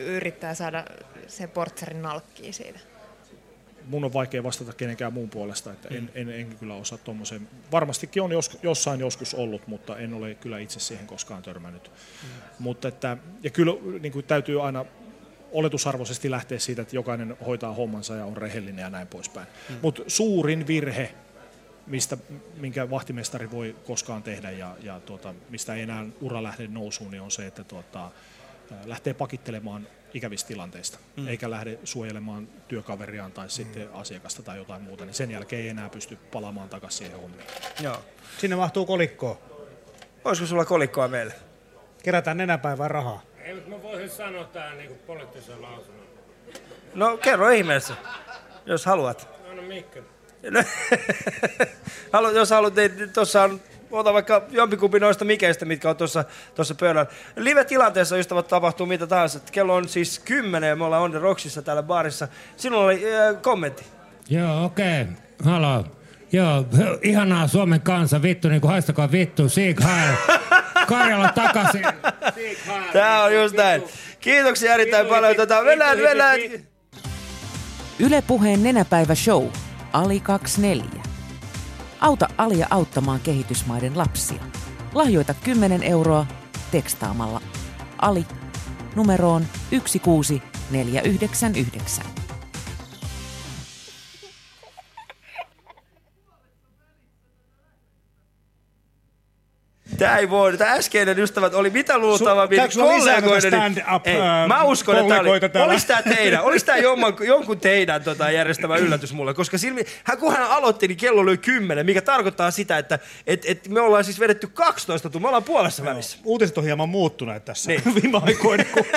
yrittää saada se portsarin nalkkiin siitä? mun on vaikea vastata kenenkään muun puolesta, että en, en, en kyllä osaa tuommoiseen. Varmastikin on jos, jossain joskus ollut, mutta en ole kyllä itse siihen koskaan törmännyt. Mm. Mutta että, ja kyllä niin kuin täytyy aina oletusarvoisesti lähteä siitä, että jokainen hoitaa hommansa ja on rehellinen ja näin poispäin. Mm. Mutta suurin virhe, mistä, minkä vahtimestari voi koskaan tehdä ja, ja tuota, mistä ei enää ura lähde nousuun, niin on se, että tuota, lähtee pakittelemaan ikävistä tilanteista, mm. eikä lähde suojelemaan työkaveriaan tai sitten mm. asiakasta tai jotain muuta, niin sen jälkeen ei enää pysty palaamaan takaisin siihen hommiin. Joo. Sinne mahtuu kolikkoa. Olisiko sulla kolikkoa meille? Kerätään nenäpäivää rahaa. Ei, mutta mä voisin sanoa tähän niin poliittisen lausunnon. No kerro ihmeessä, jos haluat. No, no Mikko. Halu, jos haluat, niin tuossa on ota vaikka jompikumpi noista mikeistä, mitkä on tuossa, tuossa pöydällä. Live-tilanteessa, ystävät, tapahtuu mitä tahansa. Kello on siis kymmenen ja me ollaan On The Rocksissa täällä baarissa. Sinulla oli äh, kommentti. Joo, okei. Okay. Halo. Joo, ihanaa Suomen kansa, vittu, niin kuin haistakaa vittu, Sieg Heil. Karjala takaisin. Tää on just näin. Kiitoksia erittäin paljon. Tota, mennään, mennään. Yle Puheen nenäpäivä show. Ali 24. Auta Alia auttamaan kehitysmaiden lapsia. Lahjoita 10 euroa tekstaamalla Ali numeroon 16499. Tämä ei voi. Tämä äskeinen ystävät oli mitä luultavammin kollegoiden. stand-up Ei, mä uskon, että tämä oli, täällä? olisi tämä teidän, olisi tämä jonkun, jonkun teidän tota, järjestämä yllätys mulle, koska silmi, hän, kun hän aloitti, niin kello oli kymmenen, mikä tarkoittaa sitä, että et, et me ollaan siis vedetty 12 tuntia, me ollaan puolessa välissä. Uutiset on hieman muuttuneet tässä Niin. viime aikoina. Kun...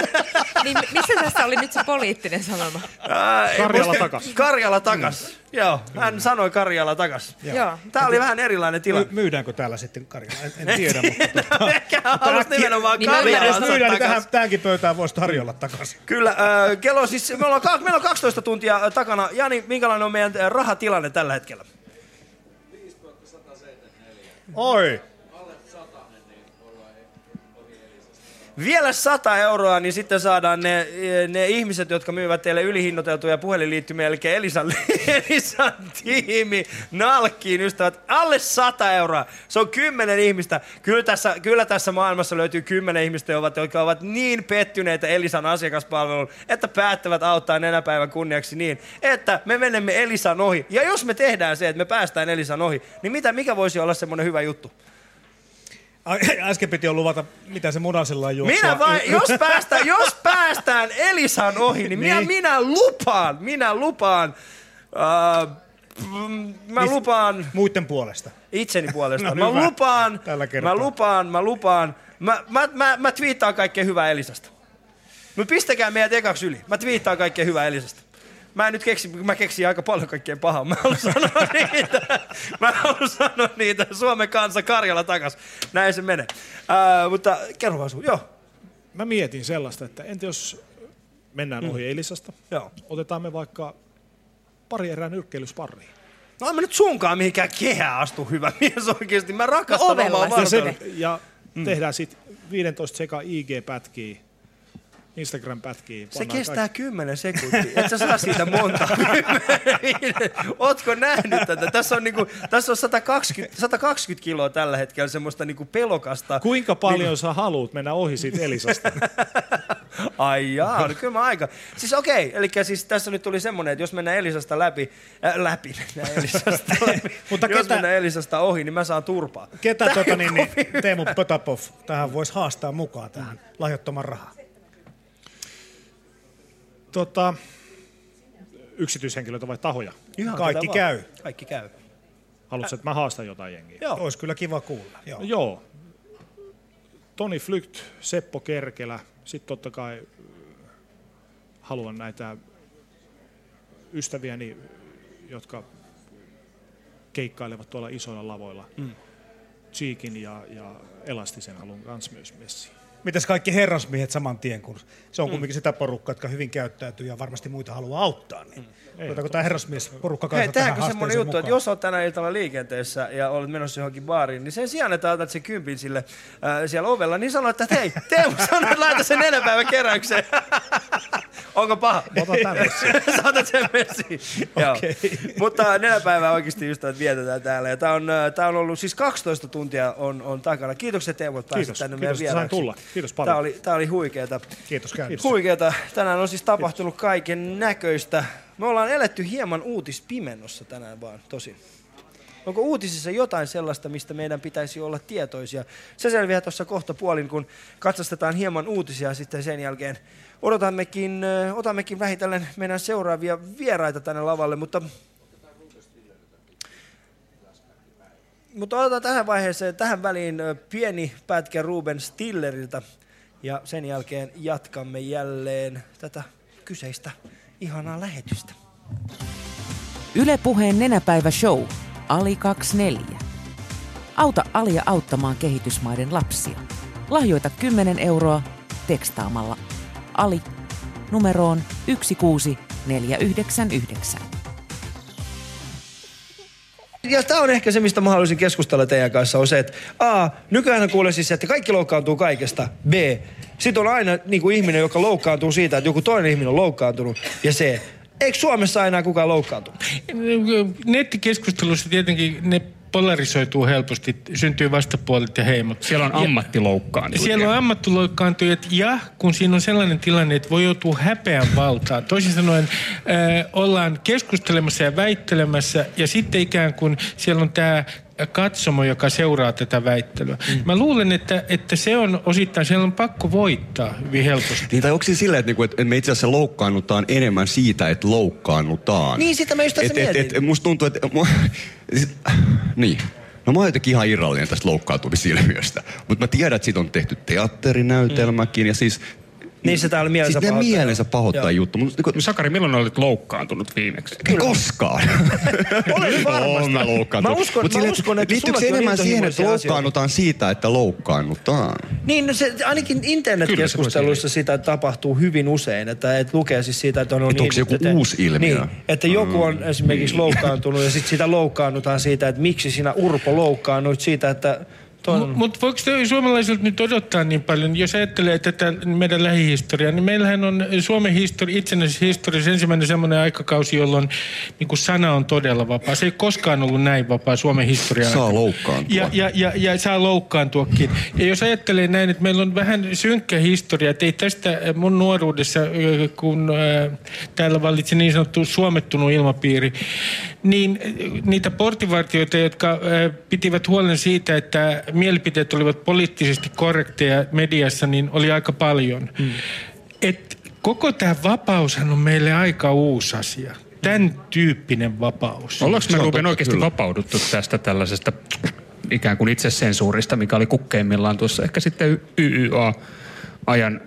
Niin missä tässä oli nyt se poliittinen sanoma? Ää, Karjala takas. Karjala takas. Joo, hän sanoi Karjala takas. Joo. Tämä oli vähän erilainen tilanne. My- myydäänkö täällä sitten Karjala? En, en tiedä, mutta tota, Ehkä halusi nimenomaan Niin jos myydään, niin tähän, tähänkin pöytään voisi tarjolla takaisin. Kyllä, äh, kello siis, me ollaan, meillä on 12 tuntia takana. Jani, minkälainen on meidän rahatilanne tällä hetkellä? Oi! Vielä 100 euroa, niin sitten saadaan ne, ne ihmiset, jotka myyvät teille ylihinnoiteltuja puhelinliittymiä, eli Elisan, Elisan tiimi, nalkkiin ystävät. Alle 100 euroa. Se on kymmenen ihmistä. Kyllä tässä, kyllä tässä maailmassa löytyy kymmenen ihmistä, jotka- ovat niin pettyneitä Elisan asiakaspalveluun, että päättävät auttaa nenäpäivän kunniaksi niin, että me menemme Elisan ohi. Ja jos me tehdään se, että me päästään Elisan ohi, niin mitä, mikä voisi olla semmoinen hyvä juttu? Äsken piti jo luvata, mitä se munasilla on juoksua. Minä vain, jos päästään, jos päästään Elisan ohi, niin minä, Niin. minä lupaan, minä lupaan, mm, mä Niin- lupaan Muiden puolesta. itseni puolesta. No mä hyvä. lupaan, mä lupaan, mä lupaan, mä, mä, mä, mä twiittaan kaikkea hyvää Elisasta. No pistäkää meidät ekaksi yli. Mä twiittaan kaikkea hyvää Elisasta. Mä en nyt keksi, mä keksin aika paljon kaikkea pahaa. Mä haluan sanoa niitä. Mä haluan sanoa niitä. Suomen kansa Karjala takas. Näin se menee. Äh, mutta kerro vaan sun. Joo. Mä mietin sellaista, että entä jos mennään ohi Elisasta, Joo. otetaan me vaikka pari erää nyrkkeilysparriin. No en mä nyt sunkaan mihinkään kehään astu hyvä mies oikeesti. Mä rakastan No omaa Ja, se, vartaloa. ja tehdään sitten 15 seka IG-pätkiä, Instagram-pätkiä. Se pannaan kestää 10 sekuntia. Et sä saa siitä monta. Ootko nähnyt tätä? Tässä on, niinku, tässä on 120, 120 kiloa tällä hetkellä semmoista niinku pelokasta. Kuinka paljon sä haluat mennä ohi siitä Elisasta? Ai jaa, no kyllä mä aika. Siis okei, eli siis tässä nyt tuli semmonen, että jos mennään Elisasta läpi, äh, läpi, mennään Elisasta läpi. Mutta jos ketä- mennään Elisasta ohi, niin mä saan turpaa. Ketä tota, niin, niin, Teemu Potapov tähän voisi haastaa mukaan tähän lahjoittaman rahaa? Tota, yksityishenkilöitä vai tahoja? Ihan Kaikki käy. Kaikki käy. Haluatko, että mä haastan jotain jengiä? Joo. Olisi kyllä kiva kuulla. Joo. No joo. Toni Flykt, Seppo Kerkelä, sitten totta kai äh, haluan näitä ystäviäni, jotka keikkailevat tuolla isoilla lavoilla. Mm. Cheekin ja, ja Elastisen haluan kans myös messiin. Mitäs kaikki herrasmiehet saman tien, kun se on kumminkin sitä porukkaa, jotka hyvin käyttäytyy ja varmasti muita haluaa auttaa. Niin. Otetaanko tämä herrasmiesporukka Hei, kanssa tähän tehdäänkö semmoinen juttu, että jos olet tänä iltana liikenteessä ja olet menossa johonkin baariin, niin sen sijaan, että otat sen kympin sille äh, siellä ovella, niin sano, että hei, Teemu, sano, että laita sen nenäpäivän keräykseen. Onko paha? Mä otan tämän messiin. Sä otat sen messiin. Joo. Okei. Mutta neljä päivää oikeasti ystävät vietetään täällä. Ja tää on, äh, tää on ollut siis 12 tuntia on, on takana. Kiitokset Teemu, että pääsit Kiitos. tänne Kiitos, meidän että sain vieraaksi. tulla. Kiitos paljon. Tää oli, tää oli huikeeta. Kiitos käynnistä. Huikeeta. Tänään on siis tapahtunut kaiken näköistä. Me ollaan eletty hieman uutispimennossa tänään vaan, tosi. Onko uutisissa jotain sellaista, mistä meidän pitäisi olla tietoisia? Se selviää tuossa kohta puolin, kun katsastetaan hieman uutisia ja sitten sen jälkeen odotammekin, otammekin vähitellen meidän seuraavia vieraita tänne lavalle, mutta mutta otetaan tähän vaiheeseen, tähän väliin pieni pätkä Ruben Stilleriltä ja sen jälkeen jatkamme jälleen tätä kyseistä ihanaa lähetystä. Yle Puheen nenäpäivä show. Ali 24. Auta Alia auttamaan kehitysmaiden lapsia. Lahjoita 10 euroa tekstaamalla Ali numeroon 16499. Ja tämä on ehkä se, mistä mä haluaisin keskustella teidän kanssa, on se, että A, nykyään kuulee siis, että kaikki loukkaantuu kaikesta. B, sit on aina niin kuin ihminen, joka loukkaantuu siitä, että joku toinen ihminen on loukkaantunut. Ja C, eikö Suomessa enää kukaan loukkaantunut? Nettikeskustelussa tietenkin ne polarisoituu helposti, syntyy vastapuolet ja heimot. Siellä on ammattiloukkaantujia. Siellä on ammattiloukkaantujat ja kun siinä on sellainen tilanne, että voi joutua häpeän valtaan. Toisin sanoen äh, ollaan keskustelemassa ja väittelemässä ja sitten ikään kuin siellä on tämä katsomo, joka seuraa tätä väittelyä. Mm. Mä luulen, että, että se on osittain, siellä on pakko voittaa hyvin helposti. Niin, tai onko se silleen, että, niinku, että me itse asiassa loukkaannutaan enemmän siitä, että loukkaannutaan? Niin, sitä mä just tässä et, et, et, musta tuntuu, että... Mu, siis, niin. No mä oon jotenkin ihan irrallinen tästä loukkaantumisilmiöstä. Mutta mä tiedän, että siitä on tehty teatterinäytelmäkin. Ja siis... Niin se täällä mielensä siis ne pahoittaa. mielensä pahoittaa Joo. juttu. Mut, niinku, Sakari, milloin olet loukkaantunut viimeksi? en koskaan. Olen varmasti. Mä loukkaantunut. Mä uskon, Mut mä silleen, uskon, että liittyykö se enemmän siihen, että intohimoisia asioita. loukkaannutaan siitä, että loukkaannutaan? Niin, no se, ainakin internetkeskusteluissa sitä tapahtuu hyvin usein, että et lukee siis siitä, että on Että niin, onko se joku että, uusi ilmiö? Niin, että joku on Mm, esimerkiksi niin. loukkaantunut ja sitten sitä loukkaannutaan siitä, että miksi sinä Urpo loukkaannuit siitä, että. Mutta mut voiko suomalaisilta nyt odottaa niin paljon? Jos ajattelee tätä meidän lähihistoriaa, niin meillähän on Suomen histori, itsenäisessä historiassa ensimmäinen semmoinen aikakausi, jolloin niin kuin sana on todella vapaa. Se ei koskaan ollut näin vapaa Suomen historia Saa loukkaantua. Ja, ja, ja, ja saa loukkaantuakin. Ja jos ajattelee näin, että meillä on vähän synkkä historia, että ei tästä mun nuoruudessa, kun äh, täällä vallitsi niin sanottu suomettunut ilmapiiri, niin niitä portivartioita, jotka äh, pitivät huolen siitä, että mielipiteet olivat poliittisesti korrekteja mediassa, niin oli aika paljon. Mm. Et koko tämä vapaushan on meille aika uusi asia. Tämän tyyppinen vapaus. Ollaanko me Ruben oikeasti kyllä. vapauduttu tästä tällaisesta ikään kuin itsesensuurista, mikä oli kukkeimmillaan tuossa ehkä sitten YYA-ajan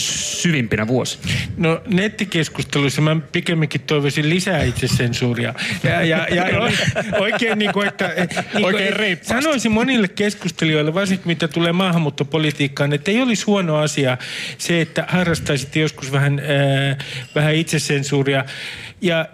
syvimpinä vuosina? No nettikeskusteluissa mä pikemminkin toivoisin lisää itsesensuuria. Ja, ja, ja o- oikein niin kuin, että... Niin kuin, Oikein reippaasti. Sanoisin monille keskustelijoille, varsinkin mitä tulee maahanmuuttopolitiikkaan, että ei olisi huono asia se, että harrastaisitte joskus vähän, äh, vähän itsesensuuria. Ja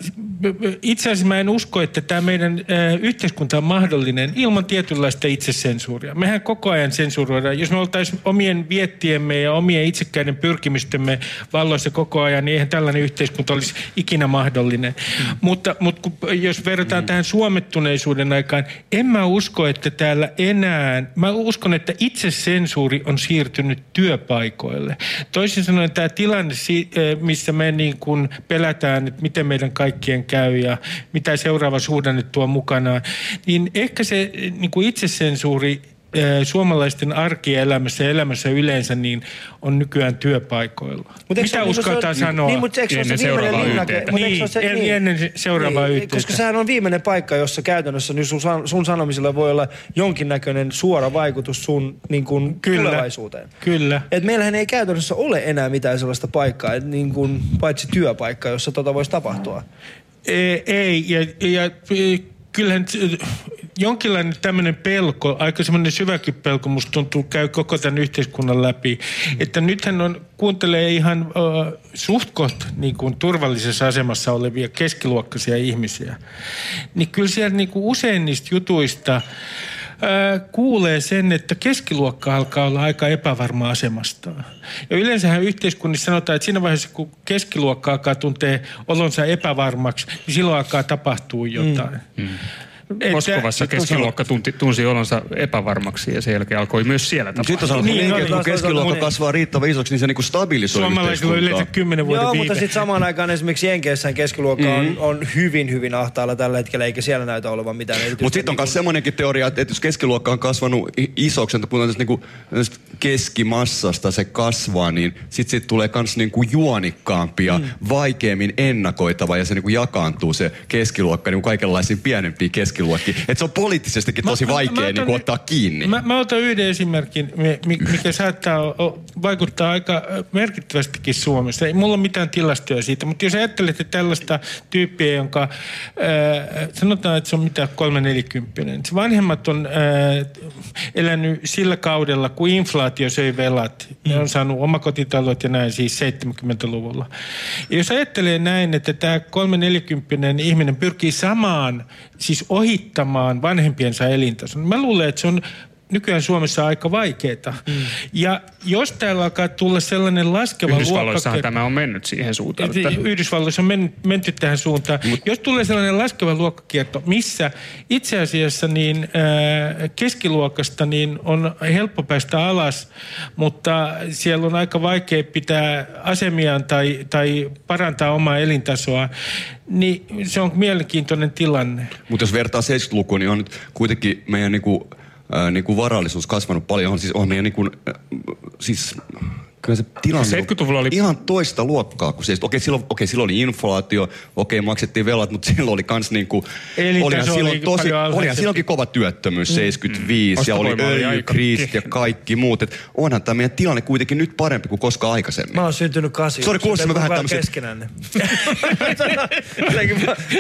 itse asiassa mä en usko, että tämä meidän äh, yhteiskunta on mahdollinen ilman tietynlaista itsesensuuria. Mehän koko ajan sensuroidaan. Jos me oltaisiin omien viettiemme ja omien itsekkäiden pyrkimystemme valloissa koko ajan, niin eihän tällainen yhteiskunta olisi ikinä mahdollinen. Mm. Mutta, mutta kun, jos verrataan mm. tähän suomettuneisuuden aikaan, en mä usko, että täällä enää... Mä uskon, että itsesensuuri on siirtynyt työpaikoille. Toisin sanoen tämä tilanne, eh, missä me niin kuin pelätään, että miten meidän kaikkien käy ja mitä seuraava suhdanne tuo mukanaan, niin ehkä se eh, niin kuin itsesensuuri suomalaisten arkielämässä ja elämässä yleensä niin on nykyään työpaikoilla. Mut se Mitä niin se uskaltaa sanoa? Niin, mutta eikö se se Ennen viimeinen seuraavaa linnake? Eikö se Niin, se- eli ennen se- seuraavaa niin, YT:tä. Koska sehän on viimeinen paikka, jossa käytännössä niin sun, sun sanomisilla voi olla jonkinnäköinen suora vaikutus sun niin kuin Kyllä. tulevaisuuteen. Kyllä. Et meillähän ei käytännössä ole enää mitään sellaista paikkaa, et niin kuin, paitsi työpaikka, jossa tota voisi tapahtua. Ei, ei ja, ja e, kyllähän jonkinlainen tämmöinen pelko, aika semmoinen syväkin pelko musta tuntuu käy koko tämän yhteiskunnan läpi. Että nythän on, kuuntelee ihan äh, suht koht, niin kuin turvallisessa asemassa olevia keskiluokkaisia ihmisiä. Niin kyllä siellä niin kuin usein niistä jutuista kuulee sen, että keskiluokka alkaa olla aika epävarma asemastaan. Ja yleensähän yhteiskunnissa sanotaan, että siinä vaiheessa, kun keskiluokka alkaa tuntea olonsa epävarmaksi, niin silloin alkaa tapahtua jotain. Mm. Moskovassa keskiluokka tunti, tunsi olonsa epävarmaksi ja sen jälkeen alkoi myös siellä tapahtua. Sitten sanoo, niin, niin, että kun keskiluokka kasvaa riittävän isoksi, niin se niinku stabilisoi Suomalaisilla on yleensä kymmenen vuoden Joo, viive. mutta sitten samaan aikaan esimerkiksi Jenkeissään keskiluokka mm. on, on hyvin, hyvin ahtaalla tällä hetkellä, eikä siellä näytä olevan mitään erityistä. Mutta sitten on myös niinku- semmoinenkin teoria, että jos keskiluokka on kasvanut isoksi, että puhutaan niinku, keskimassasta se kasvaa, niin sitten sit tulee myös niinku juonikkaampi ja mm. vaikeammin ennakoitava ja se niinku jakaantuu se keskiluokka niinku kaikenlaisiin pienempiin keskiluokkiin. Että se on poliittisestikin tosi vaikea otan- niinku ottaa kiinni. Mä, mä otan yhden esimerkin, mi- mi- mikä saattaa vaikuttaa aika merkittävästikin Suomessa. Ei mulla ole mitään tilastoja siitä, mutta jos ajattelette tällaista tyyppiä, jonka äh, sanotaan, että se on mitä 340. Se vanhemmat on äh, elänyt sillä kaudella, kun inflaatio söi velat. Ne on saanut omakotitalot ja näin siis 70-luvulla. Ja jos ajattelee näin, että tämä 340 ihminen pyrkii samaan, siis ohittamaan vanhempiensa elintason, mä luulen, että se on nykyään Suomessa aika vaikeaa. Mm. Ja jos täällä alkaa tulla sellainen laskeva Yhdysvalloissahan luokkaker- tämä on mennyt siihen suuntaan. että Että Yhdysvalloissa on men, menty tähän suuntaan. Mut. Jos tulee sellainen laskeva luokkakierto, missä itse asiassa niin, äh, keskiluokasta niin on helppo päästä alas, mutta siellä on aika vaikea pitää asemiaan tai, tai parantaa omaa elintasoa, niin se on mielenkiintoinen tilanne. Mutta jos vertaa 70-lukuun, niin on nyt kuitenkin meidän niinku, ää, niinku varallisuus kasvanut paljon. On, siis on meidän niinku, äh, siis kyllä se tilanne on 70-luvulla oli- ihan toista luokkaa. Kuin se, okei, silloin, okei, silloin oli inflaatio, okei, maksettiin velat, mutta silloin oli kans niinku, Elintaso olihan oli silloin tosi, paljon alhaisempi. olihan silloinkin kova työttömyys, 75, ja oli oli öljykriisit ja kaikki muut. Et onhan tämä meidän tilanne kuitenkin nyt parempi kuin koskaan aikaisemmin. Mä oon syntynyt kasi. Sori, kuulostin mä vähän tämmösen- keskenänne.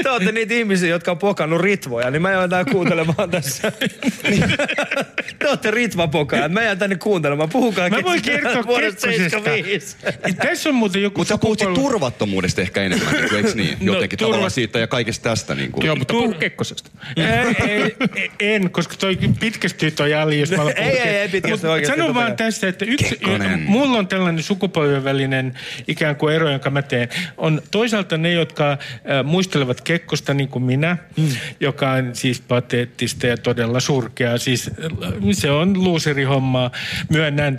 Te olette niitä ihmisiä, jotka on pokannut ritvoja, niin mä jään tää kuuntelemaan tässä. Te olette ritvapokaajat, mä jään tänne kuuntelemaan. Puhukaa Mä voin kertoa vuodesta Kekkosesta. 75. Tässä on muuten joku Mutta sukupolvi- turvattomuudesta ehkä enemmän, niin kuin, eikö niin? No, Jotenkin turva- tavallaan siitä ja kaikesta tästä. Niin kuin. Joo, mutta puhu Kekkosesta. ei, ei, ei, en, koska toi pitkästyy toi Ali, jos mä alan Ei, ei, ei pitkästy Mut oikeasti, Sanon tota vaan joo. tässä, että yksi, mulla on tällainen sukupolven välinen ikään kuin ero, jonka mä teen. On toisaalta ne, jotka äh, muistelevat Kekkosta niin kuin minä, mm. joka on siis pateettista ja todella surkeaa. Siis äh, se on luuserihommaa, myönnän.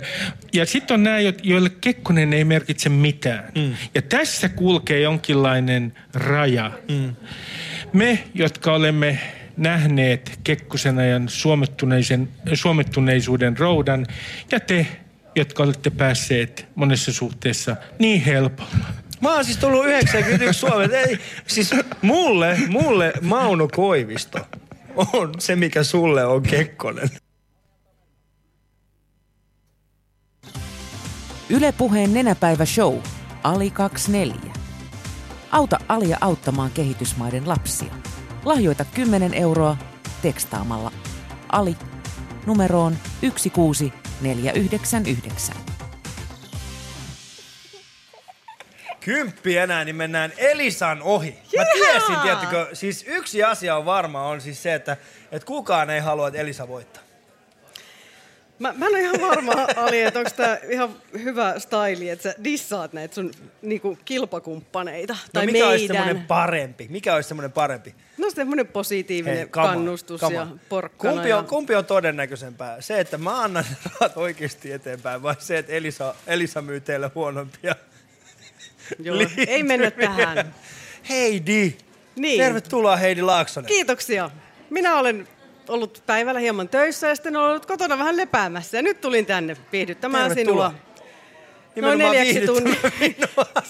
Ja sitten on nämä, joille Kekkonen ei merkitse mitään. Mm. Ja tässä kulkee jonkinlainen raja. Mm. Me, jotka olemme nähneet Kekkosen ajan suomettuneisen, suomettuneisuuden roudan, ja te, jotka olette päässeet monessa suhteessa niin helpolla. Mä oon siis tullut 91 Suomeen. Ei, siis mulle, mulle Mauno Koivisto on se, mikä sulle on Kekkonen. Yle Puheen nenäpäivä show. Ali 24. Auta Alia auttamaan kehitysmaiden lapsia. Lahjoita 10 euroa tekstaamalla Ali numeroon 16499. Kymppi enää, niin mennään Elisan ohi. Mä tiesin, tiettykö, siis yksi asia on varma, on siis se, että, että kukaan ei halua, että Elisa voittaa. Mä, mä en ole ihan varma, Ali, että onko tämä ihan hyvä staili, että sä dissaat näitä sun niinku, kilpakumppaneita. No tai mikä olisi meidän. semmoinen parempi? Mikä olisi semmoinen parempi? No semmoinen positiivinen Hei, on, kannustus come ja porkkana. Kumpi ja... on, kumpi on todennäköisempää? Se, että mä annan rahat oikeasti eteenpäin vai se, että Elisa, Elisa myy teille huonompia Joo, ei mennä tähän. Heidi! Niin. Tervetuloa Heidi Laaksonen. Kiitoksia. Minä olen ollut päivällä hieman töissä ja sitten olen ollut kotona vähän lepäämässä. Ja nyt tulin tänne viihdyttämään Tervetuloa. sinua. Noin neljäksi tuntia.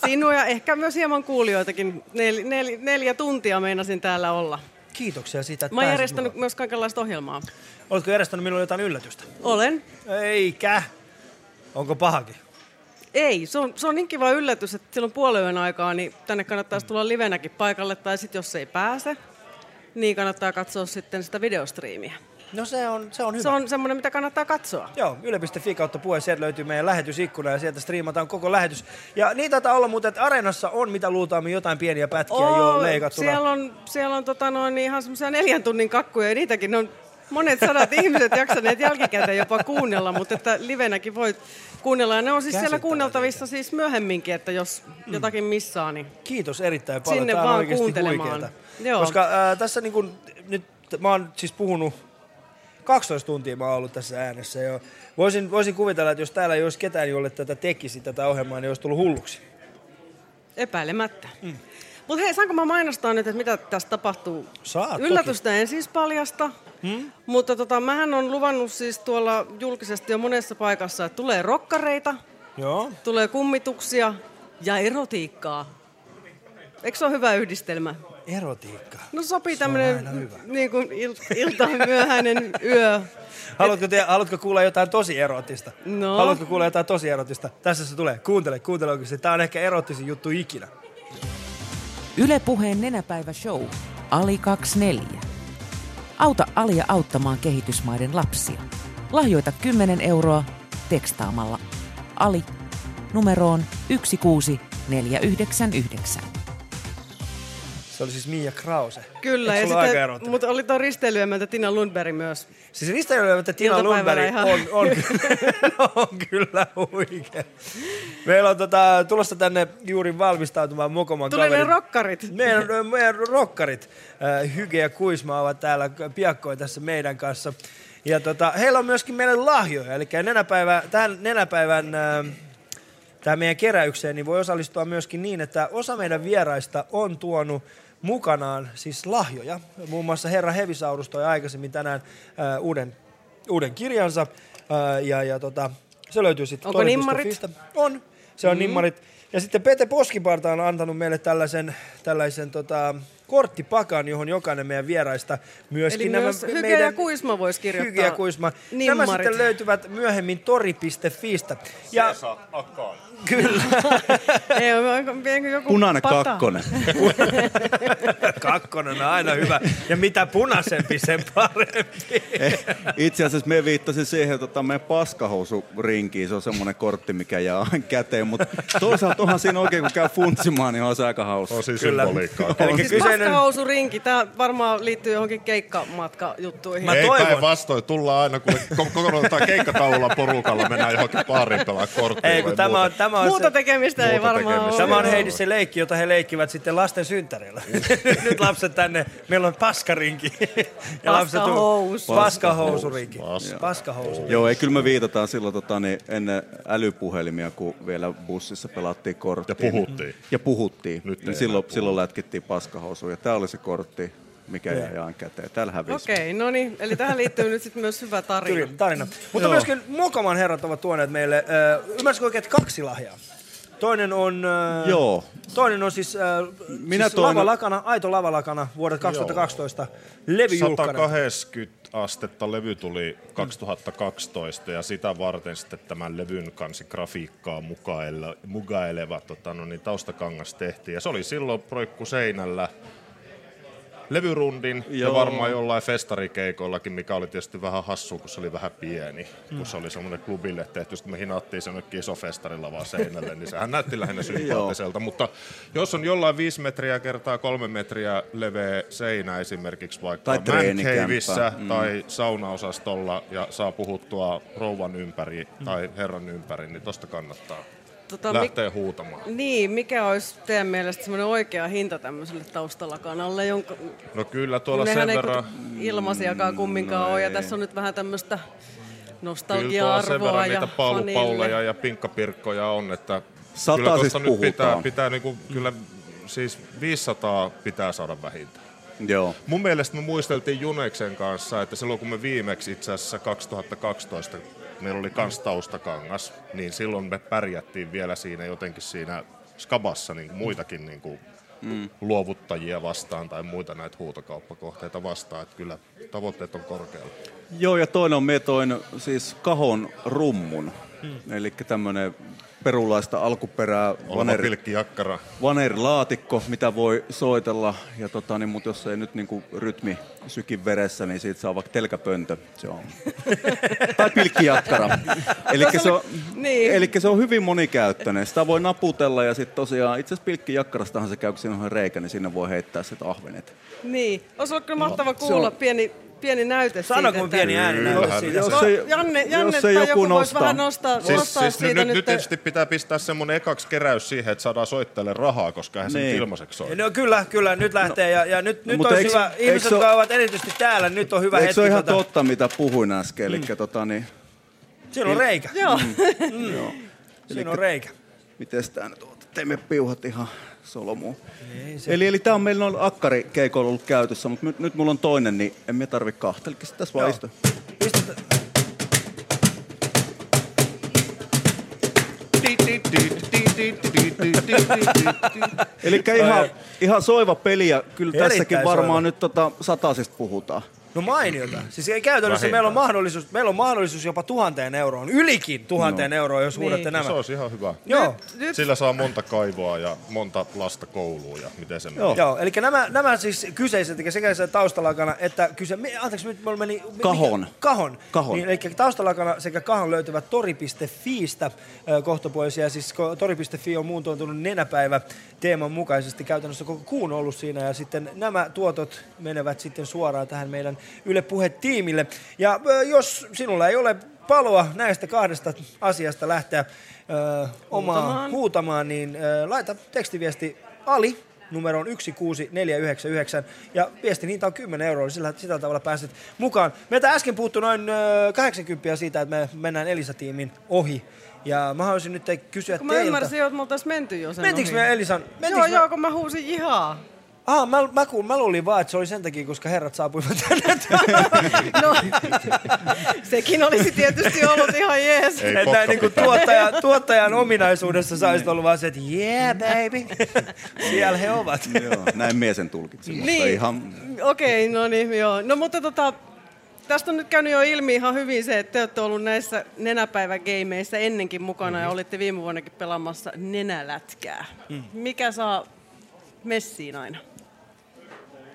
Sinua ja ehkä myös hieman kuulijoitakin. Nel, nel, neljä tuntia meinasin täällä olla. Kiitoksia siitä, että Mä oon järjestänyt mukaan. myös kaikenlaista ohjelmaa. Oletko järjestänyt minulle jotain yllätystä? Olen. Eikä. Onko pahakin? Ei, se on, se on niin kiva yllätys, että silloin puolen yön aikaa niin tänne kannattaisi tulla livenäkin paikalle, tai sitten jos ei pääse, niin kannattaa katsoa sitten sitä videostriimiä. No se on, se on hyvä. Se on semmoinen, mitä kannattaa katsoa. Joo, yle.fi kautta puhe, sieltä löytyy meidän lähetysikkuna ja sieltä striimataan koko lähetys. Ja niin taitaa olla muuten, että Areenassa on mitä luultavasti jotain pieniä pätkiä jo Oo, leikattuna. Siellä on, siellä on tota noin, ihan semmoisia neljän tunnin kakkuja ja niitäkin on monet sadat ihmiset jaksaneet jälkikäteen jopa kuunnella, mutta että livenäkin voit kuunnella. Ja ne on siis siellä kuunneltavissa siis myöhemminkin, että jos jotakin missaa, niin Kiitos erittäin paljon. Sinne Tää on vaan kuuntelemaan. Joo. Koska ää, tässä niin kun, nyt mä oon siis puhunut 12 tuntia mä oon ollut tässä äänessä jo. Voisin, voisin kuvitella, että jos täällä ei olisi ketään, jolle tätä tekisi tätä ohjelmaa, niin olisi tullut hulluksi. epäilemättä. Mm. Mutta hei, saanko mä mainostaa nyt, että mitä tässä tapahtuu? Saat Yllätystä en siis paljasta, Hmm? mutta tota, mähän on luvannut siis tuolla julkisesti jo monessa paikassa, että tulee rokkareita, Joo. tulee kummituksia ja erotiikkaa. Eikö se ole hyvä yhdistelmä? Erotiikka. No sopii tämmöinen niin kuin il- ilta myöhäinen yö. Haluatko, te, haluatko kuulla jotain tosi erotista? No. Haluatko kuulla jotain tosi erotista? Tässä se tulee. Kuuntele, kuuntele oikeasti. Tämä on ehkä erottisin juttu ikinä. Yle Puheen nenäpäivä show. Ali 24. Auta Alia auttamaan kehitysmaiden lapsia. Lahjoita 10 euroa tekstaamalla Ali numeroon 16499. Se oli siis Mia Krause. Kyllä, ja sitten, mutta oli tuo risteilyemäntä Tina Lundberg myös. Siis risteilyemäntä Tina Lundberg ihan. on, on, on kyllä huikea. Meillä on tota, tulossa tänne juuri valmistautumaan Mokoman Tuli ne kaverit. rokkarit. Meidän, meidän rokkarit, äh, Hyge ja Kuisma, ovat täällä piakkoin tässä meidän kanssa. Ja tota, heillä on myöskin meille lahjoja, eli nenäpäivä, tähän nenäpäivän äh, tähän meidän keräykseen niin voi osallistua myöskin niin, että osa meidän vieraista on tuonut mukanaan siis lahjoja. Muun muassa Herra Hevisaurus toi aikaisemmin tänään äh, uuden, uuden kirjansa. Äh, ja, ja tota, se löytyy sitten Onko nimmarit? On. Se on Mm. mm. nimmarit. Ja sitten Pete Poskiparta on antanut meille tällaisen, tällaisen tota, korttipakan, johon jokainen meidän vieraista myöskin Eli nämä myös Hyge meidän ja Kuisma voisi kirjoittaa Hyge ja Kuisma. Nämä nimmarit. sitten löytyvät myöhemmin tori.fiistä. Ja, Kyllä. Ei, onko- vienkö joku Punainen pata? kakkonen. Kakkonen on aina hyvä. Ja mitä punaisempi, sen parempi. Itse asiassa me viittasin siihen tota, meidän paskahousurinkiin. Se on semmoinen kortti, mikä jää aina käteen. Mutta toisaalta onhan siinä oikein, kun käy funtsimaan, niin on se aika hauska. On siinä Kyllä. symboliikkaa. Eli Siis kyseinen... paskahousurinki, tämä varmaan liittyy johonkin keikkamatkajuttuihin. Mä Ei toivon. päinvastoin, tullaan aina, kun ko- kokonaisella keikkataululla porukalla mennään johonkin baariin pelaa korttia. Ei, kun tämä on. Tämä on Muuta se, tekemistä ei Muuta varmaan tekemistä. ole. Tämä on Heidi se leikki, jota he leikkivät sitten lasten synttäreillä. Nyt lapset tänne, meillä on paskarinki. Ja Paskahousu. Paskahousurinki. Paska. Paskahousu. Joo, ei kyllä me viitataan silloin tota, niin ennen älypuhelimia, kun vielä bussissa pelattiin korttia. Ja puhuttiin. Ja puhuttiin. Nyt niin ei silloin, enää silloin lätkittiin paskahousuja. Ja tämä oli se kortti, mikä jäi aina käteen. Täällä hävisi. Okei, no niin. Eli tähän liittyy nyt sitten myös hyvä tarina. Kyllä, tarina. Mutta myöskin Mokoman herrat ovat tuoneet meille, äh, ymmärsikö oikein, että kaksi lahjaa? Toinen on, äh, Joo. toinen on siis, äh, Minä siis toin- lavalakana, aito lavalakana vuodet 2012 levyjulkkana. 180 astetta levy tuli 2012 ja sitä varten sitten tämän levyn kansi grafiikkaa mukaile, mukaileva tota, no niin, taustakangas tehtiin. Ja se oli silloin proikku seinällä levyrundin Joo. Ja varmaan jollain festarikeikoillakin, mikä oli tietysti vähän hassu, kun se oli vähän pieni. Mm. Kun se oli semmoinen klubille tehty, sitten me hinattiin sen jonnekin iso festarilla vaan seinälle, niin sehän näytti lähinnä sympaattiselta. Mutta jos on jollain 5 metriä kertaa 3 metriä leveä seinä esimerkiksi vaikka Tai Mm. tai saunaosastolla ja saa puhuttua rouvan ympäri tai herran ympäri, niin tosta kannattaa Tota, lähteä huutamaan. Niin, mikä olisi teidän mielestä semmoinen oikea hinta tämmöiselle taustalakanalle, jonka No kyllä tuolla nehän sen ei verran... ilmaisiakaan kumminkaan no ole, ja tässä on nyt vähän tämmöistä Kyllä tuolla sen nostalgia-arvoa verran ja niitä paulupauleja fanille. ja pinkkapirkkoja on, että Sata kyllä siis tuosta nyt pitää, pitää niinku, kyllä siis 500 pitää saada vähintään. Joo. Mun mielestä me muisteltiin Juneksen kanssa, että silloin kun me viimeksi itse asiassa 2012 meillä oli kans taustakangas, niin silloin me pärjättiin vielä siinä jotenkin siinä skabassa niin kuin muitakin niin kuin mm. luovuttajia vastaan tai muita näitä huutokauppakohteita vastaan, että kyllä tavoitteet on korkealla. Joo, ja toinen on, me toin siis kahon rummun. Hmm. Eli tämmöinen perulaista alkuperää vaner, pilkkijakkara. vanerilaatikko, mitä voi soitella. Ja tota, niin, mutta jos ei nyt niin kuin rytmi sykin veressä, niin siitä saa vaikka telkäpöntö. Se on. tai pilkkijakkara. Eli se, on, Niin. elikkä se on hyvin monikäyttöinen. Sitä voi naputella ja sitten tosiaan, itse asiassa pilkkijakkarastahan se käy, kun siinä on reikä, niin sinne voi heittää sitten ahvenet. Niin, olisi ollut kyllä mahtava se kuulla on- pieni pieni näyte Sano, siitä. kun pieni ääni näytä siitä. Jos, Jos no, Janne, Janne jos tai joku joku voisi vähän nostaa, Siis, nostaa siis siitä nyt, nyt. nyt tietysti pitää pistää semmonen ekaksi keräys siihen, että saadaan soittajille rahaa, koska se Niin. nyt ilmaiseksi ole. No kyllä, kyllä, nyt lähtee. Ja, ja nyt, nyt mutta olisi eiks- hyvä, ihmiset, eiks se jotka ovat erityisesti täällä, nyt on hyvä Eikö hetki. se ole ihan tota- totta, mitä puhuin äsken? Eli tota, niin, Siinä on reikä. Joo. Mm. Joo. Siinä on reikä. Miten tää nyt on? Teemme piuhat ihan solmuun. Niin, se- Eli, eli tää on meillä on akkari keikoilla ollut käytössä, mutta nyt, nyt mulla on toinen, niin en me tarvi kahta. Eli tässä vaan istu. Eli ihan, ihan soiva peli ja kyllä Erittäin tässäkin varmaan soiva. nyt tota, satasista puhutaan. No mainiota. Siis ei käytännössä meillä on, mahdollisuus, meillä on mahdollisuus jopa tuhanteen euroon, ylikin tuhanteen No. euroon, jos huudatte No nämä. Se olisi ihan hyvä. Joo. Sillä saa monta kaivoa ja monta lasta kouluun ja miten se Joo. Joo, eli nämä, nämä siis kyseiset, eli sekä se taustalakana että kyse... Anteeksi, nyt meni... Kahon. mikä- Kahon. Kahon. Niin, eli taustalakana sekä kahon löytyvät tori.fiistä kohtapuolisia. Siis tori.fi on muuntoutunut nenäpäivä teeman mukaisesti. Käytännössä koko kuun ollut siinä ja sitten nämä tuotot menevät sitten suoraan tähän meidän Yle Puhe-tiimille. Ja jos sinulla ei ole paloa näistä kahdesta asiasta lähteä ö, omaa Huutamaan. huutamaan, niin ö, laita tekstiviesti Ali numeroon 16499 ja viestin hinta on 10 euroa, sillä sillä tavalla pääset mukaan. Meiltä äsken puuttu noin ö, 80 siitä, että me mennään Elisa-tiimin ohi. Ja mä haluaisin nyt kysyä Kun mä teiltä. ymmärsin jo, että me oltais menty jo sen Mentiinkö ohi. me Elisan? Joo, Mentiinkö me- joo, kun mä huusin jihaa. Ah, mä, mä, kuul, mä luulin vaan, että se oli sen takia, koska herrat saapuivat tänne. No, sekin olisi tietysti ollut ihan jees. Että näin niin kuin tuottaja, tuottajan ominaisuudessa sä olisit ollut vaan se, että yeah baby, siellä he ovat. Joo, näin mie sen tulkitsin. Mutta Niin. ihan Okei, no niin, joo. No mutta tota, tästä on nyt käynyt jo ilmi ihan hyvin se, että te olette ollut näissä nenäpäivägeimeissä ennenkin mukana ja olitte viime vuonnakin pelaamassa nenälätkää. Mm. Mikä saa messiin aina?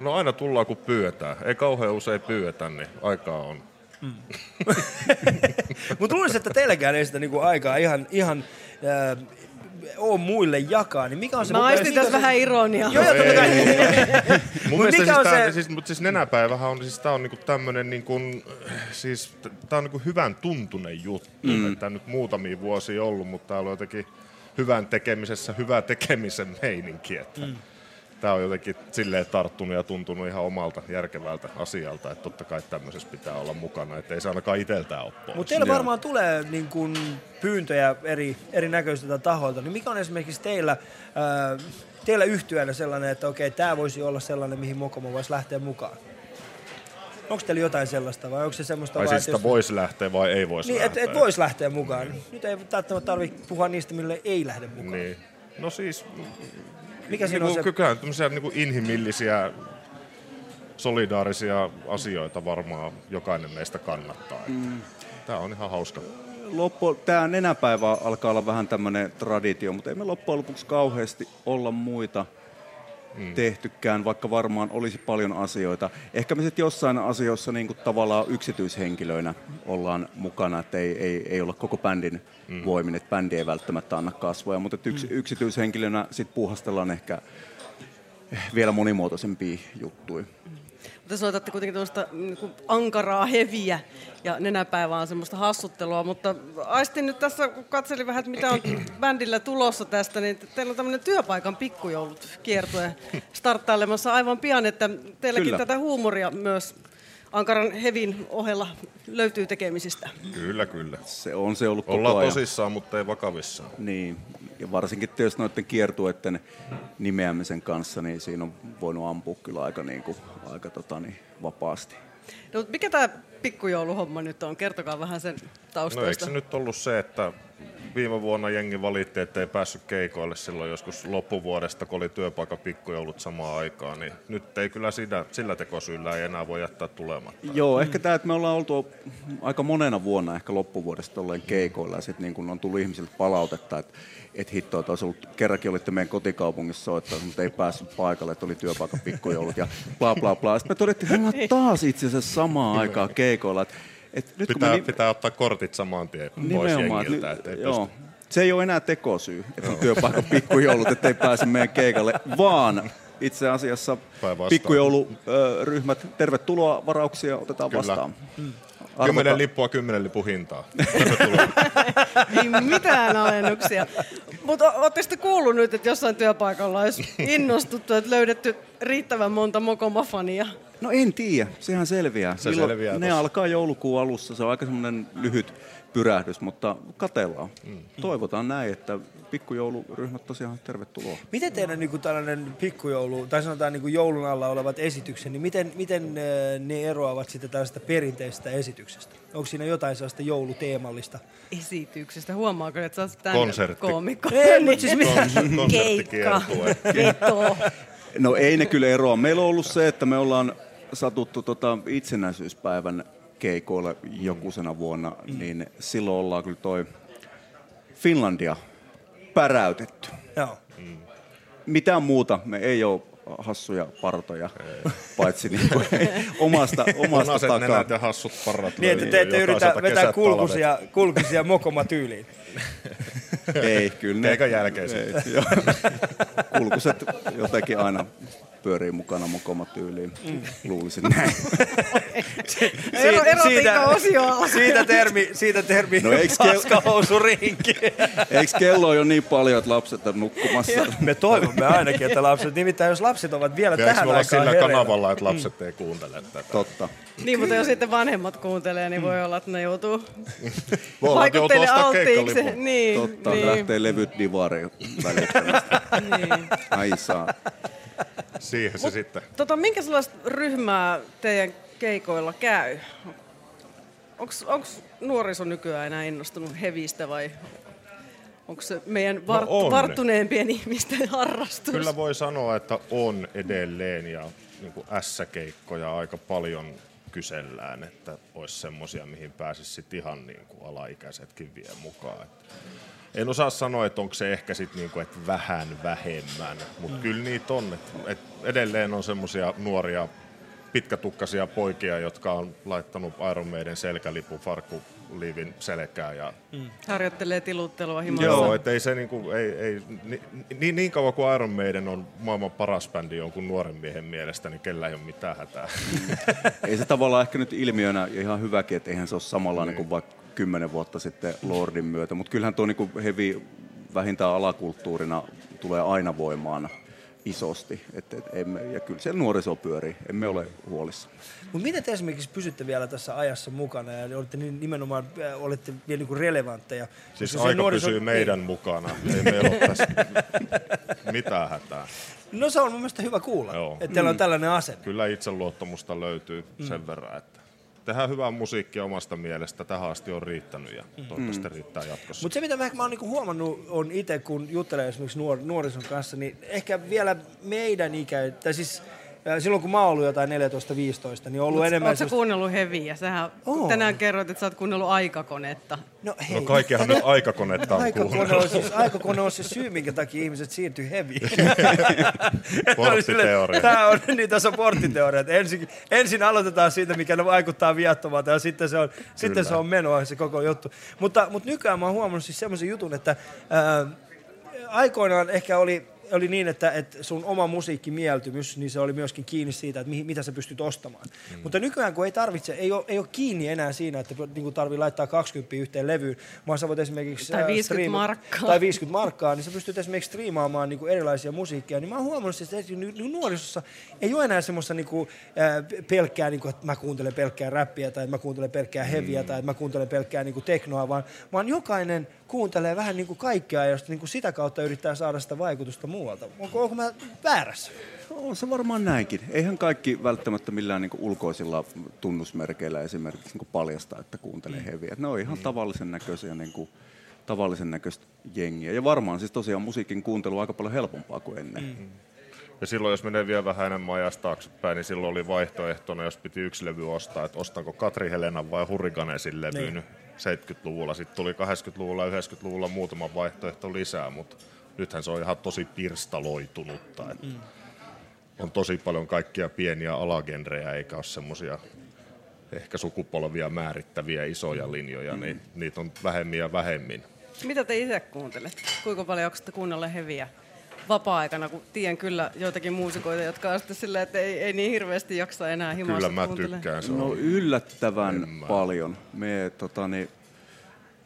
No aina tullaan kun pyydetään. Ei kauhean usein pyydetä, niin aikaa on. Mutta luulisin, että teilläkään ei sitä niinku aikaa ihan, ihan äh, ole muille jakaa. Niin mikä on se... Mä aistin tässä vähän ironiaa. Joo, joo, totta kai. Mun Mut mielestä mikä siis, on tää, siis, mut siis nenäpäivähän on, siis tää on niinku tämmönen niinku, siis tää on niinku hyvän tuntunen juttu. Mm. Mm. Että nyt muutamia vuosia ollut, mutta tää on jotenkin hyvän tekemisessä hyvä tekemisen meininki. Että Mm. Tää on jotenkin silleen tarttunut ja tuntunut ihan omalta järkevältä asialta, että totta kai tämmöisessä pitää olla mukana, että ei se ainakaan iteltään ole pois. Mutta teillä varmaan tulee niin kun, pyyntöjä eri, erinäköisiltä tahoilta. Niin mikä on esimerkiksi teillä, ää, teillä yhtyönä sellainen, että okei, tämä voisi olla sellainen, mihin Mokomo voisi lähteä mukaan? Onko teillä jotain sellaista vai onko se semmoista Ai vaan, siis sitä voisi lähteä vai ei voisi Niin, että lähteä? et voisi lähteä mukaan. Nyt ei välttämättä tarvitse puhua niistä, mille ei lähde mukaan. Niin. No siis, Mikä siinä on niinku, se- Kyllähän tämmöisiä niinku inhimillisiä, solidaarisia asioita varmaan jokainen meistä kannattaa. Mm. Tämä on ihan hauska. loppu, tämä nenäpäivä alkaa olla vähän tämmöinen traditio, mutta ei me loppujen lopuksi kauheasti olla muita mm. tehtykään, vaikka varmaan olisi paljon asioita. Ehkä me sitten jossain asioissa niin kuin tavallaan yksityishenkilöinä ollaan mukana, että ei, ei, ei olla koko bändin mm. voimin, että bändi ei välttämättä anna kasvoja, mutta yks, Mm. yksityishenkilönä sitten puuhastellaan ehkä vielä monimuotoisempia juttuja. Te soitatte kuitenkin tuosta niinku ankaraa heviä ja nenäpäivä on semmoista hassuttelua, mutta aistin nyt tässä, kun katselin vähän, että mitä on bändillä tulossa tästä, niin teillä on tämmöinen työpaikan pikkujoulut kiertue starttailemassa aivan pian, että teilläkin Kyllä. tätä huumoria myös ankaran hevin ohella löytyy tekemisistä. Kyllä, kyllä. Se on se ollut koko Ollaan ajan. tosissaan, mutta ei vakavissaan. Niin, ja varsinkin tietysti noiden kiertueiden nimeämisen kanssa, niin siinä on voinut ampua kyllä aika, niin kuin, aika tota, niin, vapaasti. No, mikä tämä pikkujouluhomma nyt on? Kertokaa vähän sen No eikö se nyt ollut se, että viime vuonna jengi valitti, että ei päässyt keikoille silloin joskus loppuvuodesta, kun oli työpaikan pikkujoulut samaan aikaan, niin nyt ei kyllä sitä, sillä tekosyllä ei enää voi jättää tulematta. Joo, ehkä tämä, että me ollaan oltu aika monena vuonna ehkä loppuvuodesta olleen keikoilla ja sitten niin kun on tullut ihmisiltä palautetta, että et hitto, että olisi ollut, kerrankin olitte meidän kotikaupungissa soittaa, mutta ei päässyt paikalle, että oli työpaikan pikkujoulut ja bla bla bla. Sitten me todettiin, että me ollaan taas itse asiassa samaan aikaan keikoilla. Et, et nyt kun Pitää, me ni- pitää ottaa kortit saman tien pois Nimenomaan, jengiltä, että ettei joo. pysty. Se ei ole enää tekosyy, että on työpaikan pikkujoulut, että ei pääse meidän keikalle, vaan itse asiassa pikkujouluryhmät, tervetuloa, varauksia otetaan Kyllä. vastaan. Kymmenen lippua, kymmenen lipun hintaa. Ei mitään alennuksia. Mutta ootteko te kuullut nyt, että jossain työpaikalla olisi innostuttu, että löydetty riittävän monta mokomafania? No en tiedä, sehän selviää. Se Milloin- selviää ne tossa. alkaa joulukuun alussa, se on aika semmoinen lyhyt pyrähdys, mutta katellaan. Mm. Toivotaan näin, että pikkujouluryhmät tosiaan tervetuloa. Miten teidän niin kuin tällainen pikkujoulu, tai sanotaan niin kuin joulun alla olevat esitykset, niin miten, miten ne eroavat sitten tällaista perinteisestä esityksestä? Onko siinä jotain sellaista jouluteemallista? Esityksestä. Huomaako, että sä oot tänne Konsertti. koomikko? Ei, mut siis Niin. Kons- Keikka. Veto. No ei ne kyllä eroa. Meillä on ollut se, että me ollaan satuttu tota itsenäisyyspäivän keikoille jokusena vuonna, niin silloin ollaan kyllä toi Finlandia päräytetty. Joo. Mitään muuta me ei ole hassuja partoja, paitsi niin kuin omasta, omasta takaa. nenät ja hassut parrat Niin, että te ette yritä vetää kulkusia, kulkusia mokoma tyyliin. Ei, kyllä ne... Keikan jälkeen ei, sitten. Kulkuset jotenkin aina pyörii mukana mokoma tyyliin. Mm. Luulisin näin. Ero- erotiikka-osio alkaa. siitä termi, siitä termi No eiks kel- paskahousurinki. Eikö kello ole jo niin paljon, että lapset on nukkumassa? Me toivomme ainakin, että lapset, nimittäin jos lapset ovat vielä Pitäisikö tähän aikaan sillä hereillä. kanavalla, että lapset ei kuuntele tätä? Totta. Niin, mutta jos sitten vanhemmat kuuntelee, niin voi olla, että ne joutuu Voi olla, että joutuu vaikutteille ostaa keikkalipun. Niin, Totta, niin. lähtee levyt divariin välittömästi. Niin. Ai saa. Siihen se sitten. Tota, minkä sellaista ryhmää teidän keikoilla käy? Onko nuoriso nykyään enää innostunut hevistä vai onko se meidän var- No on. varttuneempien ihmisten harrastus? Kyllä voi sanoa, että on edelleen ja niin kuin S-keikkoja aika paljon kysellään, että olisi semmoisia, mihin pääsisi sit ihan niin kuin alaikäisetkin vie mukaan. Että en osaa sanoa, että onko se ehkä sitten niinku, että vähän vähemmän, mutta Mm. kyllä niitä on. Et, et edelleen on semmoisia nuoria pitkätukkaisia poikia, jotka on laittanut Iron Maiden selkälipun farkkuliivin selkään ja Harjoittelee tiluttelua himassa. Joo, et ei se niinku, ei, ei, ni- niin, niin kauan kuin Iron Maiden on maailman paras bändi jonkun nuoren miehen mielestä, niin kellä ei ole mitään hätää. Ei se tavallaan ehkä nyt ilmiönä ja ihan hyväkin, että eihän se ole samanlainen kuin vaikka kymmenen vuotta sitten Lordin myötä. Mutta kyllähän tuo niinku heavy vähintään alakulttuurina tulee aina voimaan isosti. Et, et, emme, ja kyllä siellä nuoriso pyörii, emme ole huolissa. Mutta miten te esimerkiksi pysytte vielä tässä ajassa mukana ja olette niin- nimenomaan äh, olette vielä niinku relevantteja? Siis Koska aika nuoriso- pysyy meidän mukana. Ei meillä ole tässä mitään hätää. Niin. No se on mun mielestä hyvä kuulla, Joo. että teillä on Mm. tällainen asenne. Kyllä itseluottamusta löytyy Mm. sen verran, että tehdään hyvää musiikkia omasta mielestä. Tähän asti on riittänyt ja toivottavasti Mm. riittää jatkossa. Mutta se, mitä mä, mä oon niinku huomannut, on itse, kun juttelen esimerkiksi nuor, nuorison kanssa, niin ehkä vielä meidän ikä, tai siis silloin kun mä oon ollut jotain 14-15, niin on ollut Mut enemmän... Oletko sä kuunnellut heviä? Sähän Oon. tänään kerroit, että sä oot kuunnellut aikakonetta. No, No kaikkihan nyt aikakonetta on Aikakone on, siis, aikakone on se syy, minkä takia ihmiset siirtyy heviin. Porttiteoria. Tämä on, niin tässä on porttiteoria. Ensin, ensin aloitetaan siitä, mikä ne vaikuttaa viattomalta, ja sitten se on, sitten se on menoa se koko juttu. Mutta, mutta nykyään mä oon huomannut siis semmoisen jutun, että ää, aikoinaan ehkä oli, oli niin, että, että sun oma musiikkimieltymys, niin se oli myöskin kiinni siitä, että mihin, mitä sä pystyt ostamaan. Mm. Mutta nykyään, kun ei tarvitse, ei ole, ei ole kiinni enää siinä, että niin tarvii laittaa 20 yhteen levyyn, vaan sä voit esimerkiksi... Tai ää, 50 striima- markkaa. Tai 50 markkaa, niin sä pystyt esimerkiksi striimaamaan niin kuin erilaisia musiikkia. Niin mä oon huomannut, siis, että nuorisossa ei ole enää semmoista niin kuin, ää, pelkkää, niin kuin, että mä kuuntelen pelkkää räppiä, tai että mä kuuntelen pelkkää heviä, tai että mä kuuntelen pelkkää niin kuin teknoa, vaan, vaan jokainen kuuntelee vähän niin kuin kaikkea, ja niin kuin sitä kautta yrittää saada sitä vaikutusta muualta. Onko, onko mä väärässä? On se varmaan näinkin. Eihän kaikki välttämättä millään niin ulkoisilla tunnusmerkeillä esimerkiksi niin paljasta, että kuuntelee Mm. heviä. Ne on ihan tavallisen näköisiä niin kuin, tavallisen näköistä jengiä. Ja varmaan siis tosiaan musiikin kuuntelu on aika paljon helpompaa kuin ennen. Mm. Ja silloin, jos menee vielä vähän enemmän ajasta taaksepäin, niin silloin oli vaihtoehtona, jos piti yksi levy ostaa, että ostanko Katri Helenan vai Hurricanesin levyn Niin. 70-luvulla. Sitten tuli 80-luvulla ja 90-luvulla muutama vaihtoehto lisää, mutta nythän se on ihan tosi pirstaloitunutta. Että Mm. On tosi paljon kaikkia pieniä alagenrejä, eikä ole semmoisia ehkä sukupolvia määrittäviä isoja linjoja, niin niitä on vähemmin ja vähemmin. Mitä te itse kuuntelette? Kuinka paljon jaksatte kuunnella heviä vapaa-aikana, kun tiedän kyllä joitakin muusikoita, jotka on sitten silleen, että ei, ei niin hirveästi jaksa enää himassa Kyllä mä kuuntelemaan. tykkään. Se No on yllättävän paljon. Me tota, niin,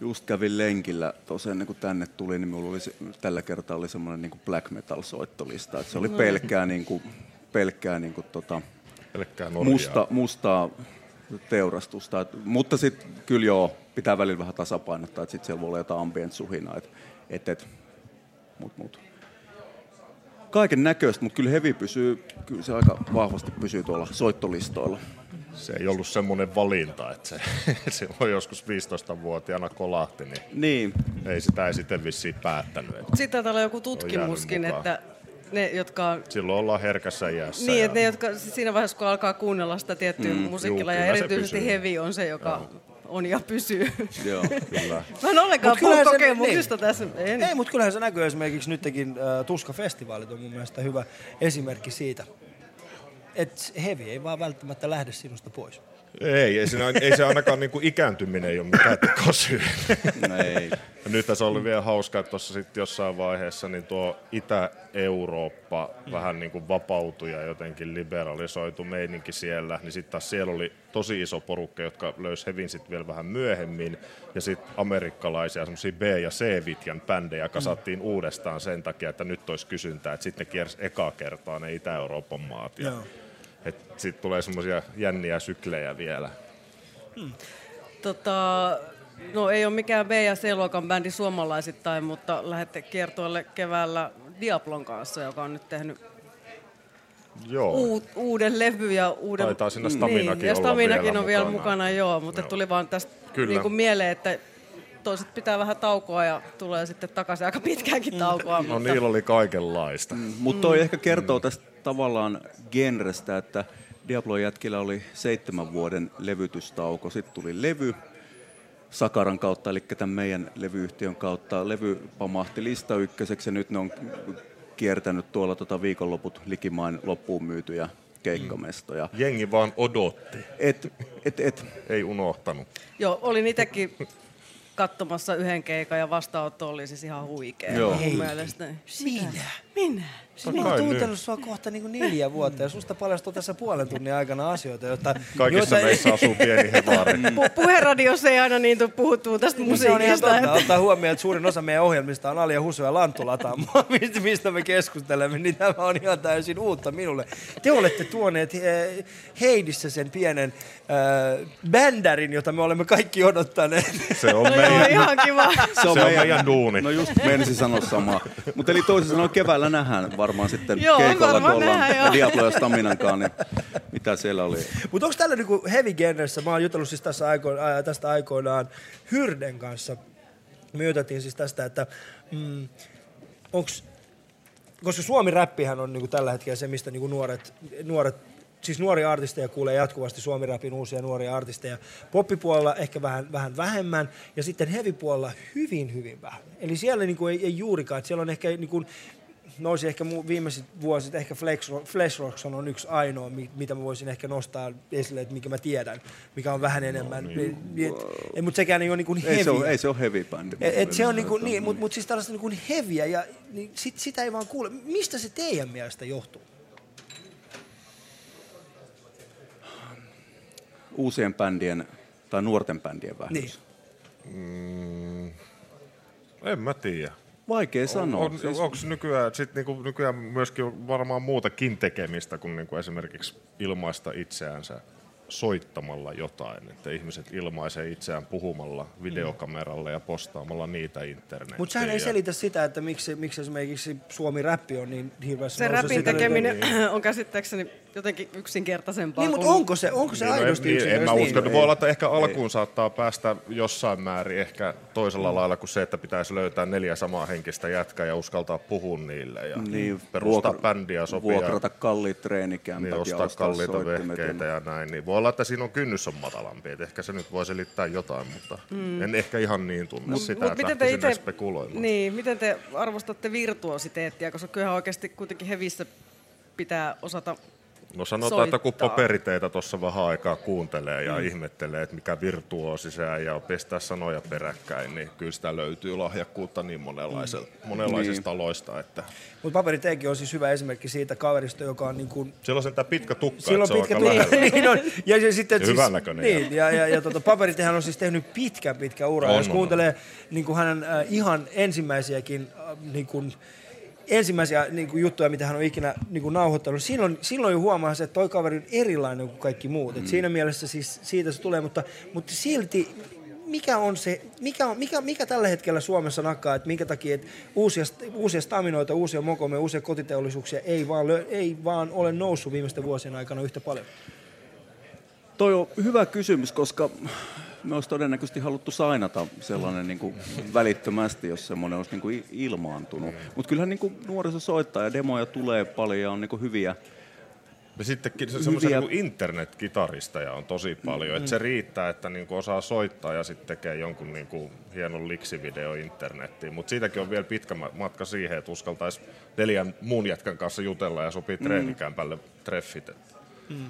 just kävin lenkillä tuossa ennen kuin tänne tuli, niin minulla oli se, tällä kertaa oli semmoinen niin black metal soittolista. Et se oli No. pelkkää, niin kuin, pelkkää niin kuin, tota, Pelkkää Norjaa. musta, mustaa teurastusta. Et, mutta sitten kyllä joo, pitää välillä vähän tasapainottaa, että sitten siellä voi olla jotain ambient suhinaa. Et, et, et, mut, mut. Kaiken näköistä, mutta kyllä hevi pysyy, kyllä se aika vahvasti pysyy tuolla soittolistoilla. Se ei ollut semmoinen valinta, että se silloin joskus 15-vuotiaana kolahti, niin, niin. ei sitä ei sitten vissiin päättänyt. Että Sitten taitaa olla joku On tutkimuskin, mukaan. että ne, jotka silloin ollaan herkässä iässä. Niin, ja- että ne, jotka siinä vaiheessa, kun alkaa kuunnella sitä tiettyä Mm, juu, musiikkilla, ja erityisesti heavy on se, joka on ja pysyy. Joo, kyllä. Mä en ollenkaan Mut puhu se- kokemuksista niin. tässä. En. Ei, mutta kyllähän se näkyy esimerkiksi nytkin äh, Tuska-festivaalit on mun mielestä hyvä esimerkki siitä. Että heavy ei vaan välttämättä lähde sinusta pois. Ei, ei, siinä, ei se ainakaan niin kuin ikääntyminen ei ole mikään tekosyy. ei. Ja nyt tässä oli vielä hauskaa, että tuossa sitten jossain vaiheessa niin tuo Itä-Eurooppa vähän niin kuin vapautui ja jotenkin liberalisoitu meininki siellä, niin sitten taas siellä oli tosi iso porukka, jotka löysi Hevin sitten vielä vähän myöhemmin, ja sitten amerikkalaisia semmoisia B- ja C-vitjan bändejä kasattiin uudestaan sen takia, että nyt olisi kysyntää, että sitten ne kiersi ekaa kertaa ne Itä-Euroopan maat. Ja Joo. Sitten tulee semmoisia jänniä syklejä vielä. Tota, no ei ole mikään B- ja C-luokan bändi suomalaisittain, mutta lähette kiertueelle keväällä Diablon kanssa, joka on nyt tehnyt Joo. uut, uuden levy ja uuden... Taitaa siinä Staminakin niin, ja Staminakin vielä on vielä mukana. mukana, joo, mutta Joo. tuli vaan tästä Kyllä. niin kuin mieleen, että toiset pitää vähän taukoa ja tulee sitten takaisin aika pitkäänkin taukoa. No mutta... niillä oli kaikenlaista. Mutta toi ehkä kertoo tästä tavallaan genrestä, että Diablo jätkillä oli seitsemän vuoden levytystauko, sitten tuli levy Sakaran kautta, eli tämän meidän levyyhtiön kautta. Levy pamahti lista ykköseksi ja nyt ne on kiertänyt tuolla tota viikonloput likimain loppuun myytyjä keikkamestoja. Jengi vaan odotti. Et, et, et. Ei unohtanut. Joo, olin itsekin katsomassa yhden keikan ja vastaanotto oli siis ihan huikea Joo. mun mielestä. Minä? Minä? Siis mä oon tuntenut sua kohta niin kuin neljä vuotta ja susta paljastuu tässä puolen tunnin aikana asioita, joita... Kaikissa joita meissä asuu pieni hevari. Pu- puheradiossa ei aina niin tule puhuttua tästä Se on ihan musiikista. totta. että- Ottaa huomioon, että suurin osa meidän ohjelmista on Alia Husu ja Lanttu Latamo, mistä, mistä me keskustelemme, niin tämä on ihan täysin uutta minulle. Te olette tuoneet eh, Heidissä sen pienen äh, bändärin, jota me olemme kaikki odottaneet. Se on No joo, ihan kiva. Se on meidän duuni. No just meinasin sanoa samaa. Mutta eli toisin sanoen keväällä nähdään varmaan sitten Joo, keikolla varmaan tuolla nähdään. Diablo ja Staminan kanssa, niin mitä siellä oli. Mutta onko tällä niinku heavy genressä, mä oon jutellut siis tässä aiko, ää, tästä aikoinaan Hyrden kanssa, me juteltiin siis tästä, että mm, onks, koska Suomi-räppihän on niinku tällä hetkellä se, mistä niinku nuoret, nuoret siis nuoria artisteja kuulee jatkuvasti Suomi-räpin uusia nuoria artisteja. Poppipuolella ehkä vähän, vähän vähemmän ja sitten heavy-puolella hyvin, hyvin vähän. Eli siellä niinku ei, ei juurikaan, että siellä on ehkä niinku, nousi ehkä mu- viimeiset vuosit, ehkä Flex, Flash Rocks on yksi ainoa, mi- mitä mä voisin ehkä nostaa esille, että mikä mä tiedän, mikä on vähän enemmän. Niin, niin, ei, mutta sekään ei ole niin kuin Ei se, ole, heavy. ei se ole heavy bändi. Et, et se on niinku, niin, mutta mut siis tällaista niinku heviä ja niin sit, sitä ei vaan kuule. Mistä se teidän mielestä johtuu? Uusien bändien tai nuorten bändien vähyys. Mm, en mä tiedä. Vaikea sanoa. On, Siis- Onko nykyään, sit niinku, nykyään myöskin varmaan muutakin tekemistä kuin niinku esimerkiksi ilmaista itseänsä soittamalla jotain, että ihmiset ilmaisee itseään puhumalla videokameralla ja postaamalla niitä internettiin. Mutta sehän ei selitä sitä, että miksi, miksi esimerkiksi Suomi-räppi on niin hirveässä Se räpin tekeminen on käsittääkseni jotenkin yksinkertaisempaa. Niin, mutta onko se, onko se Niin, no aidosti en, en mä usko, että niin? voi olla, että ehkä alkuun saattaa päästä jossain määrin ehkä toisella lailla kuin se, että pitäisi löytää neljä samaa henkistä jätkää ja uskaltaa puhua niille ja Niin, perustaa vuokra- bändiä, sopia. Vuokrata kalliit treenikämpät niin, ja ostaa ostaa kalliita vehkeitä ja näin. Niin voi olla, että siinä on kynnys on matalampi. Et ehkä se nyt voi selittää jotain, mutta Mm. en ehkä ihan niin tunne Mut- sitä, mut että miten te ite- spekuloimaan. Niin, miten te arvostatte virtuositeettia, koska kyllähän oikeasti kuitenkin hevissä pitää osata No sanotaan, että kun soittaa. paperiteitä tuossa vähän aikaa kuuntelee ja mm. ihmettelee, että mikä virtuoosi se ja pestää sanoja peräkkäin, niin kyllä sitä löytyy lahjakkuutta niin monenlaisista, mm. monenlaisista niin. aloista. Että Mutta paperiteekki on siis hyvä esimerkki siitä kaverista, joka on niin kuin siellä on sentään pitkä tukka, Sillä on että se pitkä on aika tukka. niin on. Ja, ja sitten, Ja hyvännäköinen, Niin, ja, ja, ja tota, paperitehän on siis tehnyt pitkä, pitkä ura. On, Jos on, kuuntelee niin kuin hänen äh, ihan ensimmäisiäkin äh, niin kuin, ensimmäisiä niin kuin, juttuja, mitä hän on ikinä niin kuin, nauhoittanut, silloin, silloin jo huomaa se, että toi kaveri on erilainen kuin kaikki muut. Mm. Et siinä mielessä siis siitä se tulee, mutta, mutta silti mikä on se, mikä, on, mikä, mikä tällä hetkellä Suomessa nakkaa, että minkä takia että uusia, uusia staminoita, uusia mokomeja, uusia kotiteollisuuksia ei vaan, ei vaan ole noussut viimeisten vuosien aikana yhtä paljon? Toi on hyvä kysymys, koska me olisi todennäköisesti haluttu sainata sellainen niin kuin välittömästi, jos semmoinen olisi niin kuin ilmaantunut. Mutta kyllähän niin kuin nuoriso soittaa ja demoja tulee paljon ja on niin kuin hyviä. Ja sittenkin se Hyviä- semmoisia niin internet-kitaristeja on tosi paljon. Mm. Että se riittää, että niinku osaa soittaa ja sitten tekee jonkun niinku hienon liksivideo internettiin. Mutta siitäkin on vielä pitkä ma- matka siihen, että uskaltaisi neljän muun jätkän kanssa jutella ja sopii Mm. treenikämpälle treffit. Mm.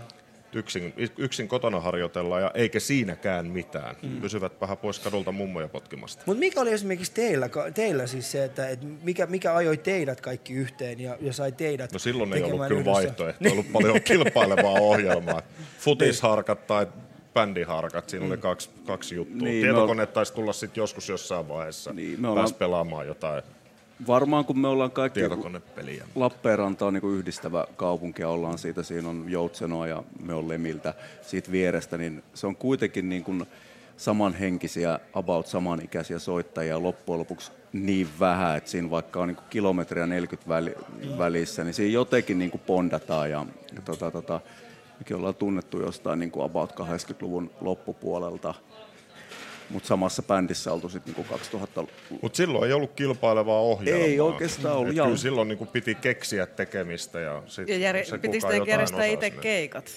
Yksin, yksin kotona harjoitellaan ja eikä siinäkään mitään. Mm. Mm. Pysyvät vähän pois kadulta mummoja potkimasta. Mutta mikä oli esimerkiksi teillä, teillä siis se, että et mikä, mikä ajoi teidät kaikki yhteen ja, ja sai teidät No silloin ei ollut kyllä yhdessä? vaihtoehto, ei ollut paljon kilpailevaa ohjelmaa. Futisharkat tai bändiharkat, siinä oli kaksi, kaksi juttua. Niin, Tietokone taisi tulla sitten joskus jossain vaiheessa. Niin, me ollaan- pelaamaan jotain Varmaan kun me ollaan kaikki tietokonepeliä. Lappeenranta on niin yhdistävä kaupunki ja ollaan siitä, siinä on Joutsenoa ja me on Lemiltä siitä vierestä, niin se on kuitenkin niin kuin samanhenkisiä, about samanikäisiä soittajia loppujen lopuksi niin vähän, että siinä vaikka on niin kuin kilometriä 40 väli, välissä, niin siinä jotenkin niin kuin pondataan ja, ja tota, tota, mekin ollaan tunnettu jostain niin kuin about 80-luvun loppupuolelta, mutta samassa bändissä oltu sitten niin 2000 Mutta silloin ei ollut kilpailevaa ohjelmaa. Ei oikeastaan ollut. Kyllä silloin niinku piti keksiä tekemistä. Ja, sit Ja jär, se, pitikö kuka teidän jotain järjestää itse keikat?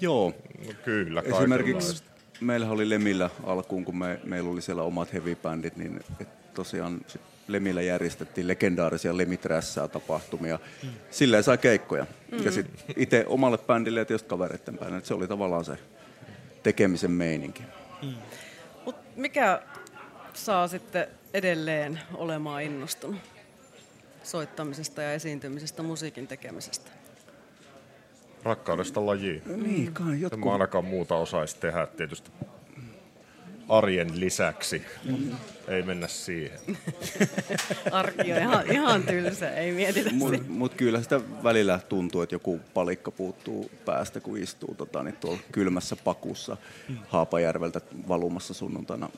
Joo. No kyllä, Esimerkiksi meillä oli Lemillä alkuun, kun me, meillä oli siellä omat heavy-bändit, niin et tosiaan sit Lemillä järjestettiin legendaarisia Lemiträssää tapahtumia. Mm. Silleen sai keikkoja. Mm. Ja sitten itse omalle bändille ja tietysti kavereiden bändille. Se oli tavallaan se tekemisen meininki. Mut mikä saa sitten edelleen olemaan innostunut soittamisesta ja esiintymisestä, musiikin tekemisestä? Rakkaudesta lajiin. Niin, kai En jotkut... mä ainakaan muuta osaisi tehdä tietysti arjen lisäksi. Mm. Ei mennä siihen. Arki on ihan, ihan tylsä, ei mietitä Mutta mut kyllä sitä välillä tuntuu, että joku palikka puuttuu päästä, kun istuu tota, niin tuolla kylmässä pakussa Haapajärveltä valumassa sunnuntaina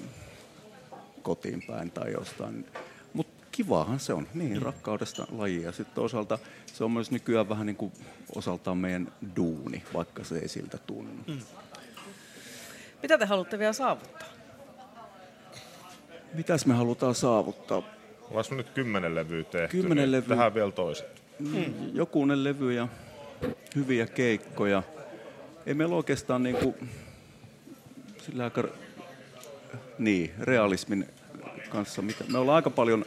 kotiin päin tai jostain. Mutta kivahan se on, niin rakkaudesta lajia. Sitten toisaalta se on myös nykyään vähän niin kuin osaltaan meidän duuni, vaikka se ei siltä tunnu. Mm. Mitä te haluatte vielä saavuttaa? Mitäs me halutaan saavuttaa? Ollaanko me nyt kymmenen levyä tehty, Kymmenen niin levyä. tehdään vielä toiset. Mm. Jokunen levy ja hyviä keikkoja. Ei meillä oikeastaan niin kuin, sillä aika, niin, realismin kanssa, mitä, me ollaan aika paljon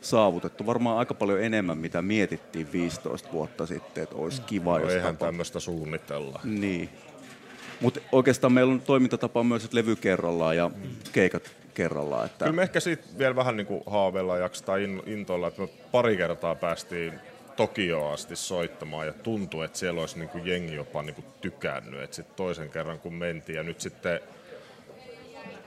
saavutettu, varmaan aika paljon enemmän, mitä mietittiin 15 vuotta sitten, että olisi kiva, No jos eihän tapa- tämmöistä suunnitella. Niin. Mutta oikeastaan meillä on toimintatapa myös, että levy kerrallaan ja keikat kerrallaan. Että... Kyllä me ehkä siitä vielä vähän niin kuin haaveilla jaksetaan in, intoilla, että me pari kertaa päästiin Tokioon asti soittamaan ja tuntui, että siellä olisi niin kuin jengi jopa niin kuin tykännyt. Että sitten toisen kerran kun mentiin ja nyt sitten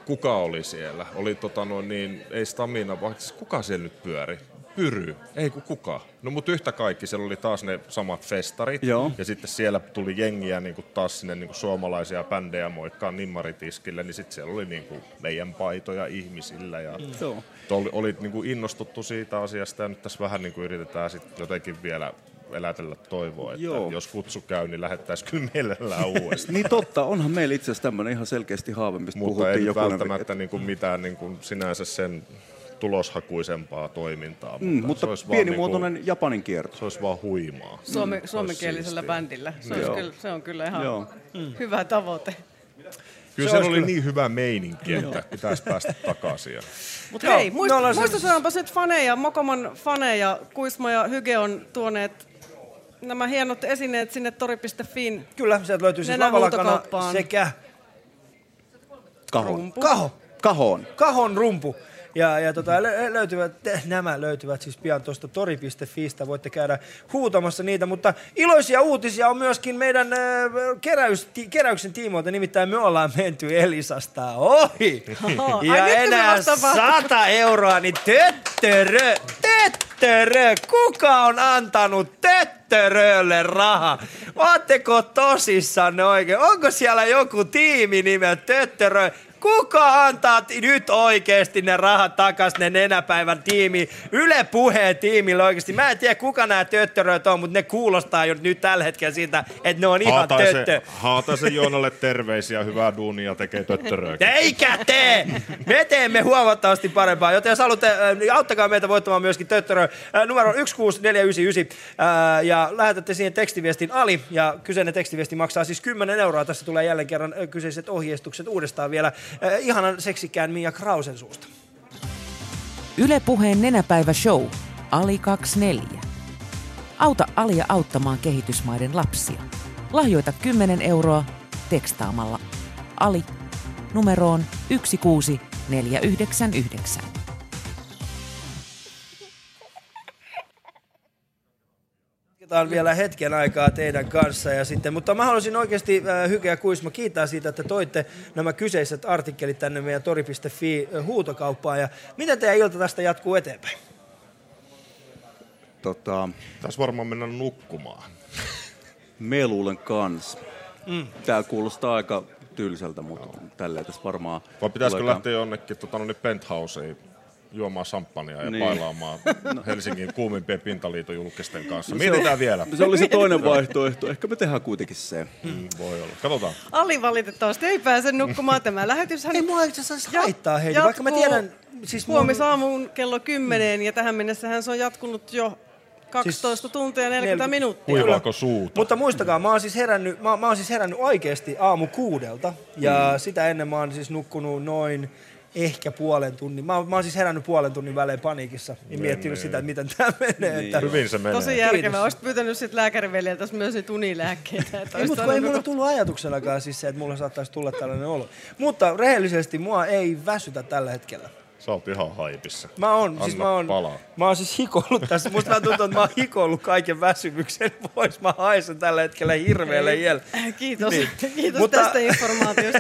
kuka oli siellä? Oli tota noin niin, ei Stamina, vaan siis kuka siellä nyt pyöri? Pyry. Ei ku kuka. No mut yhtä kaikki, siellä oli taas ne samat festarit. Joo. Ja sitten siellä tuli jengiä niin kuin taas sinne niin kuin suomalaisia bändejä moikkaan nimmaritiskille, niin sitten siellä oli niin kuin meidän paitoja ihmisillä. Ja Joo. oli, oli niin kuin innostuttu siitä asiasta ja nyt tässä vähän niin kuin yritetään sit jotenkin vielä elätellä toivoa, että Joo. jos kutsu käy, niin lähettäisiin kyllä mielellään uudestaan. Niin totta, onhan meillä itse asiassa tämmöinen ihan selkeästi haave, mistä Mutta ei puhuttiin nyt jokunen välttämättä niin kuin mitään niin kuin sinänsä sen tuloshakuisempaa toimintaa. Mm, mutta se olisi vaan pienimuotoinen niin Japanin kierto. se olisi vaan huimaa. Suome, Se suomenkielisellä bändillä. Se, olisi Joo. kyllä, se on kyllä ihan Joo. hyvä tavoite. Kyllä Se olisi oli kyllä- niin hyvä meininki, että pitäisi päästä takaisin. Mutta hei, muist, ollaan se- muistutaanpas nyt faneja, Mokoman faneja. Kuisma ja Hyge on tuoneet nämä hienot esineet sinne tori.fin. Kyllä, sieltä löytyy siis lavalakana sekä Kahon. Kaho. Kahoon. Kahon rumpu. Ja, ja tota, lö- löytyvät, nämä löytyvät siis pian tuosta tori.fistä, voitte käydä huutamassa niitä, mutta iloisia uutisia on myöskin meidän äh, keräys, ti, keräyksen tiimoilta, nimittäin me ollaan menty Elisasta ohi. Oho, ai ja se enää vasta tapahtuu. 100 euroa, niin töttörö, töttörö, kuka on antanut töttörölle rahaa? Ootteko tosissanne oikein? Onko siellä joku tiimi nimeltä töttörö? Kuka antaa t- nyt oikeasti ne rahat takas ne nenäpäivän tiimi, Yle Puheen tiimille oikeasti? Mä en tiedä kuka nämä töttöröt on, mutta ne kuulostaa jo nyt tällä hetkellä siitä, että ne on ihan Haataisen, töttö. Haataisen Joonalle terveisiä, hyvää duunia, tekee töttöröä. Eikä tee! Me teemme huomattavasti parempaa, joten jos haluatte, niin auttakaa meitä voittamaan myöskin Töttörö äh, numero 16499 äh, ja lähetätte siihen tekstiviestin Ali ja kyseinen tekstiviesti maksaa siis 10 euroa. Tässä tulee jälleen kerran kyseiset ohjeistukset uudestaan vielä äh, ihanan seksikään Mia Krausen suusta. Yle Puheen nenäpäivä show. Ali 24. Auta Alia auttamaan kehitysmaiden lapsia. Lahjoita 10 euroa tekstaamalla Ali numeroon 16499. Jatketaan vielä hetken aikaa teidän kanssa. Ja sitten, mutta mä haluaisin oikeasti äh, Hyke ja Kuisma kiittää siitä, että toitte nämä kyseiset artikkelit tänne meidän tori.fi äh, huutokauppaan. Ja miten teidän ilta tästä jatkuu eteenpäin? Tota, Tässä varmaan mennä nukkumaan. me luulen kans. Mm. Tää kuulostaa aika tylsältä, mutta tälleen tässä varmaan... Vai pitäisikö tuleekaan- lähteä jonnekin tota, no niin penthouseen juomaan champagnea ja Niin. niin. bailaamaan Helsingin kuumimpien pintaliiton julkisten kanssa? No se Mietitään on- vielä. Se oli se toinen vaihtoehto. Ehkä me tehdään kuitenkin se. Mm, voi olla. Katsotaan. Ali valitettavasti ei pääse nukkumaan. Tämä lähetyshän Ei mua itse asiassa haittaa heitä, vaikka mä tiedän... Siis huomisaamuun kello 10 ja tähän mennessähän se on jatkunut jo 12 Siis tuntia ja 40 nel- minuuttia. Kuivaako suuta? Mutta muistakaa, mä oon siis herännyt, mä, mä oon siis herännyt oikeasti aamu kuudelta. Ja mm. sitä ennen mä oon siis nukkunut noin ehkä puolen tunnin. Mä, oon- mä oon siis herännyt puolen tunnin välein paniikissa. Ja Niin, miettinyt niin. sitä, että miten tämä menee. Niin. Että... Hyvin se menee. Tosi järkevää. Olisit pyytänyt sit lääkäriveljeltä myös niitä unilääkkeitä. että Ei, mutta kun ei mulle tullut ajatuksenakaan siis se, että mulla saattaisi tulla tällainen olo. Mutta rehellisesti mua ei väsytä tällä hetkellä. Sä oot ihan haipissa. Mä oon, Anna siis mä oon, palaa. mä oon siis hikoillut tässä. Musta mä tuntuu, että mä oon hikoillut kaiken väsymyksen pois. Mä haisen tällä hetkellä hirveälle jäl. Kiitos, Niin. kiitos Mutta- tästä informaatiosta.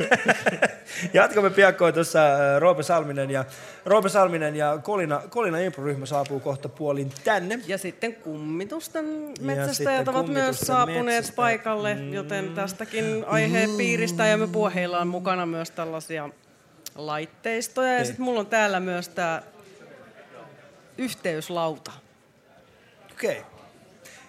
Jatkamme piakkoin tuossa äh, Roope Salminen ja, Roope Salminen ja Kolina, Kolina Impro-ryhmä saapuu kohta puolin tänne. Ja sitten kummitusten metsästäjät ovat myös saapuneet metsästäjät. paikalle, joten tästäkin aihepiiristä ja me puheilla on mukana myös tällaisia laitteistoja. Ja Niin. sitten mulla on täällä myös tämä yhteyslauta. Okei.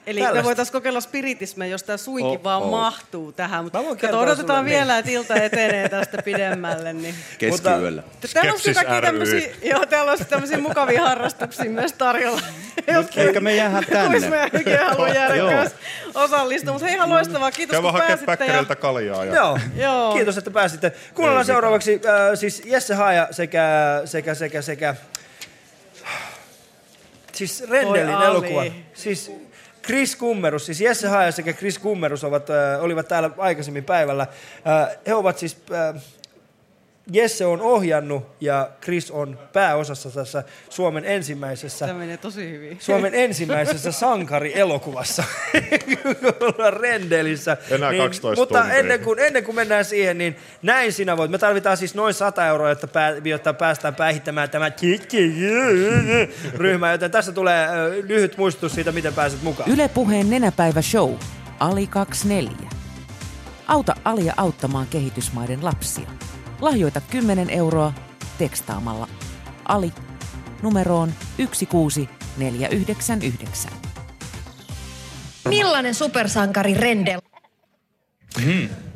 Eli me Tällaista. voitaisiin kokeilla spiritismia, jos tämä suinkin Oh, vaan oh. mahtuu tähän. Mutta odotetaan sulle, vielä, että ilta etenee tästä pidemmälle. Niin. Keskiyöllä. Täällä on tämmöisiä, joo, täällä on tämmöisiä mukavia harrastuksia myös tarjolla. Ehkä me jäädään Kuis tänne. mä oikein haluan jäädä Joo. myös osallistumaan. Mutta hei, ihan loistavaa. Kiitos, Käy kun pääsitte. Ja... päkkäriltä kaljaa. Ja... Joo. Joo. Kiitos, että pääsitte. Kuunnellaan seuraavaksi äh, siis Jesse Haaja sekä, sekä, sekä, sekä siis Rendelin elokuva. Siis Chris Kummerus, siis Jesse Haaja sekä Chris Kummerus ovat, äh, olivat täällä aikaisemmin päivällä. Äh, he ovat siis, äh, Jesse on ohjannut ja Chris on pääosassa tässä Suomen ensimmäisessä Tämä menee tosi hyvin. Suomen ensimmäisessä sankarielokuvassa Rendelissä. Enää 12 Mutta tuntia. ennen kuin, ennen kuin mennään siihen, niin näin sinä voit. Me tarvitaan siis noin 100 euroa, jotta, pää, jotta päästään päihittämään tämä ryhmä, joten tässä tulee lyhyt muistutus siitä, miten pääset mukaan. Yle Puheen nenäpäivä show. Ali 24. Auta Alia auttamaan kehitysmaiden lapsia. Lahjoita 10 euroa tekstaamalla Ali numeroon 16499. Millainen supersankari Rendel?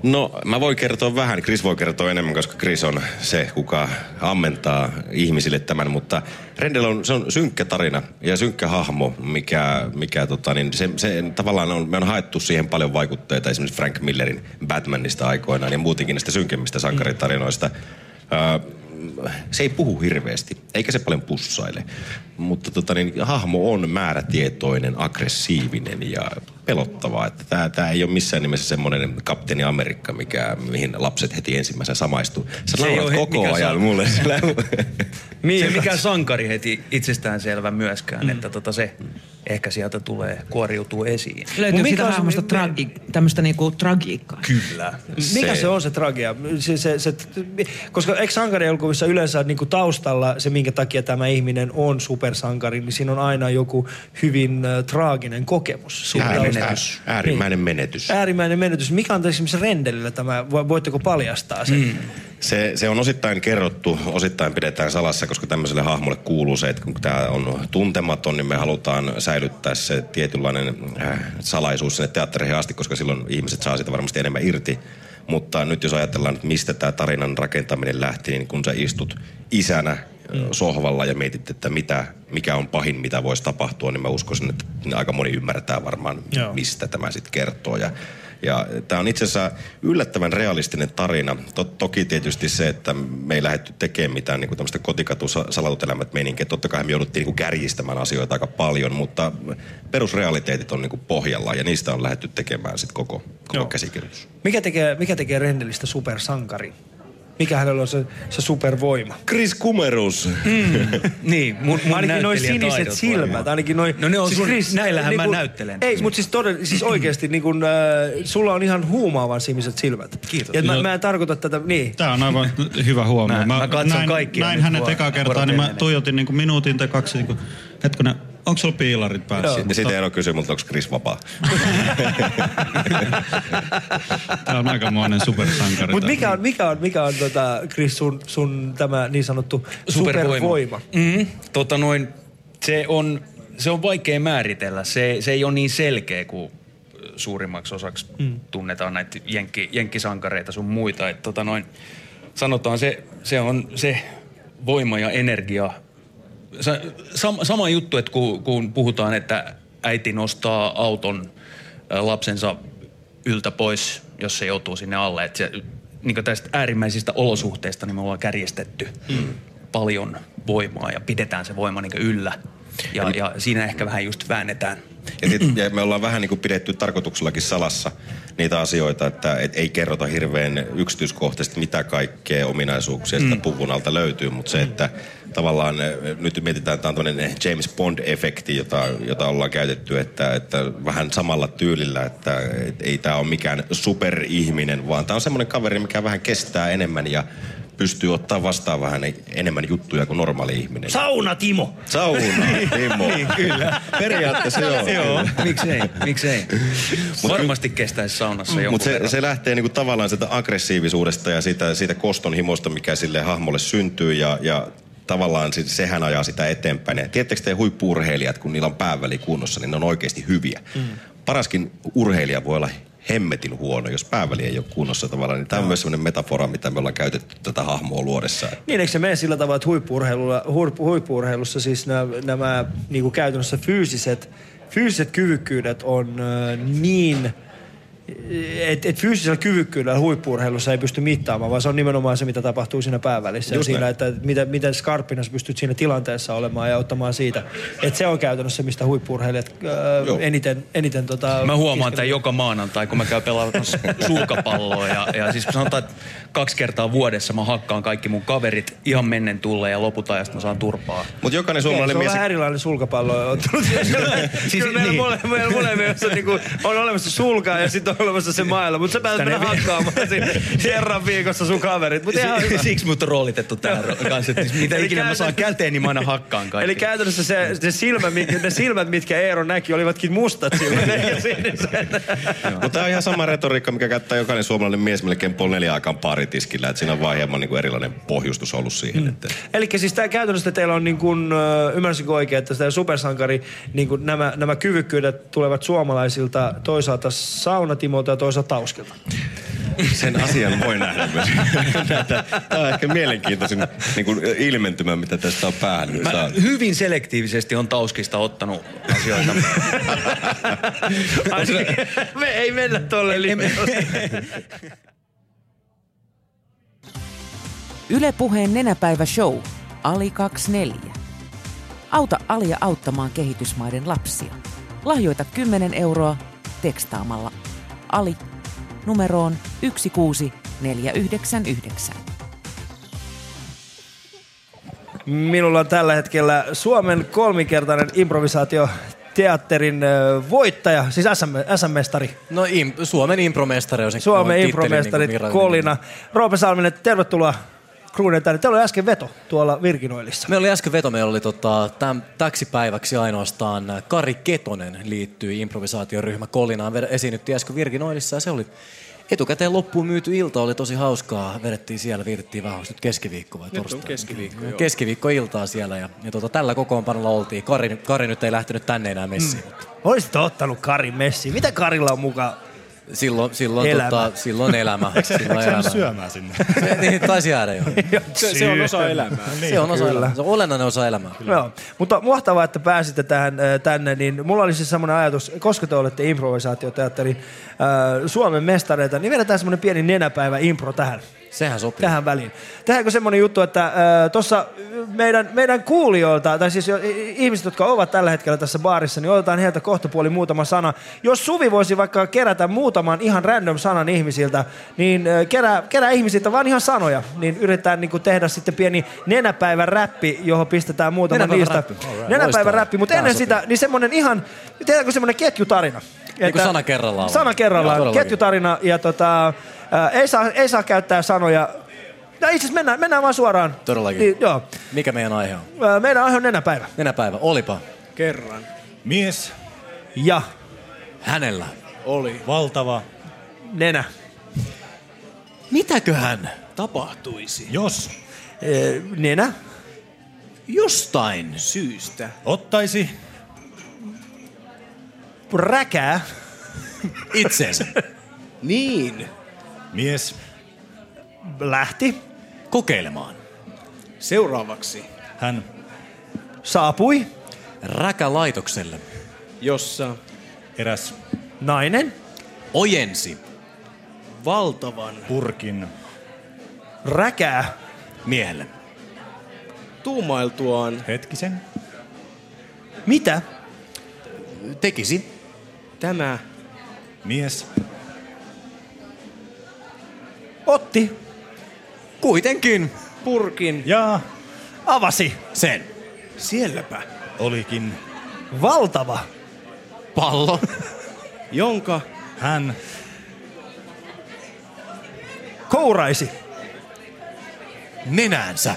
No, mä voin kertoa vähän, Chris voi kertoa enemmän, koska Chris on se, kuka ammentaa ihmisille tämän, mutta Rendel on, se on synkkä tarina ja synkkä hahmo, mikä, mikä tota, niin se, se, tavallaan on, me on haettu siihen paljon vaikutteita esimerkiksi Frank Millerin Batmanista aikoinaan ja muutenkin näistä synkemmistä sankaritarinoista. Öö, se ei puhu hirveästi, eikä se paljon pussaile, mutta tota, niin, hahmo on määrätietoinen, aggressiivinen ja pelottavaa. Että tämä, tämä ei ole missään nimessä semmoinen kapteeni Amerikka, mikä, mihin lapset heti ensimmäisenä samaistuu. Sä Se ei naurat ole he- koko mikä ajan sa- mulle. Sillä... Se ei mikään sankari heti itsestäänselvä myöskään, että tota se ehkä sieltä tulee, kuoriutuu esiin. Löytyykö siitä on se- hahmosta tragi, tämmöistä niinku tragiikkaa? Kyllä. Mikä se, on se tragia? Se, se, se, koska eikö sankarielokuvissa yleensä niin kuin taustalla se, minkä takia tämä ihminen on supersankari, niin siinä on aina joku hyvin äh, traaginen kokemus. siinä Äärimmäinen, taustalla. äärimmäinen menetys. Äärimmäinen menetys. Mikä on esimerkiksi Rendelillä tämä? Vo- Voitteko paljastaa sen? Mm. Se, se on osittain kerrottu, osittain pidetään salassa, koska tämmöiselle hahmolle kuuluu se, että kun tämä on tuntematon, niin me halutaan säilyttää se tietynlainen äh, salaisuus sinne teattereihin asti, koska silloin ihmiset saa siitä varmasti enemmän irti. Mutta nyt jos ajatellaan, että mistä tämä tarinan rakentaminen lähti, niin kun sä istut isänä. Sohvalla ja mietit, että mitä, mikä on pahin, mitä voisi tapahtua, niin mä uskoisin, että aika moni ymmärtää varmaan, Joo. mistä tämä sitten kertoo. Ja, ja tämä on itse asiassa yllättävän realistinen tarina. To, toki tietysti se, että me ei lähdetty tekemään mitään niin tämmöistä kotikatu salatutelämät meininkiä. Totta kai me jouduttiin niin kärjistämään asioita aika paljon, mutta perusrealiteetit on niin pohjalla ja niistä on lähdetty tekemään sitten koko, koko käsikirjoitus. Mikä tekee, mikä tekee Rendelistä supersankari? Mikä hänellä on se, se supervoima? Chris Kumerus. Mm. niin, mun, mun ainakin noin siniset silmät, varmaan. ainakin noin... No ne on sun, näillähän mä näyttelen. Ei, mutta siis, todella, siis oikeasti niin kun, äh, sulla on ihan huumaavan siniset silmät. Kiitos. Ja mä, No. mä en tarkoita tätä, niin. Tämä on aivan hyvä huomio. Mä- mä katson näin, kaikkia näin hänet ekaa kertaa, niin mä tuijotin niin kuin minuutin tai kaksi. Niin kuin, hetkinen, onko sulla piilarit päässä? Ja sitten Eero kysyi multa, onko Chris vapaa. Tämä on aikamoinen supersankari. Mutta mikä on, mikä on, mikä on tota, Chris, sun, sun tämä niin sanottu supervoima? Mm, tota noin, se on, se on vaikea määritellä. Se, se ei ole niin selkeä kuin suurimmaksi osaksi Mm. mm. tunnetaan näitä jenkki, jenkkisankareita sun muita. Et tota noin, sanotaan se, se on se voima ja energia. Sa, sam, sama juttu, että kun, kun puhutaan, että äiti nostaa auton lapsensa yltä pois, jos se joutuu sinne alle. Että se, niin tästä äärimmäisistä olosuhteista niin me ollaan kärjestetty mm. paljon voimaa ja pidetään se voima niin yllä. Ja, ja siinä ehkä vähän just väännetään. Ja, sit, ja me ollaan vähän niin kuin pidetty tarkoituksellakin salassa niitä asioita, että et ei kerrota hirveän yksityiskohtaisesti, mitä kaikkea ominaisuuksia mm. sitä puvun alta löytyy, mutta se, että tavallaan eh, nyt mietitään, että tämä on tämmöinen James Bond-efekti, jota, jota ollaan käytetty, että, että vähän samalla tyylillä, että et ei tämä ole mikään superihminen, vaan tämä on semmoinen kaveri, mikä vähän kestää enemmän ja pystyy ottaa vastaan vähän enemmän juttuja kuin normaali ihminen. Sauna Timo! Sauna Timo. niin, kyllä. Periaatteessa joo. joo. Miksei, miksei. Varmasti kestäisi saunassa jonkun Mutta se, verran. se lähtee niinku tavallaan sieltä aggressiivisuudesta ja siitä, siitä koston himosta, mikä sille hahmolle syntyy ja, ja tavallaan se, sehän ajaa sitä eteenpäin. Ja tiedättekö te huippuurheilijat, kun niillä on pääväli kunnossa, niin ne on oikeasti hyviä. Mm. Paraskin urheilija voi olla hemmetin huono, jos pääväli ei ole kunnossa tavallaan. Niin tämä on myös sellainen metafora, mitä me ollaan käytetty tätä hahmoa luodessa. Niin, eikö se mene sillä tavalla, että huippuurheilulla, huippu, huippuurheilussa siis nämä, nämä niin kuin käytännössä fyysiset, fyysiset kyvykkyydet on äh, niin, että et fyysisellä kyvykkyydellä huippuurheilussa ei pysty mittaamaan, vaan se on nimenomaan se, mitä tapahtuu siinä päävälissä. Just ja siinä, että miten, miten skarppina pystyt siinä tilanteessa olemaan ja ottamaan siitä. Että se on käytännössä se, mistä huippuurheilijat äh, eniten, eniten tota, Mä huomaan tämän joka maanantai, kun mä käyn pelaamaan sulkapalloa. Ja, ja siis sanotaan, että kaksi kertaa vuodessa mä hakkaan kaikki mun kaverit ihan mennen tulle ja loput ajasta mä saan turpaa. Mutta jokainen Okei, se on vähän erilainen sulkapallo siis Kyllä meillä, niin. mole, meillä molemmissa on, niinku, on olemassa sulkaa ja sitten on olemassa se mailla. Mutta sä pääset mennä hakkaamaan sinne kerran viikossa sun kaverit. Mut ihan hyvä. Siksi mut on roolitettu tähän ro- kanssa, että mitä Eli ikinä mä saan käteen, niin mä aina hakkaan kaikki. Eli käytännössä se, se silmä, mitkä, ne silmät, mitkä Eero näki, olivatkin mustat silmät. eikä siniset. Mutta tämä on ihan sama retoriikka, mikä käyttää jokainen suomalainen mies melkein puoli neljä aikaan paritiskillä. Että siinä on vaan hieman niin erilainen pohjustus ollut siihen. Mm. Että Eli siis tämä käytännössä teillä on niin kuin, äh, ymmärsinkö oikein, että tämä supersankari, niin kuin nämä, nämä kyvykkyydet tulevat suomalaisilta toisaalta saunatimolta ja toisaalta tauskilta. sen asian voi nähdä myös. Tämä on ehkä mielenkiintoisin niin kuin ilmentymä, mitä tästä on päähän nyt Mä saanut. hyvin selektiivisesti on Tauskista ottanut asioita. Ai, me ei mennä tolle linjalle. Yle Puheen nenäpäivä show. Ali 24. Auta Alia auttamaan kehitysmaiden lapsia. Lahjoita 10 euroa, tekstaamalla Ali numeroon 16499. Minulla on tällä hetkellä Suomen kolmikertainen improvisaatio teatterin voittaja, siis SM, SM-mestari. No im, Suomen impromestari on se Suomen impromestari niin Kolina. Roope Salminen, tervetuloa Kruunen tänne. Teillä oli äsken veto tuolla Virkinoillissa. Meillä oli äsken veto, meillä oli tota, täm, täksi päiväksi ainoastaan Kari Ketonen liittyi improvisaatioryhmä Kolinaan. Esiinnyttiin äsken Virkinoillissa ja se oli etukäteen loppuun myyty ilta, oli tosi hauskaa. Vedettiin siellä, vietettiin vähän, nyt keskiviikko vai Nyt on torstai? keskiviikko, joo. Keskiviikko-iltaa siellä ja, ja tota, tällä kokoonpanolla oltiin. Kari, Kari nyt ei lähtenyt tänne enää messiin. Mm. Olisit ottanut Karin messiin. Mitä Karilla on mukaan? Silloin, silloin, Elämä. tota, silloin elämä. Eikö se- silloin eikö elämä. syömään sinne? Se, niin, taisi jäädä jo. Se- se on osa elämää. se on osa Kyllä. elämää. Se on olennainen osa elämää. Joo, mutta mahtavaa, että pääsitte tähän, äh, tänne. Niin mulla oli siis semmoinen ajatus, koska te olette improvisaatioteatterin äh, Suomen mestareita, niin vedetään semmoinen pieni nenäpäivä impro tähän. Sehän sopii. Tähän väliin. Tehdäänkö semmoinen juttu, että äh, tuossa meidän, meidän kuulijoilta, tai siis jo, ihmiset, jotka ovat tällä hetkellä tässä baarissa, niin otetaan heiltä kohtapuoli muutama sana. Jos Suvi voisi vaikka kerätä muutaman ihan random sanan ihmisiltä, niin äh, kerää, kerää ihmisiltä vaan ihan sanoja, niin yritetään niin kuin tehdä sitten pieni nenäpäivän räppi, johon pistetään muutama Nenäpäivän niistä. räppi. Alright. Nenäpäivän räppi, mutta ennen sopii. sitä, niin semmoinen ihan, tehdäänkö semmoinen ketjutarina? Niin kuin sana kerrallaan. Sana kerrallaan, ketjutarina ja tota, ää, ei, saa, ei saa käyttää sanoja. No itse asiassa mennään, mennään vaan suoraan. Todellakin. Niin, joo. Mikä meidän aihe on? Ää, Meidän aihe on nenäpäivä. Nenäpäivä. Olipa. Kerran. Mies. Ja. Hänellä. Oli. Valtava. Nenä. Mitäköhän? Tapahtuisi. Jos. Nenä. Jostain. Syystä. Ottaisi. Räkää. Itseensä. niin. Mies. Lähti. Kokeilemaan. Seuraavaksi. Hän. Saapui. Räkälaitokselle. Jossa. Eräs. Nainen. Ojensi. Valtavan. Purkin. Räkää. Miehelle. Tuumailtuaan. Hetkisen. Mitä? Tekisi. Tämä. Mies. Otti. Kuitenkin. Purkin. Ja. Avasi. Sen. Sielläpä. Olikin. Valtava. Pallo. Jonka. Hän. Kouraisi. Nenäänsä.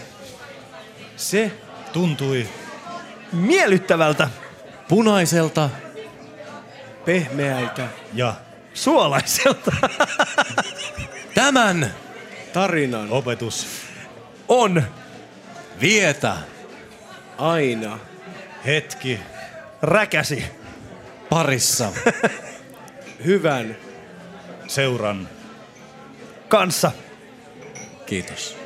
Se. Tuntui. Miellyttävältä. Punaiselta. Pehmeältä. Ja. Suolaiselta. Tämän. Tarinan. Opetus. On. Vietä. Aina. Hetki. Räkäsi. Parissa. Hyvän. Seuran. Kanssa. Kiitos.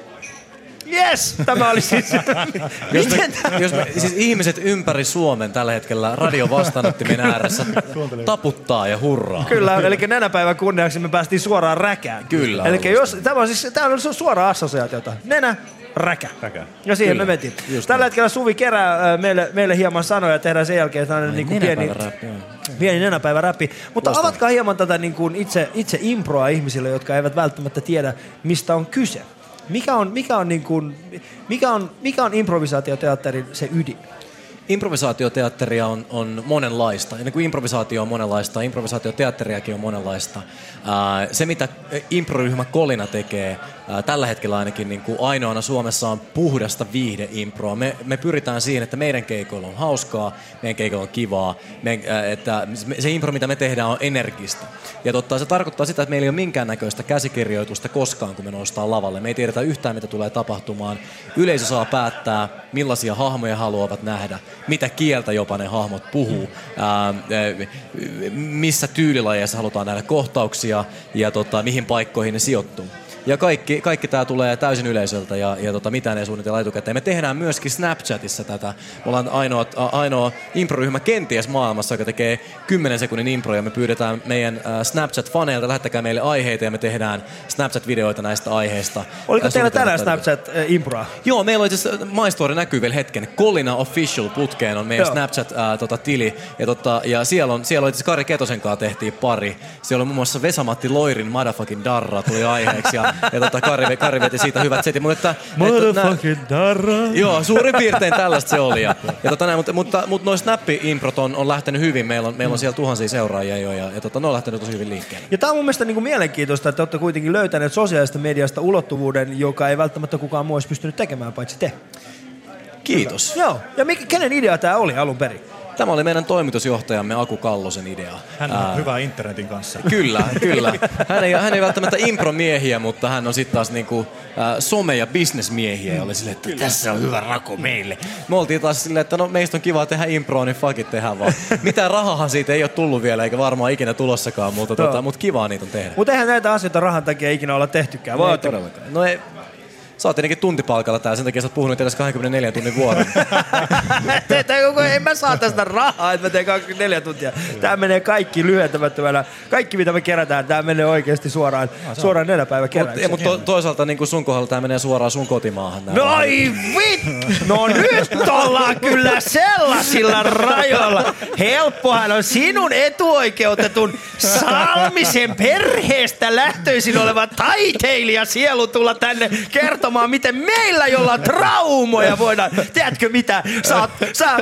Yes! Tämä oli siis... Jos me, jos me, siis ihmiset ympäri Suomen tällä hetkellä radio vastaanottimen ääressä taputtaa ja hurraa. Kyllä, eli nenäpäivän kunniaksi me päästiin suoraan räkään. Kyllä. Eli jos, tämä on siis tämä on su- suora assosiaatiota. Nenä, räkä. Räkä. Ja siihen Kyllä, me vetiin. just Tällä näin. hetkellä Suvi kerää meille, meille hieman sanoja ja tehdään sen jälkeen tällainen niin kuin pieni, Nenäpäivä räppi, pieni nenäpäivä räppi. Mutta Loistavaa. avatkaa hieman tätä niin kuin itse, itse improa ihmisille, jotka eivät välttämättä tiedä, mistä on kyse. Mikä on, mikä on, niin kuin, mikä on, mikä on improvisaatioteatterin se ydin? Improvisaatioteatteria on, on monenlaista. Ja niin kuin improvisaatio on monenlaista, improvisaatioteatteriakin on monenlaista. Ää, se, mitä improryhmä Kolina tekee, tällä hetkellä ainakin niin kuin ainoana Suomessa on puhdasta viihdeimproa. Me, me pyritään siihen, että meidän keikoilla on hauskaa, meidän keikoilla on kivaa, me, että se impro, mitä me tehdään, on energistä. Ja totta, se tarkoittaa sitä, että meillä ei ole minkäännäköistä käsikirjoitusta koskaan, kun me noustaan lavalle. Me ei tiedetä yhtään, mitä tulee tapahtumaan. Yleisö saa päättää, millaisia hahmoja haluavat nähdä, mitä kieltä jopa ne hahmot puhuu, ää, missä tyylilajeissa halutaan nähdä kohtauksia ja tota, mihin paikkoihin ne sijoittuu. Ja kaikki, kaikki tämä tulee täysin yleisöltä ja, ja tota, mitään ei suunnitella etukäteen. Me tehdään myöskin Snapchatissa tätä. Me ollaan ainoa, ainoa improryhmä kenties maailmassa, joka tekee 10 sekunnin impro ja me pyydetään meidän Snapchat-faneilta, lähettäkää meille aiheita ja me tehdään Snapchat-videoita näistä aiheista. Oliko teillä tänään tätä. Snapchat äh, Improa? Joo, meillä on itse asiassa, näkyy vielä hetken. Kolina Official putkeen on meidän Joo. Snapchat-tili. Tota, tili. ja, tota, ja siellä on, siellä on itse Kari Ketosen kanssa tehtiin pari. Siellä on muun muassa Vesamatti Loirin Motherfucking Darra tuli aiheeksi. Ja, ja tota, Kari, Kari veti siitä hyvät setit. Mutta, että, Motherfucking darra. Joo, suurin piirtein tällaista se oli. Ja, ja tota näin, mutta, mutta, mutta noin snappi-improt on, on lähtenyt hyvin. Meillä on, meillä on siellä tuhansia seuraajia jo ja, ja tota, ne on lähtenyt tosi hyvin liikkeelle. Ja tämä on mun mielestä niin kuin mielenkiintoista, että te olette kuitenkin löytäneet sosiaalista mediasta ulottuvuuden, joka ei välttämättä kukaan muu olisi pystynyt tekemään, paitsi te. Kiitos. Joo. Ja mikä, kenen idea tämä oli alun perin? Tämä oli meidän toimitusjohtajamme Aku Kallosen idea. Hän on Ää, hyvä internetin kanssa. Kyllä, kyllä. Hän ei, hän ei välttämättä impromiehiä, mutta hän on sitten taas niinku, äh, some- ja bisnesmiehiä. Ja oli silleen, että tässä on hyvä rako meille. Me oltiin taas silleen, että no meistä on kiva tehdä improa, niin fuck it, tehdään vaan. Mitään rahahan siitä ei ole tullut vielä, eikä varmaan ikinä tulossakaan, mutta, Joo. tota, mutta kivaa niitä on tehdä. Mutta eihän näitä asioita rahan takia ikinä olla tehtykään. Ei todellakaan. No ei, sä oot tietenkin tuntipalkalla täällä, sen takia sä oot puhunut edes 24 tunnin vuoron. Koko, en mä saa tästä rahaa, että mä teen 24 tuntia. Tää menee kaikki lyhentämättömänä. Kaikki mitä me kerätään, tää menee oikeasti suoraan, suoraan nenäpäivä Mutta keräykseen. mut to, toisaalta niin kuin sun kohdalla tämä menee suoraan sun kotimaahan. No ai vit! No nyt ollaan kyllä sellaisilla rajoilla. Helppohan on sinun etuoikeutetun Salmisen perheestä lähtöisin oleva taiteilija sielu tulla tänne kertomaan, miten meillä, jolla traumoja, voidaan. Tiedätkö mitä? Sä, oot- sä,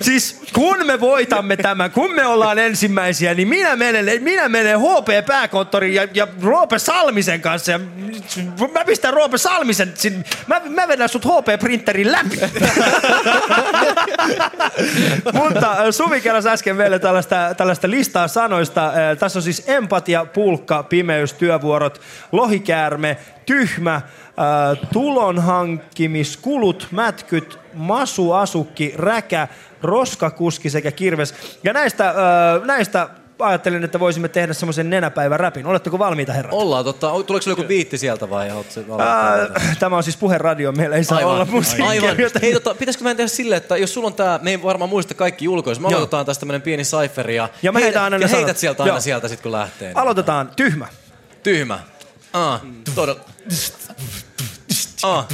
siis kun me voitamme tämän, kun me ollaan ensimmäisiä, niin minä menen, minä menen HP pääkonttoriin ja, ja Roope Salmisen kanssa. Ja mä pistän Roope Salmisen, sin, mä, mä vedän sut HP-printerin läpi. Mutta äh, Suvi kerrasi äsken meille tällaista, tällaista listaa sanoista. Äh, Tässä on siis empatia, pulkka, pimeys, työvuorot, lohikäärme, tyhmä, äh, tulonhankkimiskulut, mätkyt, masuasukki, räkä, roskakuski sekä kirves. Ja näistä, äh, näistä ajattelin, että voisimme tehdä semmoisen nenäpäivän räpin. Oletteko valmiita, herrat? Ollaan, totta. Tuleeko joku biitti sieltä vai Äh, tämä on siis puheradio, meillä ei saa Aivan, olla musiikkia. aivan. joten- Hei, tota, pitäisikö meidän tehdä silleen, että jos sulla on tää, me ei varmaan muista kaikki julkois, me aloitetaan tästä tämmönen pieni cypheri ja, Ja mä heitän aina ne ja sanat. heität sieltä aina Joo. sieltä sit kun lähtee. Aloitetaan. Tyhmä. Tyhmä. Ah, todella. Ah.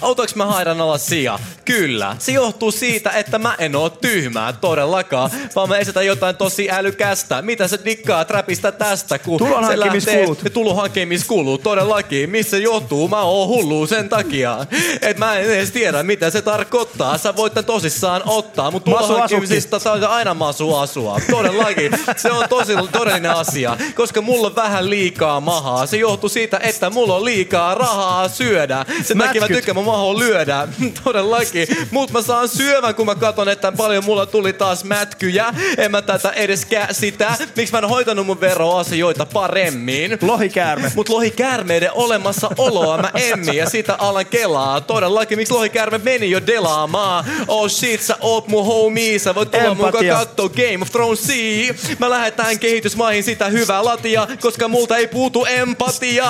Autoinko mä haidan alas sija? Kyllä. Se johtuu siitä, että mä en oo tyhmää todellakaan, vaan mä esitän jotain tosi älykästä. Mitä sä dikkaat räpistä tästä, kun Tulonhankkimiskulut. se lähtee- Tulonhankkimiskulut, todellakin. Missä se johtuu? Mä oon hullu sen takia. Et mä en edes tiedä, mitä se tarkoittaa. Sä voit tän tosissaan ottaa, mutta Masu tulonhankkimisista saa aina masu asua. Todellakin. Se on tosi todellinen asia, koska mulla on vähän liikaa mahaa. Se johtuu siitä, että mulla on liikaa rahaa syödä. Sen takia mä Mätkyt. tykkään mun mahoa lyödä. Todellakin. Mut mä saan syövän, kun mä katon, että paljon mulla tuli taas mätkyjä. En mä tätä edes käsitä. Miksi mä en hoitanut mun veroasioita paremmin? Lohikäärme. Mut lohikäärmeiden olemassaoloa mä emmin ja sitä alan kelaa. Todellakin, miksi lohikäärme meni jo delaamaan? Oh shit, sä oot mun homie, sä voit tulla mukaan kattoo Game of Thronesia. Mä lähetän kehitysmaihin sitä hyvää latia, koska multa ei puutu empatia.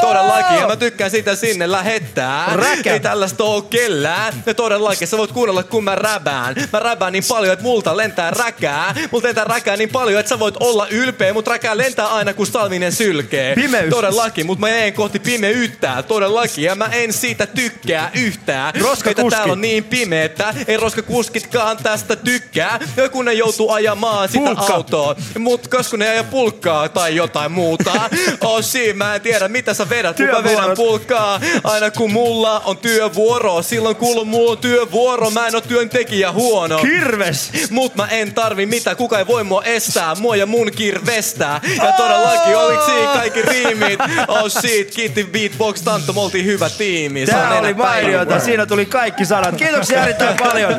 Todellakin, ja mä tykkään sitä sinne lähettää. Räkä. Ei tällaista oo kellään. Ja todellakin, sä voit kuunnella kun mä räbään. Mä räbään niin paljon, että multa lentää räkää. Multa lentää räkää niin paljon, että sä voit olla ylpeä, mut räkää lentää aina kun Salminen sylkee. Pimeys. Todellakin, mutta mä en kohti pimeyttä. Todellakin, ja mä en siitä tykkää yhtään. Että täällä on niin pimeetä. Ei roskakuskitkaan tästä tykkää. Ja kun ne joutuu ajamaan sitä Pulkka. autoa. Mut kas kun ne ajaa pulkkaa tai jotain muuta. Oh shit, mä en tiedä mitä sä vedät, mutta mä vedän Työvuorot. Pulkkaa. Aina kun mulla on työvuoro. Silloin kun mulla on työvuoro, mä en oo työntekijä huono. Kirves. Mut mä en tarvi mitään, kuka ei voi mua estää, mua ja mun kirvestä. Ja todellakin oliks siinä kaikki riimit. Oh shit, kiitti Beatbox Tantto, me oltiin hyvä tiimi. Tämä oli mainiota. Siinä tuli kaikki sanat. Kiitoksia erittäin paljon.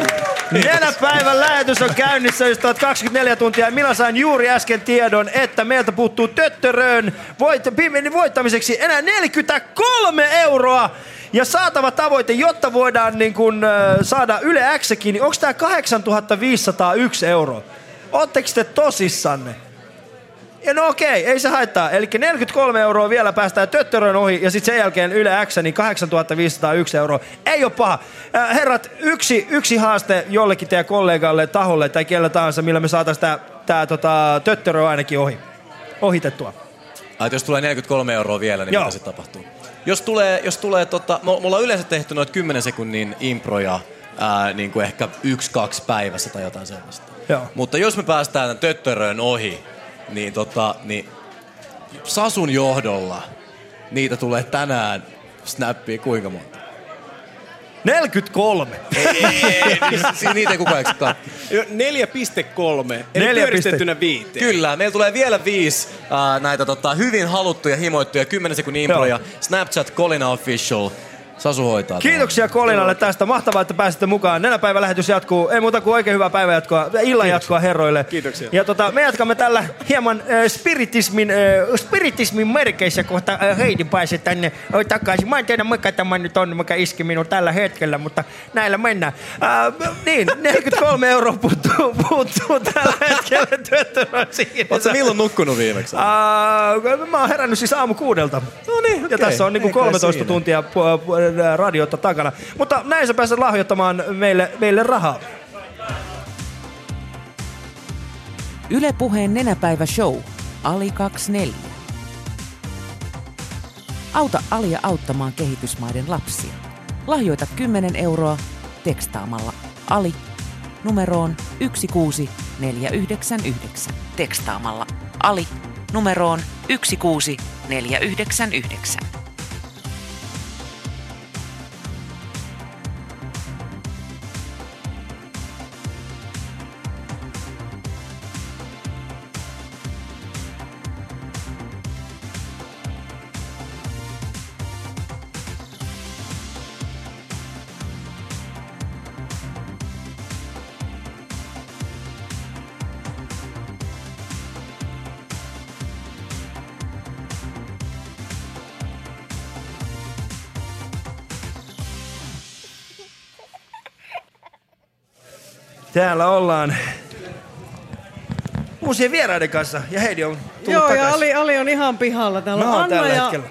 Nenäpäivän lähetys on käynnissä, jos 24 tuntia. Minä sain juuri äsken tiedon, että meiltä puuttuu Töttörön voit, voittamiseksi enää 43 euroa. Ja saatava tavoite, jotta voidaan niin kun, äh, saada Yle Xkin, niin onko tämä 8501 euroa? Ootteko te tosissanne? Ja no okei, ei se haittaa. Eli 43 euroa vielä päästään töttörön ohi ja sitten sen jälkeen Yle X, niin 8501 euroa. Ei ole paha. Äh, herrat, yksi, yksi haaste jollekin teidän kollegalle, taholle tai kellä tahansa, millä me saataisiin tämä tää, tota, töttörö ainakin ohi. Ohitettua. Ai, jos tulee 43 euroa vielä, niin Joo. mitä sitten tapahtuu? Jos tulee, jos tulee tota, me, ollaan yleensä tehty noita 10 sekunnin improja ää, niin kuin ehkä yksi, kaksi päivässä tai jotain sellaista. Joo. Mutta jos me päästään tämän töttörön ohi, niin, tota, niin Sasun johdolla niitä tulee tänään snappia kuinka monta? 43. Siinä niitä ei kukaan katso. 4,3, eli Neljä pyöristettynä viiteen. Kyllä, meillä tulee vielä viisi äh, näitä tota, hyvin haluttuja, himoittuja 10 sekunnin improja. Snapchat Colina Official. Sasu hoitaa. Kiitoksia Kolinalle tästä. Mahtavaa, että pääsitte mukaan. Nenäpäivä lähetys jatkuu. Ei muuta kuin oikein hyvää päivänjatkoa, illan jatkoa herroille. Kiitoksia. Ja tota, me jatkamme tällä hieman äh, spiritismin, äh, spiritismin merkeissä kohta äh, Heidi pääsee tänne äh, takaisin. Mä en tiedä mikä tämä nyt on, mikä iski minun tällä hetkellä, mutta näillä mennään. Äh, niin, 43 euroa puuttuu, puuttuu tällä hetkellä työttömän siinä. Oletko milloin nukkunut viimeksi? Uh, mä oon herännyt siis aamu kuudelta. No niin, Ja okei. tässä on niinku Ei kai 13 siinä. tuntia pu- pu- radiota takana. Mutta näin sä pääset lahjoittamaan meille, meille rahaa. Yle Puheen nenäpäivä show. Ali 24. Auta Alia auttamaan kehitysmaiden lapsia. Lahjoita 10 euroa tekstaamalla Ali numeroon 16499. Tekstaamalla Ali numeroon 16499. Täällä ollaan uusien vieraiden kanssa ja Heidi on tullut Joo, takaisin. ja Ali, Ali on ihan pihalla. Täällä on Anna tällä ja, hetkellä.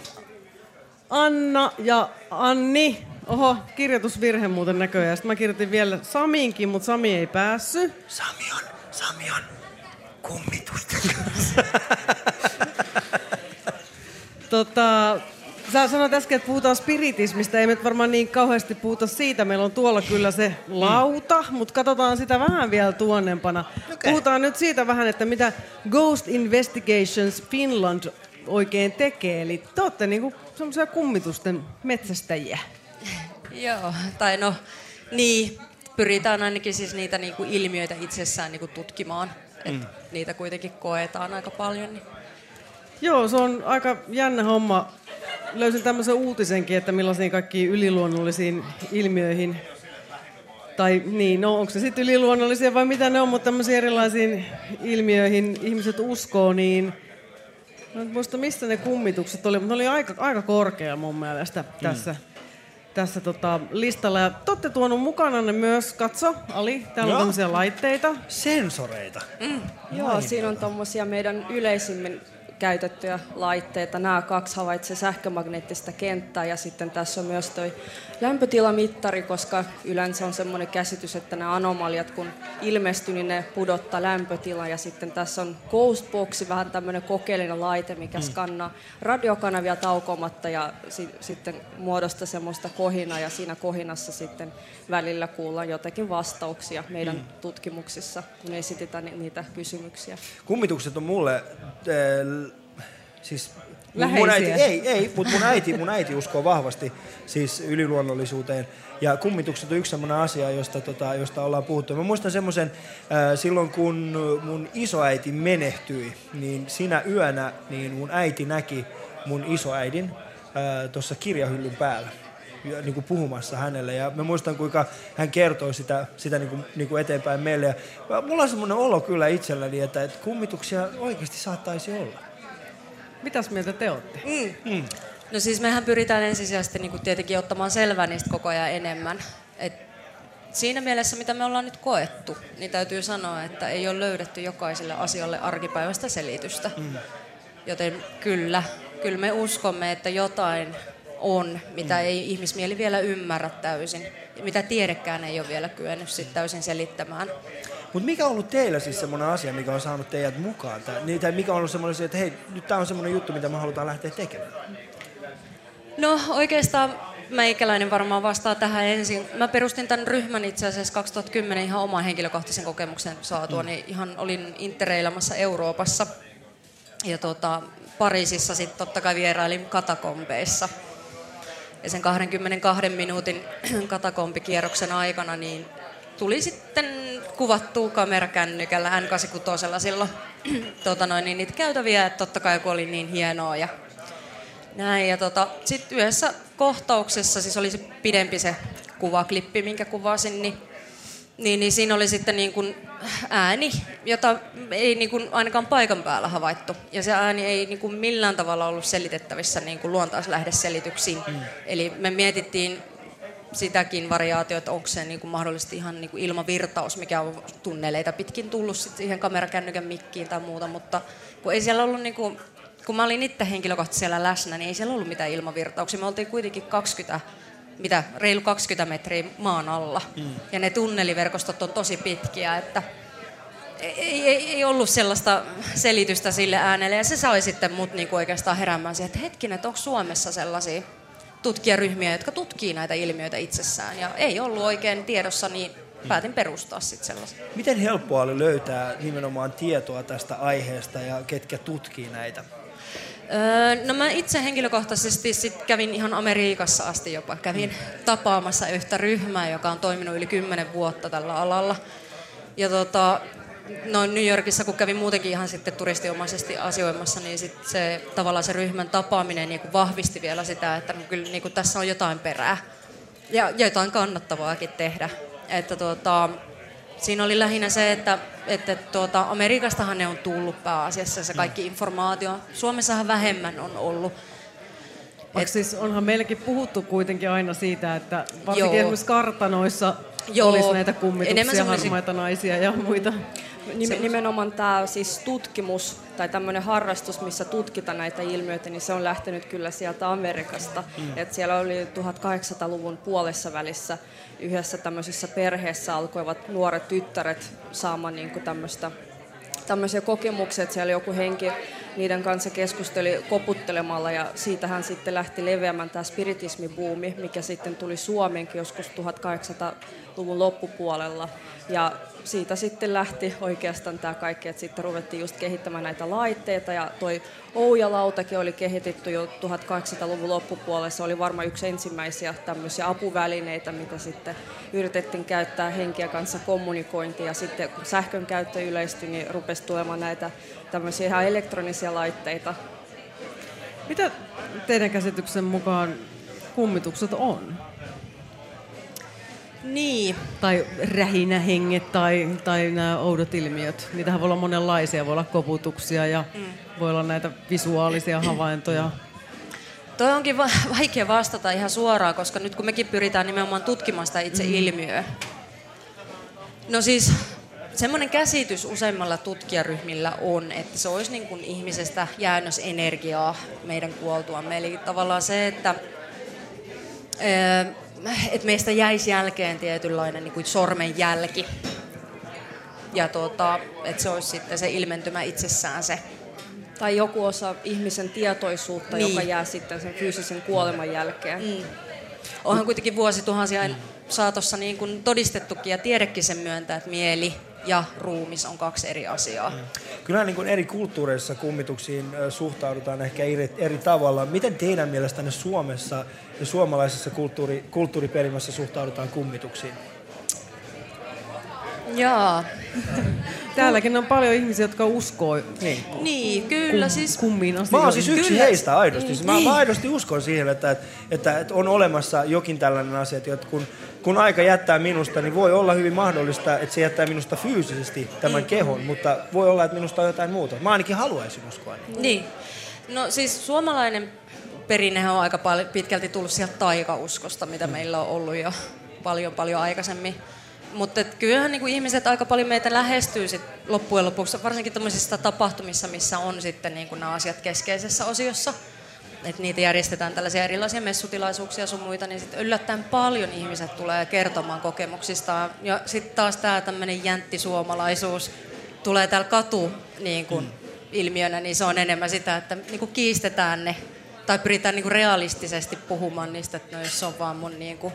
Anna ja Anni. Oho, kirjoitusvirhe muuten näköjään. Sitten mä kirjoitin vielä Samiinkin, mutta Sami ei päässyt. Sami on, Sami on kummitusten Tota, sä sanoit äsken, että puhutaan spiritismistä. Ei me varmaan niin kauheasti puhuta siitä. Meillä on tuolla kyllä se lauta, mutta katsotaan sitä vähän vielä tuonnempana. Okay. Puhutaan nyt siitä vähän, että mitä Ghost Investigations Finland oikein tekee. Eli te olette niinku semmoisia kummitusten metsästäjiä. Joo, tai no niin, pyritään ainakin siis niitä niinku ilmiöitä itsessään niinku tutkimaan. Et Mm. Niitä kuitenkin koetaan aika paljon. Niin. Joo, se on aika jännä homma. Löysin tämmöisen uutisenkin, että millaisiin kaikkiin yliluonnollisiin ilmiöihin, tai niin, no onko se sitten yliluonnollisia vai mitä ne on, mutta tämmöisiin erilaisiin ilmiöihin ihmiset uskoo, niin Mä en muista, missä ne kummitukset oli, mutta ne oli aika, aika korkea mun mielestä tässä, tässä tota listalla. Ja te olette tuonut mukana ne myös, katso, Ali, täällä Joo. on tämmöisiä laitteita. Sensoreita. Mm. Joo, siinä on tuommoisia meidän yleisimmin käytettyjä laitteita. Nämä kaksi havaitsee sähkömagneettista kenttää ja sitten tässä on myös toi lämpötilamittari, koska yleensä on semmoinen käsitys, että nämä anomaliat kun ilmestyy, niin ne pudottaa lämpötilaa ja sitten tässä on Ghostboxi, vähän tämmöinen kokeellinen laite, mikä Mm. skannaa radiokanavia taukomatta ja si- sitten muodostaa semmoista kohinaa ja siinä kohinassa sitten välillä kuullaan jotakin vastauksia meidän Mm. tutkimuksissa, kun esitetään ni- niitä kysymyksiä. Kummitukset on mulle, äh, siis mun äiti, ei, ei, mutta mun äiti, mun äiti uskoo vahvasti siis yliluonnollisuuteen. Ja kummitukset on yksi sellainen asia, josta, tota, josta ollaan puhuttu. Mä muistan semmoisen, äh, silloin kun mun isoäiti menehtyi, niin siinä yönä niin mun äiti näki mun isoäidin äh, tuossa kirjahyllyn päällä ja, niin kuin puhumassa hänelle. Ja mä muistan, kuinka hän kertoi sitä, sitä niin kuin, niin kuin eteenpäin meille. Ja mulla on semmoinen olo kyllä itselläni, että, että kummituksia oikeasti saattaisi olla. Mitäs mieltä te olette? Mm. Mm. No siis mehän pyritään ensisijaisesti niin kuin tietenkin ottamaan selvää niistä koko ajan enemmän. Et siinä mielessä, mitä me ollaan nyt koettu, niin täytyy sanoa, että ei ole löydetty jokaiselle asialle arkipäiväistä selitystä. Mm. Joten kyllä, kyllä me uskomme, että jotain on, mitä Mm. ei ihmismieli vielä ymmärrä täysin, mitä tiedekään ei ole vielä kyennyt sit täysin selittämään. Mutta mikä on ollut teillä siis semmoinen asia, mikä on saanut teidät mukaan? Tai, niin, tai mikä on ollut semmoinen asia, että hei, nyt tämä on semmoinen juttu, mitä me halutaan lähteä tekemään? No oikeastaan meikäläinen varmaan vastaa tähän ensin. Mä perustin tämän ryhmän itse asiassa 2010 ihan oman henkilökohtaisen kokemuksen saatua, Mm. niin ihan olin interreilamassa Euroopassa. Ja tota, Pariisissa sitten totta kai vierailin katakombeissa. Ja sen 22 minuutin katakombikierroksen aikana niin tuli sitten kuvattua kamerakännykällä N86 silloin tota noin, niin niitä käytäviä, että totta kai kun oli niin hienoa ja näin. Ja tota, sitten yhdessä kohtauksessa, siis oli se pidempi se kuvaklippi, minkä kuvasin, niin, niin, niin siinä oli sitten niin kuin ääni, jota ei niin kuin ainakaan paikan päällä havaittu. Ja se ääni ei niin kuin millään tavalla ollut selitettävissä niin kuin luontaislähdeselityksiin. Mm. Eli me mietittiin sitäkin variaatiota, että onko se niin kuin mahdollisesti ihan niin kuin ilmavirtaus, mikä on tunneleita pitkin tullut sit siihen kamerakännykän mikkiin tai muuta, mutta kun ei siellä ollut niin kuin, kun mä olin itse henkilökohtaisesti siellä läsnä, niin ei siellä ollut mitään ilmavirtauksia. Me oltiin kuitenkin 20, mitä, reilu 20 metriä maan alla. Mm. Ja ne tunneliverkostot on tosi pitkiä, että ei, ei, ei ollut sellaista selitystä sille äänelle. Ja se sai sitten mut niinku oikeastaan heräämään siihen, että hetkinen, että onko Suomessa sellaisia tutkijaryhmiä, jotka tutkii näitä ilmiöitä itsessään. Ja ei ollut oikein tiedossa, niin päätin perustaa sitten sellaisen. Miten helppoa oli löytää nimenomaan tietoa tästä aiheesta ja ketkä tutkii näitä? Öö, no mä itse henkilökohtaisesti sit kävin ihan Amerikassa asti jopa. Kävin tapaamassa yhtä ryhmää, joka on toiminut yli 10 vuotta tällä alalla. Ja tota, no New Yorkissa, kun kävin muutenkin ihan sitten turistiomaisesti asioimassa, niin sit se, tavallaan se ryhmän tapaaminen niin kuin vahvisti vielä sitä, että no kyllä niin kuin tässä on jotain perää ja jotain kannattavaakin tehdä. Että tuota, siinä oli lähinnä se, että, että tuota, Amerikastahan ne on tullut pääasiassa se kaikki informaatio. Suomessahan vähemmän on ollut. Et, siis onhan meilläkin puhuttu kuitenkin aina siitä, että varsinkin Joo. esimerkiksi kartanoissa Joo. olisi näitä Enemmän kummituksia, harmaita naisia ja muita. Nime- nimenomaan tämä siis tutkimus tai tämmöinen harrastus, missä tutkitaan näitä ilmiöitä, niin se on lähtenyt kyllä sieltä Amerikasta. Mm. Et siellä oli 1800-luvun puolessa välissä yhdessä tämmöisessä perheessä alkoivat nuoret tyttäret saamaan niin tämmöistä tämmöisiä kokemuksia, että siellä joku henki niiden kanssa keskusteli koputtelemalla ja siitähän sitten lähti leviämään tämä spiritismibuumi, mikä sitten tuli Suomeenkin joskus 1800-luvun loppupuolella. Ja siitä sitten lähti oikeastaan tämä kaikki, että sitten ruvettiin just kehittämään näitä laitteita ja toi Ouja-lautakin oli kehitetty jo 1800-luvun loppupuolella. Se oli varmaan yksi ensimmäisiä tämmöisiä apuvälineitä, mitä sitten yritettiin käyttää henkiä kanssa kommunikointiin. Ja sitten kun sähkön käyttö yleistyi, niin rupesi tulemaan näitä tämmöisiä ihan elektronisia laitteita. Mitä teidän käsityksen mukaan kummitukset on? Niin. Tai rähinähenget tai, tai nämä oudot ilmiöt. Niitähän voi olla monenlaisia. Voi olla koputuksia ja Mm. voi olla näitä visuaalisia havaintoja. Toi onkin va- vaikea vastata ihan suoraan, koska nyt kun mekin pyritään nimenomaan tutkimaan sitä itse Mm. ilmiöä. No siis semmoinen käsitys useimmalla tutkijaryhmillä on, että se olisi niin kuin ihmisestä jäännösenergiaa meidän kuoltuamme. Eli tavallaan se, että, että meistä jäisi jälkeen tietynlainen niin kuin sormenjälki. Ja tuota, että se olisi sitten se ilmentymä itsessään se. Tai joku osa ihmisen tietoisuutta, Niin. joka jää sitten sen fyysisen kuoleman jälkeen. Mm. Onhan kuitenkin vuosituhansien saatossa niin kuin todistettukin ja tiedekin sen myöntää, että mieli ja ruumis on kaksi eri asiaa. Kyllä niin kuin eri kulttuureissa kummituksiin suhtaudutaan ehkä eri, eri tavalla. Miten teidän mielestänne Suomessa ja suomalaisessa kulttuuri, kulttuuriperimässä suhtaudutaan kummituksiin? Jaa. Täälläkin on paljon ihmisiä, jotka uskoo niin. Niin, kyllä siis. kummiin Mä asioihin. oon siis yksi Kyllä. heistä aidosti. Mä, Niin. mä aidosti uskon siihen, että, että, että on olemassa jokin tällainen asia, että kun, kun aika jättää minusta, niin voi olla hyvin mahdollista, että se jättää minusta fyysisesti tämän kehon, mutta voi olla, että minusta on jotain muuta. Mä ainakin haluaisin uskoa niin. Niin. No siis suomalainen perinnehän on aika pitkälti tullut sieltä taikauskosta, mitä meillä on ollut jo paljon paljon aikaisemmin. Mutta kyllähän niinku ihmiset aika paljon meitä lähestyy sit loppujen lopuksi, varsinkin tämmöisissä tapahtumissa, missä on sitten niinku nämä asiat keskeisessä osiossa. Että niitä järjestetään tällaisia erilaisia messutilaisuuksia sun muita, niin sitten yllättäen paljon ihmiset tulee kertomaan kokemuksistaan. Ja sitten taas tämä tämmöinen jänttisuomalaisuus tulee täällä katu niin kun, ilmiönä, niin se on enemmän sitä, että niin kuin kiistetään ne tai pyritään niin kuin realistisesti puhumaan niistä, että no jos se on vaan mun niin kuin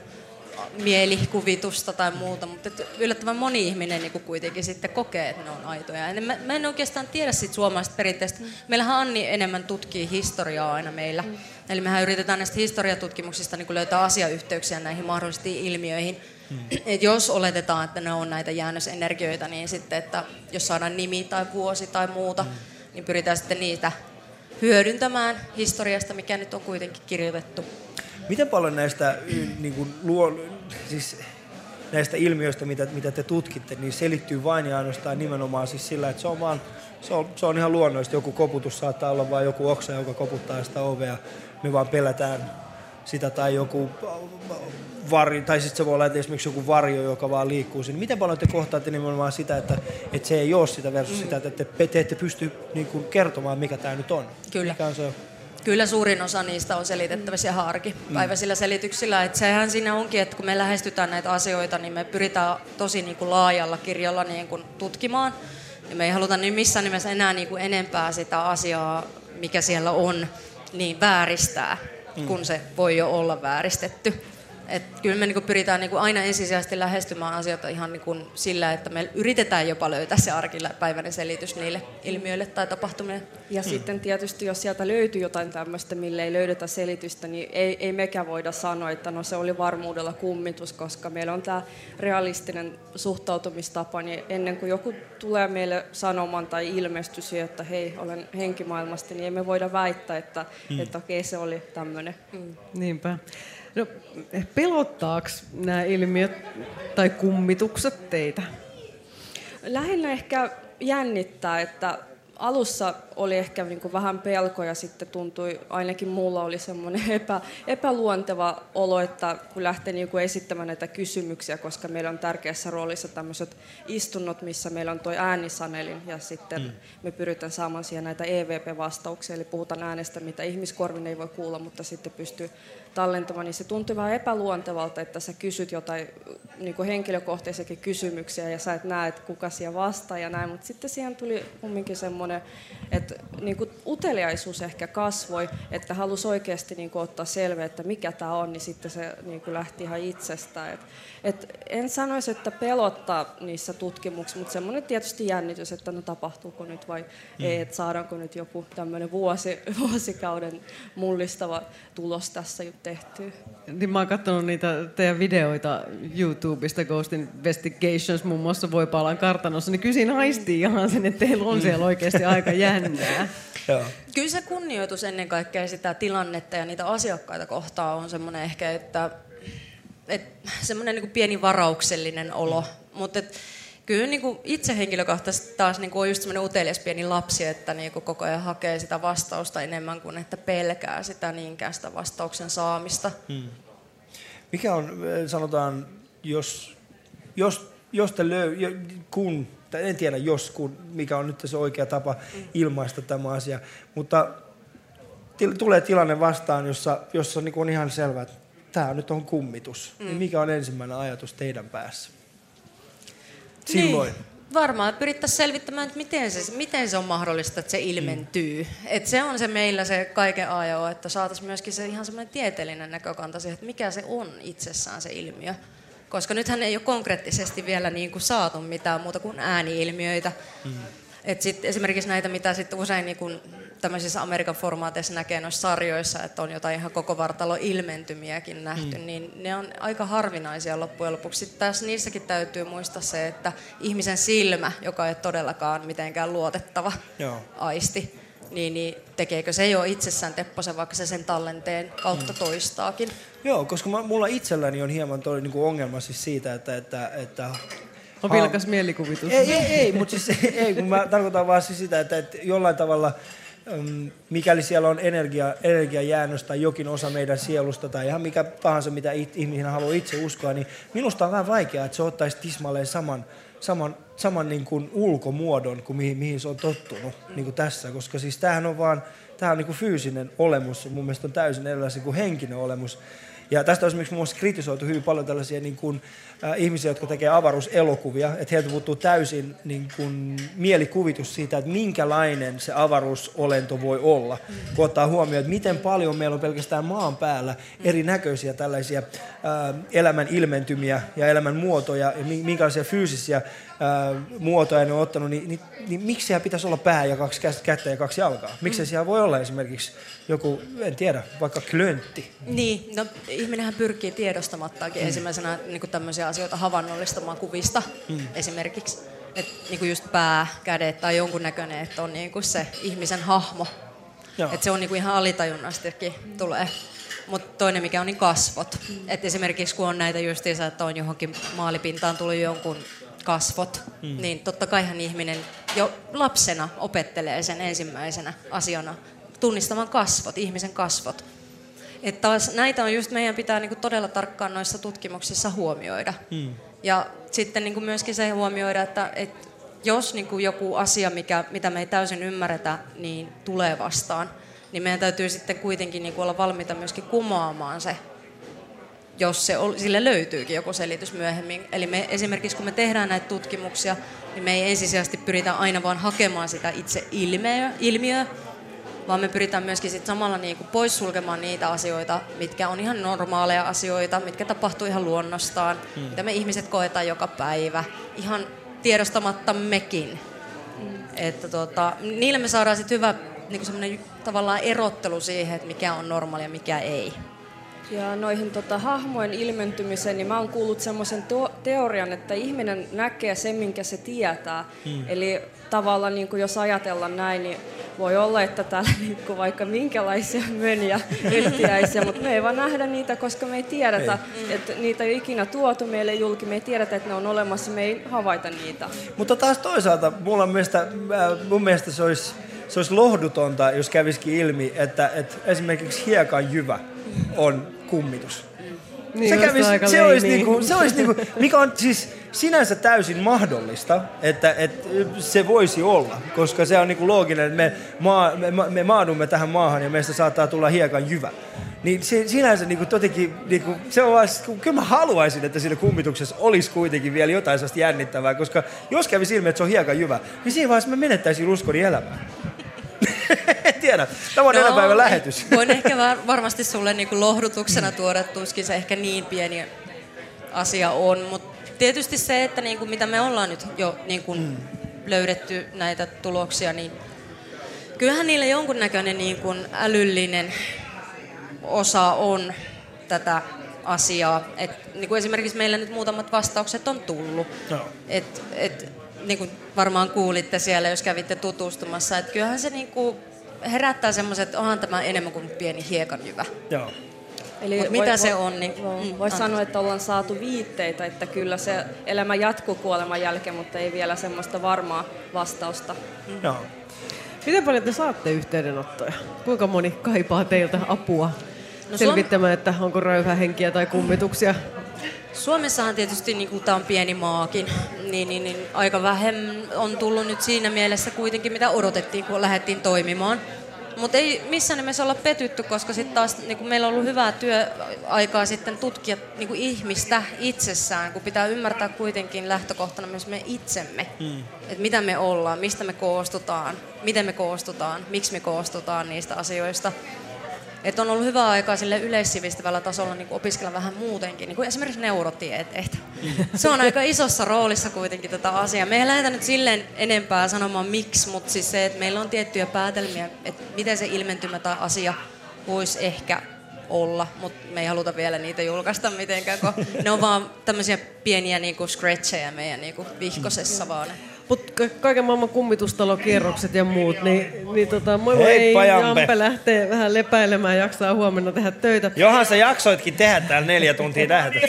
mielikuvitusta tai muuta, mutta yllättävän moni ihminen niin kuitenkin sitten kokee, että ne on aitoja. Ja mä, mä en oikeastaan tiedä siitä suomalaisesta perinteestä. Meillähän Anni enemmän tutkii historiaa aina meillä. Mm. Eli mehän yritetään näistä historiatutkimuksista niin löytää asiayhteyksiä näihin mahdollisesti ilmiöihin. Mm. Et jos oletetaan, että ne on näitä jäännösenergioita, niin sitten, että jos saadaan nimi tai vuosi tai muuta, mm. niin pyritään sitten niitä hyödyntämään historiasta, mikä nyt on kuitenkin kirjoitettu. Miten paljon näistä, y, niin kuin, luo, siis näistä ilmiöistä, mitä, mitä te tutkitte, niin selittyy vain ja ainoastaan nimenomaan siis sillä, että se on, vaan, se on, se on ihan luonnollista. Joku koputus saattaa olla vain joku oksa, joka koputtaa sitä ovea. Me vaan pelätään sitä tai joku varjo, tai sitten se voi olla että esimerkiksi joku varjo, joka vaan liikkuu sinne. Miten paljon te kohtaatte nimenomaan sitä, että, että se ei ole sitä versus mm. sitä, että te, te ette pysty niin kuin, kertomaan, mikä tämä nyt on? Kyllä. Mikä on se Kyllä suurin osa niistä on selitettävissä ihan arkipäiväisillä selityksillä. Että sehän siinä onkin, että kun me lähestytään näitä asioita, niin me pyritään tosi niin kuin laajalla kirjolla niin kuin tutkimaan. Ja me ei haluta niin missään nimessä enää niin kuin enempää sitä asiaa, mikä siellä on, niin vääristää, kun se voi jo olla vääristetty. Et kyllä me niinku pyritään niinku aina ensisijaisesti lähestymään asioita ihan niinku sillä, että me yritetään jopa löytää se arkipäiväinen selitys niille ilmiöille tai tapahtumille. Ja hmm. sitten tietysti, jos sieltä löytyy jotain tämmöistä, mille ei löydetä selitystä, niin ei, ei mekään voida sanoa, että no se oli varmuudella kummitus, koska meillä on tämä realistinen suhtautumistapa, niin ennen kuin joku tulee meille sanomaan tai ilmestyy että hei, olen henkimaailmasta, niin emme voida väittää, että, hmm. että okei, se oli tämmöinen. Hmm. Niinpä. No, pelottaako nämä ilmiöt tai kummitukset teitä? Lähinnä ehkä jännittää, että alussa oli ehkä niin kuin vähän pelkoja, sitten tuntui, ainakin mulla oli semmoinen epä, epäluonteva olo, että kun lähtee niin kuin esittämään näitä kysymyksiä, koska meillä on tärkeässä roolissa tämmöiset istunnot, missä meillä on tuo äänisanelin ja sitten mm. me pyritään saamaan siihen näitä EVP-vastauksia, eli puhutaan äänestä, mitä ihmiskorvin ei voi kuulla, mutta sitten pystyy tallentamaan, niin se tuntui vähän epäluontevalta, että sä kysyt jotain niin kuin henkilökohtaisiakin kysymyksiä ja sä et näe, että kuka siellä vastaa ja näin, mutta sitten siihen tuli kumminkin semmoinen, että niin kuin uteliaisuus ehkä kasvoi, että halusi oikeasti niin kuin ottaa selvää, että mikä tämä on, niin sitten se niin kuin lähti ihan itsestään. Et, et en sanoisi, että pelottaa niissä tutkimuksissa, mutta semmoinen tietysti jännitys, että no tapahtuuko nyt vai mm. ei, että saadaanko nyt joku tämmöinen vuosi, vuosikauden mullistava tulos tässä tehtyä. Niin mä oon katsonut niitä teidän videoita YouTubesta, Ghost Investigations muun muassa voi palan kartanossa, niin kysin aistii ihan sen, että teillä on siellä oikeasti aika jännää. Kyllä se kunnioitus ennen kaikkea sitä tilannetta ja niitä asiakkaita kohtaa on semmoinen ehkä, että, että semmoinen niin pieni varauksellinen olo. Mutta kyllä niin kuin itse henkilökohtaisesti taas niin kuin on just semmoinen utelias pieni lapsi, että niin kuin koko ajan hakee sitä vastausta enemmän kuin että pelkää sitä niinkään sitä vastauksen saamista. Hmm. Mikä on, sanotaan, jos, jos, jos te löy, kun, tai en tiedä jos, kun, mikä on nyt se oikea tapa ilmaista tämä asia, mutta til, tulee tilanne vastaan, jossa, jossa niin on ihan selvää, että tämä nyt on kummitus. Mm. Niin mikä on ensimmäinen ajatus teidän päässä? Silloin? Niin. Varmaan pyrittäisiin selvittämään, että miten se, miten se on mahdollista, että se ilmentyy. Mm. Et se on se meillä se kaiken ajo, että saataisiin myöskin se ihan semmoinen tieteellinen näkökanta siihen, että mikä se on itsessään se ilmiö. Koska nythän ei ole konkreettisesti vielä niin kuin saatu mitään muuta kuin ääniilmiöitä. Mm. Et sit esimerkiksi näitä, mitä sit usein niin kuin tämmöisissä Amerikan formaateissa näkee noissa sarjoissa, että on jotain ihan koko vartalo ilmentymiäkin nähty, mm. niin ne on aika harvinaisia loppujen lopuksi. Sitten tässä niissäkin täytyy muistaa se, että ihmisen silmä, joka ei ole todellakaan mitenkään luotettava Joo. aisti, niin, niin tekeekö se jo itsessään tepposen, vaikka se sen tallenteen kautta mm. toistaakin? Joo, koska mä, mulla itselläni on hieman toi, niin kuin ongelma siis siitä, että, että, että on vilkas mielikuvitus. Ei, ei, ei mutta siis ei, kun mä tarkoitan vaan siis sitä, että, että jollain tavalla mikäli siellä on energia, energiajäännös tai jokin osa meidän sielusta tai ihan mikä tahansa, mitä it, ihminen haluaa itse uskoa, niin minusta on vähän vaikeaa, että se ottaisi tismalleen saman, saman, saman niin kuin ulkomuodon kuin mihin, mihin se on tottunut niin kuin tässä, koska siis tämähän on vaan tämä on niin kuin fyysinen olemus, mun mielestä on täysin erilainen kuin henkinen olemus. Ja tästä on esimerkiksi muun muassa kritisoitu hyvin paljon tällaisia niin kuin, äh, ihmisiä, jotka tekee avaruuselokuvia, että heiltä puuttuu täysin niin kuin, mielikuvitus siitä, että minkälainen se avaruusolento voi olla, kun ottaa huomioon, että miten paljon meillä on pelkästään maan päällä erinäköisiä tällaisia äh, elämän ilmentymiä ja elämän muotoja, ja minkälaisia fyysisiä äh, muotoja ne on ottanut, niin, niin, niin miksi siellä pitäisi olla pää ja kaksi kättä ja kaksi jalkaa? Miksi siellä voi olla esimerkiksi joku, en tiedä, vaikka klöntti? Niin, no ihminenhän pyrkii tiedostamattakin mm. ensimmäisenä niin kuin tämmöisiä asioita havainnollistamaan kuvista mm. esimerkiksi. Että niin kuin just pää, kädet tai jonkun näköinen, että on niin kuin se ihmisen hahmo. Että se on niin kuin ihan alitajunnastikin tulee. Mutta toinen, mikä on, niin kasvot. Mm. Et esimerkiksi kun on näitä justiinsa, että on johonkin maalipintaan tullut jonkun kasvot, mm. niin totta kaihan ihminen jo lapsena opettelee sen ensimmäisenä asiana tunnistamaan kasvot, ihmisen kasvot. Että taas näitä on just meidän pitää niinku todella tarkkaan noissa tutkimuksissa huomioida. Mm. Ja sitten niinku myöskin se huomioida, että, että jos niinku joku asia, mikä, mitä me ei täysin ymmärretä, niin tulee vastaan, niin meidän täytyy sitten kuitenkin niinku olla valmiita myöskin kumoamaan se jos se, sille löytyykin joku selitys myöhemmin. Eli me, esimerkiksi kun me tehdään näitä tutkimuksia, niin me ei ensisijaisesti pyritä aina vaan hakemaan sitä itse ilmiöä, ilmiöä vaan me pyritään myöskin sit samalla niinku poissulkemaan niitä asioita, mitkä on ihan normaaleja asioita, mitkä tapahtuu ihan luonnostaan, hmm. mitä me ihmiset koetaan joka päivä, ihan tiedostamatta mekin. Hmm. Että tota, niille me saadaan sitten hyvä niinku tavallaan erottelu siihen, että mikä on normaalia ja mikä ei. Ja noihin tota, hahmojen ilmentymiseen, niin mä oon kuullut semmoisen teorian, että ihminen näkee sen, minkä se tietää. Hmm. Eli tavallaan niin kuin jos ajatellaan näin, niin voi olla, että täällä liikkuu vaikka minkälaisia möniä yltiäisiä, mutta me ei vaan nähdä niitä, koska me ei tiedetä, ei. että niitä ei ole ikinä tuotu meille julki, me ei tiedetä, että ne on olemassa, me ei havaita niitä. Mutta taas toisaalta mulla on mielestä, äh, mun mielestä se olisi, se olisi lohdutonta, jos kävisikin ilmi, että, että esimerkiksi hiekan jyvä on kummitus. Niin, se, kävis, se, olisi niinku, se olisi niinku, mikä on siis sinänsä täysin mahdollista, että, että se voisi olla, koska se on niinku looginen, että me, maa, me, me maadumme tähän maahan ja meistä saattaa tulla hiekan jyvä. Niin se, sinänsä niinku, totenkin, niinku, se on vaan, kyllä mä haluaisin, että siinä kummituksessa olisi kuitenkin vielä jotain sellaista jännittävää, koska jos kävisi ilmi, että se on hiekan jyvä, niin siinä vaiheessa mä menettäisin uskoni elämään. en tiedä. Tämä on no, päivän lähetys. Voin ehkä var- varmasti sulle niinku lohdutuksena tuoda, tuskin se ehkä niin pieni asia on, mutta tietysti se, että niinku, mitä me ollaan nyt jo niinku mm. löydetty näitä tuloksia, niin kyllähän niillä jonkunnäköinen niinku älyllinen osa on tätä asiaa. Et, niin kuin esimerkiksi meillä nyt muutamat vastaukset on tullut. No. Et, et, niin kuin varmaan kuulitte siellä, jos kävitte tutustumassa, että kyllähän se niin kuin herättää semmoiset, että onhan tämä enemmän kuin pieni hiekanjyvä. Joo. Eli Mut mitä voi, se on? Niin, mm, Voisi sanoa, että ollaan saatu viitteitä, että kyllä se elämä jatkuu kuoleman jälkeen, mutta ei vielä semmoista varmaa vastausta. Mm. Joo. Miten paljon te saatte yhteydenottoja? Kuinka moni kaipaa teiltä apua no, selvittämään, että onko röyhähenkiä tai kummituksia? Suomessahan tietysti, niin kuin tämä on pieni maakin, niin, niin, niin aika vähän on tullut nyt siinä mielessä kuitenkin, mitä odotettiin, kun lähdettiin toimimaan. Mutta ei missään nimessä olla petytty, koska sitten taas niin kuin meillä on ollut hyvää työaikaa sitten tutkia niin kuin ihmistä itsessään, kun pitää ymmärtää kuitenkin lähtökohtana myös me itsemme. Hmm. Että mitä me ollaan, mistä me koostutaan, miten me koostutaan, miksi me koostutaan niistä asioista. Että on ollut hyvä aikaa sille yleissivistävällä tasolla niin opiskella vähän muutenkin, niin kuin esimerkiksi neurotieteitä. Se on aika isossa roolissa kuitenkin tätä asiaa. Me ei lähdetä nyt silleen enempää sanomaan miksi, mutta siis se, että meillä on tiettyjä päätelmiä, että miten se ilmentymä tai asia voisi ehkä olla, mutta me ei haluta vielä niitä julkaista mitenkään, kun ne on vaan tämmöisiä pieniä niinku scratcheja meidän niinku vihkosessa vaan. Mutta kaiken maailman kummitustalokierrokset ja muut, niin, niin tota, moi moi, Heippa, Jampe. Jampe lähtee vähän lepäilemään, jaksaa huomenna tehdä töitä. Johan sä jaksoitkin tehdä täällä neljä tuntia tähdä.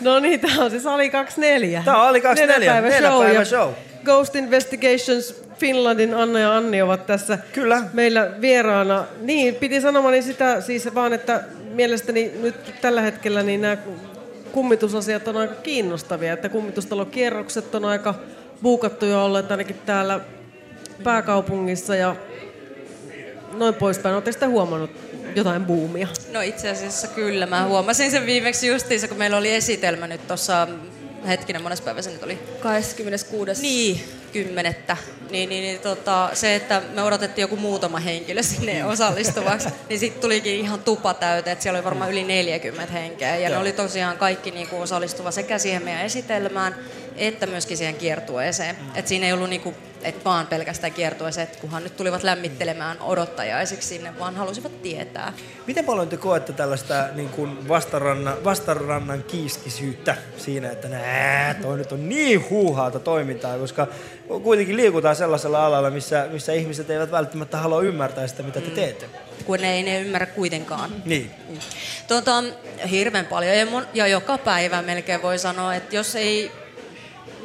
No niin, tää on siis Ali 24. Tää on Ali 24, neljä päivä, neljä show. Päivä show. Ghost Investigations Finlandin Anna ja Anni ovat tässä Kyllä. meillä vieraana. Niin, piti sanomani sitä siis vaan, että mielestäni nyt tällä hetkellä niin nämä kummitusasiat on aika kiinnostavia, että kummitustalokierrokset on aika buukattuja olleet ainakin täällä pääkaupungissa ja noin poispäin. Oletteko sitä huomannut jotain buumia? No itse asiassa kyllä. Mä huomasin sen viimeksi justiinsa, kun meillä oli esitelmä nyt tuossa hetkinen, monessa päivä se nyt oli? 26. Niin, kymmenettä. Niin, niin, niin tota, se, että me odotettiin joku muutama henkilö sinne osallistuvaksi, niin sitten tulikin ihan tupa täyteen, että siellä oli varmaan yli 40 henkeä. Ja ne oli tosiaan kaikki niinku osallistuva sekä siihen meidän esitelmään, että myöskin siihen kiertueeseen. Mm. Et siinä ei ollut niinku, et vaan pelkästään kiertueeseen, että kunhan nyt tulivat lämmittelemään odottajaisiksi sinne, vaan halusivat tietää. Miten paljon te koette tällaista niin kuin vastarannan, vastarannan kiiskisyyttä siinä, että nää, toi nyt on niin huuhaata toimintaa, koska kuitenkin liikutaan sellaisella alalla, missä, missä ihmiset eivät välttämättä halua ymmärtää sitä, mitä te teette. Kun ei ne ymmärrä kuitenkaan. Niin. Tuota, hirveän paljon ja, mon, ja joka päivä melkein voi sanoa, että jos ei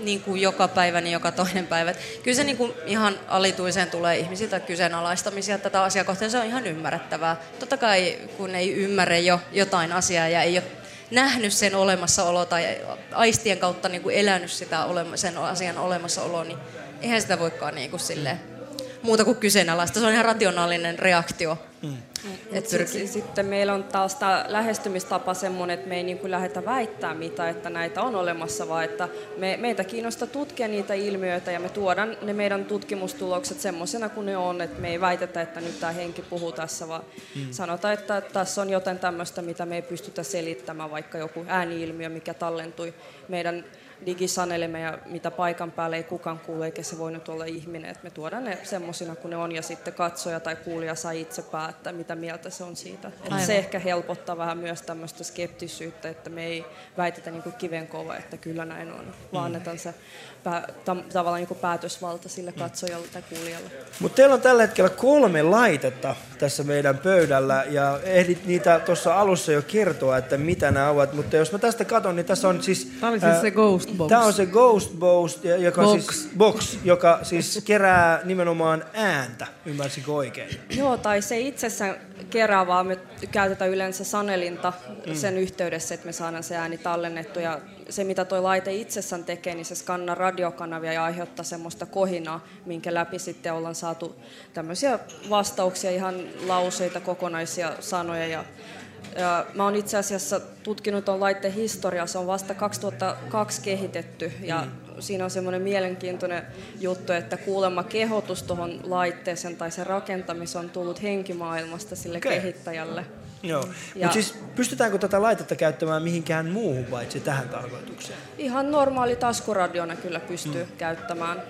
niin kuin joka päivä, niin joka toinen päivä. Kyllä se niin kuin ihan alituiseen tulee ihmisiltä kyseenalaistamisia tätä asiaa kohtaan, se on ihan ymmärrettävää. Totta kai kun ei ymmärrä jo jotain asiaa ja ei ole nähnyt sen olemassaolo tai aistien kautta niin kuin elänyt sitä olema, sen asian olemassaoloa, niin eihän sitä voikaan niin kuin silleen, muuta kuin kyseenalaista. Se on ihan rationaalinen reaktio. Mm. Et sit, sitten meillä on taas tämä lähestymistapa semmoinen, että me ei niin kuin lähdetä väittää mitä, että näitä on olemassa, vaan että me, meitä kiinnostaa tutkia niitä ilmiöitä ja me tuodaan ne meidän tutkimustulokset semmoisena kuin ne on, että me ei väitetä, että nyt tämä henki puhuu tässä, vaan mm. sanotaan, että tässä on jotain tämmöistä, mitä me ei pystytä selittämään, vaikka joku ääniilmiö, mikä tallentui meidän digisanelemme ja mitä paikan päälle ei kukaan kuule, eikä se voi nyt olla ihminen. Että me tuodaan ne semmoisina kuin ne on ja sitten katsoja tai kuulija saa itse päättää, mitä mieltä se on siitä. Että se ehkä helpottaa vähän myös tämmöistä skeptisyyttä, että me ei väitetä niin kuin kivenkova, että kyllä näin on, vaan mm. annetaan se tam, tavallaan niin kuin päätösvalta sille katsojalle tai kuulijalle. Mutta teillä on tällä hetkellä kolme laitetta tässä meidän pöydällä ja ehdit niitä tuossa alussa jo kertoa, että mitä nämä ovat. Mutta jos mä tästä katson, niin tässä on siis... Tämä on siis se Ghost Box. Tämä on se Ghost Box, joka, box. Siis, box, joka siis kerää nimenomaan ääntä. Ymmärsikö oikein? Joo, tai se itsessään kerää, vaan me käytetään yleensä sanelinta mm. sen yhteydessä, että me saadaan se ääni tallennettu. Ja se, mitä tuo laite itsessään tekee, niin se skannaa radiokanavia ja aiheuttaa semmoista kohinaa, minkä läpi sitten ollaan saatu tämmöisiä vastauksia, ihan lauseita, kokonaisia sanoja. Ja, ja mä oon itse asiassa tutkinut tuon laitteen historiaa, se on vasta 2002 kehitetty ja mm. siinä on semmoinen mielenkiintoinen juttu, että kuulemma kehotus tuohon laitteeseen tai sen rakentamiseen on tullut henkimaailmasta sille okay. kehittäjälle. Joo, mutta siis pystytäänkö tätä laitetta käyttämään mihinkään muuhun paitsi tähän tarkoitukseen? Ihan normaali taskuradiona kyllä pystyy mm. käyttämään.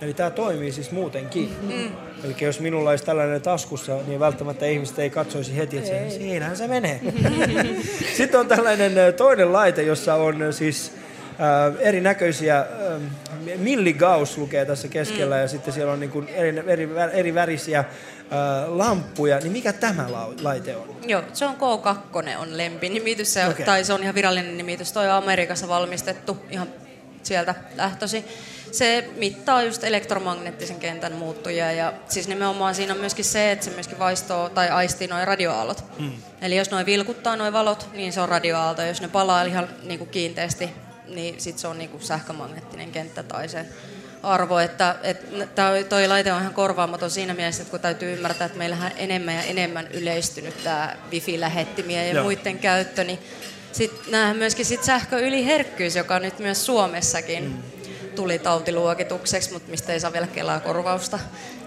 Eli tämä toimii siis muutenkin. Mm. Eli jos minulla olisi tällainen taskussa, niin välttämättä ihmiset ei katsoisi heti, että ei. siinähän se menee. Sitten on tällainen toinen laite, jossa on siis erinäköisiä, äh, milligauss lukee tässä keskellä mm. ja sitten siellä on niin kuin eri, eri, eri värisiä lamppuja, niin mikä tämä laite on? Joo, se on K2 on lempinimitys, se, okay. tai se on ihan virallinen nimitys. Toi on Amerikassa valmistettu ihan sieltä lähtösi. Se mittaa just elektromagneettisen kentän muuttujia ja siis nimenomaan siinä on myöskin se, että se myöskin vaistoo tai aistii noin radioaallot. Hmm. Eli jos noin vilkuttaa noin valot, niin se on radioaalto. Jos ne palaa ihan niin kuin kiinteästi, niin sitten se on niin kuin sähkömagneettinen kenttä tai se arvo, että, että toi laite on ihan korvaamaton siinä mielessä, että kun täytyy ymmärtää, että meillähän enemmän ja enemmän yleistynyt tämä wifi-lähettimien ja Joo. muiden käyttö, niin sitten nähdään myöskin sit sähköyliherkkyys, joka nyt myös Suomessakin mm. tuli tautiluokitukseksi, mutta mistä ei saa vielä kelaa korvausta.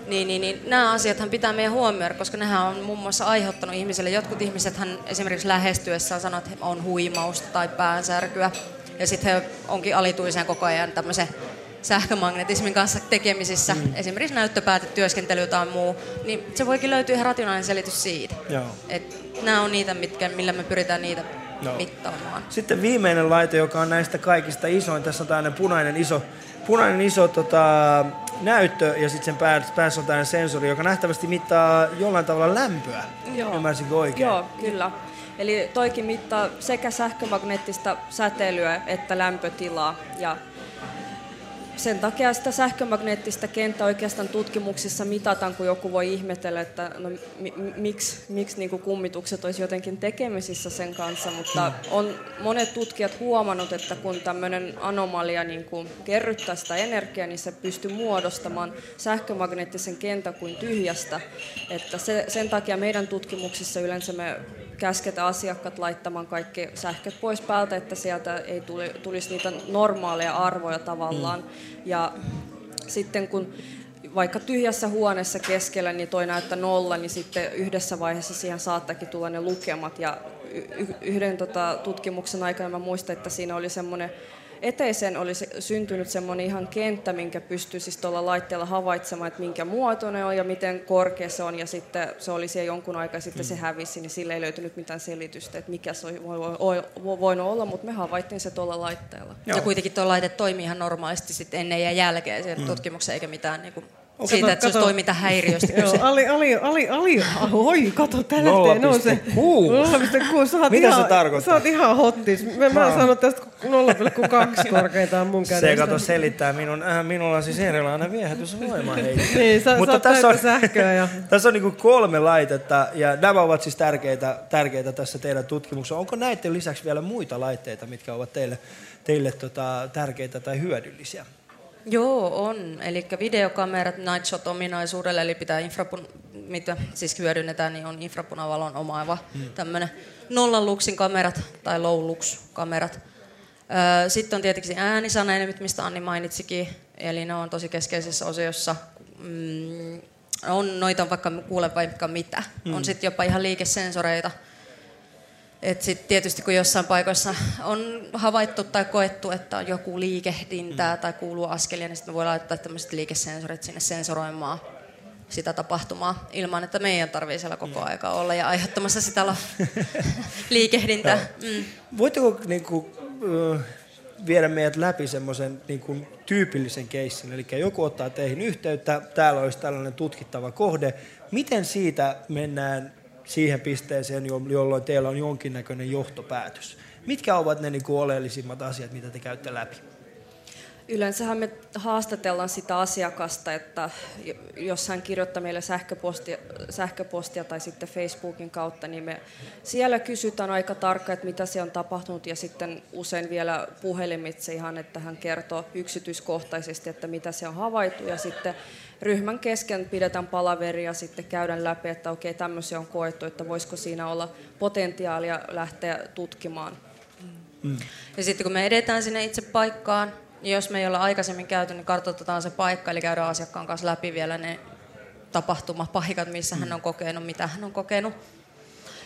Niin, niin, niin nämä asiathan pitää meidän huomioida, koska nehän on muun muassa aiheuttanut ihmisille, jotkut ihmiset esimerkiksi lähestyessään sanoo, että on huimausta tai päänsärkyä. Ja sitten he onkin alituisen koko ajan tämmöisen sähkömagnetismin kanssa tekemisissä, mm. esimerkiksi näyttöpäätetyöskentely tai muu, niin se voikin löytyä ihan rationaalinen selitys siitä. Joo. Et nämä on niitä, mitkä, millä me pyritään niitä Joo. mittaamaan. Sitten viimeinen laite, joka on näistä kaikista isoin. Tässä on tämmöinen punainen iso, punainen iso tota, näyttö ja sitten sen päässä on tämmöinen sensori, joka nähtävästi mittaa jollain tavalla lämpöä. Joo. Ymmärsinkö oikein? Joo, kyllä. Eli toikin mittaa sekä sähkömagneettista säteilyä että lämpötilaa. Ja sen takia sitä sähkömagneettista kenttää oikeastaan tutkimuksissa mitataan, kun joku voi ihmetellä, että no, mi- miksi, miksi niin kummitukset olisi jotenkin tekemisissä sen kanssa, mutta on monet tutkijat huomannut, että kun tämmöinen anomalia niin kuin kerryttää sitä energiaa, niin se pystyy muodostamaan sähkömagneettisen kentän kuin tyhjästä. Että se, sen takia meidän tutkimuksissa yleensä me käsketään asiakkaat laittamaan kaikki sähköt pois päältä, että sieltä ei tuli, tulisi niitä normaaleja arvoja tavallaan. Mm. Ja sitten kun vaikka tyhjässä huoneessa keskellä, niin toi näyttää nolla, niin sitten yhdessä vaiheessa siihen saattakin tulla ne lukemat. Ja yhden tota, tutkimuksen aikana mä muistan, että siinä oli semmoinen eteiseen oli se, syntynyt semmoinen ihan kenttä, minkä pystyy siis tuolla laitteella havaitsemaan, että minkä muotoinen on ja miten korkea se on. Ja sitten se oli siellä jonkun aikaa, sitten se hävisi, niin sille ei löytynyt mitään selitystä, että mikä se voi, voi, voi, voinut olla, mutta me havaittiin se tuolla laitteella. Ja kuitenkin tuo laite toimii ihan normaalisti sit ennen ja jälkeen sen mm. tutkimuksen, eikä mitään niinku Oh, siitä, kato, että se olisi toimintahäiriöstä Joo, kyse. Ali, Ali, Ali, Ali, oi, kato, tällä nousee. 0,6. 0,6. Sä oot Mitä ihan, se tarkoittaa? Sä oot ihan hottis. Mä, mä Mä- sanon tästä 0,2 korkeintaan mun kädestä. Se kato selittää minun, äh, minulla on siis erilainen viehätysvoima. Niin, sä- sä oot täyttä sähköä ja- tässä on niinku kolme laitetta ja nämä ovat siis tärkeitä, tärkeitä tässä teidän tutkimuksessa. Onko näiden lisäksi vielä muita laitteita, mitkä ovat teille, teille tota, tärkeitä tai hyödyllisiä? Joo, on. Eli videokamerat Night Shot-ominaisuudelle, eli pitää infrapun, mitä siis hyödynnetään, niin on infrapunavalon omaava Hmm. tämmöinen nollan luxin kamerat tai low lux kamerat. Sitten on tietenkin äänisanaimet, mistä Anni mainitsikin, eli ne on tosi keskeisessä osiossa. Mm, on noita on vaikka kuule vaikka mitä. Mm. On sitten jopa ihan liikesensoreita. Et sit tietysti kun jossain paikoissa on havaittu tai koettu, että on joku liikehdintää mm. tai kuuluu askelia, niin sitten me voi laittaa tämmöiset liikesensorit sinne sensoroimaan sitä tapahtumaa ilman, että meidän tarvii siellä koko Mm. aika olla ja aiheuttamassa sitä liikehdintää. Mm. Voitteko niinku, ö, viedä meidät läpi semmoisen niinku, tyypillisen keissin? Eli joku ottaa teihin yhteyttä, täällä olisi tällainen tutkittava kohde. Miten siitä mennään siihen pisteeseen, jo- jolloin teillä on jonkinnäköinen johtopäätös? Mitkä ovat ne niinku, oleellisimmat asiat, mitä te käytte läpi? Yleensähän me haastatellaan sitä asiakasta, että jo- jos hän kirjoittaa meille sähköpostia, sähköpostia tai sitten Facebookin kautta, niin me siellä kysytään aika tarkkaan, että mitä se on tapahtunut ja sitten usein vielä puhelimitse ihan, että hän kertoo yksityiskohtaisesti, että mitä se on havaittu ja sitten ryhmän kesken pidetään palaveria ja sitten käydään läpi, että okei tämmöisiä on koettu, että voisiko siinä olla potentiaalia lähteä tutkimaan. Ja sitten kun me edetään sinne itse paikkaan, niin jos me ei olla aikaisemmin käyty, niin kartoitetaan se paikka, eli käydään asiakkaan kanssa läpi vielä ne tapahtumapaikat, missä hän on kokenut, mitä hän on kokenut.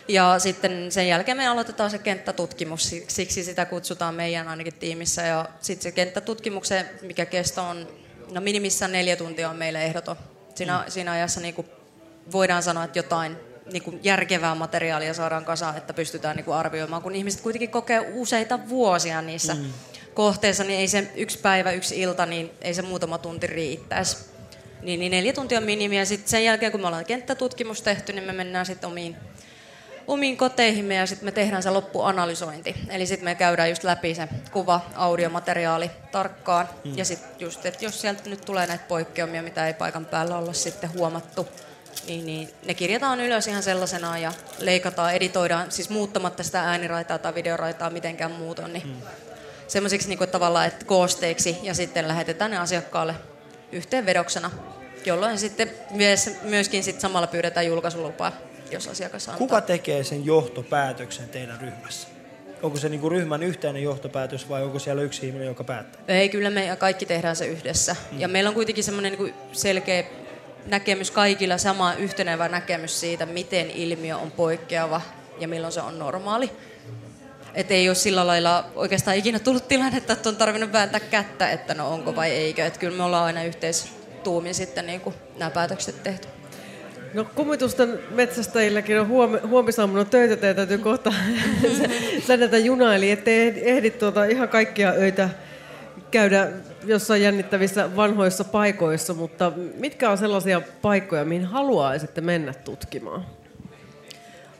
Ja sitten sen jälkeen me aloitetaan se kenttätutkimus, si- siksi sitä kutsutaan meidän ainakin tiimissä. Ja sitten se kenttätutkimuksen, mikä kesto on, no minimissään neljä tuntia on meille ehdoton. Siinä, siinä ajassa niin kuin voidaan sanoa, että jotain niin kuin järkevää materiaalia saadaan kasaan, että pystytään niin kuin arvioimaan, kun ihmiset kuitenkin kokee useita vuosia niissä Mm. mm. kohteissa, niin ei se yksi päivä, yksi ilta, niin ei se muutama tunti riittäisi. Niin, niin neljä tuntia on minimi ja sitten sen jälkeen, kun me ollaan kenttätutkimus tehty, niin me mennään sitten omiin, omiin koteihimme ja sitten me tehdään se loppuanalysointi. Eli sitten me käydään just läpi se kuva, audiomateriaali tarkkaan. Mm. Ja sitten just, että jos sieltä nyt tulee näitä poikkeamia, mitä ei paikan päällä olla sitten huomattu, niin, niin ne kirjataan ylös ihan sellaisenaan ja leikataan, editoidaan, siis muuttamatta sitä ääniraitaa tai videoraitaa mitenkään muuton, niin Mm. semmoisiksi niin tavallaan että koosteiksi ja sitten lähetetään ne asiakkaalle yhteenvedoksena, jolloin sitten myös, myöskin sit samalla pyydetään julkaisulupaa, jos asiakas antaa. Kuka tekee sen johtopäätöksen teidän ryhmässä? Onko se niinku ryhmän yhteinen johtopäätös vai onko siellä yksi ihminen, joka päättää? Ei, kyllä me kaikki tehdään se yhdessä. Mm. Ja meillä on kuitenkin semmoinen niin selkeä näkemys kaikilla, sama yhtenevä näkemys siitä, miten ilmiö on poikkeava ja milloin se on normaali. Että ei ole sillä lailla oikeastaan ikinä tullut tilannetta, että on tarvinnut vääntää kättä, että no onko vai eikö. Että kyllä me ollaan aina yhteistuumin sitten niin kuin nämä päätökset tehty. No kummitusten metsästäjilläkin on huomi, huomisaamuna töitä, teidän täytyy kohta säädetä junaa, eli ette ehdi, ehdi tuota ihan kaikkia öitä käydä jossain jännittävissä vanhoissa paikoissa, mutta mitkä on sellaisia paikkoja, mihin haluaisitte mennä tutkimaan?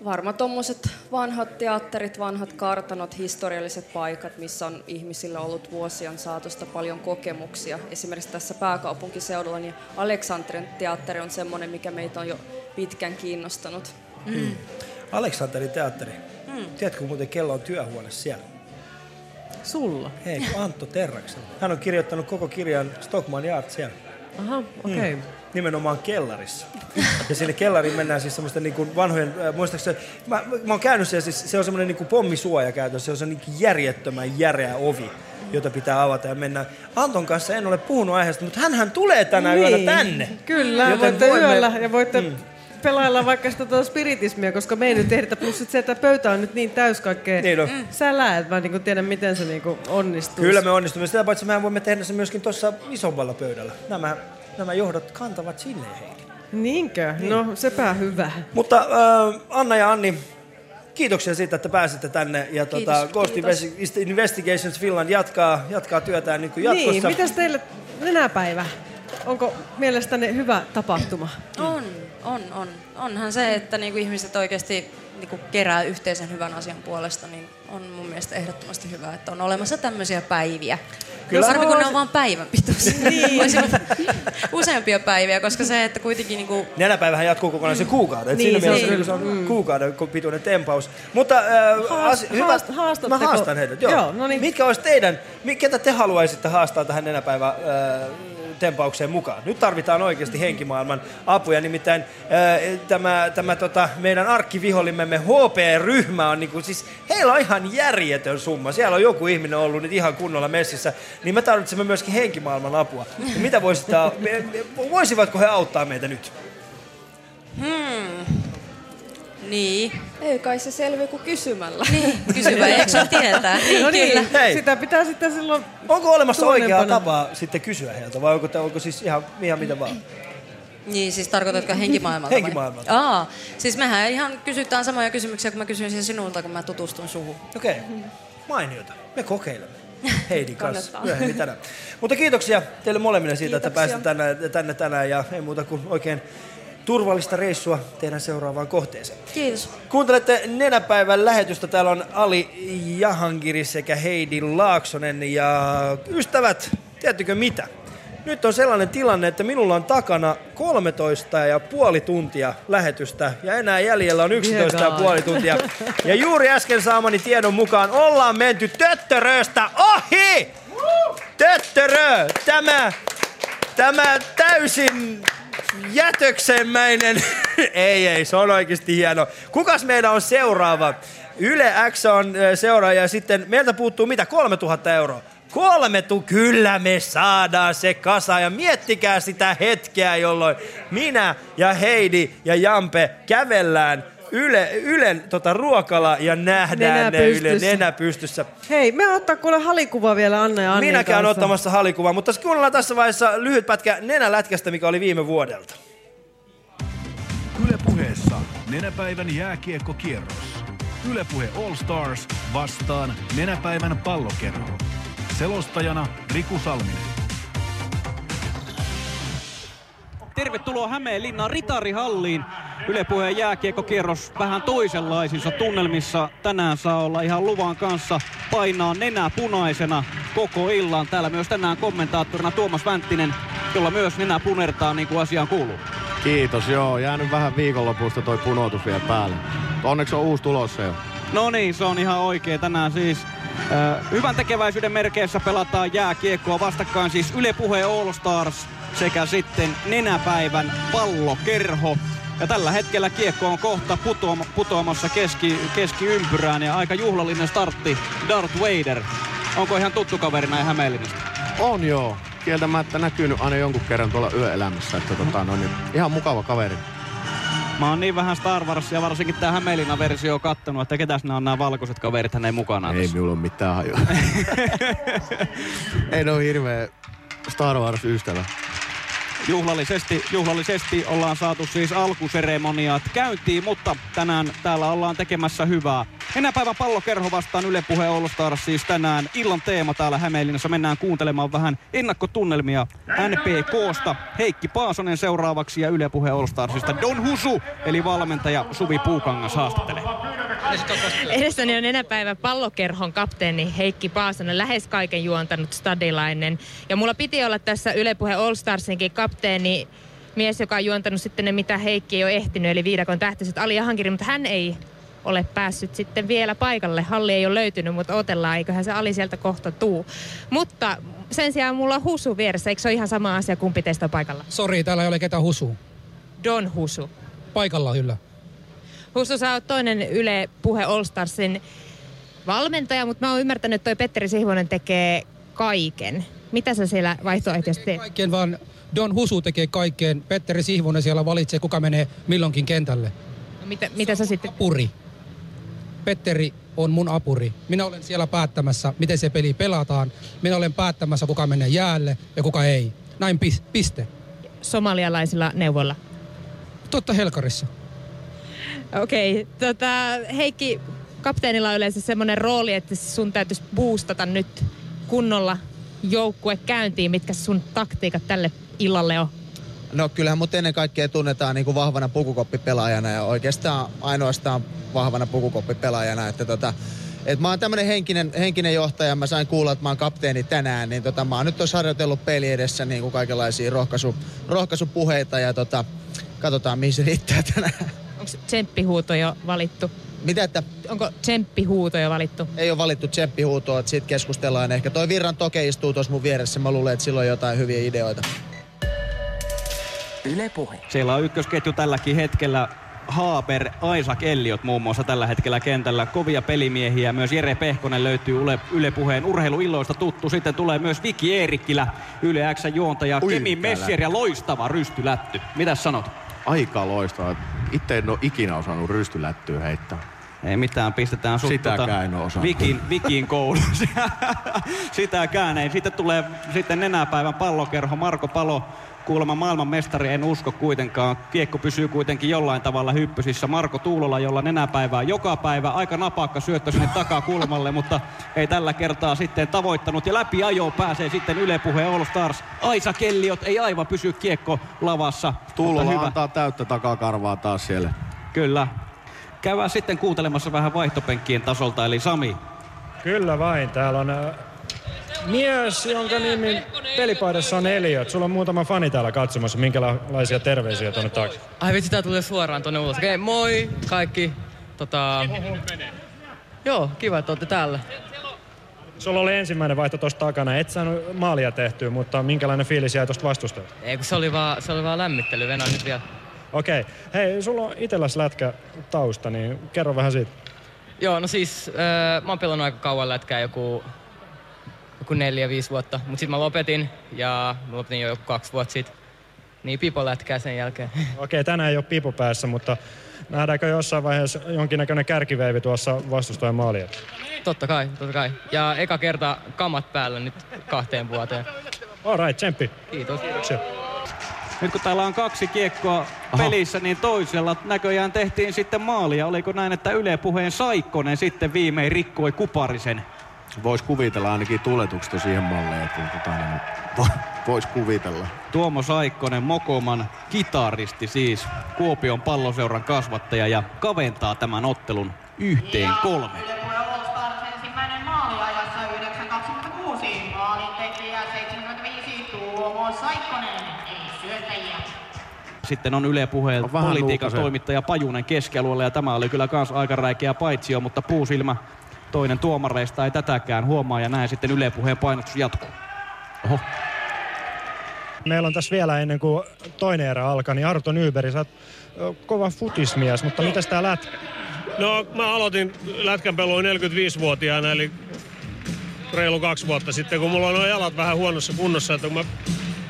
Varmaan tuommoiset vanhat teatterit, vanhat kartanot, historialliset paikat, missä on ihmisillä ollut vuosien saatosta paljon kokemuksia. Esimerkiksi tässä pääkaupunkiseudulla niin Aleksanterin teatteri on semmoinen, mikä meitä on jo pitkään kiinnostanut. Mm. Aleksanterin teatteri. Mm. Tiedätkö muuten kello on työhuone siellä? Sulla? Hei, Antto Terraksella. Hän on kirjoittanut koko kirjan Stockman Yard siellä. Aha, okei. Mm. Nimenomaan kellarissa. Ja sinne kellariin mennään siis semmoista niin kuin vanhojen, äh, muistaakseni, mä, mä oon käynyt siellä, siis se on semmoinen niin kuin pommisuoja käytössä, se on se niin järjettömän järeä ovi jota pitää avata ja mennä. Anton kanssa en ole puhunut aiheesta, mutta hän hän tulee tänä yöllä tänne. Kyllä, Joten voitte voimme- yöllä ja voitte Mm. pelailla vaikka sitä tuota spiritismia, koska me ei nyt ehditä. Plus se, että pöytä on nyt niin täys kaikkea Niin on. sälää, että mä en niinku tiedä, miten se niinku onnistuu. Kyllä me onnistumme. Sitä paitsi mehän voimme tehdä se myöskin tuossa isommalla pöydällä. Nämä, nämä johdot kantavat sinne heille. Niinkö? No, sepä hyvä. Mutta äh, Anna ja Anni, kiitoksia siitä, että pääsitte tänne. Ja tuota, Kiitos, Ghost kiitos. Investi- Investigations Finland jatkaa, jatkaa työtään niin kuin jatkossa. Niin, mitäs teille nenäpäivä? Onko mielestäni hyvä tapahtuma? On, on, on. Onhan se, että niinku ihmiset oikeasti niinku kerää yhteisen hyvän asian puolesta, niin on mun mielestä ehdottomasti hyvä, että on olemassa tämmöisiä päiviä. Kyllä. Harmi, kun ne on vain päivän pituisia. Niin. useampia päiviä, koska se, että kuitenkin niinku... Nenäpäivähän jatkuu kokonaisen kuukauden. Et Niin, siinä se mielessä niin se on Mm. kuukauden pituinen tempaus. Mutta äh, Haast- asi- hyvä, haast- mä haastan heidät. Joo. Joo, no niin. Mitkä olisi teidän, ketä te haluaisitte haastaa tähän nenäpäivä äh, tempaukseen mukaan? Nyt tarvitaan oikeasti henkimaailman apuja. Nimittäin tämä, tämä tota, meidän arkkivihollimemme HP-ryhmä on niinku, siis heillä on ihan järjetön summa. Siellä on joku ihminen ollut nyt ihan kunnolla messissä. Niin me tarvitsemme myöskin henkimaailman apua. Ja mitä me- voisivatko he auttaa meitä nyt? Hmm. Niin. Ei kai se selviä kuin kysymällä. Niin, kysyvä, eikö se tietää? Niin, no niin, kyllä. Hei. sitä pitää sitten silloin... Onko olemassa oikea tuonnempana. tapa sitten kysyä heiltä vai onko, onko siis ihan, ihan mitä vaan? Niin, siis tarkoitatko henkimaailmalta vai? Henkimaailmalta. Aa, siis mehän ihan kysytään samoja kysymyksiä, kun mä kysyin sen sinulta, kun mä tutustun suhun. Okei, okay. mainiota. Me kokeilemme. Heidin kanssa myöhemmin tänään. Mutta kiitoksia teille molemmille siitä, että Kiitoksia. pääsitte tänne, tänne tänään ja ei muuta kuin oikein turvallista reissua teidän seuraavaan kohteeseen. Kiitos. Kuuntelette Nenäpäivän lähetystä. Täällä on Ali Jahangiri sekä Heidi Laaksonen. Ja ystävät, tiedättekö mitä? Nyt on sellainen tilanne, että minulla on takana 13 ja puoli tuntia lähetystä ja enää jäljellä on 11 ja puoli tuntia. Ja juuri äsken saamani tiedon mukaan ollaan menty töttöröstä ohi! Töttörö! Tämä, tämä täysin jätöksenmäinen. ei, ei, se on oikeasti hieno. Kukas meidän on seuraava? Yle X on seuraaja ja sitten meiltä puuttuu mitä? 3000 euroa. Kolme tu, kyllä me saadaan se kasa ja miettikää sitä hetkeä, jolloin minä ja Heidi ja Jampe kävellään Yle, Ylen tota, ruokala ja nähdään Nenä ne Yle pystyssä. nenä pystyssä. Hei, me ottaa kuule halikuva vielä Anna ja Annin Minäkään kanssa. ottamassa halikuvaa, mutta kuunnellaan tässä vaiheessa lyhyt pätkä nenälätkästä, mikä oli viime vuodelta. Yle puheessa nenäpäivän jääkiekkokierros. Yle Puhe All Stars vastaan nenäpäivän pallokerho. Selostajana Riku Salminen. Tervetuloa Hämeenlinnan Ritarihalliin. Yle Puheen jääkiekkokierros vähän toisenlaisissa tunnelmissa. Tänään saa olla ihan luvan kanssa painaa nenä punaisena koko illan. Täällä myös tänään kommentaattorina Tuomas Vänttinen, jolla myös nenä punertaa niin kuin asiaan kuuluu. Kiitos, joo. Jäänyt vähän viikonlopusta toi punotus vielä päälle. Onneksi on uusi tulossa jo. No niin, se on ihan oikein. Tänään siis hyvän tekeväisyyden merkeissä pelataan jääkiekkoa vastakkain siis Yle Puhe All Stars sekä sitten nenäpäivän pallokerho. Ja tällä hetkellä kiekko on kohta putoama, putoamassa keski, keskiympyrään ja aika juhlallinen startti Darth Vader. Onko ihan tuttu kaveri näin Hämeenlinnasta? On joo. Kieltämättä näkynyt aina jonkun kerran tuolla yöelämässä. Että tota, no, niin ihan mukava kaveri. Mä oon niin vähän Star Warsia, varsinkin tää Hämeenlinnan versio kattonut, että ketäs nämä on nämä valkoiset kaverit hänen mukana. Ei minulla ole mitään hajua. Ei ne ole hirveä Star Wars-ystävä. Juhlallisesti, juhlallisesti ollaan saatu siis alkuseremoniat käyntiin, mutta tänään täällä ollaan tekemässä hyvää. Nenäpäivän pallokerho vastaan Yle Puhe siis tänään illan teema täällä Hämeenlinnassa. Mennään kuuntelemaan vähän ennakkotunnelmia NPKsta. Heikki Paasonen seuraavaksi ja Yle Puhe Don Husu eli valmentaja Suvi Puukangas haastattelee. Edessäni on nenäpäivän pallokerhon kapteeni Heikki Paasonen, lähes kaiken juontanut stadilainen. Ja mulla piti olla tässä Yle Puhe All Starsinkin kapteeni, mies, joka on juontanut sitten ne, mitä Heikki ei ole ehtinyt, eli viidakon tähtiset Ali Jahankiri, mutta hän ei ole päässyt sitten vielä paikalle. Halli ei ole löytynyt, mutta otellaan, eiköhän se Ali sieltä kohta tuu. Mutta sen sijaan mulla on Husu vieressä, eikö se ole ihan sama asia, kumpi teistä on paikalla? Sori, täällä ei ole ketään husu. Don Husu. Paikalla kyllä. Husu, sä oot toinen Yle Puhe All Starsin valmentaja, mutta mä oon ymmärtänyt, että toi Petteri Sihvonen tekee kaiken. Mitä sä siellä vaihtoehtoisesti teet? Kaikkeen vaan Don Husu tekee kaikkeen. Petteri Sihvonen siellä valitsee, kuka menee milloinkin kentälle. No, mitä, mitä sä sitten... Apuri. Petteri on mun apuri. Minä olen siellä päättämässä, miten se peli pelataan. Minä olen päättämässä, kuka menee jäälle ja kuka ei. Näin pis- piste. Somalialaisilla neuvoilla. Totta Helkarissa. Okei, okay, tota, Heikki, kapteenilla on yleensä semmoinen rooli, että sun täytyisi boostata nyt kunnolla joukkue käyntiin. Mitkä sun taktiikat tälle illalle on? No kyllähän mut ennen kaikkea tunnetaan niin kuin vahvana pukukoppipelaajana ja oikeastaan ainoastaan vahvana pukukoppipelaajana. Että tota, et mä oon tämmönen henkinen, henkinen johtaja, mä sain kuulla, että mä oon kapteeni tänään, niin tota, mä oon nyt tuossa harjoitellut peli edessä niin kuin kaikenlaisia rohkaisu, rohkaisupuheita ja tota, katsotaan mihin se riittää tänään. Onko tsemppihuuto jo valittu? Mitä että? Onko tsemppihuuto jo valittu? Ei ole valittu tsemppihuutoa, että siitä keskustellaan ehkä. Toi Virran Toke istuu tuossa mun vieressä, mä luulen, että sillä on jotain hyviä ideoita. Yle Puhe. Siellä on ykkösketju tälläkin hetkellä. Haaber, Isaac Elliot muun muassa tällä hetkellä kentällä. Kovia pelimiehiä. Myös Jere Pehkonen löytyy Yle, Yle Puheen urheiluilloista tuttu. Sitten tulee myös Viki Eerikkilä, Yle X juontaja. Kemi Messier ja loistava rystylätty. Mitäs sanot? Aika loistava. Itse en ole ikinä osannut rystylättyä heittää. Ei mitään, pistetään sut Sitäkään osannut. Vikin, Vikin koulussa. Sitäkään ei. Sitten tulee sitten nenäpäivän pallokerho. Marko Palo, kuulemma maailman mestari, en usko kuitenkaan. Kiekko pysyy kuitenkin jollain tavalla hyppysissä. Marko Tuulola, jolla nenäpäivää joka päivä. Aika napakka syöttö sinne takakulmalle, mutta ei tällä kertaa sitten tavoittanut. Ja läpi ajo pääsee sitten Yle Puhe All Stars. Aisa Kelliot ei aivan pysy kiekko lavassa. Tuulola hyvä. antaa täyttä takakarvaa taas siellä. Kyllä. Käydään sitten kuuntelemassa vähän vaihtopenkkien tasolta, eli Sami. Kyllä vain. Täällä on mies, jonka nimi pelipaidassa on Eliot. Sulla on muutama fani täällä katsomassa. Minkälaisia terveisiä tuonne taakse? Ai vitsi, tää tulee suoraan tonne ulos. Okei, moi kaikki. Tota... Joo, kiva, että olette täällä. Sulla oli ensimmäinen vaihto tuossa takana. Et saanut maalia tehtyä, mutta minkälainen fiilis jäi tuosta vastustajalta? Ei, kun se oli vaan, se oli vaan lämmittely. Venään nyt vielä. Okei. Hei, sulla on itelläs lätkä tausta, niin kerro vähän siitä. Joo, no siis äh, mä oon pelannut aika kauan lätkää, joku, joku neljä, viisi vuotta. Mut sit mä lopetin ja mä lopetin jo joku kaksi vuotta sitten. Niin pipo lätkää sen jälkeen. Okei, tänään ei ole pipo päässä, mutta nähdäänkö jossain vaiheessa jonkinnäköinen kärkiveivi tuossa vastustajan maalia? Totta kai, totta kai. Ja eka kerta kamat päällä nyt kahteen vuoteen. All right, tsemppi. Kiitos. Kiitoksia. Nyt kun täällä on kaksi kiekkoa pelissä, niin toisella näköjään tehtiin sitten maalia. Oliko näin, että Yle Puheen Saikkonen sitten viimein rikkoi Kuparisen? Voisi kuvitella ainakin tuletuksesta siihen malleen, että tota, niin, voisi kuvitella. Tuomo Saikkonen, Mokoman kitaristi siis, Kuopion palloseuran kasvattaja ja kaventaa tämän ottelun yhteen kolme. ensimmäinen maali ajassa 9.26. Maalin tekijä 75 Tuomo Saikkonen. Ei syöttäjiä. Sitten on Yle Puheen politiikan toimittaja Pajunen keskialueella ja tämä oli kyllä kans aika räikeä paitsio, mutta puusilmä toinen tuomareista ei tätäkään huomaa ja näin sitten Yle Puheen painostus jatkuu. Oho. Meillä on tässä vielä ennen kuin toinen erä alkaa, niin Arto Nyberi, sä oot kova futismies, mutta mitäs tää lätkä? No mä aloitin lätkän peluun 45-vuotiaana, eli reilu kaksi vuotta sitten, kun mulla on nuo jalat vähän huonossa kunnossa, että kun mä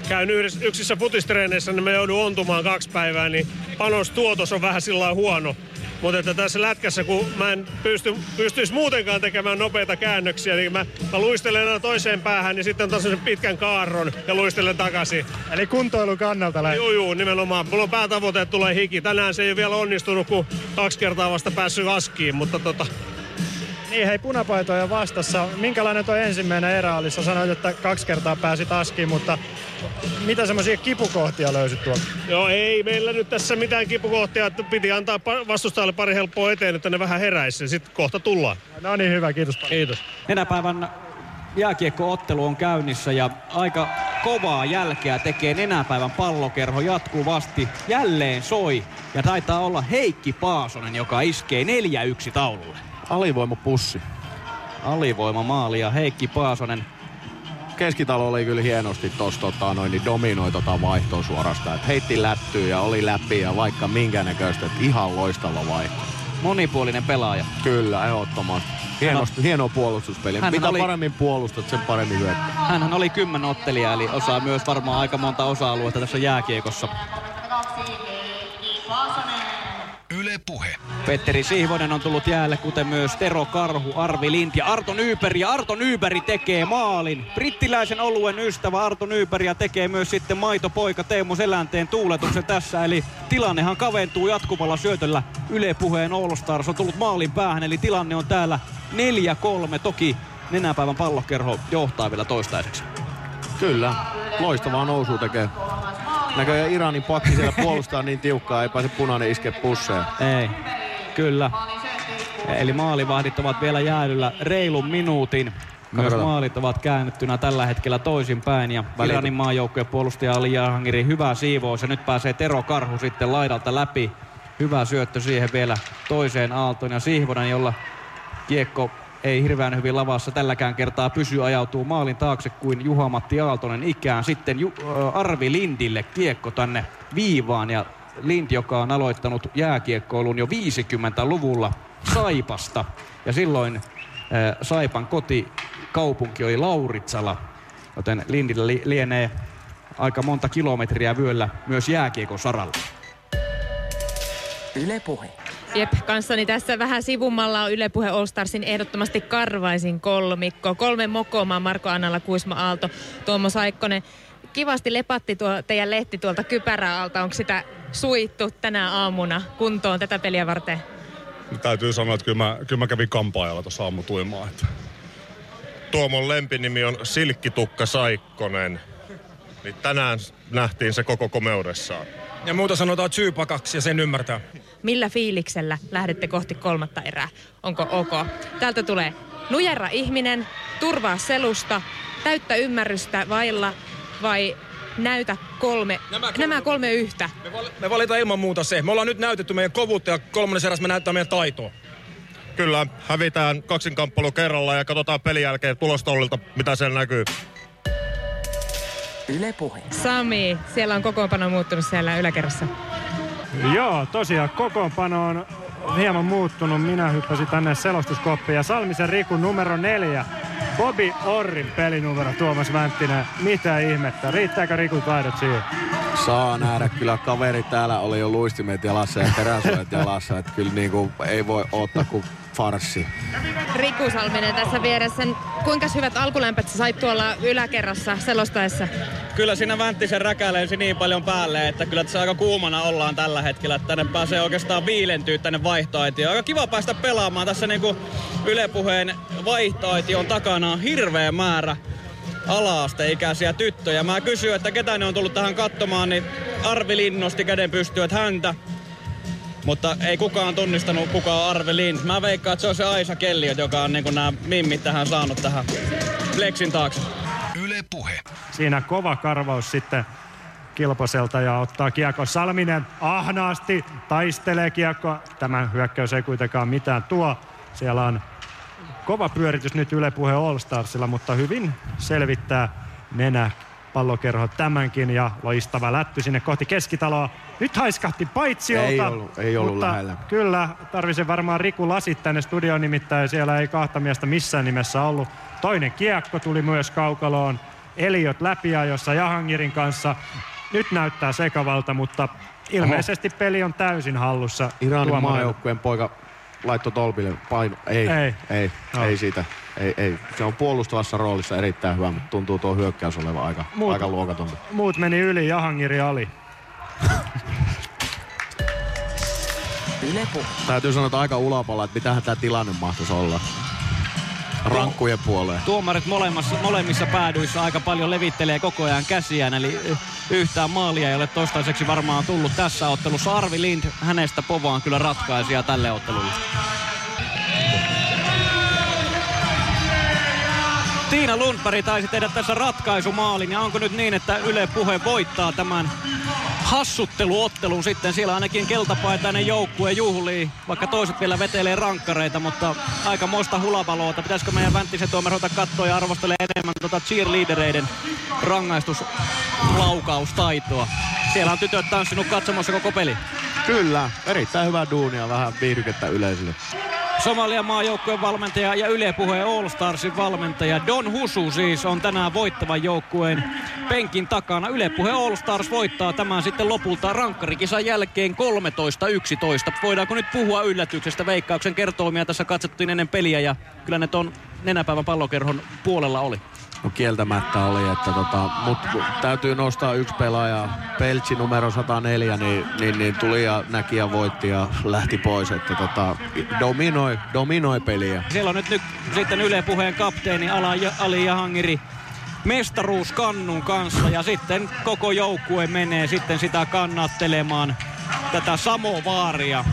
käyn yhdessä, yksissä futistreeneissä, niin mä joudun ontumaan kaksi päivää, niin panostuotos on vähän sillä huono. Mutta että tässä lätkässä, kun mä en pysty, pystyisi muutenkaan tekemään nopeita käännöksiä, niin mä, mä luistelen aina toiseen päähän, niin sitten on sen pitkän kaarron ja luistelen takaisin. Eli kuntoilun kannalta lähtee. Joo, joo, nimenomaan. Mulla on päätavoite, että tulee hiki. Tänään se ei ole vielä onnistunut, kun kaksi kertaa vasta päässyt askiin, mutta tota, Niin, hei punapaitoja vastassa. Minkälainen tuo ensimmäinen erä oli? Sä sanoit, että kaksi kertaa pääsi taskiin, mutta mitä semmoisia kipukohtia löysit tuolta? Joo, ei meillä nyt tässä mitään kipukohtia, että piti antaa vastustajalle pari helppoa eteen, että ne vähän heräisi. Sitten kohta tullaan. No niin, hyvä, kiitos. Kiitos. Nenäpäivän jääkiekkoottelu on käynnissä ja aika kovaa jälkeä tekee nenäpäivän pallokerho jatkuvasti. Jälleen soi ja taitaa olla Heikki Paasonen, joka iskee 4-1 taululle. Alivoimapussi. Alivoima maali ja Heikki Paasonen Keskitalo oli kyllä hienosti tossa tota, noin, niin dominoi tota vaihtoa suorastaan. Et heitti lättyä ja oli läpi ja vaikka minkä näköistä. Ihan loistava vaihto. Monipuolinen pelaaja. Kyllä, ehdottomasti. Hienosti, hieno puolustuspeli. Hän Mitä oli- paremmin puolustat, sen paremmin hyökkää. Hänhän oli kymmen ottelija, eli osaa myös varmaan aika monta osa-aluetta tässä jääkiekossa. Yle Puhe. Petteri Sihvonen on tullut jäälle, kuten myös Tero Karhu, Arvi Lind ja Arto Nyyperi. Ja Arto Nyyperi tekee maalin. Brittiläisen oluen ystävä Arto Nyyperi ja tekee myös sitten maitopoika Teemu Selänteen tuuletuksen tässä. Eli tilannehan kaventuu jatkuvalla syötöllä. Yle Puheen All Stars on tullut maalin päähän, eli tilanne on täällä 4-3. Toki nenäpäivän pallokerho johtaa vielä toistaiseksi. Kyllä, loistavaa nousua tekee. Näköjään Iranin pakki siellä puolustaa niin tiukkaa, ei pääse punainen iske pusseen. Ei, kyllä. Eli maalivahdit ovat vielä jäädyllä reilun minuutin. Myös maalit ovat käännettynä tällä hetkellä toisinpäin ja. Iranin maajoukkojen puolustaja Ali Jahangiri hyvä siivous ja nyt pääsee Tero Karhu sitten laidalta läpi. Hyvä syöttö siihen vielä toiseen aaltoon ja Sihvonen, jolla kiekko ei hirveän hyvin lavassa tälläkään kertaa pysy, ajautuu maalin taakse kuin Juha-Matti Aaltonen ikään. Sitten Ju- Arvi Lindille kiekko tänne viivaan ja Lind, joka on aloittanut jääkiekkoilun jo 50-luvulla Saipasta. Ja silloin ö, Saipan kotikaupunki oli Lauritsala, joten Lindillä li- lienee aika monta kilometriä vyöllä myös jääkiekon saralla. Yle Puhe. Jep, kanssani tässä vähän sivummalla on Yle Puhe All Starsin ehdottomasti karvaisin kolmikko. Kolme mokomaa, Marko Annala, Kuisma Aalto, Tuomo Saikkonen. Kivasti lepatti tuo teidän lehti tuolta kypäräalta. Onko sitä suittu tänä aamuna kuntoon tätä peliä varten? Täytyy sanoa, että kyllä mä, kyllä mä kävin kampaajalla tuossa aamutuimaa. Että Tuomon lempinimi on Silkkitukka Saikkonen. Niin tänään nähtiin se koko komeudessaan. Ja muuta sanotaan syypakaksi ja sen ymmärtää. Millä fiiliksellä lähdette kohti kolmatta erää? Onko ok? Täältä tulee nujerra ihminen, turvaa selusta, täyttä ymmärrystä vailla vai näytä kolme, nämä kolme, nämä kolme yhtä. Me valitaan ilman muuta se. Me ollaan nyt näytetty meidän kovuutta ja kolmannessa erässä me näyttää meidän taitoa. Kyllä, hävitään kaksinkamppailu kerralla ja katsotaan pelin jälkeen tulostollilta, mitä siellä näkyy. Yle Puhe. Sami, siellä on kokoonpano muuttunut siellä yläkerrassa. Joo, tosiaan kokoonpano on hieman muuttunut. Minä hyppäsin tänne selostuskoppiin ja Salmisen Riku numero neljä. Bobby Orrin pelinumero Tuomas Vänttinen. Mitä ihmettä? Riittääkö Rikun taidot siihen? Saa nähdä, kyllä kaveri täällä oli jo luistimet jalassa ja teräsuolet jalassa, että kyllä niinku ei voi ottaa kuin farssi. Riku Salminen tässä vieressä. Kuinka hyvät alkulämpöt sä sait tuolla yläkerrassa selostaessa? Kyllä siinä Vänttisen räkälensi niin paljon päälle, että kyllä tässä aika kuumana ollaan tällä hetkellä. Että tänne pääsee oikeastaan viilentyä tänne vaihtoaitioon. Aika kiva päästä pelaamaan. Tässä niinku Yle Puheen vaihtoaition takana on hirveä määrä ala-asteikäisiä tyttöjä. Mä kysyin, että ketä ne on tullut tähän katsomaan, niin Arvi Lind nosti käden pystyyn, että häntä. Mutta ei kukaan tunnistanut kuka on Arvi Lind. Mä veikkaan, että se on se Aisa Kelliot, joka on niinku nämä mimmit tähän saanut tähän Flexin taakse. Yle Puhe. Siinä kova karvaus sitten Kilposelta ja ottaa kiekko Salminen ahnaasti, taistelee kiekko. Tämä hyökkäys ei kuitenkaan mitään tuo. Siellä on kova pyöritys nyt Yle Puhe All Starsilla, mutta hyvin selvittää nenä pallokerho tämänkin ja loistava lätty sinne kohti keskitaloa. Nyt haiskahti paitsiolta. Ei ollut- ei ollut mutta lähellä. Kyllä, tarvisen varmaan Riku lasit tänne studioon nimittäin. Siellä ei kahta miestä missään nimessä ollut. Toinen kiekko tuli myös kaukaloon. Eliot läpiajossa Jahangirin kanssa. Nyt näyttää sekavalta, mutta ilmeisesti peli on täysin hallussa. Iranin maajoukkueen poika laittoi tolpille paino. Ei, Ei. ei, ei, No. ei siitä. Ei, ei. Se on puolustavassa roolissa erittäin hyvä, mutta tuntuu tuo hyökkäys olevan aika, Muut- aika luokatonta. Muut meni yli, Jahangiri ali. Täytyy sanoa, että aika ulapalla, että mitähän tämä tilanne mahtaisi olla. rankkujen puoleen. Tuomarit molemmissa, molemmissa päädyissä aika paljon levittelee koko ajan käsiään, eli yhtään maalia ei ole toistaiseksi varmaan tullut tässä ottelussa. Arvi Lind hänestä povaan kyllä ratkaisija tälle ottelulle. Tiina Lundberg taisi tehdä tässä ratkaisumaalin ja onko nyt niin, että Yle Puhe voittaa tämän hassutteluottelun sitten. Siellä ainakin keltapaitainen joukkue juhlii, vaikka toiset vielä vetelee rankkareita, mutta aika moista hulabaloota. Pitäisikö meidän Vänttisen tuomarota katsoa ja arvostelee enemmän tuota cheerleadereiden rangaistuslaukaustaitoa. Siellä on tytöt tanssinut katsomassa koko peli. Kyllä, erittäin hyvää duunia, vähän viihdykettä yleisölle. Somalian maajoukkueen valmentaja ja Yle Puheen All Starsin valmentaja Don Husu siis on tänään voittavan joukkueen penkin takana. Yle Puhe All Stars voittaa tämän sitten lopulta rankkarikisan jälkeen 13-11. Voidaanko nyt puhua yllätyksestä? Veikkauksen kertoimia tässä katsottiin ennen peliä ja kyllä ne ton nenäpäivän pallokerhon puolella oli. No kieltämättä oli, että tota, mut täytyy nostaa yksi pelaaja, Peltsi numero 104, niin, niin, niin tuli ja näki ja voitti ja lähti pois, että tota, dominoi, dominoi peliä. Siellä on nyt, nyt sitten Yle Puheen kapteeni Ala, Ali Jahangiri mestaruus kannun kanssa ja sitten koko joukkue menee sitten sitä kannattelemaan tätä samovaaria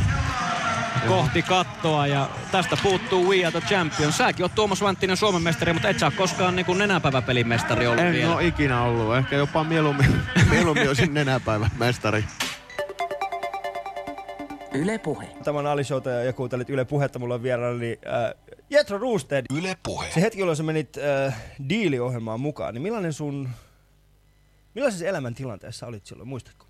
kohti kattoa ja tästä puuttuu We Are The Champion. Säkin oot Tuomas Vanttinen Suomen mestari, mutta et sä koskaan niin nenäpäiväpelin mestari ollut En vielä. ole ikinä ollut. Ehkä jopa mieluummin, mieluummin olisin nenäpäivän mestari. Yle Puhe. Tämä on Ali Showta ja kuuntelit Yle Puhetta. Mulla on vieraani äh, Jetro Roosted. Yle Puhe. Se hetki, jolloin sä menit äh, diiliohjelmaan mukaan, niin millainen sun... Millaisessa elämäntilanteessa olit silloin, muistatko?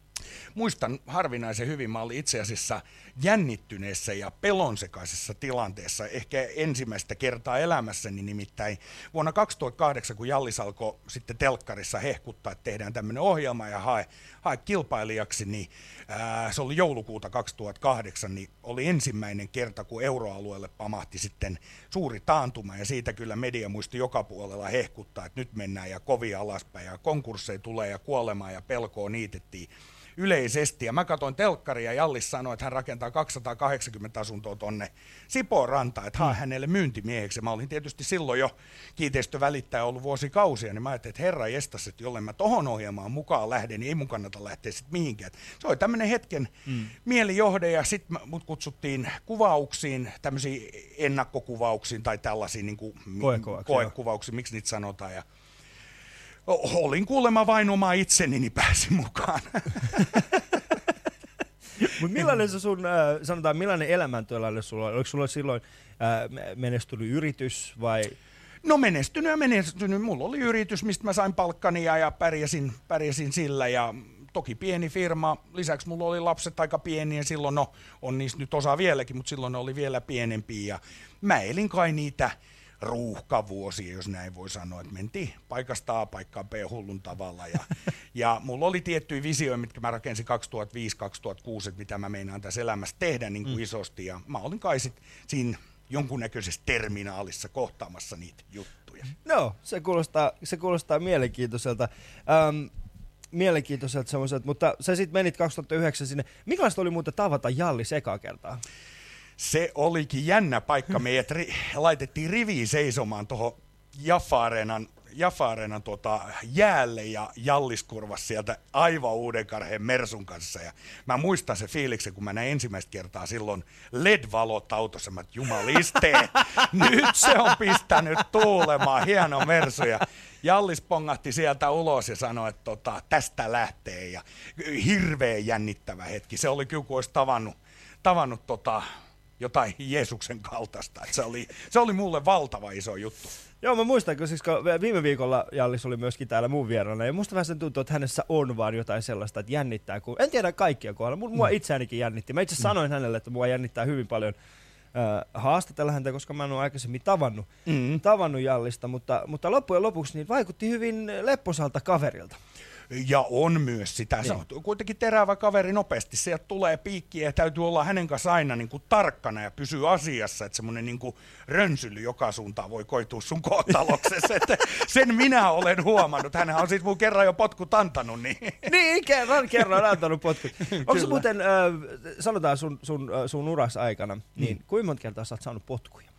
Muistan harvinaisen hyvin. Mä olin itse asiassa jännittyneessä ja pelonsekaisessa tilanteessa ehkä ensimmäistä kertaa elämässäni nimittäin vuonna 2008, kun Jallis alkoi sitten telkkarissa hehkuttaa, että tehdään tämmöinen ohjelma ja hae, hae kilpailijaksi, niin ää, se oli joulukuuta 2008, niin oli ensimmäinen kerta, kun euroalueelle pamahti sitten suuri taantuma ja siitä kyllä media muisti joka puolella hehkuttaa, että nyt mennään ja kovin alaspäin ja konkursseja tulee ja kuolemaa ja pelkoa niitettiin yleisesti. Ja mä katsoin telkkaria ja Jallis sanoi, että hän rakentaa 280 asuntoa tonne Sipoon rantaan, että hae hänelle myyntimieheksi. Mä olin tietysti silloin jo kiinteistövälittäjä ollut vuosikausia, niin mä ajattelin, että herra jestas, että jolle mä tohon ohjelmaan mukaan lähden, niin ei mun kannata lähteä sitten mihinkään. Se oli tämmöinen hetken mm. mielijohde ja sitten mut kutsuttiin kuvauksiin, tämmöisiin ennakkokuvauksiin tai tällaisiin niin kuin, Koekuvauksiin, koekuvauksiin, miksi niitä sanotaan. Ja Olin kuulemma vain oma itseni, niin pääsin mukaan. Mut millainen se sun, äh, sanotaan, millainen elämäntilanne sulla oli? Oliko sulla silloin äh, menestynyt yritys vai... No menestynyt ja menestynyt. Mulla oli yritys, mistä mä sain palkkani ja, ja pärjäsin, pärjäsin sillä ja toki pieni firma. Lisäksi mulla oli lapset aika pieniä, silloin no, on niistä nyt osa vieläkin, mutta silloin ne oli vielä pienempiä. Ja mä elin kai niitä ruuhkavuosia, jos näin voi sanoa, että mentiin paikasta A paikkaan B hullun tavalla. Ja, ja mulla oli tiettyjä visioita, mitkä mä rakensin 2005-2006, että mitä mä meinaan tässä elämässä tehdä niin kuin mm. isosti. Ja mä olin kai sit siinä jonkunnäköisessä terminaalissa kohtaamassa niitä juttuja. No, se kuulostaa, se kuulostaa mielenkiintoiselta. Ähm, mielenkiintoiselta semmoiselta, mutta sä sitten menit 2009 sinne. Millaista oli muuten tavata Jalli sekaa kertaa? Se olikin jännä paikka. Meidät ri- laitettiin riviin seisomaan tuohon Jaffa-areenan, Jaffa-areenan tuota jäälle ja Jallis kurvasi sieltä aivan uuden karheen Mersun kanssa. Ja mä muistan se fiiliksen, kun mä näin ensimmäistä kertaa silloin LED-valot autossa. Mä jumaliste, nyt se on pistänyt tuulemaan, hieno Mersu. Ja Jallis pongahti sieltä ulos ja sanoi, että tota, tästä lähtee. Ja hirveän jännittävä hetki. Se oli kyllä, kun olisi tavannut, tavannut tota, jotain Jeesuksen kaltaista. Et se, oli, se oli mulle valtava iso juttu. Joo, mä muistan, kun siis kun viime viikolla Jallis oli myöskin täällä mun vieraana, ja musta vähän sen tuntuu, että hänessä on vaan jotain sellaista, että jännittää, kun en tiedä kaikkia kohdalla, mutta mua itseänikin jännitti. Mä itse sanoin hänelle, että mua jännittää hyvin paljon äh, haastatella häntä, koska mä en ole aikaisemmin tavannut, mm. tavannut Jallista, mutta, mutta loppujen lopuksi niin vaikutti hyvin lepposalta kaverilta. Ja on myös sitä. Niin. Se on kuitenkin terävä kaveri nopeasti. Sieltä tulee piikkiä ja täytyy olla hänen kanssa aina niin kuin tarkkana ja pysyä asiassa. Että semmoinen niin kuin rönsyly joka suuntaan voi koitua sun kohtaloksessa. että sen minä olen huomannut. Hänhän on siis mun kerran jo potkut antanut. Niin, niin kerran, kerran antanut potkut. Onko se muuten, äh, sanotaan sun, sun, sun uras aikana, niin mm. kuinka monta kertaa sä oot saanut potkuja?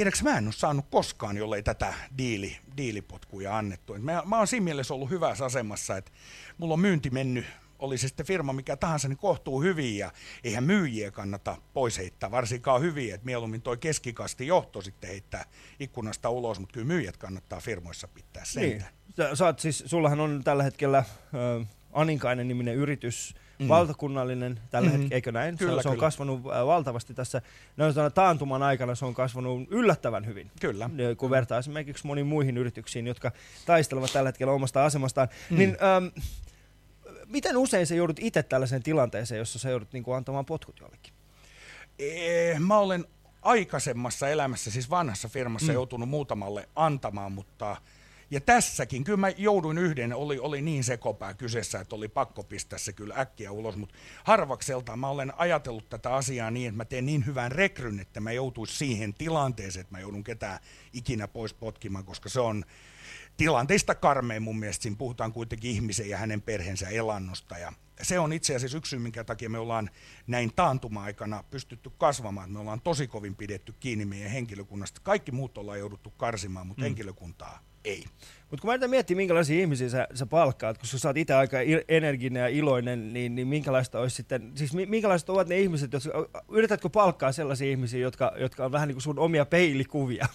Tiedätkö, mä en ole saanut koskaan, jollei tätä diili, diilipotkuja annettu. Et mä, mä oon siinä mielessä ollut hyvässä asemassa, että mulla on myynti mennyt oli se sitten firma mikä tahansa, niin kohtuu hyvin ja eihän myyjiä kannata pois heittää, varsinkaan hyviä, että mieluummin toi keskikasti johto sitten heittää ikkunasta ulos, mutta kyllä myyjät kannattaa firmoissa pitää sen. Niin. Sä, oot siis, sullahan on tällä hetkellä äh, Aninkainen niminen yritys, Mm. mm. valtakunnallinen tällä Mhm. hetkellä, eikö näin? Kyllä, se, se on kasvanut äh, valtavasti tässä no, sanon, taantuman aikana, se on kasvanut yllättävän hyvin. Kyllä. Ja Kun vertaa esimerkiksi moniin muihin yrityksiin, jotka taistelevat tällä hetkellä omasta asemastaan. Mm. Niin, ähm, miten usein sä joudut itse tällaiseen tilanteeseen, jossa sä joudut niin kuin, antamaan potkut jollekin? Ee, mä olen aikaisemmassa elämässä, siis vanhassa firmassa, Mm. mm. joutunut muutamalle antamaan, mutta ja tässäkin, kyllä mä jouduin yhden, oli, oli niin sekopää kyseessä, että oli pakko pistää se kyllä äkkiä ulos, mutta harvakselta mä olen ajatellut tätä asiaa niin, että mä teen niin hyvän rekryn, että mä joutuisin siihen tilanteeseen, että mä joudun ketään ikinä pois potkimaan, koska se on tilanteista karmeen mun mielestä. Siinä puhutaan kuitenkin ihmisen ja hänen perheensä elannosta. Ja se on itse asiassa yksi syy, minkä takia me ollaan näin taantuma-aikana pystytty kasvamaan. Me ollaan tosi kovin pidetty kiinni meidän henkilökunnasta. Kaikki muut ollaan jouduttu karsimaan, mutta mm. henkilökuntaa ei. Mutta kun mä yritän miettiä, minkälaisia ihmisiä sä, sä palkkaat, koska sä oot itse aika energinen ja iloinen, niin, niin minkälaista olisi sitten, siis mi- minkälaiset ovat ne ihmiset, jos, yritätkö palkkaa sellaisia ihmisiä, jotka, jotka on vähän niin kuin sun omia peilikuvia?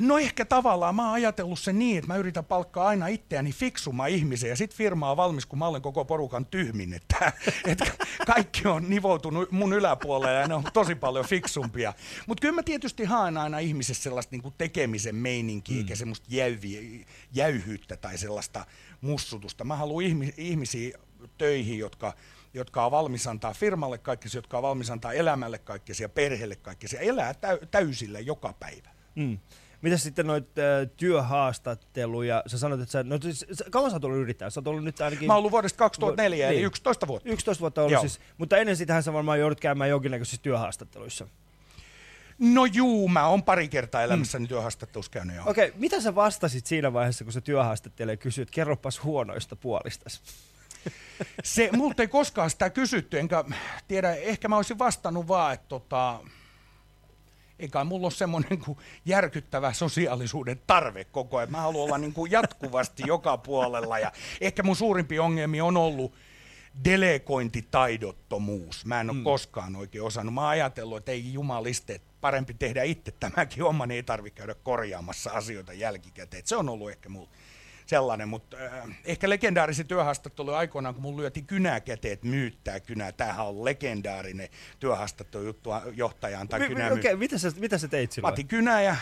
No ehkä tavallaan mä oon ajatellut sen niin, että mä yritän palkkaa aina itseäni fiksumaan ihmisen ja sit firma on valmis, kun mä olen koko porukan tyhmin, että, että kaikki on nivoutunut mun yläpuolelle ja ne on tosi paljon fiksumpia. Mutta kyllä mä tietysti haen aina ihmisessä sellaista niinku tekemisen meininkiä, mm. eikä semmoista jäyviä, jäyhyyttä tai sellaista mussutusta. Mä haluan ihmi, ihmisiä töihin, jotka jotka on valmis antaa firmalle kaikkesi, jotka on valmis antaa elämälle kaikkesi ja perheelle kaikkesi ja elää täy, täysillä joka päivä. Mm. Mitäs sitten noita äh, työhaastatteluja? Sä sanoit, että sä, no, siis, sä- kauan sä oot ollut yrittäjä? Sä oot ollut nyt ainakin... Mä oon ollut vuodesta 2004, eli 11 vuotta. 11 vuotta ollut Joo. siis. Mutta ennen sitähän sä varmaan joudut käymään jonkinnäköisissä työhaastatteluissa. No juu, mä oon pari kertaa elämässäni mm. työhaastattelussa käynyt joo. Okei, okay, mitä sä vastasit siinä vaiheessa, kun se työhaastattelija kysyy, että kerropas huonoista puolistasi? Se, multa ei koskaan sitä kysytty, enkä tiedä, ehkä mä olisin vastannut vaan, että tota, eikä mulla ole semmoinen kuin järkyttävä sosiaalisuuden tarve koko ajan. Mä haluan olla niin kuin jatkuvasti joka puolella ja ehkä mun suurimpi ongelmi on ollut delegointitaidottomuus. Mä en ole mm. koskaan oikein osannut. Mä oon ajatellut, että ei jumaliste, parempi tehdä itse tämäkin homma, niin ei tarvitse käydä korjaamassa asioita jälkikäteen. Et se on ollut ehkä mulla sellainen, mutta äh, ehkä legendaarisin työhaastattelu aikoinaan, kun mun lyötiin kynää käteen, että myyttää kynää. Tämähän on legendaarinen työhaastattelujuttu johtaja antaa Mi- mi- kynää. Okei, mitä sä, mitä sä teit Mä silloin? otin kynää ja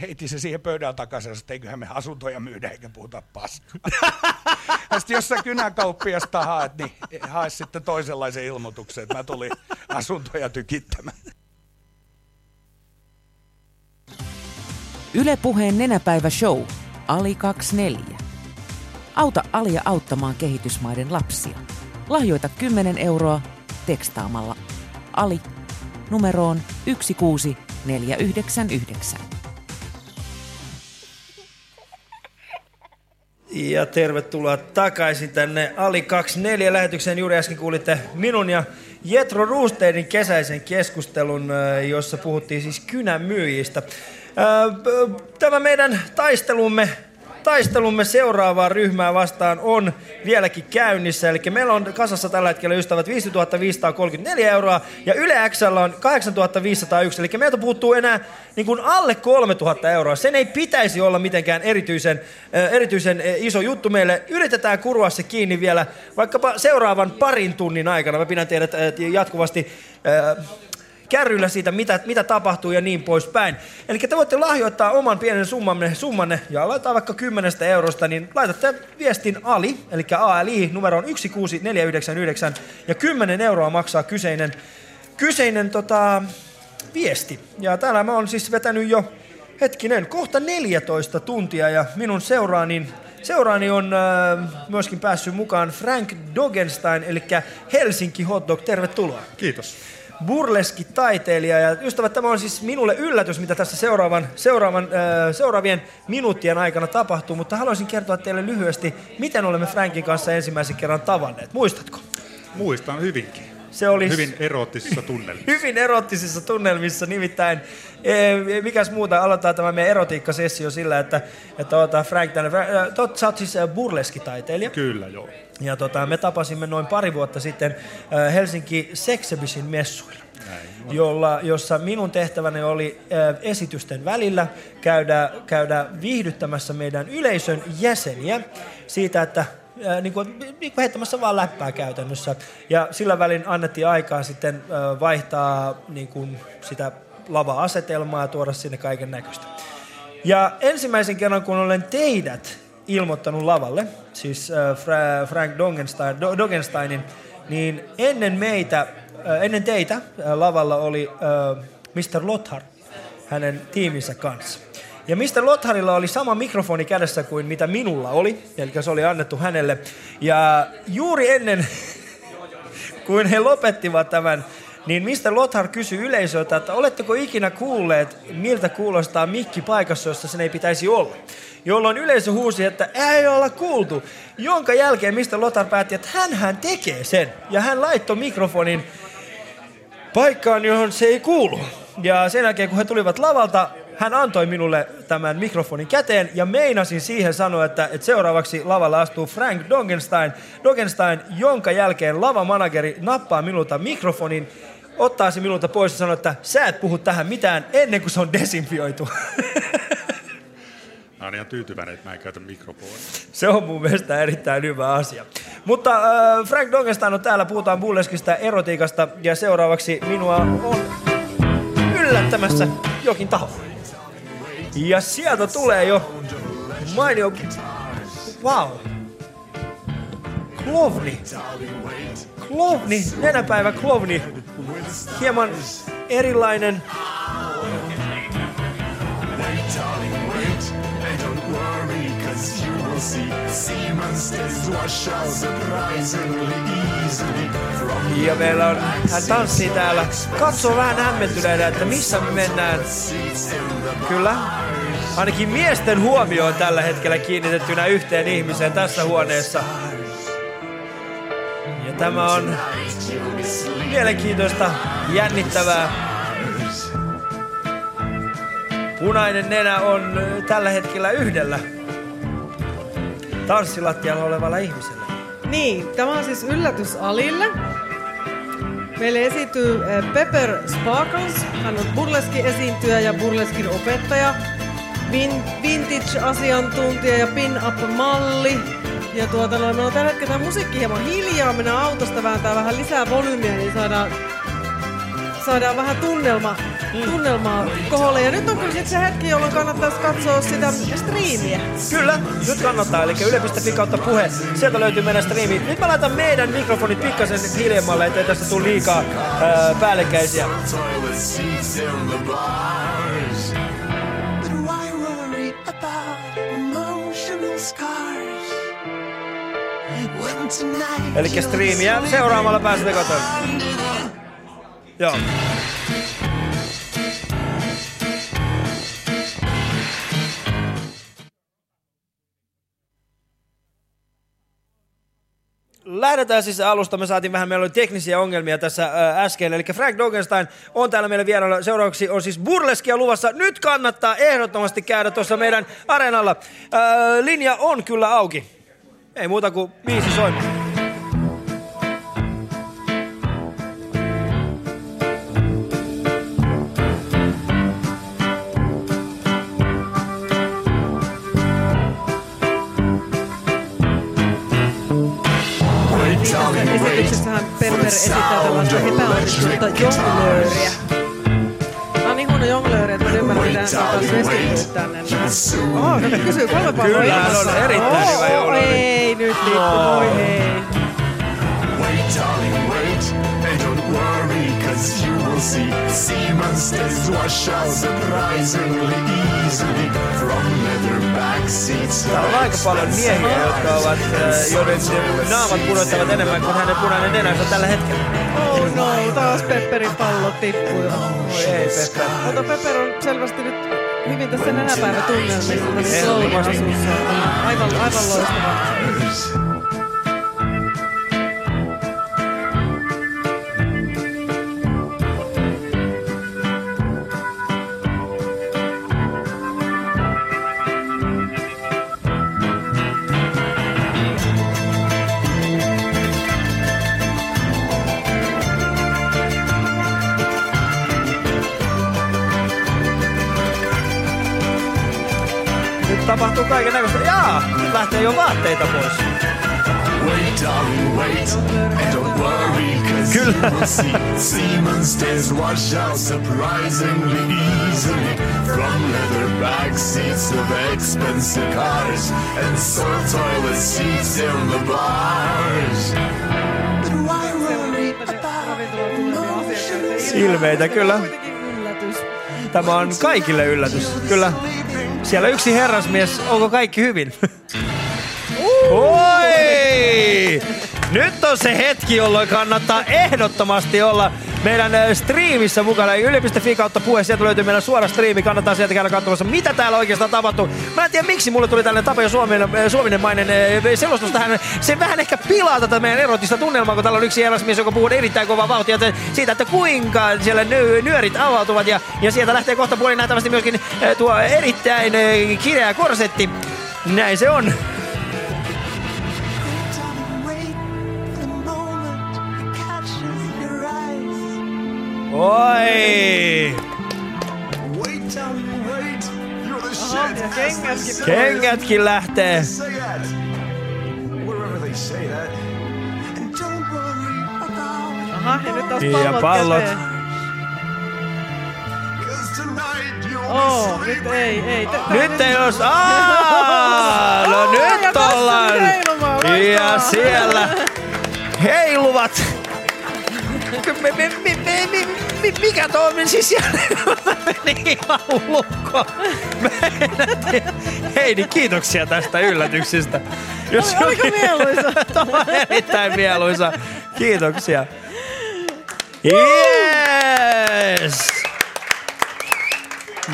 heitin se siihen pöydän takaisin, että eiköhän me asuntoja myydä eikä puhuta paskaa. ja sitten jos sä kynäkauppiasta haet, niin hae sitten toisenlaisen ilmoituksen, että mä tulin asuntoja tykittämään. Ylepuheen nenäpäivä show. Ali 24. Auta Alia auttamaan kehitysmaiden lapsia. Lahjoita 10 euroa tekstaamalla Ali numeroon 16499. Ja tervetuloa takaisin tänne Ali 24 lähetykseen. Juuri äsken kuulitte minun ja Jetro Ruusteinin kesäisen keskustelun, jossa puhuttiin siis kynämyyjistä. Tämä meidän taistelumme taistelumme seuraavaa ryhmää vastaan on vieläkin käynnissä. Eli meillä on kasassa tällä hetkellä ystävät 5534 euroa ja Yle Xllä on 8501. Eli meiltä puuttuu enää niin kuin alle 3000 euroa. Sen ei pitäisi olla mitenkään erityisen, erityisen iso juttu meille. Yritetään kurua se kiinni vielä vaikkapa seuraavan parin tunnin aikana. Mä pidän teidät jatkuvasti kärryillä siitä, mitä, mitä tapahtuu ja niin poispäin. Eli te voitte lahjoittaa oman pienen summanne, summanne ja laittaa vaikka 10 eurosta, niin laitatte viestin ALI, eli ALI, numero on 16499, ja 10 euroa maksaa kyseinen, kyseinen tota, viesti. Ja täällä mä oon siis vetänyt jo, hetkinen, kohta 14 tuntia, ja minun seuraani Seuraani on äh, myöskin päässyt mukaan Frank Dogenstein, eli Helsinki Hotdog. Tervetuloa. Kiitos. Burleski-taiteilija. Ja ystävät, tämä on siis minulle yllätys, mitä tässä seuraavan, seuraavan, äh, seuraavien minuuttien aikana tapahtuu, mutta haluaisin kertoa teille lyhyesti, miten olemme Frankin kanssa ensimmäisen kerran tavanneet. Muistatko? Muistan hyvinkin. Se oli Hyvin erottisissa tunnelmissa. hyvin erottisissa tunnelmissa, nimittäin eh, mikäs muuta, aloittaa tämä meidän erotiikkasessio sillä, että, että otetaan Frank tänne. Fra- äh, Tot, sä oot siis äh, burleskitaiteilija. Kyllä, joo. Ja tota, me tapasimme noin pari vuotta sitten äh, Helsinki Sexhibition messuilla. Jolla, jossa minun tehtäväni oli äh, esitysten välillä käydä, käydä viihdyttämässä meidän yleisön jäseniä siitä, että äh, niin kuin, niin kuin heittämässä vaan läppää käytännössä. Ja sillä välin annettiin aikaa sitten äh, vaihtaa niin kuin sitä lava-asetelmaa ja tuoda sinne kaiken näköistä. Ja ensimmäisen kerran, kun olen teidät ilmoittanut lavalle, siis äh, Fra- Frank Dogenstein, Do- Dogensteinin, niin ennen meitä, äh, ennen teitä äh, lavalla oli äh, Mr. Lothar hänen tiiminsä kanssa. Ja Mr. Lotharilla oli sama mikrofoni kädessä kuin mitä minulla oli, eli se oli annettu hänelle. Ja juuri ennen kuin he lopettivat tämän, niin Mr. Lothar kysyi yleisöltä, että oletteko ikinä kuulleet, miltä kuulostaa mikki paikassa, jossa sen ei pitäisi olla. Jolloin yleisö huusi, että ei olla kuultu. Jonka jälkeen Mr. Lothar päätti, että hän hän tekee sen. Ja hän laittoi mikrofonin paikkaan, johon se ei kuulu. Ja sen jälkeen, kun he tulivat lavalta, hän antoi minulle tämän mikrofonin käteen ja meinasin siihen sanoa, että, että seuraavaksi lavalla astuu Frank Dogenstein, Dogenstein, jonka jälkeen lavamanageri nappaa minulta mikrofonin, ottaa se minulta pois ja sanoo, että sä et puhu tähän mitään ennen kuin se on desinfioitu. Mä oon ihan tyytyväinen, että mä en käytä mikrofonia. Se on mun mielestä erittäin hyvä asia. Mutta äh, Frank Dogenstein on täällä, puhutaan bulleskista ja erotiikasta ja seuraavaksi minua on yllättämässä jokin taho. Ja sieltä tulee jo mainio... Wow. Klovni. Klovni, nenäpäivä Klovni. Hieman erilainen. Ja meillä on, hän tanssii täällä. Katsoo vähän hämmentyneenä, että missä me mennään. Kyllä. Ainakin miesten huomio on tällä hetkellä kiinnitettynä yhteen ihmiseen tässä huoneessa. Tämä on mielenkiintoista, jännittävää. Punainen nenä on ö, tällä hetkellä yhdellä tanssilattialla olevalla ihmisellä. Niin, tämä on siis yllätys Alille. Meille esiintyy eh, Pepper Sparkles. Hän on burleski-esiintyjä ja burleskin opettaja. Vin- vintage-asiantuntija ja pin-up-malli. Ja tuota, no, meillä on tällä hetkellä musiikki hieman hiljaa. Mennään autosta vääntää vähän lisää volyymiä, niin saadaan, saadaan vähän tunnelma, tunnelmaa koholle. Ja nyt on kyllä se hetki, jolloin kannattaisi katsoa sitä striimiä. Kyllä, nyt kannattaa. Eli yle.fi kautta puhe. Sieltä löytyy meidän striimi. Nyt mä laitan meidän mikrofonit pikkasen hiljemmalle, ettei tästä tule liikaa ää, päällekkäisiä. Eli striimiä seuraamalla pääsette katsomaan. Joo. Lähdetään siis alusta. Me saatiin vähän, meillä oli teknisiä ongelmia tässä ää, äsken. Eli Frank Dogenstein on täällä meillä vierailla. Seuraavaksi on siis burleskia luvassa. Nyt kannattaa ehdottomasti käydä tuossa meidän areenalla. Ää, linja on kyllä auki. Ei muuta kuin biisi soimaan. Esityksessähän Pepper esittää tällaista epäonnistunutta jonglööriä. Huono jonglööri, että mä en ymmärrä, mitä hän kanssa esiintynyt tänne. Oh, kato, kysyy kolme palloa Kyllä, hän on erittäin hyvä oh, jonglööri. Ei nyt lippu, voi ei. Wait, darling, wait, cause you will see sea monsters wash out surprisingly easily from leather back seats. Täällä on aika paljon miehiä, jotka ovat, äh, joiden naamat pudottavat enemmän kuin hänen punainen nenänsä tällä hetkellä. Oh no, taas Pepperin pallo tippui. Oi ei, Pepper. Mutta Pepper on selvästi nyt hyvin tässä nenäpäivätunnelmissa. Tässä Ehdottomasti. slow-asussa. Aivan, aivan loistava. Tapahtuu kaiken näköistä. Jaa, nyt lähtee jo vaatteita pois. Wait, darling, wait, and don't worry, cause you will see semen stains wash out surprisingly easily from leather back seats of expensive cars and soft toilet seats in the bars. But why worry Ilmeitä kyllä. Tämä on kaikille yllätys. Kyllä. Siellä yksi herrasmies, onko kaikki hyvin? Oi! Nyt on se hetki, jolloin kannattaa ehdottomasti olla meidän striimissä mukana. Yle.fi kautta puhe, sieltä löytyy meidän suora striimi. Kannattaa sieltä käydä katsomassa, mitä täällä oikeastaan tapahtuu. Mä en tiedä, miksi mulle tuli tällainen Tapa ja Suominen, suominenmainen ö, selostus tähän. Se vähän ehkä pilaa tätä meidän erotista tunnelmaa, kun täällä on yksi herrasmies, joka puhuu erittäin kovaa vauhtia siitä, että kuinka siellä ny- nyörit avautuvat. Ja, ja sieltä lähtee kohta puolin nähtävästi myöskin tuo erittäin kireä korsetti. Näin se on. That. And don't worry about Aha, ja nyt taas Ja pallot, pallot. käteen. You'll Oo, be nyt ei, ei. Tä- Nyt ei os... Aa, no ja nyt ollaan. Ja siellä heiluvat. Mi- mi- mi- mi- mi- Mikä tuo on? Siis siellä meni ihan. Mä en tiedä. Heidi, kiitoksia tästä yllätyksestä. Oli- oliko mieluisa? Tämä on erittäin mieluisa. Kiitoksia. Yes!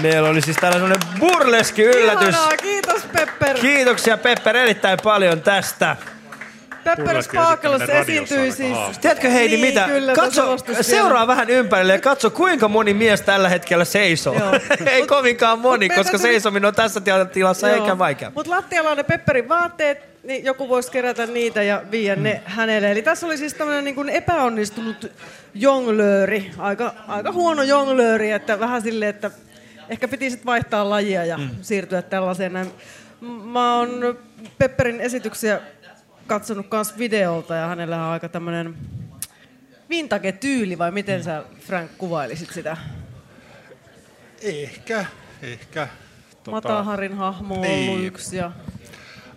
Meillä oli siis tällainen burleski yllätys. Ihanaa, kiitos Pepper. Kiitoksia Pepper erittäin paljon tästä. Pepper Sparkles esiintyi siis. Tiedätkö Heidi niin, mitä? Kyllä, katso, seuraa vähän ympärille ja katso kuinka moni mies tällä hetkellä seisoo. Ei kovinkaan moni, mut koska seisominen on tässä tila- tilassa Joo. eikä vaikea. Mutta lattialla on ne Pepperin vaatteet, niin joku voisi kerätä niitä ja viedä ne hänelle. Eli tässä oli siis tämmöinen niin kuin epäonnistunut jonglööri, aika, aika huono jonglööri, että vähän silleen, että ehkä piti sitten vaihtaa lajia ja Mm. siirtyä tällaiseen näin. Mä oon Pepperin esityksiä katsonut myös videolta ja hänellä on aika tämmöinen vintage-tyyli, vai miten sä Frank kuvailisit sitä? Ehkä, ehkä. Mataharin hahmo on ollut niin. yksi ja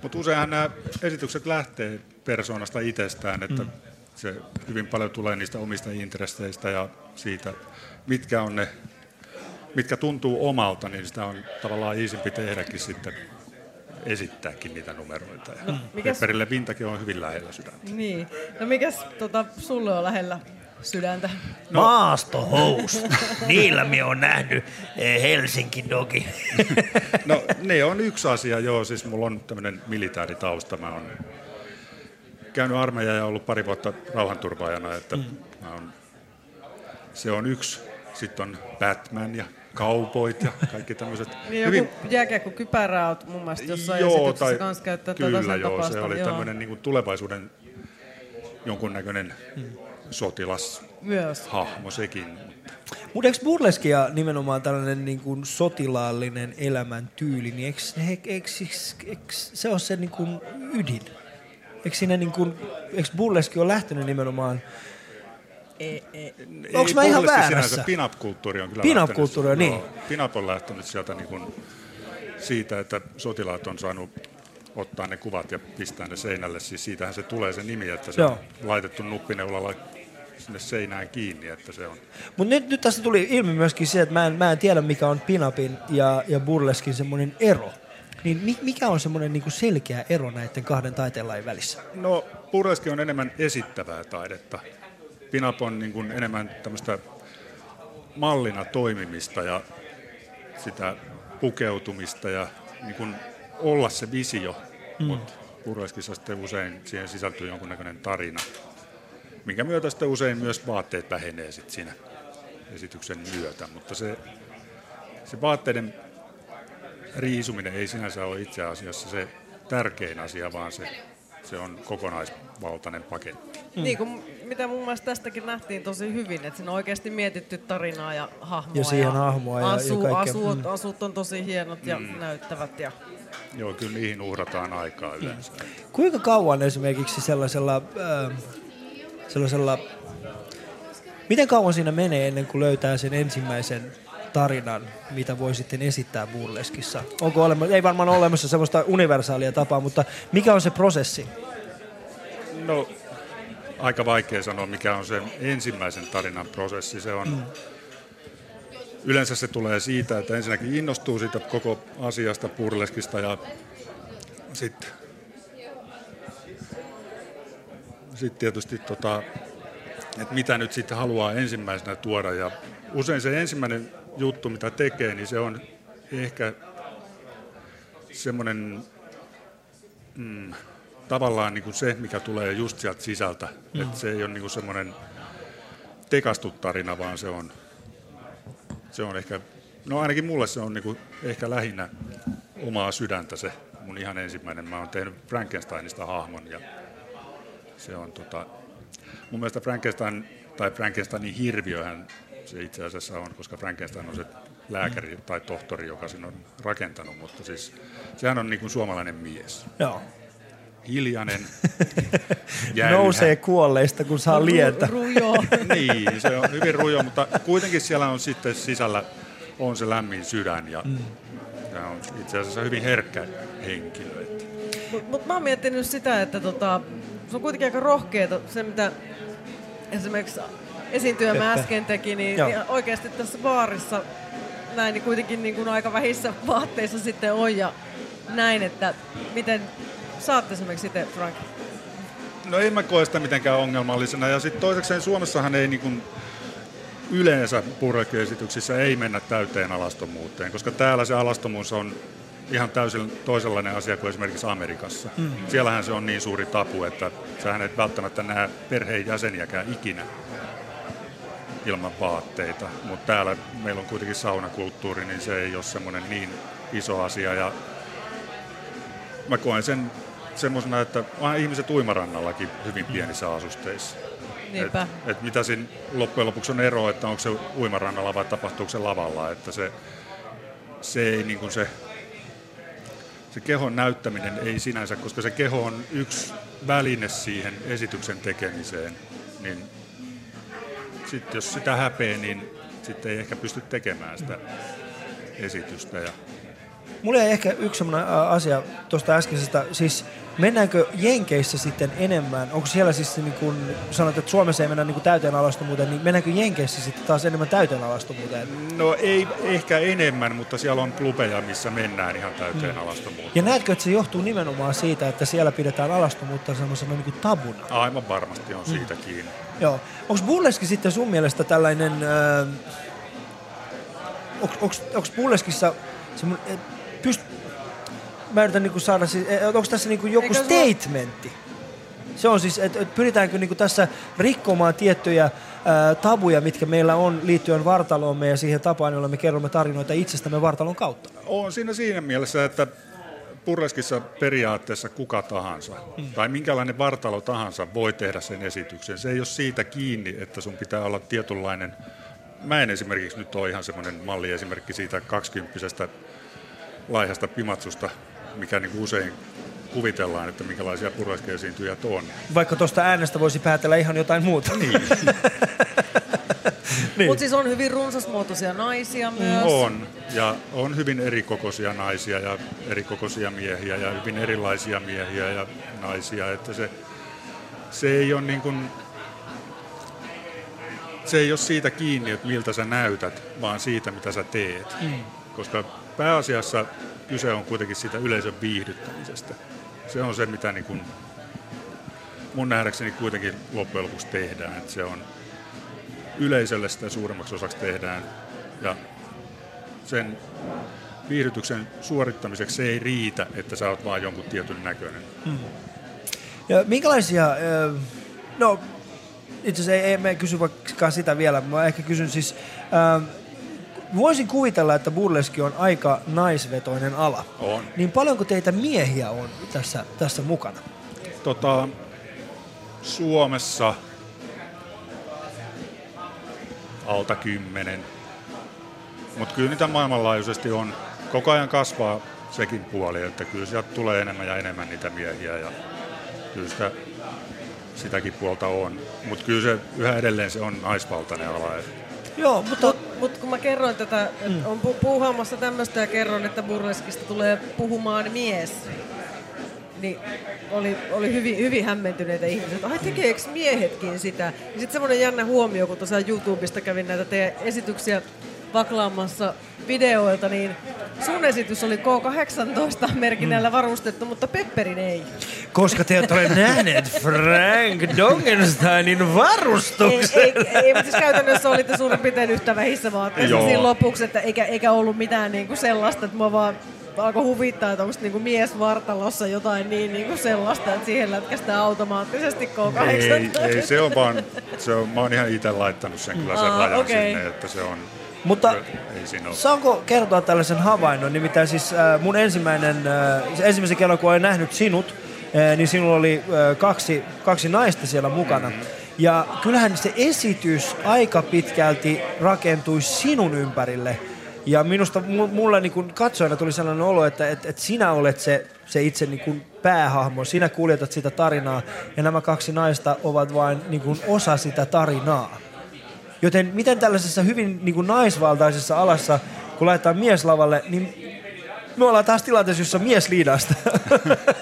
Mutta useinhan nämä esitykset lähtee persoonasta itsestään, että Mm. se hyvin paljon tulee niistä omista intresseistä ja siitä, mitkä on ne, mitkä tuntuu omalta, niin sitä on tavallaan iisimpi tehdäkin sitten esittääkin niitä numeroita. Ja No, mikäs- Pepperille Vintage on hyvin lähellä sydäntä. Niin. No mikäs tota, sulle on lähellä sydäntä? No. Maastohousut. Niillä me on nähnyt eh, Helsinki Dogi. No ne on yksi asia, joo. Siis mulla on tämmöinen militääritausta. Mä oon käynyt armeijan ja ollut pari vuotta rauhanturvaajana, että mä oon, se on yksi. Sitten on Batman ja Cowboyt ja kaikki tämmöiset. Niin joku jääkiekko kypärää oot mun mielestä jossain joo, tai, kanssa käyttää kyllä sen joo, tapaista. se oli joo. tämmöinen niin tulevaisuuden jonkunnäköinen sotilas Myös. hahmo sekin. Mutta eikö burleskia nimenomaan tällainen niin kuin sotilaallinen elämäntyyli, niin eikö, eikö, eikö, eikö se ole se niin kuin ydin? Eikö, siinä niin kuin, eikö burleski ole lähtenyt nimenomaan... Onko mä ihan väärässä? sinänsä, Pin-up-kulttuuri on kyllä Pin-up-kulttuuri, lähtenyt- niin. joo, Pin-up on lähtenyt sieltä niin kuin siitä, että sotilaat on saanut ottaa ne kuvat ja pistää ne seinälle. Siis siitähän se tulee se nimi, että se Joo. on laitettu nuppineulalla sinne seinään kiinni, että se on Mutta nyt, nyt tässä tuli ilmi myöskin se, että mä en, mä en tiedä mikä on pinapin ja, ja burleskin semmoinen ero. Niin mi, mikä on semmoinen niin selkeä ero näiden kahden taiteenlajin välissä? No, burleski on enemmän esittävää taidetta. Pinap on niin kuin enemmän tämmöistä mallina toimimista ja sitä pukeutumista ja niin kuin olla se visio. Mm. Mutta burleskissa sitten usein siihen sisältyy jonkunnäköinen tarina, minkä myötä sitten usein myös vaatteet vähenee sit siinä esityksen myötä. Mutta se, se vaatteiden riisuminen ei sinänsä ole itse asiassa se tärkein asia, vaan se, se on kokonaisvaltainen paketti. Mm. Niin kuin, mitä mun mielestä tästäkin nähtiin tosi hyvin, että siinä on oikeasti mietitty tarinaa ja hahmoa. Ja siihen hahmoa ja- ja asu, kaikkea. asut, Mm. asut on tosi hienot ja Mm. näyttävät. Ja... Joo, kyllä niihin uhrataan aikaa yleensä. Kuinka kauan esimerkiksi sellaisella, äh, sellaisella, miten kauan siinä menee ennen kuin löytää sen ensimmäisen tarinan, mitä voi sitten esittää burleskissa? Onko olemassa, ei varmaan ole olemassa sellaista universaalia tapaa, mutta mikä on se prosessi? No, aika vaikea sanoa, mikä on sen ensimmäisen tarinan prosessi. Se on. Yleensä se tulee siitä, että ensinnäkin innostuu siitä koko asiasta burleskista ja sitten sit tietysti tota, että mitä nyt sitten haluaa ensimmäisenä tuoda. Ja usein se ensimmäinen juttu, mitä tekee, niin se on ehkä semmoinen mm, tavallaan niin kuin se, mikä tulee just sieltä sisältä. Mm. Että se ei ole niin semmoinen tekastu tarina, vaan se on, se on ehkä, no ainakin mulle se on niin kuin ehkä lähinnä omaa sydäntä se mun ihan ensimmäinen. Mä oon tehnyt Frankensteinista hahmon ja se on tota, mun mielestä Frankenstein tai Frankensteinin hirviöhän se itse asiassa on, koska Frankenstein on se lääkäri tai tohtori, joka sen on rakentanut, mutta siis sehän on niin kuin suomalainen mies. Joo. Hiljainen, jäyhä. Nousee kuolleista, kun saa lientä. Rujo. niin, se on hyvin rujo, mutta kuitenkin siellä on sitten sisällä on se lämmin sydän ja Mm. tämä on itse asiassa hyvin herkkä henkilö. Mutta mut mä oon miettinyt sitä, että tota, se on kuitenkin aika rohkeeta se, mitä esimerkiksi esiintyjämme Peppe. äsken teki, niin Joo. ihan oikeasti tässä baarissa näin, niin kuitenkin niin kuin aika vähissä vaatteissa sitten on ja näin, että miten saatte esimerkiksi itse, Frank? No en mä koe sitä mitenkään ongelmallisena. Ja sitten toisekseen Suomessahan ei niin kuin yleensä purrekiesityksissä ei mennä täyteen alastomuuteen, koska täällä se alastomuus on ihan täysin toisenlainen asia kuin esimerkiksi Amerikassa. Mm. Siellähän se on niin suuri tapu, että sähän et välttämättä näe perheenjäseniäkään ikinä ilman vaatteita. Mutta täällä meillä on kuitenkin saunakulttuuri, niin se ei ole semmoinen niin iso asia. Ja mä koen sen semmoisena, että onhan ihmiset uimarannallakin hyvin pienissä asusteissa. Niinpä. Et, et mitä siinä loppujen lopuksi on ero, että onko se uimarannalla vai tapahtuuko se lavalla, että se, se ei niin kuin se, se kehon näyttäminen ei sinänsä, koska se keho on yksi väline siihen esityksen tekemiseen, niin sitten jos sitä häpeää, niin sitten ei ehkä pysty tekemään sitä esitystä. Ja Mulla jäi ehkä yksi sellainen asia tuosta äskeisestä, siis mennäänkö Jenkeissä sitten enemmän, onko siellä siis niin kun sanot, että Suomessa ei mennä niin kuin täyteen alastomuuteen, niin mennäänkö Jenkeissä sitten taas enemmän täyteen alastomuuteen? No ei ehkä enemmän, mutta siellä on klubeja, missä mennään ihan täyteen alastomuuteen. Ja näetkö, että se johtuu nimenomaan siitä, että siellä pidetään alastomuutta semmoisena niin kuin tabuna? Aivan varmasti on siitä kiinni. Joo. Onko burleski sitten sun mielestä tällainen, äh, onko burleskissa semmoinen, pyst, mä yritän niinku saada siis, onko tässä niinku joku ole- statementti? Se on siis, että et pyritäänkö niinku tässä rikkomaan tiettyjä ää, tabuja, mitkä meillä on liittyen vartaloomme ja siihen tapaan, jolla me kerromme tarinoita itsestämme vartalon kautta. On siinä siinä mielessä, että Purreskissa periaatteessa kuka tahansa Mm. tai minkälainen vartalo tahansa voi tehdä sen esityksen. Se ei ole siitä kiinni, että sun pitää olla tietynlainen. Mä en esimerkiksi nyt ole ihan semmoinen malliesimerkki siitä 20 laihasta pimatsusta, mikä niin usein kuvitellaan, että minkälaisia purreskeesiintyjät on. Vaikka tuosta äänestä voisi päätellä ihan jotain muuta. Niin. Niin. Mutta siis on hyvin runsasmuotoisia naisia myös. On, ja on hyvin erikokoisia naisia ja erikokoisia miehiä ja hyvin erilaisia miehiä ja naisia, että se, se ei ole niin kuin, se ei ole siitä kiinni, että miltä sä näytät, vaan siitä, mitä sä teet. Mm. Koska pääasiassa kyse on kuitenkin siitä yleisön viihdyttämisestä. Se on se, mitä niin kuin mun nähdäkseni kuitenkin loppujen lopuksi tehdään. Että se on yleisölle sitä suurimmaksi osaksi tehdään. Ja sen viihdytyksen suorittamiseksi se ei riitä, että sä oot vaan jonkun tietyn näköinen. Mm. Ja minkälaisia, no itse asiassa ei, ei me kysy vaikka sitä vielä, mä ehkä kysyn siis, ö, voisin kuvitella, että burleski on aika naisvetoinen ala. On. Niin paljonko teitä miehiä on tässä, tässä mukana? Tota, Suomessa alta kymmenen. Mutta kyllä niitä maailmanlaajuisesti on. Koko ajan kasvaa sekin puoli, että kyllä sieltä tulee enemmän ja enemmän niitä miehiä ja kyllä sitä, sitäkin puolta on. Mutta kyllä se yhä edelleen se on naisvaltainen ala. Et Joo, mutta... Mut, mut kun mä kerroin tätä, että mm. on pu- puuhaamassa tämmöistä ja kerron, että burleskista tulee puhumaan mies, niin oli, oli hyvin, hyvin hämmentyneitä ihmisiä, ai tekeekö miehetkin sitä? Ja sitten semmoinen jännä huomio, kun tosiaan YouTubesta kävin näitä teidän esityksiä vaklaamassa videoilta, niin sun esitys oli K18 merkinnällä varustettu, mutta Pepperin ei. Koska te ette ole nähneet Frank Dongensteinin varustuksen. Ei, ei, ei, mutta siis käytännössä olitte suurin piirtein yhtä vähissä vaatteissa siinä lopuksi, että eikä, eikä ollut mitään niinku sellaista, että mä vaan alkoi huvittaa, että onko niinku mies vartalossa jotain niin niinku sellaista, että siihen lätkästään automaattisesti K18. ei, ei, se on vaan, se on, mä oon ihan itse laittanut sen kyllä sen Aa, rajan okei. sinne, että se on, Mutta. Saanko kertoa tällaisen havainnon? Nimittäin siis äh, mun ensimmäinen, äh, se ensimmäisen kerran kun olen nähnyt sinut, äh, niin sinulla oli äh, kaksi, kaksi naista siellä mukana. Ja kyllähän se esitys aika pitkälti rakentui sinun ympärille. Ja minusta mu- mulle niin kun katsojana tuli sellainen olo, että, että, että sinä olet se, se itse niin kun päähahmo, sinä kuljetat sitä tarinaa ja nämä kaksi naista ovat vain niin kun osa sitä tarinaa. Joten miten tällaisessa hyvin niin kuin naisvaltaisessa alassa, kun laitetaan mies lavalle, niin me ollaan taas tilanteessa, jossa mies liidasta.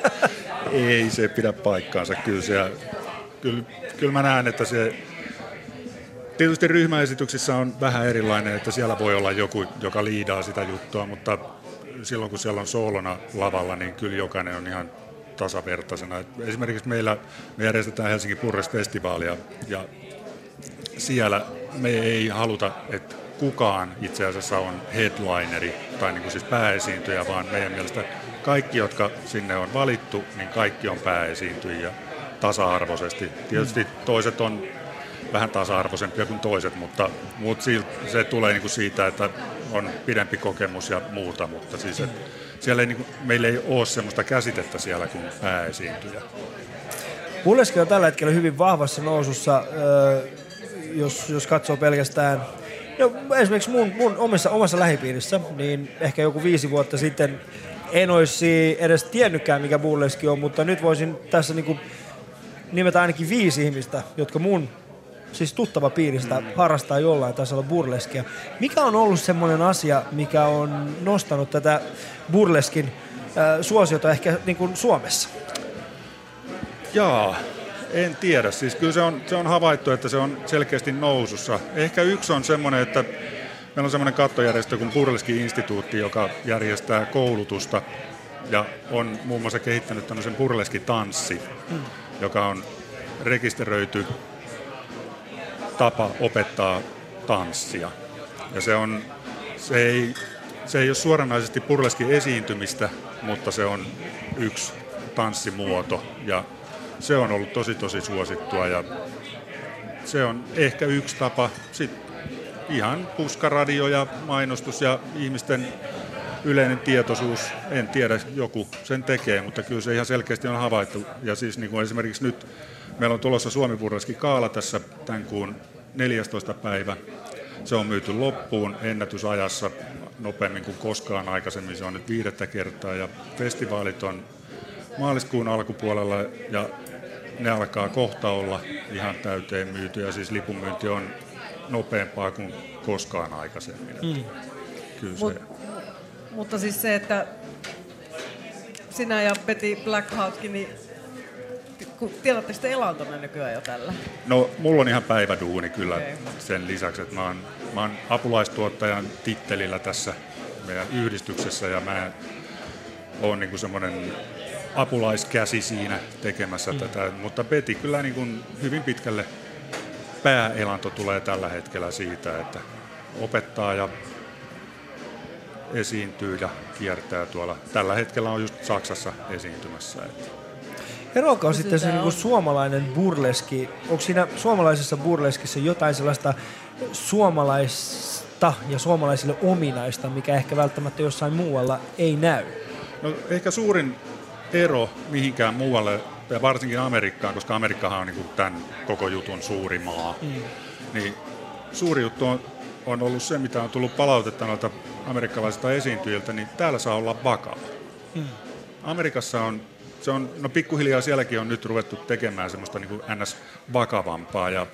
Ei se pidä paikkaansa. Kyllä, se, kyllä, kyllä mä näen, että se... Tietysti ryhmäesityksissä on vähän erilainen, että siellä voi olla joku, joka liidaa sitä juttua, mutta silloin kun siellä on soolona lavalla, niin kyllä jokainen on ihan tasavertaisena. Esimerkiksi meillä me järjestetään Helsingin Purres-festivaalia ja siellä me ei haluta, että kukaan itse asiassa on headlineri tai niin kuin siis pääesiintyjä, vaan meidän mielestä kaikki, jotka sinne on valittu, niin kaikki on pääesiintyjiä tasa-arvoisesti. Tietysti toiset on vähän tasa-arvoisempia kuin toiset, mutta, mutta se tulee niin kuin siitä, että on pidempi kokemus ja muuta, mutta siis, että siellä ei, niin kuin, meillä ei ole sellaista käsitettä siellä kuin pääesiintyjä. Pulleski on tällä hetkellä hyvin vahvassa nousussa, öö, jos, jos katsoo pelkästään no, esimerkiksi mun, mun omassa, omassa lähipiirissä, niin ehkä joku viisi vuotta sitten en olisi edes tiennytkään, mikä burleski on, mutta nyt voisin tässä niinku nimetä ainakin viisi ihmistä, jotka mun siis tuttava piiristä mm. harrastaa jollain tasolla burleskia. Mikä on ollut semmoinen asia, mikä on nostanut tätä burleskin äh, suosiota ehkä niin kuin Suomessa? Jaa, en tiedä. Siis kyllä se on, se on havaittu, että se on selkeästi nousussa. Ehkä yksi on semmoinen, että meillä on semmoinen kattojärjestö kuin Burleski-instituutti, joka järjestää koulutusta ja on muun muassa kehittänyt tämmöisen Burleski-tanssi, Mm. joka on rekisteröity tapa opettaa tanssia. Ja se, on, se, ei, se ei ole suoranaisesti burleski esiintymistä, mutta se on yksi tanssimuoto ja se on ollut tosi tosi suosittua ja se on ehkä yksi tapa. Sitten ihan puskaradio ja mainostus ja ihmisten yleinen tietoisuus, en tiedä, joku sen tekee, mutta kyllä se ihan selkeästi on havaittu. Ja siis niin kuin esimerkiksi nyt meillä on tulossa Suomi Kaala tässä tämän kuun 14. päivä. Se on myyty loppuun ennätysajassa nopeammin kuin koskaan aikaisemmin. Se on nyt viidettä kertaa ja festivaalit on maaliskuun alkupuolella ja ne alkaa kohta olla ihan täyteen myyty ja siis lipunmyynti on nopeampaa kuin koskaan aikaisemmin. Mm. Kyllä se, Mut, mutta siis se, että sinä ja Betty Blackheartkin, niin tiedättekö te elantonne nykyään jo tällä? No, mulla on ihan päiväduuni kyllä Okei. sen lisäksi, että mä oon, mä oon apulaistuottajan tittelillä tässä meidän yhdistyksessä ja mä oon niinku semmoinen apulaiskäsi siinä tekemässä mm. tätä, mutta Peti kyllä niinku hyvin pitkälle pääelanto tulee tällä hetkellä siitä, että opettaa ja esiintyy ja kiertää tuolla. Tällä hetkellä on just Saksassa esiintymässä. Että. Eroakaan sitten se niinku suomalainen burleski. Onko siinä suomalaisessa burleskissa jotain sellaista suomalaista ja suomalaisille ominaista, mikä ehkä välttämättä jossain muualla ei näy? No, ehkä suurin ero mihinkään muualle, ja varsinkin Amerikkaan, koska Amerikkahan on niin tämän koko jutun suuri maa, Mm. niin suuri juttu on, on ollut se, mitä on tullut palautetta noilta amerikkalaisilta esiintyjiltä, niin täällä saa olla vakava. Amerikassa on, se on, no pikkuhiljaa sielläkin on nyt ruvettu tekemään semmoista niin kuin ns. vakavampaa ja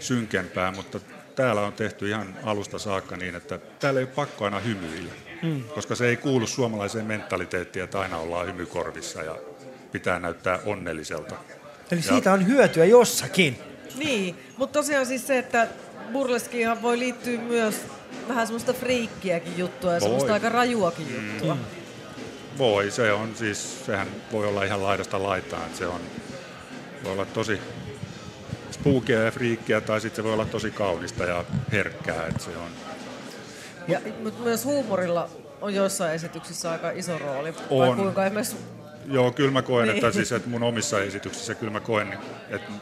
synkempää, mutta täällä on tehty ihan alusta saakka niin, että täällä ei ole pakko aina hymyillä, Mm. koska se ei kuulu suomalaiseen mentaliteettiin, että aina ollaan hymykorvissa ja pitää näyttää onnelliselta. Eli Ja- siitä on hyötyä jossakin. Niin, mutta tosiaan siis se, että burleskiinhan voi liittyä myös vähän semmoista friikkiäkin juttua ja Voi. semmoista aika rajuakin juttua. Mm. Voi, se on siis, sehän voi olla ihan laidasta laitaan, se on, voi olla tosi spookia ja friikkiä tai sitten se voi olla tosi kaunista ja herkkää, että se on, Ja, mutta myös huumorilla on joissain esityksissä aika iso rooli. Vai On. kuinka esimerkiksi Joo, kyllä mä koen, Niin. että, siis, että mun omissa esityksissä kyllä mä koen, että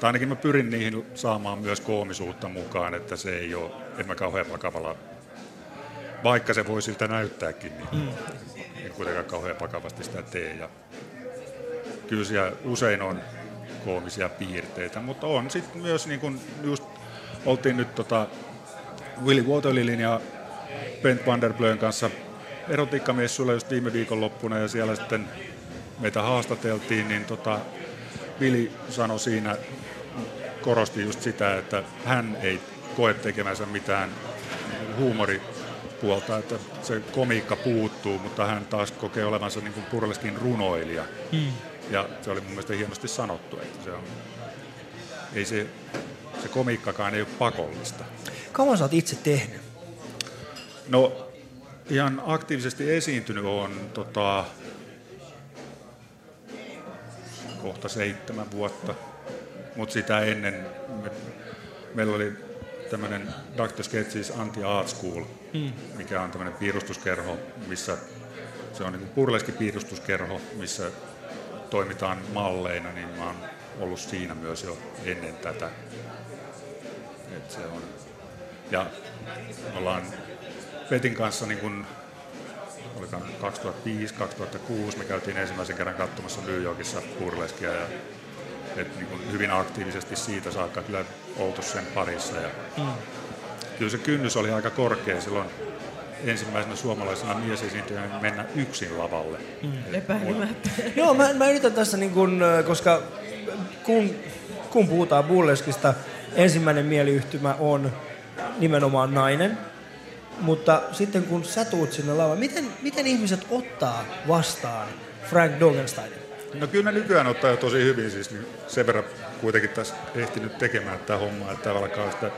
tai ainakin mä pyrin niihin saamaan myös koomisuutta mukaan, että se ei ole, en mä kauhean vakavalla, vaikka se voi siltä näyttääkin, niin Mm. en kuitenkaan kauhean vakavasti sitä tee. Ja kyllä siellä usein on koomisia piirteitä, mutta on sitten myös niin kuin just oltiin nyt tota Willy Waterlilin ja Bent van der Blön kanssa erotiikkamessuilla just viime viikonloppuna ja siellä sitten meitä haastateltiin, niin tota, Vili sanoi siinä, korosti just sitä, että hän ei koe tekemänsä mitään huumoripuolta, että se komiikka puuttuu, mutta hän taas kokee olevansa niin kuin burleskin runoilija. Mm. Ja se oli mun mielestä hienosti sanottu, että se on, ei se, se komiikkakaan ei ole pakollista. Kauan sä oot itse tehnyt? No ihan aktiivisesti esiintynyt on tota, kohta seitsemän vuotta, mutta sitä ennen me, meillä oli tämmöinen Dr. Sketches Anti-Art School, Mm. mikä on tämmöinen piirustuskerho, missä se on niin purleski piirustuskerho, missä toimitaan malleina, niin mä oon ollut siinä myös jo ennen tätä. Et se on. Ja ollaan Petin kanssa niin kun, olikaan 2005-2006 me käytiin ensimmäisen kerran katsomassa New Yorkissa burleskia ja et niin kun hyvin aktiivisesti siitä saakka kyllä oltu sen parissa. Ja Mm. kyllä se kynnys oli aika korkea silloin ensimmäisenä suomalaisena miesesiintyjänä mennä yksin lavalle. Mm. epäilemättä. Joo, mä, mä yritän tässä, niin kun, koska kun, kun puhutaan burleskista, ensimmäinen mieliyhtymä on nimenomaan nainen. Mutta sitten kun sä tuut sinne lavalle, miten, miten ihmiset ottaa vastaan Frank Dogensteinin? No kyllä ne nykyään ottaa jo tosi hyvin, siis niin sen verran kuitenkin tässä ehtinyt tekemään tämä homma, että alkaa sitä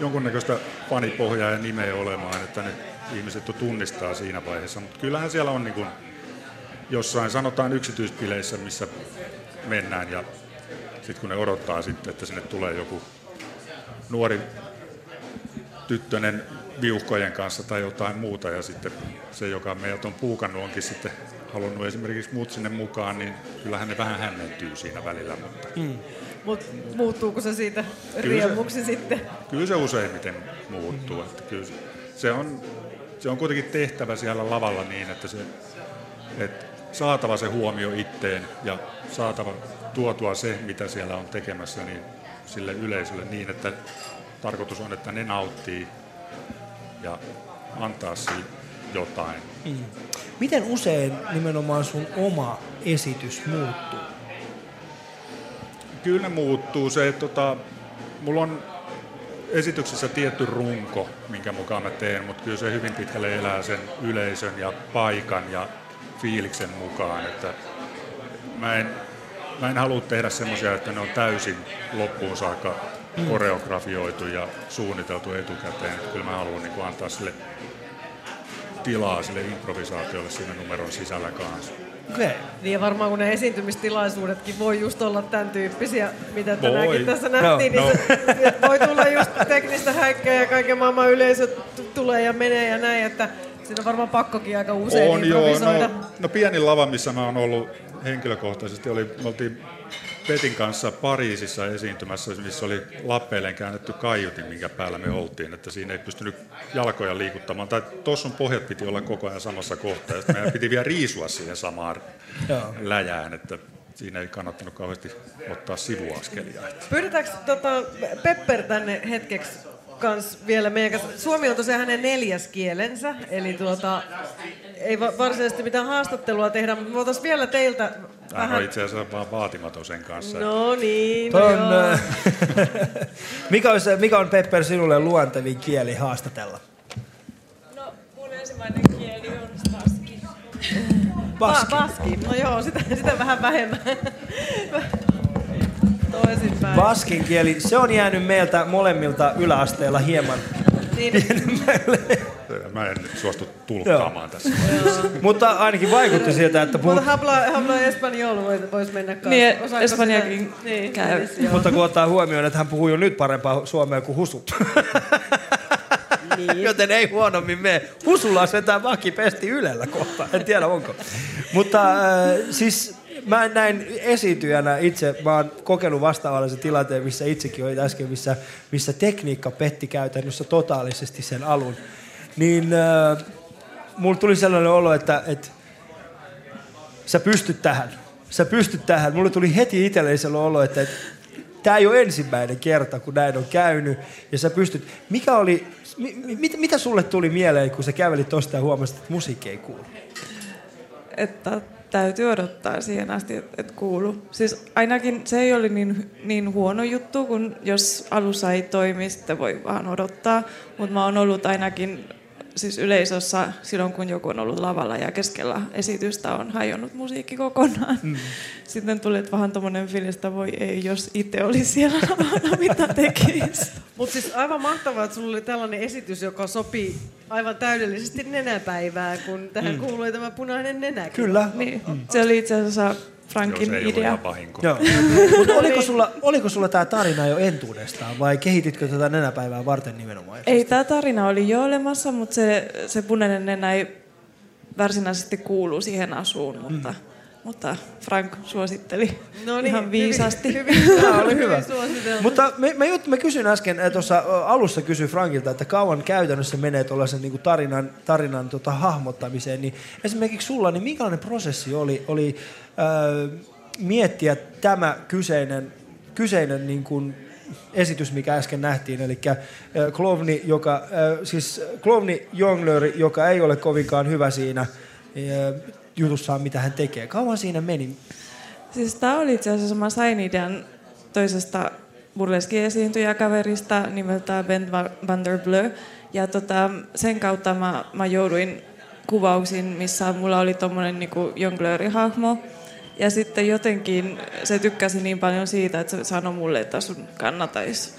jonkunnäköistä fanipohjaa ja nimeä olemaan, että ne ihmiset jo tunnistaa siinä vaiheessa. Mutta kyllähän siellä on niin kuin jossain, sanotaan yksityispileissä, missä mennään ja sitten kun ne odottaa sitten, että sinne tulee joku nuori tyttönen viuhkojen kanssa tai jotain muuta ja sitten se, joka meiltä on puukannut, onkin sitten halunnut esimerkiksi muut sinne mukaan, niin kyllähän ne vähän hämmentyy siinä välillä, mutta Mm. Mut muuttuuko se siitä riemuksi sitten? kyllä se useimmiten muuttuu. Että kyllä se- se, on, se on kuitenkin tehtävä siellä lavalla niin, että, se, että saatava se huomio itteen ja saatava tuotua se, mitä siellä on tekemässä, niin sille yleisölle niin, että tarkoitus on, että ne nauttii ja antaa siitä jotain. Mm. Miten usein nimenomaan sun oma esitys muuttuu? Kyllä ne muuttuu. Se, että tota, mulla on esityksessä tietty runko, minkä mukaan mä teen, mutta kyllä se hyvin pitkälle elää sen yleisön ja paikan ja fiiliksen mukaan. Että mä, en, mä en halua tehdä semmoisia, että ne on täysin loppuun saakka. Koreografioitu ja suunniteltu etukäteen. Että kyllä mä haluan niin antaa sille tilaa sille improvisaatiolle siinä numeron sisällä kanssa. Okay. Niin ja varmaan kun ne esiintymistilaisuudetkin voi just olla tämän tyyppisiä, mitä Voi. tänäänkin tässä nähtiin, No, niin se, voi tulla just teknistä häikkää ja kaiken maailman yleisö t- tulee ja menee ja näin, että siinä on varmaan pakkokin aika usein on joo, improvisoida. no, no pieni lava, missä mä oon ollut henkilökohtaisesti, oli, me oltiin Petin kanssa Pariisissa esiintymässä, missä oli lappeilleen käännetty kaiutin, minkä päällä me oltiin, että siinä ei pystynyt jalkoja liikuttamaan. Tai tuossa pohjat piti olla koko ajan samassa kohtaa, ja meidän piti vielä riisua siihen samaan läjään, että siinä ei kannattanut kauheasti ottaa sivuaskelia. Pyydetäänkö tota Pepper tänne hetkeksi kans vielä meidän kanssa? Suomi on tosiaan hänen neljäs kielensä, eli tuota, ei va- varsinaisesti mitään haastattelua tehdä, mutta voitaisiin vielä teiltä Tämä vähän... on itse asiassa vaan vaatimaton sen kanssa. No niin, no on, joo. äh, mikä, on se, mikä on Pepper sinulle luontevin kieli haastatella? No, mun ensimmäinen kieli on baski. Baski. Ba- baski. No joo, sitä, sitä vähän vähemmän. Toisinpäin. Baskin kieli, se on jäänyt meiltä molemmilta yläasteella hieman Niin. Mä en nyt suostu tulkkaamaan tässä. Mutta ainakin vaikutti siltä, että puhut... Mutta habla, habla espanjol voi- vois mennä kanssa. Niin, espanjakin niin, käy. joo. Mutta kun ottaa huomioon, että hän puhuu jo nyt parempaa suomea kuin Husu. Niin. Joten ei huonommin mene. Husulla on sentään vaki pesti Ylellä kohta. En tiedä onko. Mutta äh, siis mä näin esiintyjänä itse, mä oon kokenut vastaavallisen tilanteen, missä itsekin olit äsken, missä, missä tekniikka petti käytännössä totaalisesti sen alun. Niin äh, mulla tuli sellainen olo, että, että sä pystyt tähän. Sä pystyt tähän. Mulle tuli heti itselleni sellainen olo, että, että tämä ei ole ensimmäinen kerta, kun näin on käynyt. Ja sä pystyt. Mikä oli, mi, mit, mitä sulle tuli mieleen, kun sä kävelit tosta ja huomasit, että musiikki ei kuulu? että täytyy odottaa siihen asti, että et kuulu. Siis ainakin se ei ole niin, niin huono juttu, kun jos alussa ei toimi, sitten voi vaan odottaa. Mutta mä oon ollut ainakin siis yleisössä silloin, kun joku on ollut lavalla ja keskellä esitystä on hajonnut musiikki kokonaan. Mm. Sitten tuli vähän tommonen fiilis, että voi ei, jos itse olisi siellä lavalla, mitä tekisi. Mutta siis aivan mahtavaa, että sulla oli tällainen esitys, joka sopii aivan täydellisesti nenäpäivään, kun tähän Mm. mm. kuului tämä punainen nenä. Kyllä. Niin. Se oli itse asiassa Frankin Joo, se ei ollut idea. Joo. Mutta oliko sulla, oliko sulla tämä tarina jo entuudestaan vai kehititkö tätä nenäpäivää varten nimenomaan? Ei, tämä tarina oli jo olemassa, mutta se, se punainen nenä ei varsinaisesti kuulu siihen asuun, mutta, mutta Frank suositteli No niin, ihan hyvin- viisasti. hyvin- Tämä oli hyvä. Hyvin. Mutta me, me, jut, mä kysyin äsken, äh, tuossa alussa kysyin Frankilta, että kauan käytännössä menee tuollaisen niin tarinan, tarinan tota, hahmottamiseen. Niin esimerkiksi sulla, niin minkälainen prosessi oli, oli miettiä tämä kyseinen, kyseinen niin kuin esitys, mikä äsken nähtiin, eli klovni, joka, siis klovni jonglööri, joka ei ole kovinkaan hyvä siinä jutussaan, mitä hän tekee. Kauan siinä meni? Siis tämä oli itse asiassa, mä sain idean toisesta burleski-esiintyjäkaverista nimeltään Ben Va- van der Bleu. Ja tota, sen kautta mä, mä jouduin kuvauksiin, missä mulla oli tommonen niinku jonglöörihahmo. Ja sitten jotenkin se tykkäsi niin paljon siitä, että se sanoi mulle, että sun kannattaisi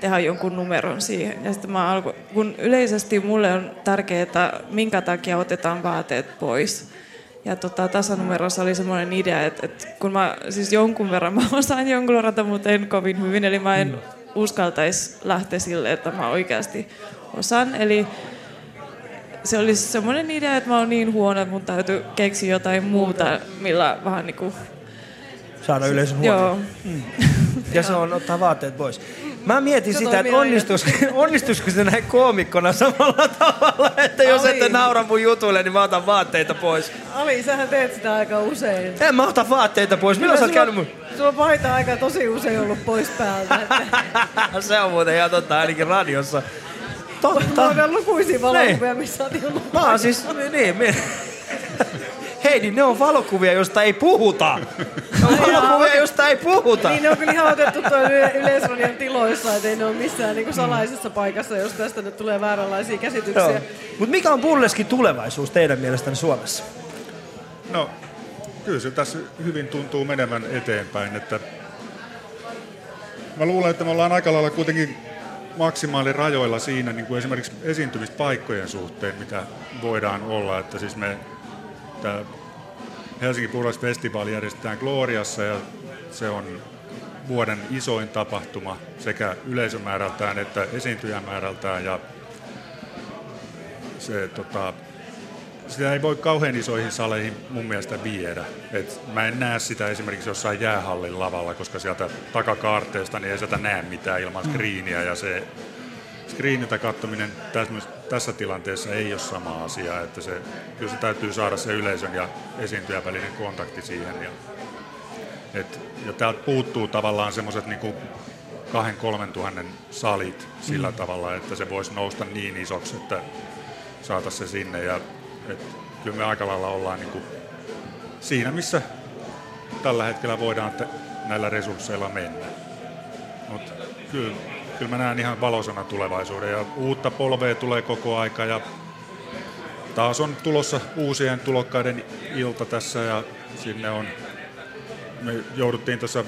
tehdä jonkun numeron siihen. Ja sitten mä alku, kun yleisesti mulle on tärkeää, minkä takia otetaan vaatteet pois. Ja tota, tasanumerossa oli semmoinen idea, että, että kun mä siis jonkun verran mä osaan jonglorata, mutta en kovin hyvin, eli mä en uskaltaisi lähteä sille, että mä oikeasti osaan. Eli se oli semmoinen idea, että mä oon niin huono, että mun täytyy keksiä jotain muuta, millä vähän niinku... saada yleisön Joo. huomioon. Mm. Ja se on ottaa vaatteet pois. Mä mietin Se sitä, että aina. onnistuisiko, se näin koomikkona samalla tavalla, että jos Ali. ette naura mun jutuille, niin mä otan vaatteita pois. Ali, sähän teet sitä aika usein. En mä ota vaatteita pois. Milloin sä oot käynyt mun... sulla, on paita aika tosi usein ollut pois päältä. Se on muuten ihan totta, ainakin radiossa. Mä oon lukuisia valokuvia, missä oot ollut Mä oon siis, niin, niin. Hei, niin ne on valokuvia, josta ei puhuta. Ne on valokuvia, josta ei puhuta. Niin ne on kyllä ihan otettu tuon yle- Yleisradion tiloissa, ettei ne ole missään niinku salaisessa paikassa, jos tästä nyt tulee vääränlaisia käsityksiä. Mutta mikä on burleskin tulevaisuus teidän mielestänne Suomessa? No, kyllä se tässä hyvin tuntuu menevän eteenpäin, että mä luulen, että me ollaan aika lailla kuitenkin maksimaalirajoilla siinä niin kuin esimerkiksi esiintymispaikkojen suhteen, mitä voidaan olla, että siis me tämä Helsingin Burlesque Festival järjestetään Gloriassa ja se on vuoden isoin tapahtuma sekä yleisömäärältään että esiintyjämäärältään ja se tota, sitä ei voi kauhean isoihin saleihin mun mielestä viedä. Et mä en näe sitä esimerkiksi jossain jäähallin lavalla, koska sieltä takakaarteesta niin ei sieltä näe mitään ilman screeniä ja se screeniltä katsominen tässä, tässä tilanteessa ei ole sama asia, että se, kyllä se täytyy saada se yleisön ja esiintyjän välinen kontakti siihen. Ja, et, ja täältä puuttuu tavallaan semmoiset niinku kahden kolmen tuhannen salit sillä Mm. tavalla, että se voisi nousta niin isoksi, että saataisiin se sinne. Ja, et, kyllä me aika lailla ollaan niin kuin siinä, missä tällä hetkellä voidaan näillä resursseilla mennä. Mutta kyllä, kyllä mä näen ihan valosana tulevaisuuden ja uutta polvea tulee koko aika ja taas on tulossa uusien tulokkaiden ilta tässä ja sinne on, me jouduttiin tuossa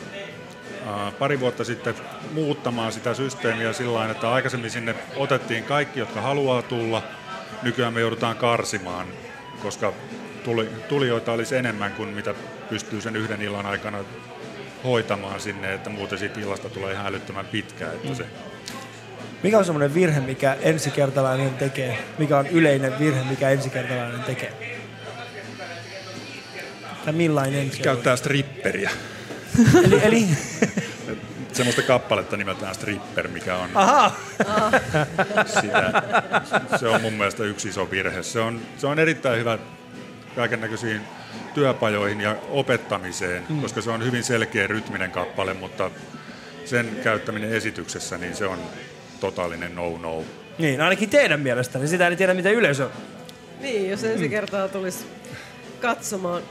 pari vuotta sitten muuttamaan sitä systeemiä sillä että aikaisemmin sinne otettiin kaikki, jotka haluaa tulla. Nykyään me joudutaan karsimaan, koska tuli, tulijoita olisi enemmän kuin mitä pystyy sen yhden illan aikana hoitamaan sinne, että muuten siitä illasta tulee ihan älyttömän pitkä. Että se, Mikä on semmoinen virhe, mikä ensikertalainen tekee? Mikä on yleinen virhe, mikä ensikertalainen tekee? Tai millainen ensikertalainen? käyttää stripperiä. Eli, eli... Semmoista kappaletta nimeltään Stripper, mikä on Aha! sitä. Se on mun mielestä yksi iso virhe. Se on, se on erittäin hyvä kaiken näköisiin työpajoihin ja opettamiseen, Mm. mm. koska se on hyvin selkeä rytminen kappale, mutta sen käyttäminen esityksessä, niin se on totaalinen no-no. Niin, ainakin teidän mielestäni. Sitä ei tiedä, mitä yleisö... Niin, jos ensi kertaa tulisi katsomaan.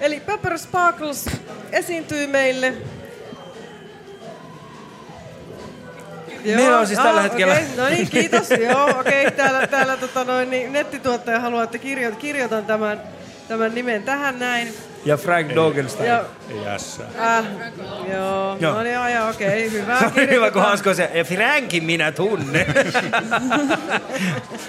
Eli Pepper Sparkles esiintyy meille. Meillä on siis tällä hetkellä- Okay. No niin, kiitos. Joo, okei. Okay. Täällä, täällä tota noin, niin nettituottaja haluaa, että kirjo, kirjoitan tämän, tämän nimen tähän näin. Ja Frank Dogenstein. Ja, Ei ässä. äh, joo, Joo. no niin, aja, okei, okay, hyvä. Se on hyvä, kun. Hansko se, ja Frankin minä tunnen.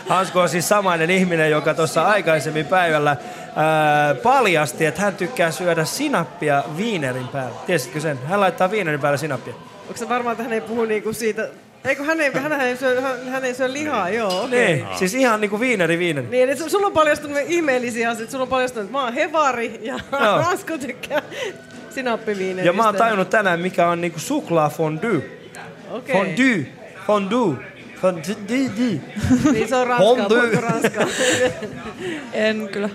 Hansko on siis samainen ihminen, joka tuossa aikaisemmin päivällä ää, paljasti, että hän tykkää syödä sinappia viinerin päällä. Tiesitkö sen? Hän laittaa viinerin päälle sinappia. Onko se varmaan, että hän ei puhu niinku siitä... Eikö hän ei, hän ei syö, hän, hän ei syö lihaa, joo, okei. Niin, siis ihan niinku viineri viineri. Niin, eli sulla on paljastunut ihmeellisiä asioita. Sulla on paljastunut, että mä oon hevari ja Joo. Rasko tykkää sinappiviineristä. Ja mä oon tajunnut tänään, mikä on niinku suklaa fondue. Okei. Fondue. Fondue. Fondue. Niin se on ranskaa, puhutko ranskaa? En kyllä.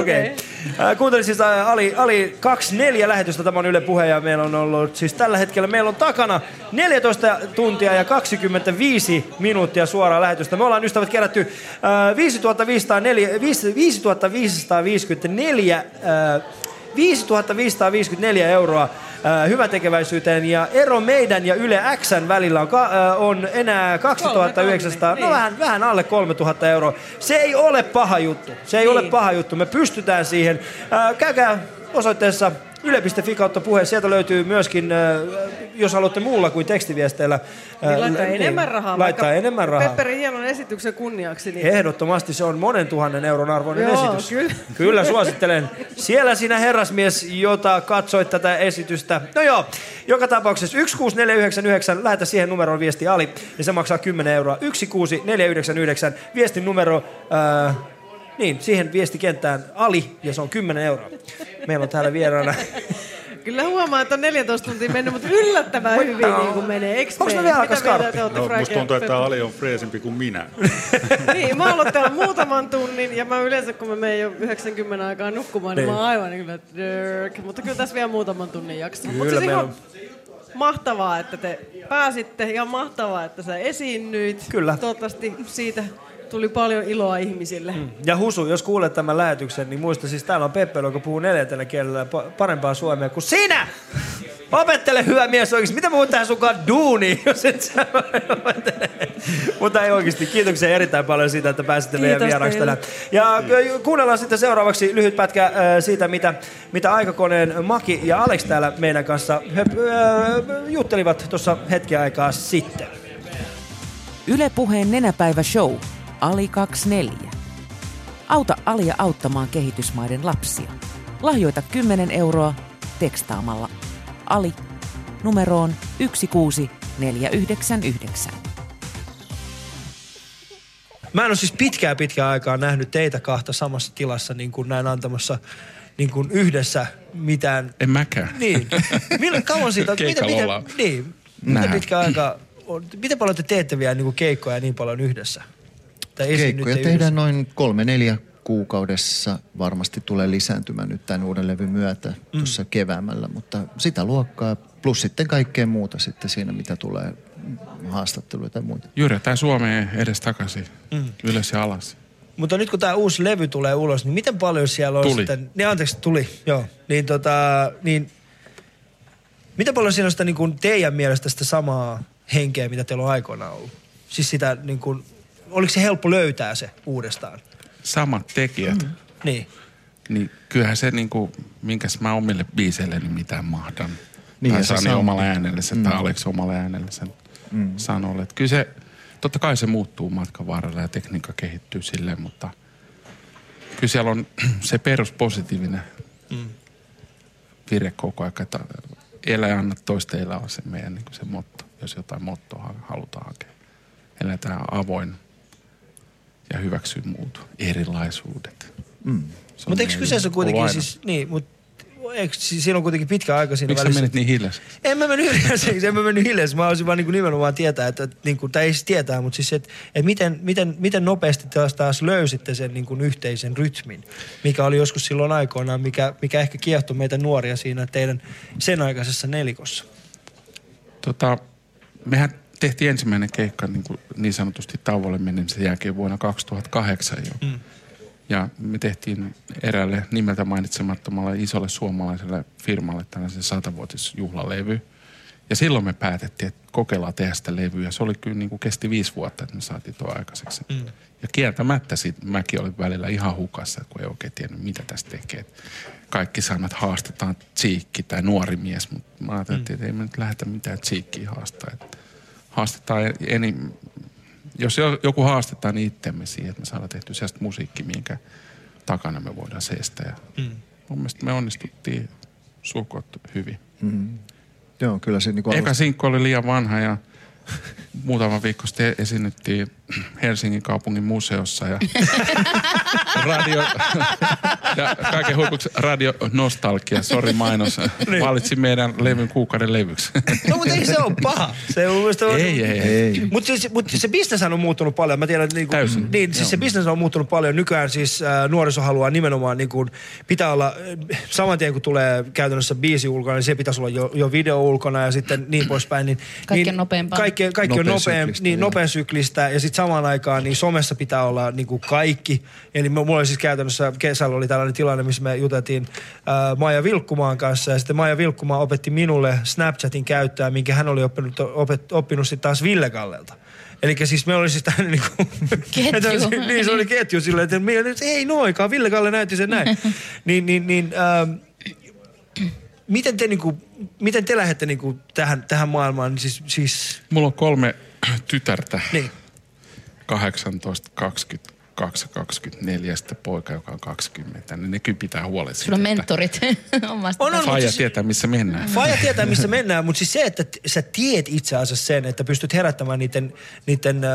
Okei. Okay. Kuuntelin siis äh, Ali, Ali 24 lähetystä, tämä on Yle Puhe ja meillä on ollut siis tällä hetkellä, meillä on takana 14 tuntia ja 25 minuuttia suoraa lähetystä. Me ollaan ystävät kerätty äh, 5504, 5554 äh, 5554 euroa hyväntekeväisyyteen ja ero meidän ja Yle Xn välillä on, on enää 2900, no niin. vähän, vähän alle 3000 euroa. Se ei ole paha juttu. Se ei Niin. ole paha juttu. Me pystytään siihen. Käykää osoitteessa yle.fi kautta puhe. Sieltä löytyy myöskin, äh, jos haluatte muulla kuin tekstiviesteillä. äh, Niin laittaa niin, enemmän rahaa. Laittaa enemmän rahaa. Pepperin hienon esityksen kunniaksi. Niin Ehdottomasti se on monen tuhannen euron arvoinen Joo, esitys. kyllä. Kyllä suosittelen. Siellä sinä herrasmies, jota katsoit tätä esitystä. No joo, joka tapauksessa 16499, lähetä siihen numeroon viesti Ali, ja se maksaa 10 euroa. 16499, viestin numero, äh, niin, siihen viestikenttään Ali, ja se on 10 euroa. Meillä on täällä vieraana. Kyllä huomaa, että on 14 tuntia mennyt, mutta yllättävän hyvin niin kuin menee. Mä mene? vielä aika skarppi? No, musta ja tuntuu, että? Ali on freesimpi kuin minä. Niin, mä oon ollut täällä muutaman tunnin ja mä yleensä kun mä menen jo 90 aikaa nukkumaan, niin, Niin. mä oon aivan niin kyllä, että dörk. Mutta kyllä tässä vielä muutaman tunnin jakso. Mutta Kyllä siis meillä ihan mahtavaa, että te pääsitte. Ihan mahtavaa, että sä esiinnyit. Kyllä. Toivottavasti siitä tuli paljon iloa ihmisille. Ja Husu, jos kuulet tämän lähetyksen, niin muista siis täällä on Peppe, joka puhuu neljäntellä kielellä pa- parempaa suomea kuin sinä! Opettele hyvä mies oikeasti. Mitä voin tähän sunkaan duuni, jos et sä opettele? Mutta ei oikeasti. Kiitoksia erittäin paljon siitä, että pääsitte meidän vieraaksi tänään. Ja kuunnellaan sitten seuraavaksi lyhyt pätkä ö, siitä, mitä, mitä aikakoneen Maki ja Alex täällä meidän kanssa höp, ö, juttelivat tuossa hetki aikaa sitten. Yle Puheen nenäpäivä show. Ali 24. Auta Alia auttamaan kehitysmaiden lapsia. Lahjoita 10 euroa tekstaamalla Ali numeroon 16499. Mä en ole siis pitkää pitkää aikaa nähnyt teitä kahta samassa tilassa niin kuin näin antamassa niin kuin yhdessä mitään. En mäkään. Niin. Millä kauan siitä miten, ollaan. niin. Nähdään. pitkä aika on? Miten paljon te teette vielä niin kuin keikkoja niin paljon yhdessä? Tai Keikkoja tehdään yhdessä? noin kolme neljä kuukaudessa. Varmasti tulee lisääntymään nyt tämän uuden levyn myötä Mm. tuossa keväämällä, mutta sitä luokkaa plus sitten kaikkea muuta sitten siinä, mitä tulee haastatteluita ja muita. Jyrätään Suomeen edes takaisin, Mm. ylös ja alas. Mutta nyt kun tämä uusi levy tulee ulos, niin miten paljon siellä on Tuli. sitten... Niin anteeksi, tuli, joo. Niin tota, niin miten paljon siellä on sitä niin kuin teidän mielestä sitä samaa henkeä, mitä teillä on aikoinaan ollut? Siis sitä niin kuin, oliko se helppo löytää se uudestaan? Samat tekijät. Mm. Niin. Niin kyllähän se niinku, minkäs mä omille biiseilleni mitään mahdan. Niin, tai Sani omalla äänellä sen, mm. Tai Aleksi omalla äänellä sen Mm. sanolle. Että kyllä se, totta kai se muuttuu matkan varrella ja tekniikka kehittyy silleen, mutta kyllä siellä on se peruspositiivinen Mm. vire koko ajan, että elä ja anna toista elää on se meidän niin se motto, jos jotain mottoa ha- halutaan hakea. Eletään avoin ja hyväksyy muut erilaisuudet. Mm. Mutta eikö kyseessä kuitenkin aina. siis, niin, mutta eikö, siis siinä on kuitenkin pitkä aika siinä Miksi sä välissä. menit niin hiljaiseksi? En mä mennyt hiljaiseksi, en mä mennyt hiljaiseksi. Mä haluaisin vaan niin nimenomaan tietää, että, että niin kuin, tai ei siis tietää, mutta siis, että, että miten, miten, miten nopeasti taas, taas löysitte sen niin kuin yhteisen rytmin, mikä oli joskus silloin aikoinaan, mikä, mikä ehkä kiehtoi meitä nuoria siinä teidän sen aikaisessa nelikossa. Tota, mehän tehtiin ensimmäinen keikka niin, kuin niin sanotusti tauolle menemisen jälkeen vuonna 2008 jo. Mm. Ja me tehtiin eräälle nimeltä mainitsemattomalle isolle suomalaiselle firmalle tällaisen satavuotisjuhlalevy. Ja silloin me päätettiin, että kokeillaan tehdä sitä levyä. Se oli kyllä niin kuin kesti viisi vuotta, että me saatiin tuo aikaiseksi. Mm. Ja kieltämättä sit mäkin olin välillä ihan hukassa, kun ei oikein tiennyt, mitä tästä tekee. Kaikki sanat haastetaan tsiikki tai nuori mies, mutta mä ajattelin, mm. että ei me nyt lähdetä mitään tsiikkiä haastaa. Et haastetaan enim, jos jo- joku haastetaan, niin itsemme siihen, että me saadaan tehtyä sellaista musiikkia, minkä takana me voidaan seistä. Ja Mm. mun mielestä me onnistuttiin suhkot hyvin. Mm. Joo, kyllä se niinku Eka sinkku oli liian vanha ja muutama viikko sitten esiinnyttiin Helsingin kaupungin museossa ja radio, ja kaiken huipuksi radio nostalgia, sori mainos, Niin. valitsi meidän levyn kuukauden levyksi. No mutta ei se ole paha. Se on mun mielestä on... Ei, ei, ei. Mutta siis, mut se bisnes on muuttunut paljon. Mä tiedän, että niinku, Täysin. Niin, siis Joo. se bisnes on muuttunut paljon. Nykyään siis äh, nuoriso haluaa nimenomaan, niinku, pitää olla, äh, saman tien kun tulee käytännössä biisi ulkona, niin se pitäisi olla jo, jo video ulkona ja sitten niin poispäin. Niin, Kaikki niin, on nopeampaa. Kaikki, kaikki on Nopea nopea, syklistä, niin, nopea syklistä ja sitten samaan aikaan niin somessa pitää olla niinku kaikki. Eli mulla oli siis käytännössä kesällä oli tällainen tilanne, missä me juteltiin äh, Maija Vilkkumaan kanssa ja sitten Maija Vilkkumaa opetti minulle Snapchatin käyttöä, minkä hän oli oppinut, opet, oppinut sitten taas Ville Kallelta. Eli siis meillä oli siis tämmöinen niinku... Ketju. niin, se oli ketju silleen, että me, ei noikaan, Ville Kalle näytti sen näin. niin, niin, niin ähm, miten te, niinku, miten te lähdette niinku tähän, tähän maailmaan? Siis, siis Mulla on kolme tytärtä. Niin. 18, 22 ja 24 ja sitten poika, joka on 20. Niin ne kyllä pitää huolen Sulla on mentorit omasta. On, on, Faija mutta siis- tietää, missä mennään. Faija tietää, missä mennään, mutta siis se, että sä tiedät itse asiassa sen, että pystyt herättämään niiden, niiden äh,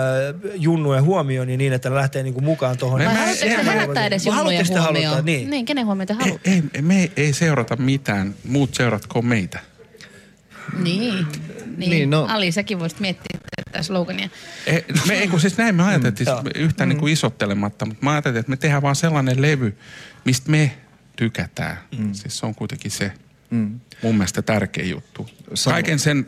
junnujen huomioon ja niin, että ne lähtee niinku mukaan tuohon. Vai haluatteko te herättää edes junnujen te huomioon? haluttaa, niin. niin, kenen huomiota haluat? Ei, me ei, ei seurata mitään. Muut seuratkoon meitä. Niin. Niin, Niin, niin no. Ali, säkin voisit miettiä tätä slogania. Eh, me, ei, kun siis näin me ajateltiin, mm, yhtään niin kuin isottelematta, mutta mä ajattelin, että me tehdään vaan sellainen levy, mistä me tykätään. Mm. Siis se on kuitenkin se Mm. mun mielestä tärkeä juttu. Sama. Kaiken sen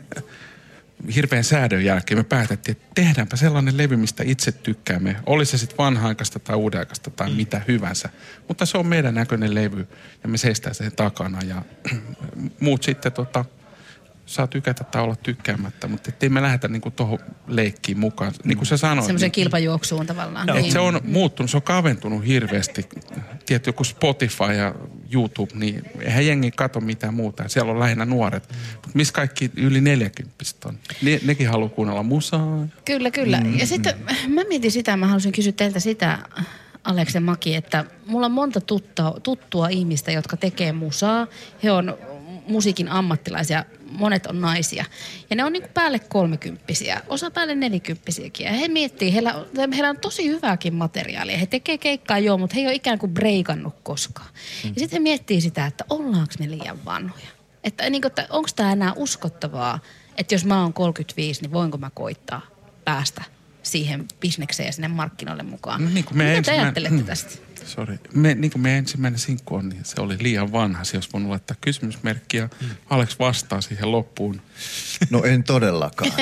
hirveän säädön jälkeen me päätettiin, että tehdäänpä sellainen levy, mistä itse tykkäämme. Oli se sitten vanha-aikaista tai uudenaikaista tai mm. mitä hyvänsä. Mutta se on meidän näköinen levy ja me seistään sen takana ja muut sitten tota, saa tykätä tai olla tykkäämättä, mutta ettei me lähdetä niinku tuohon leikkiin mukaan. Niin kuin sä sanoit. Semmoiseen niin- kilpajuoksuun tavallaan. et se on muuttunut, se on kaventunut hirveästi. Tietty joku Spotify ja YouTube, niin eihän jengi kato mitään muuta. Siellä on lähinnä nuoret. Mutta missä kaikki yli 40 on? Ne, nekin haluaa kuunnella musaa. Kyllä, kyllä. Mm. Ja sitten mä mietin sitä, mä halusin kysyä teiltä sitä, ja Maki, että mulla on monta tuttua, tuttua ihmistä, jotka tekee musaa. He on musiikin ammattilaisia, monet on naisia. Ja ne on niinku päälle kolmekymppisiä, osa päälle nelikymppisiäkin. Ja he miettii, heillä, on- heillä on tosi hyvääkin materiaalia. He tekee keikkaa joo, mutta he ei ole ikään kuin breikannut koskaan. Mm. Ja sitten he miettii sitä, että ollaanko me liian vanhoja. Että, niin kuin, että onko tämä enää uskottavaa, että jos mä oon 35, niin voinko mä koittaa päästä siihen bisnekseen ja sinne markkinoille mukaan. No niin kuin me Mitä te ajattelette tästä? Sori. Me, niin kuin meidän ensimmäinen sinkku on, niin se oli liian vanha. Se olisi voinut laittaa kysymysmerkkiä. Mm. Alex vastaa siihen loppuun. No en todellakaan.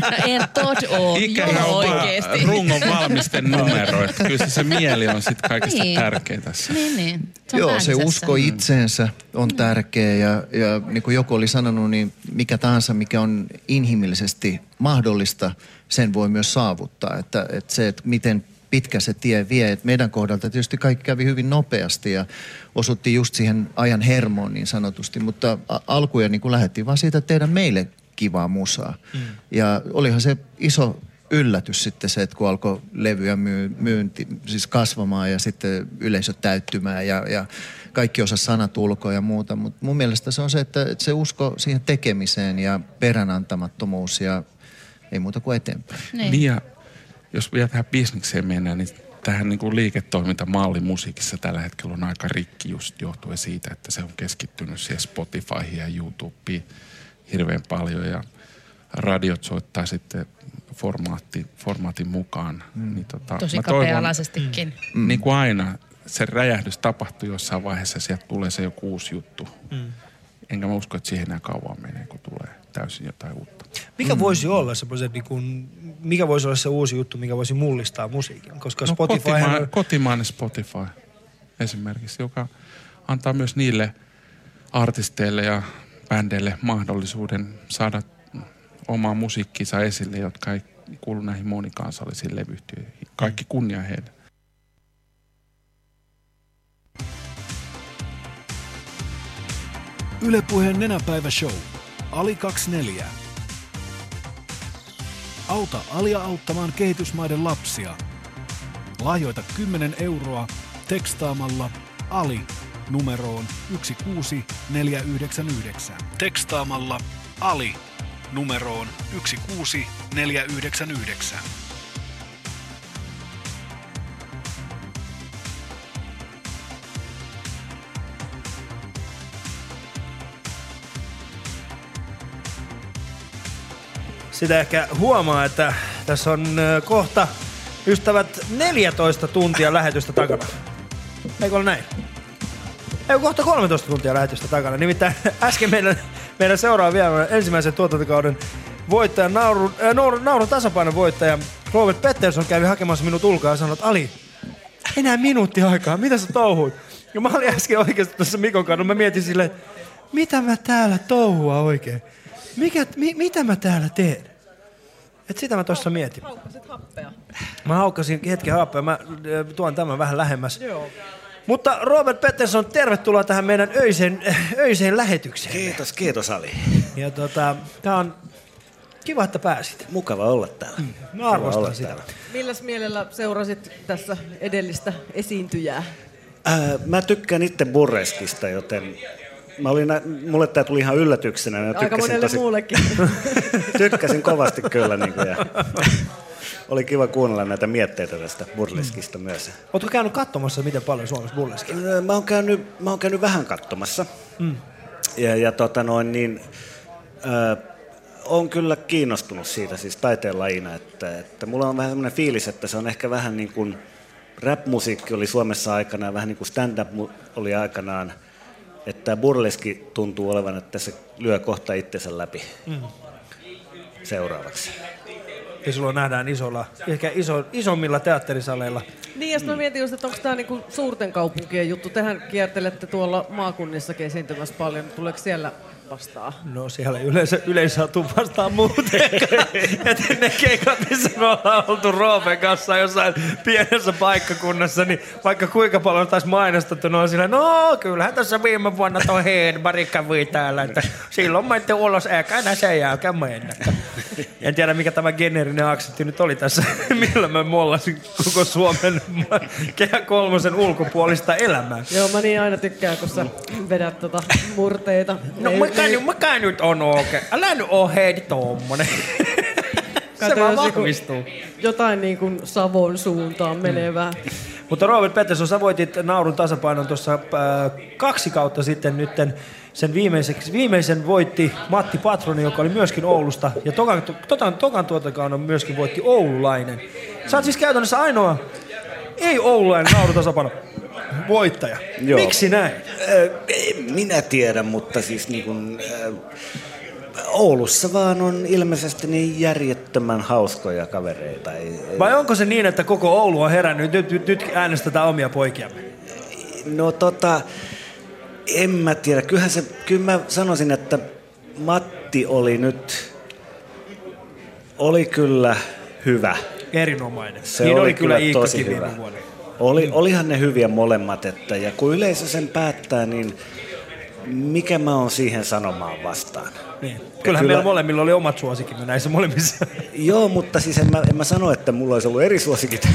No en tod oo, Ikähän on vaan oikeesti. rungon valmisten numero. Että kyllä se, se mieli on sitten kaikista Niin. tärkein tässä. Niin, niin. Se Joo, se usko itseensä on tärkeä ja, ja niin kuin joku oli sanonut, niin mikä tahansa, mikä on inhimillisesti mahdollista, sen voi myös saavuttaa. Että, että se, että miten pitkä se tie vie. Et meidän kohdalta tietysti kaikki kävi hyvin nopeasti ja osuttiin just siihen ajan hermoon niin sanotusti, mutta alkuja niin kuin lähdettiin vaan siitä, tehdä meille kivaa musaa. Mm. Ja olihan se iso yllätys sitten se, että kun alkoi levyä myy, myynti, siis kasvamaan ja sitten yleisö täyttymään ja, ja kaikki osa sanat ulkoa ja muuta. Mutta mun mielestä se on se, että, että se usko siihen tekemiseen ja peränantamattomuus ja ei muuta kuin eteenpäin. Niin. Niin ja jos vielä tähän bisnekseen mennään, niin tähän niin kuin liiketoimintamalli musiikissa tällä hetkellä on aika rikki just johtuen siitä, että se on keskittynyt siihen Spotifyhin ja YouTubeen hirveän paljon ja radiot soittaa sitten formaatti, formaatin mukaan. Mm. Niin tota, Tosi mä toivon- kapea-alaisestikin. Mm. Niin kuin aina, se räjähdys tapahtuu jossain vaiheessa, sieltä tulee se joku uusi juttu. Mm. Enkä mä usko, että siihen enää kauan menee, kun tulee täysin jotain uutta. Mikä voisi olla semmoisen, niin kuin, mikä voisi olla se uusi juttu, mikä voisi mullistaa musiikin? Koska No, Spotify kotima- on... kotimainen Spotify esimerkiksi, joka antaa myös niille artisteille ja bändeille mahdollisuuden saada omaa musiikkinsa esille, jotka ei kuulu näihin monikansallisiin levyyhtiöihin. Kaikki kunnia heille. Ylepuheen nenäpäivä show. Ali 24. Auta alia auttamaan kehitysmaiden lapsia. Lahjoita 10 euroa tekstaamalla Ali numeroon 16499. Tekstaamalla Ali numeroon 16499. Sitä ehkä huomaa, että tässä on kohta ystävät 14 tuntia lähetystä takana. Eikö ole näin? Ei kohta 13 tuntia lähetystä takana. Nimittäin äsken meidän, meidän seuraava vielä ensimmäisen tuotantokauden voittaja, nauru, äh, nauru, nauru tasapainon voittaja Robert Pettersson kävi hakemassa minut ulkoa ja sanoi, että Ali, enää minuutti aikaa, mitä sä touhuit? Ja mä olin äsken oikeasti tuossa Mikon kanssa, mä mietin silleen, mitä mä täällä touhua oikein? Mikä, mi, mitä mä täällä teen? Et sitä mä tuossa mietin. Haukkasit happea. Mä haukkasin hetken happea, mä ö, tuon tämän vähän lähemmäs. Joo. Mutta Robert Pettersson, tervetuloa tähän meidän öiseen, öiseen lähetykseen. Kiitos, kiitos Ali. Ja tota, tää on kiva, että pääsit. Mukava olla täällä. Mä Mukava olla arvostan sitä. täällä. Milläs mielellä seurasit tässä edellistä esiintyjää? Ää, mä tykkään itse burreskista, joten mä olin, nä- mulle tää tuli ihan yllätyksenä. Mä Aika tykkäsin, monelle tosi, muullekin. tykkäsin kovasti kyllä. Niin kuin, ja oli kiva kuunnella näitä mietteitä tästä burleskista myös. Ootko käynyt katsomassa, miten paljon Suomessa burleski? Ää, Mä oon käynyt, mä oon käynyt vähän katsomassa. Mm. Ja, ja tota noin, niin, äh, on kyllä kiinnostunut siitä siis taiteen lajina, että, että mulla on vähän sellainen fiilis, että se on ehkä vähän niin kuin rap-musiikki oli Suomessa aikanaan, vähän niin kuin stand-up oli aikanaan, että tämä burleski tuntuu olevan, että se lyö kohta itsensä läpi Mm. seuraavaksi. Ja silloin nähdään isolla, ehkä iso, isommilla teatterisaleilla. Niin, ja mä mietin just, että onko tämä niinku suurten kaupunkien juttu. Tehän kiertelette tuolla maakunnissakin esiintymässä paljon. Tuleeko siellä vastaan? No siellä yleensä, yleensä tuu vastaan muutenkaan. että ne keikat, missä me ollaan oltu Roopen kanssa jossain pienessä paikkakunnassa, niin vaikka kuinka paljon taisi mainostettu, ne on sillä, no kyllähän tässä viime vuonna toi Hedberg kävi täällä, että silloin menette ulos, eikä enää sen jälkeen mennä. En tiedä, mikä tämä geneerinen aksentti nyt oli tässä, millä mä mollasin koko Suomen kehä kolmosen ulkopuolista elämää. Joo, mä niin aina tykkään, kun sä vedät tota murteita. No Ei- mikä, ei- nyt, mikä nyt on oikein? Älä nyt oo Heidi tommonen. Se vaan vahvistuu. Jotain niin kuin Savon suuntaan menevää. Mutta Robert Pettersson, sä voitit naurun tasapainon tuossa äh, kaksi kautta sitten nytten. Sen viimeiseksi, viimeisen voitti Matti Patroni, joka oli myöskin Oulusta. Ja tokan, tokan, tokan tuotakauden myöskin voitti Oululainen. Sä oot siis käytännössä ainoa ei oululainen naurutasapaino. Voittaja. Joo. Miksi näin? En minä tiedä, mutta siis niin kuin, Oulussa vaan on ilmeisesti niin järjettömän hauskoja kavereita. Ei, ei- Vai onko se niin, että koko Oulu on herännyt, nyt, nyt, nyt äänestetään omia poikiamme? No tota, en mä tiedä. Kyllähän se, kyllä mä sanoisin, että Matti oli nyt, oli kyllä hyvä. Erinomainen. Se niin oli, oli kyllä kyllä tosi hyvä. Oli, olihan ne hyviä molemmat, että, ja kun yleisö sen päättää, niin mikä mä oon siihen sanomaan vastaan? Niin. Kyllähän meillä molemmilla oli omat suosikimme näissä molemmissa. Joo, mutta siis en mä, en mä sano, että mulla olisi ollut eri suosikit.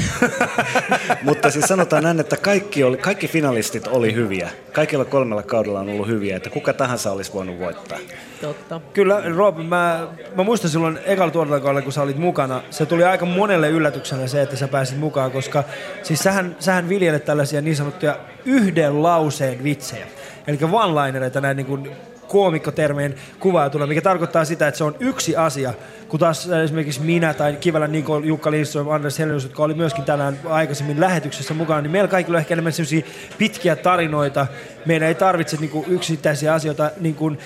mutta siis sanotaan näin, että kaikki, oli, kaikki finalistit oli hyviä. Kaikilla kolmella kaudella on ollut hyviä, että kuka tahansa olisi voinut voittaa. Totta. Kyllä, Rob, mä, mä muistan silloin ekalla tuotantokaudella, kun sä olit mukana, se tuli aika monelle yllätyksenä se, että sä pääsit mukaan, koska siis sähän, sähän viljelet tällaisia niin sanottuja yhden lauseen vitsejä. Eli one-linereita näin niin kuin koomikkotermeen kuvailtuna, mikä tarkoittaa sitä, että se on yksi asia, kun taas esimerkiksi minä tai Kivelä Niko, Jukka Lindström, Anders Helenius, jotka oli myöskin tänään aikaisemmin lähetyksessä mukana, niin meillä kaikilla on ehkä enemmän sellaisia pitkiä tarinoita. Meidän ei tarvitse niin yksittäisiä asioita niin kuin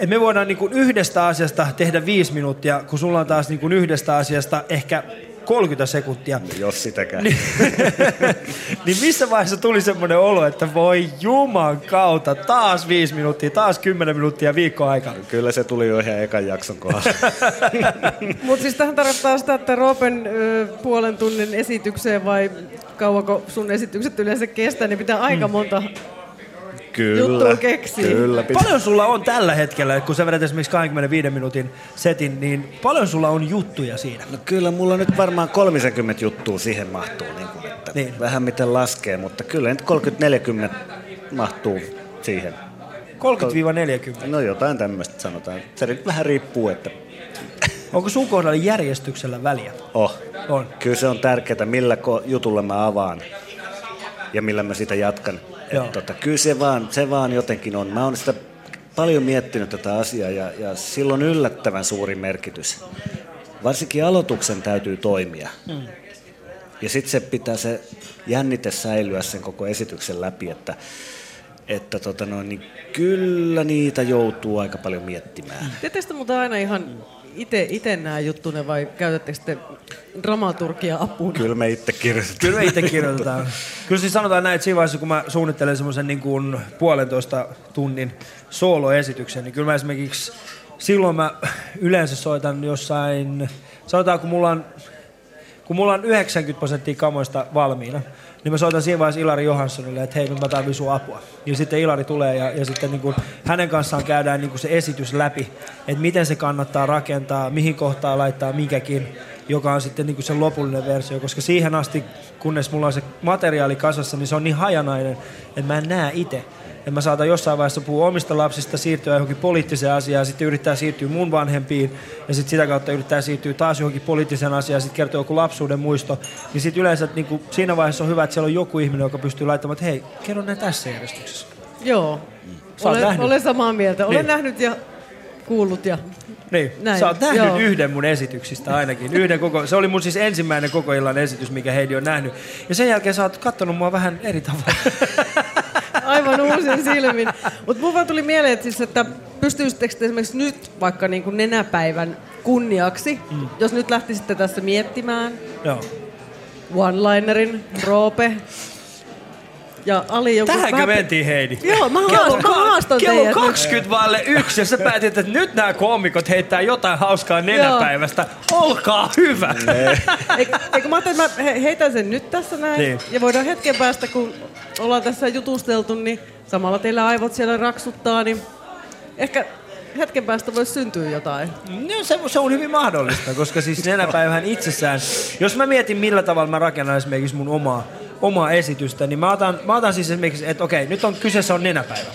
et me voidaan niin yhdestä asiasta tehdä viisi minuuttia, kun sulla on taas niin yhdestä asiasta ehkä 30 sekuntia. Jos sitäkään. Niin, niin missä vaiheessa tuli semmoinen olo, että voi juman kautta, taas viisi minuuttia, taas kymmenen minuuttia viikko aikaa. Kyllä se tuli jo ihan ekan jakson kohdalla. Mutta siis tähän tarkoittaa sitä, että Roopen ö, puolen tunnin esitykseen vai kauanko sun esitykset yleensä kestää, niin pitää aika monta Kyllä. keksiä. Kyllä. Paljon sulla on tällä hetkellä, kun sä vedät esimerkiksi 25 minuutin setin, niin paljon sulla on juttuja siinä? No kyllä mulla nyt varmaan 30 juttua siihen mahtuu, niin kuin, että Niin. vähän miten laskee, mutta kyllä nyt 30-40 mahtuu siihen. 30-40. No jotain tämmöistä sanotaan. Se vähän riippuu, että Onko sun kohdalla järjestyksellä väliä? oh. On. Kyllä se on tärkeää, millä jutulla mä avaan ja millä mä sitä jatkan. Joo. Tota, kyllä se vaan, se vaan jotenkin on. Mä oon sitä paljon miettinyt tätä asiaa ja, ja sillä on yllättävän suuri merkitys. Varsinkin aloituksen täytyy toimia. Mm. Ja sitten se pitää se jännite säilyä sen koko esityksen läpi, että, että tota noin, niin kyllä niitä joutuu aika paljon miettimään. Te muuten aina ihan ite, ite nämä juttunne vai käytättekö te dramaturgia apuna? Kyllä me itse kirjoitetaan. Kyllä me itse kirjoitetaan. Kyllä siis sanotaan näin, että siinä vaiheessa, kun mä suunnittelen semmoisen niin kuin puolentoista tunnin sooloesityksen, niin kyllä mä esimerkiksi silloin mä yleensä soitan jossain, sanotaan kun mulla on, kun mulla on 90 prosenttia kamoista valmiina, niin mä soitan siinä vaiheessa Ilari Johanssonille, että hei, mä tarvitsen sun apua. Ja sitten Ilari tulee ja, ja sitten niin kuin hänen kanssaan käydään niin kuin se esitys läpi, että miten se kannattaa rakentaa, mihin kohtaan laittaa mikäkin, joka on sitten niin kuin se lopullinen versio, koska siihen asti, kunnes mulla on se materiaali kasassa, niin se on niin hajanainen, että mä en näe itse. Että mä saatan jossain vaiheessa puhua omista lapsista, siirtyä johonkin poliittiseen asiaan, sitten yrittää siirtyä mun vanhempiin, ja sitten sitä kautta yrittää siirtyä taas johonkin poliittiseen asiaan, sitten kertoo joku lapsuuden muisto. Niin sitten yleensä niin kuin, siinä vaiheessa on hyvä, että siellä on joku ihminen, joka pystyy laittamaan, että hei, kerro ne tässä järjestyksessä. Joo. Sä Olen, nähnyt. olen samaa mieltä. Olen Niin. nähnyt ja kuullut ja Niin, Näin, sä oot nähnyt joo. yhden mun esityksistä ainakin. Yhden koko, se oli mun siis ensimmäinen koko illan esitys, mikä Heidi on nähnyt. Ja sen jälkeen sä oot kattonut mua vähän eri tavalla. aivan uusin silmin. Mutta mun vaan tuli mieleen, että, siis, että pystyisittekö te esimerkiksi nyt vaikka niin kuin nenäpäivän kunniaksi, mm. jos nyt lähtisitte tässä miettimään Joo. one-linerin, Roope ja Ali joku Tähänkö vähän- mentiin, Heidi? Joo, mä, Kello haastan, mä haastan Kello teidät nyt. 20 vaille yksi, ja sä päätit, että nyt nämä koomikot heittää jotain hauskaa nenäpäivästä. Olkaa hyvä! Eikö, eikö mä ajattelin, että mä he- heitän sen nyt tässä näin. Niin. Ja voidaan hetken päästä, kun ollaan tässä jutusteltu, niin samalla teillä aivot siellä raksuttaa, niin ehkä hetken päästä voisi syntyä jotain. No, se, se on hyvin mahdollista, koska siis nenäpäivähän itsessään, jos mä mietin millä tavalla mä rakennan esimerkiksi mun omaa, omaa esitystä, niin mä otan, mä otan siis esimerkiksi, että okei, nyt on kyseessä on nenäpäivä.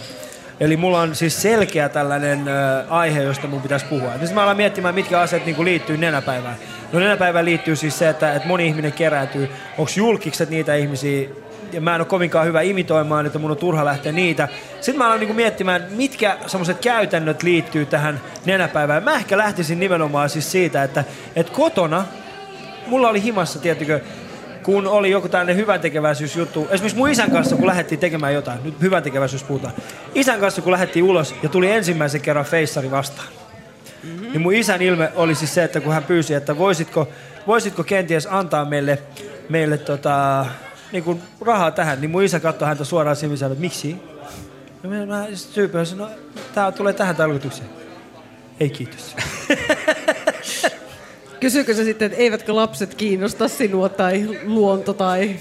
Eli mulla on siis selkeä tällainen ö, aihe, josta mun pitäisi puhua. Nyt mä alan miettimään, mitkä asiat niin liittyy nenäpäivään. No nenäpäivään liittyy siis se, että, että moni ihminen kerääntyy. Onko julkikset niitä ihmisiä, ja mä en ole kovinkaan hyvä imitoimaan, että mun on turha lähteä niitä. Sitten mä alan niinku miettimään, mitkä semmoiset käytännöt liittyy tähän nenäpäivään. Mä ehkä lähtisin nimenomaan siis siitä, että, että kotona mulla oli himassa, tiettykö, kun oli joku tällainen hyväntekeväisyysjuttu. Esimerkiksi mun isän kanssa, kun lähdettiin tekemään jotain, nyt hyväntekeväisyys puhutaan. Isän kanssa, kun lähdettiin ulos ja tuli ensimmäisen kerran feissari vastaan. Mm-hmm. Niin mun isän ilme oli siis se, että kun hän pyysi, että voisitko, voisitko kenties antaa meille, meille tota, niin kuin rahaa tähän, niin mun isä katsoi häntä suoraan sanoi, että miksi? Ja mä, mä syypään, no tää tulee tähän tarkoitukseen. Ei kiitos. Kysyykö se sitten, että eivätkö lapset kiinnosta sinua tai luonto tai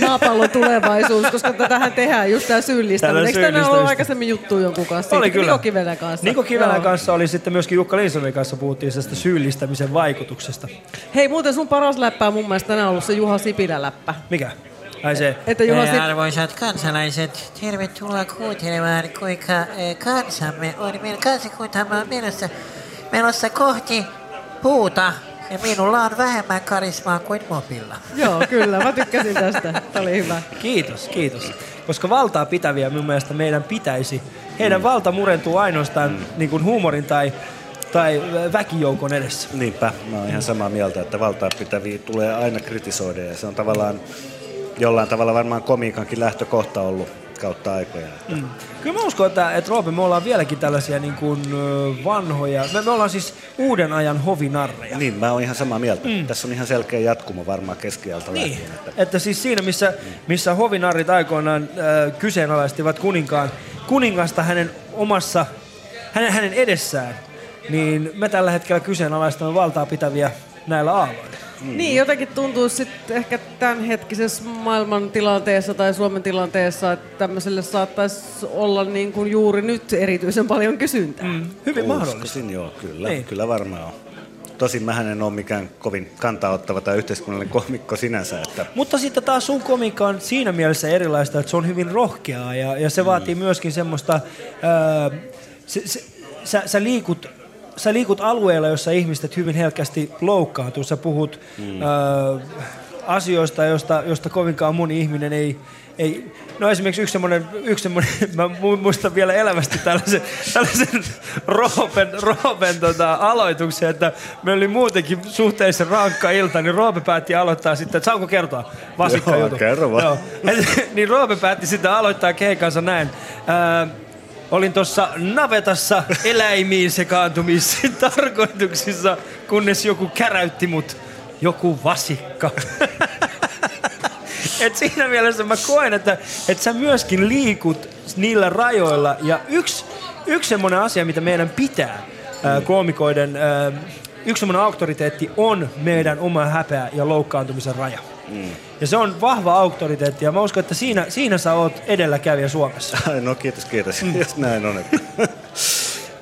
maapallon tulevaisuus, koska tätähän tehdään just tämä syyllistäminen. Eikö tänään ollut aikaisemmin juttu jonkun kanssa? Oli kyllä. Niko Kivelän kanssa. Niko Kivelän Joo. kanssa oli sitten myöskin Jukka Lindströmin kanssa puhuttiin tästä syyllistämisen vaikutuksesta. Hei, muuten sun paras läppä on mun mielestä tänään ollut se Juha Sipilä läppä. Mikä? Ai se. Että Juha Sip... Arvoisat kansalaiset, tervetuloa kuuntelemaan, kuinka eh, kansamme on. Meidän kansakuntamme on menossa, menossa kohti puuta ja minulla on vähemmän karismaa kuin mopilla. Joo, kyllä. Mä tykkäsin tästä. Tämä oli hyvä. Kiitos, kiitos. Koska valtaa pitäviä minun mielestä meidän pitäisi. Heidän valta murentuu ainoastaan niin kuin huumorin tai, tai väkijoukon edessä. Niinpä, mä oon ihan samaa mieltä, että valtaa pitäviä tulee aina kritisoida ja se on tavallaan jollain tavalla varmaan komiikankin lähtökohta ollut kautta aikoja. Mm. Kyllä mä uskon, että, että Roope, me ollaan vieläkin tällaisia niin kuin, vanhoja. Me, me ollaan siis uuden ajan hovinarreja. Niin, mä oon ihan samaa mieltä. Mm. Tässä on ihan selkeä jatkumo varmaan keskialta Niin. lähtien. Että Että siis siinä, missä, missä hovinarrit aikoinaan äh, kyseenalaistivat kuninkaan, kuningasta hänen omassa, hänen, hänen edessään, niin me tällä hetkellä kyseenalaistamme valtaa pitäviä näillä aalloilla. Niin, jotenkin tuntuu sitten ehkä tämänhetkisessä maailman tilanteessa tai Suomen tilanteessa, että tämmöiselle saattaisi olla niin kuin juuri nyt erityisen paljon kysyntää. Mm. Hyvin Uskoisin, joo, kyllä, Niin. kyllä varmaan on. Tosin mähän en ole mikään kovin kantaottava tai yhteiskunnallinen komikko sinänsä, että Mutta sitten taas sun komiikka on siinä mielessä erilaista, että se on hyvin rohkeaa ja, ja se vaatii myöskin semmoista... Ää, se, se, sä, sä, liikut, sä liikut alueella, jossa ihmiset hyvin helkästi loukkaantuu. Sä puhut Mm. ää, asioista, josta, josta kovinkaan moni ihminen ei... ei no esimerkiksi yksi semmoinen, yksi semmoinen mä mu- muistan vielä elävästi tällaisen, tällaisen Roopen, Roopen tota, aloituksen, että me oli muutenkin suhteellisen rankka ilta, niin Roope päätti aloittaa sitten, että saanko kertoa vasikka Joo, kerro vaan. Joo. niin Roope päätti sitten aloittaa keikansa näin. Ää, olin tuossa navetassa eläimiin sekaantumisen tarkoituksissa, kunnes joku käräytti mut. Joku vasikka. Et siinä mielessä mä koen, että, että sä myöskin liikut niillä rajoilla. Ja yksi, yksi semmoinen asia, mitä meidän pitää ää, koomikoiden, ää, yksi semmoinen auktoriteetti on meidän oma häpeä ja loukkaantumisen raja. Mm. Ja se on vahva auktoriteetti ja mä uskon, että siinä, siinä sä oot edelläkävijä Suomessa. Ai, no kiitos, kiitos. Jos näin on. Että.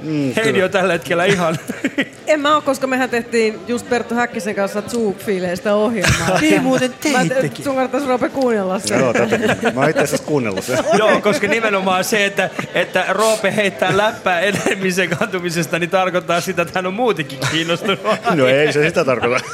Mm, Heidi kyllä. on tällä hetkellä ihan... En mä oo, koska mehän tehtiin just Perttu Häkkisen kanssa Zoom-fiileistä ohjelmaa. Niin muuten Mä teittekin. Sun kannattaisi Roope kuunnella sitä. Joo, totta. Mä oon itse asiassa kuunnellut sen. Joo, koska nimenomaan se, että, että Roope heittää läppää elämisen kantumisesta, niin tarkoittaa sitä, että hän on muutenkin kiinnostunut. No ei se sitä tarkoita.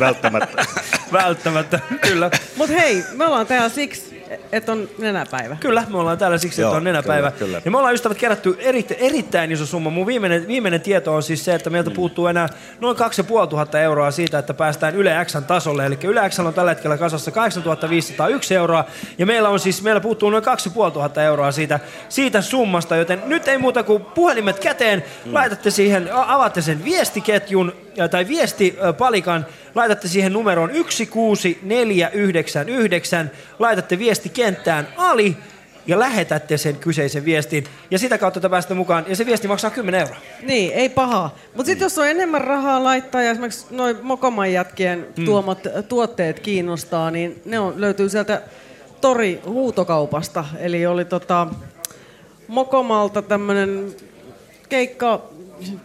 Välttämättä. Välttämättä, kyllä. Mut hei, me ollaan täällä siksi, että on nenäpäivä. Kyllä, me ollaan täällä siksi, että on nenäpäivä. kyllä, kyllä. Ja me ollaan ystävät kerätty eri, erittäin iso summa. Mun viimeinen, viimeinen tieto on siis se, että meiltä puuttuu enää noin 2500 euroa siitä, että päästään Yle Xn tasolle. Eli Yle X on tällä hetkellä kasassa 8501 euroa. Ja meillä on siis, meillä puuttuu noin 2500 euroa siitä, siitä summasta. Joten nyt ei muuta kuin puhelimet käteen. Laitatte siihen, avaatte sen viestiketjun tai viestipalikan. Laitatte siihen numeroon 16499. Laitatte viestikenttään Ali ja lähetätte sen kyseisen viestin. Ja sitä kautta te pääsette mukaan. Ja se viesti maksaa 10 euroa. Niin, ei paha. Mutta sitten jos on enemmän rahaa laittaa ja esimerkiksi noin Mokoman jätkien Mm. tuomat tuotteet kiinnostaa, niin ne on, löytyy sieltä tori huutokaupasta. Eli oli tota Mokomalta tämmönen keikka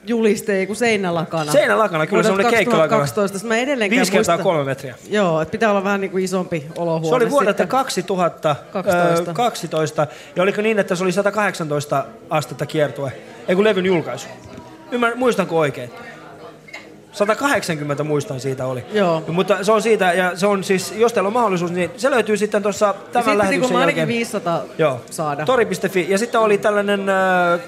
juliste, kun seinälakana. Seinälakana, kyllä, Vuodelta semmoinen keikkalakana. 2012. Mä edelleenkään 5 kertaa muista- 3 metriä. Joo, että pitää olla vähän niin kuin isompi olohuone. Se oli vuodelta sitten. 2012. 12. Ja oliko niin, että se oli 118 astetta kiertue? Ei kun levyn julkaisu. Ymmär, muistanko oikein? 180 muistan siitä oli. Joo. Mutta se on siitä, ja se on siis, jos teillä on mahdollisuus, niin se löytyy sitten tuossa Ja tämän sitten niin lähetyksen kun mä ainakin jälkeen. 500 Joo. saada. Tori.fi. Ja sitten oli tällainen äh,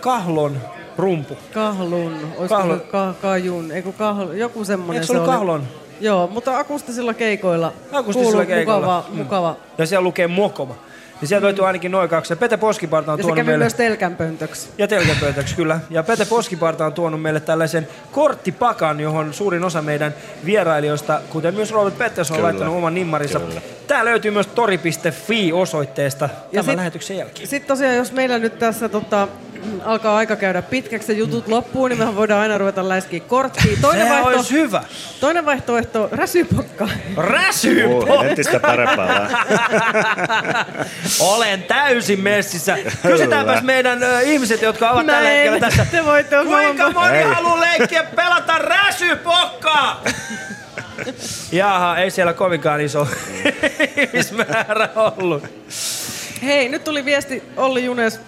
kahlon rumpu. Kahlun, olisiko. Kahlon. Ka, kajun, ei kun kahlun, joku semmoinen Eikö se ollut kahlon? Joo, mutta akustisilla keikoilla Akustisilla kuuluu keikoilla. mukava, Mm. mukava. Ja siellä lukee Mokoma. Niin sieltä löytyy ainakin noin kaksi. Ja Pete Poskiparta on Ja se tuonut kävi meille... myös telkänpöntöksi. Ja telkäpöytäksi, kyllä. Ja Pete Poskiparta on tuonut meille tällaisen korttipakan, johon suurin osa meidän vierailijoista, kuten myös Robert Pettersson, on laittanut oman nimmarinsa. Kyllä. Tää löytyy myös tori.fi osoitteesta Ja tämän sit- lähetyksen jälkeen. Sitten tosiaan, jos meillä nyt tässä tota, alkaa aika käydä pitkäksi ja jutut loppuu, niin mehän voidaan aina ruveta läskiä korttia. Toinen Sehän vaihto, olisi hyvä. Toinen vaihtoehto, räsypokka. Räsypokka! Oh, entistä parempaa. Olen täysin messissä. Kysytäänpäs meidän ö, ihmiset, jotka ovat tällä Näin. hetkellä tässä. Te voitte Kuinka moni Ei. haluaa leikkiä pelata räsypokkaa? Jaha, ei siellä kovinkaan iso ihmismäärä ollut. Hei, nyt tuli viesti, Olli Junes,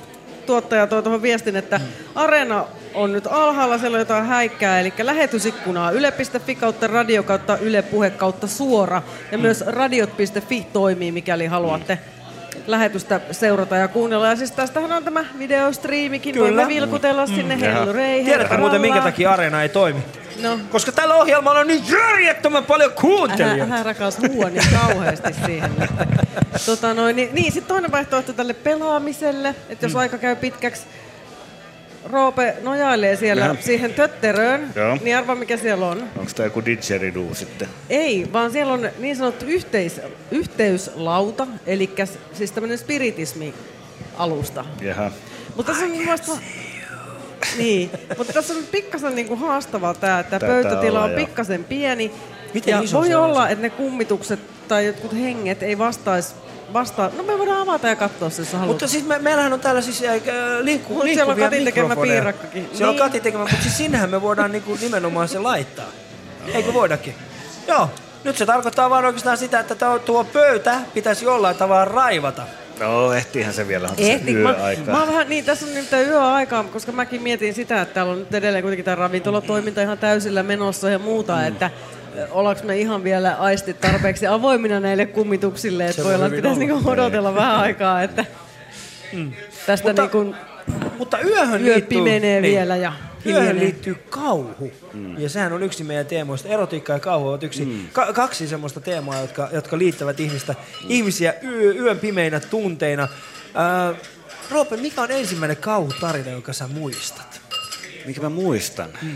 tuottaja toi tuohon viestin, että Areena on nyt alhaalla, siellä on jotain häikkää, eli lähetysikkunaa yle.fi kautta radio kautta yle puhe kautta suora. Ja myös radiot.fi toimii, mikäli haluatte lähetystä seurata ja kuunnella. Ja siis tästähän on tämä videostriimikin, Kyllä. voimme vilkutella sinne mm. hellurei, Tiedätkö muuten, minkä takia Areena ei toimi? No. Koska tällä ohjelmalla on niin järjettömän paljon kuuntelijoita. älä rakas huua niin kauheasti siihen. Tota noin, niin, niin sitten toinen vaihtoehto tälle pelaamiselle, että jos Mm. aika käy pitkäksi, Roope nojailee siellä Jaha. siihen tötteröön, Joo. niin arva mikä siellä on. Onko tämä joku didgeridoo sitten? Ei, vaan siellä on niin sanottu yhteis, yhteyslauta, eli siis tämmöinen spiritismi-alusta. Jaha. Mutta tässä on mun mielestä... Niin, mutta tässä on pikkasen niinku haastavaa tämä, että Taitaa pöytätila olla, on joo. pikkasen pieni. Miten ja iso voi se olla, se? että ne kummitukset tai jotkut henget ei vastaisi vastaa. No me voidaan avata ja katsoa se, jos haluat. Mutta siis me, meillähän on täällä siis äh, liikku, Mut siellä on Katin tekemä piirakkakin. Siellä on Niin. Katin tekemä, mutta siis sinnehän me voidaan niinku nimenomaan se laittaa. Eikö voidakin? Joo. Nyt se tarkoittaa vaan oikeastaan sitä, että tuo, tuo pöytä pitäisi jollain tavalla raivata. No, ehtiihän se vielä. On se Ehti, mä, yöaika. mä oon vähän, niin tässä on nimittäin yöaikaa, koska mäkin mietin sitä, että täällä on nyt edelleen kuitenkin tämä ravintolatoiminta ihan täysillä menossa ja muuta, mm. että ollaanko me ihan vielä aistit tarpeeksi avoimina näille kummituksille, että voi olla, että pitäisi niinku odotella vähän aikaa, että Mm. tästä Mutta- niinku Mutta yöhön yö liittyy... pimenee niin. vielä ja Yöhön hiljenee. liittyy kauhu. Mm. Ja sehän on yksi meidän teemoista. Erotiikka ja kauhu ovat yksi, mm. ka- kaksi semmoista teemaa, jotka, jotka liittävät ihmistä, mm. ihmisiä yö, yön pimeinä tunteina. Äh, Roope, mikä on ensimmäinen kauhutarina, jonka sä muistat? Mikä mä muistan? Mm.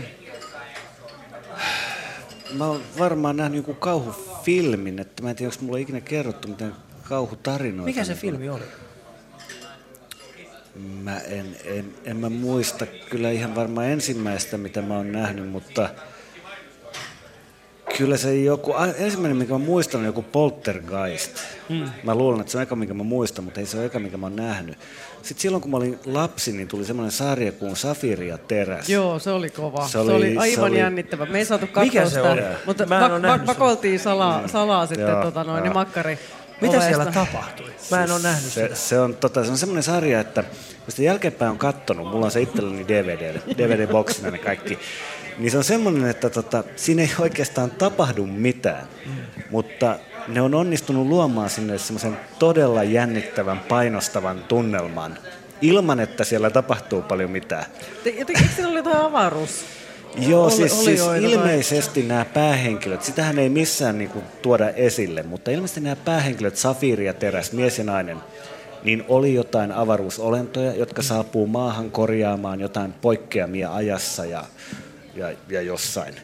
Mä oon varmaan nähnyt joku kauhufilmin, että mä en tiedä, onko mulla ikinä kerrottu mitään kauhutarinoita. Mikä se Niin filmi oli? Mä en, en, en mä muista kyllä ihan varmaan ensimmäistä, mitä mä oon nähnyt, mutta kyllä se joku, ensimmäinen, mikä mä muistan, on joku poltergeist. Mm. Mä luulen, että se on eka, minkä mä muistan, mutta ei se ole eka, minkä mä oon nähnyt. Sitten silloin, kun mä olin lapsi, niin tuli semmoinen sarja kuin Safiri ja Teräs. Joo, se oli kova. Se Se oli- oli, se aivan oli- jännittävä. Me ei saatu katsoa Mikä se sitä, oli? mutta Mä en oo va- nähnyt va- sitä. vakoltiin salaa, salaa sitten Joo, tota noin, niin makkari Mitä ovesta. siellä tapahtui? Mä en ole nähnyt se, sitä. se on, tota, se on semmoinen sarja, että kun sitä jälkeenpäin on kattonut, mulla on se itselleni DVD, DVD-boksina ne kaikki, niin se on semmoinen, että tota, siinä ei oikeastaan tapahdu mitään, mm. mutta ne on onnistunut luomaan sinne semmoisen todella jännittävän, painostavan tunnelman, ilman että siellä tapahtuu paljon mitään. Te- jotenkin- Eikö siinä ollut jotain avaruus? Joo, Oli- siis, siis olioita tai- ilmeisesti nämä päähenkilöt, sitähän ei missään niin kuin, tuoda esille, mutta ilmeisesti nämä päähenkilöt, Safiri ja Teräs, mies ja nainen, niin oli jotain avaruusolentoja, jotka saapuu maahan korjaamaan jotain poikkeamia ajassa ja, ja, ja jossain.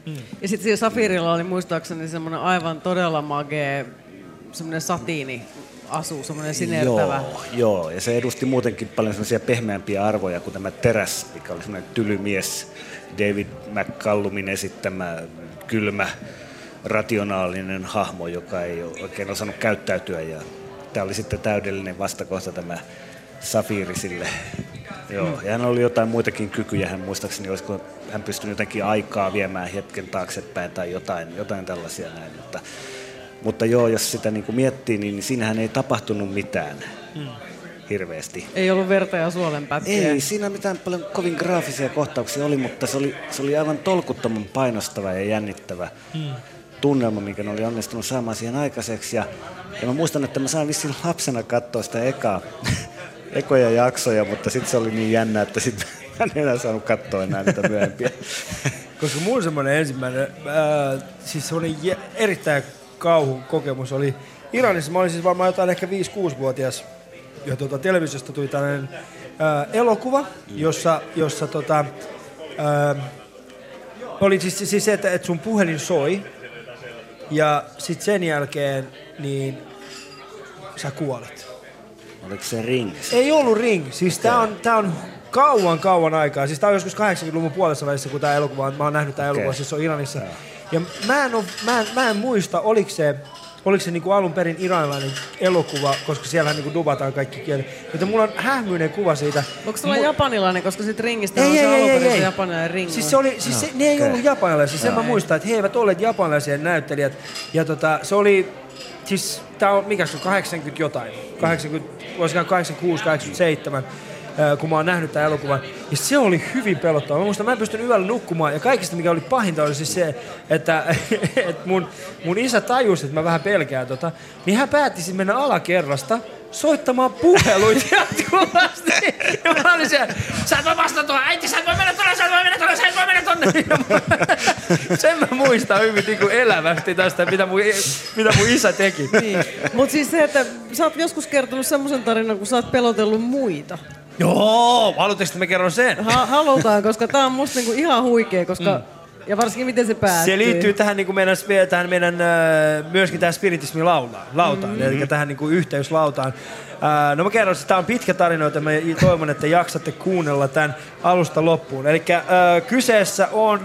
Ja sitten siinä Safirilla oli muistaakseni semmoinen aivan todella magee, semmoinen satiini asu, semmoinen sinertävä. Joo, joo, ja se edusti muutenkin paljon semmoisia pehmeämpiä arvoja kuin tämä Teräs, mikä oli semmoinen tylymies, David McCallumin esittämä kylmä, rationaalinen hahmo, joka ei ole oikein osannut käyttäytyä. Ja tämä oli sitten täydellinen vastakohta tämä Safiri sille. Joo, ja hän oli jotain muitakin kykyjä, hän muistaakseni, olisiko hän pystynyt jotenkin aikaa viemään hetken taaksepäin tai jotain, jotain tällaisia näin. Mutta, mutta joo, jos sitä niin kuin miettii, niin siinähän ei tapahtunut mitään Mm. hirveästi. Ei ollut verta ja suolenpätkiä. Ei siinä mitään paljon kovin graafisia kohtauksia oli, mutta se oli, se oli aivan tolkuttoman painostava ja jännittävä Mm. tunnelma, minkä ne oli onnistunut saamaan siihen aikaiseksi. Ja, ja mä muistan, että mä sain vissiin lapsena katsoa sitä ekaa, ekoja jaksoja, mutta sitten se oli niin jännä, että sitten en enää saanut katsoa enää niitä myöhempiä. Koska mun semmoinen ensimmäinen, ää, siis semmoinen erittäin kauhun kokemus oli Iranissa. Mä olin siis varmaan jotain ehkä 5-6-vuotias. Ja tuota, televisiosta tuli tällainen ää, elokuva, jossa, jossa tota, ää, oli siis, siis se, että, että sun puhelin soi. Ja sitten sen jälkeen niin sä kuolet. Oliko se ring? Ei ollut Ring. Siis tää on, tää on kauan kauan aikaa. Siis tää on joskus 80-luvun puolessa välissä, kun tää elokuva on. Mä oon nähnyt tää Okei. elokuva, siis se on Iranissa. Ja mä en, oo, mä en, mä en muista, oliko se, oliko se niinku alun perin iranilainen elokuva, koska siellä niinku dubataan kaikki kielet. Joten mulla on hähmyinen kuva siitä. Onko sulla Mu- japanilainen, koska sit ringistä ei, on ei, se ei, ei, alunperin ei. se japanilainen ring. Siis, se oli, siis se, ne ei okei. ollut japanilaisia, sen Joo. mä muistan, että he eivät olleet japanilaisia näyttelijät. Ja tota, se oli, siis tää on, mikä se on, 80 jotain, 80, voisikohan 86, 87, ää, kun mä oon nähnyt tämän elokuvan. Ja se oli hyvin pelottava. Mä muistan, mä en pystynyt yöllä nukkumaan. Ja kaikista, mikä oli pahinta, oli siis se, että, että mun, mun isä tajusi, että mä vähän pelkään tota. Niin hän päätti mennä alakerrasta soittamaan puheluita jatkuvasti. Ja mä olin siellä, sä et voi vastata tuohon, äiti, sä et voi mennä tuonne, sä et voi mennä tuonne, sä et voi mennä tuonne. Sen mä muistan hyvin niin kuin elävästi tästä, mitä mun, mitä mun isä teki. Niin. Mutta siis se, että sä oot joskus kertonut semmoisen tarinan, kun sä oot pelotellut muita. Joo, haluatteko, että mä kerron sen? Ha- halutaan, koska tää on musta niinku ihan huikea, koska... Ja varsinkin miten se päättyy. Se liittyy tähän, niin kuin meidän, tähän meidän äh, myöskin tähän spiritismi lautaan, lautaan mm. eli tähän niin kuin yhteyslautaan. Äh, no mä kerron, että tämä on pitkä tarina, joten mä toivon, että jaksatte kuunnella tämän alusta loppuun. Eli äh, kyseessä on,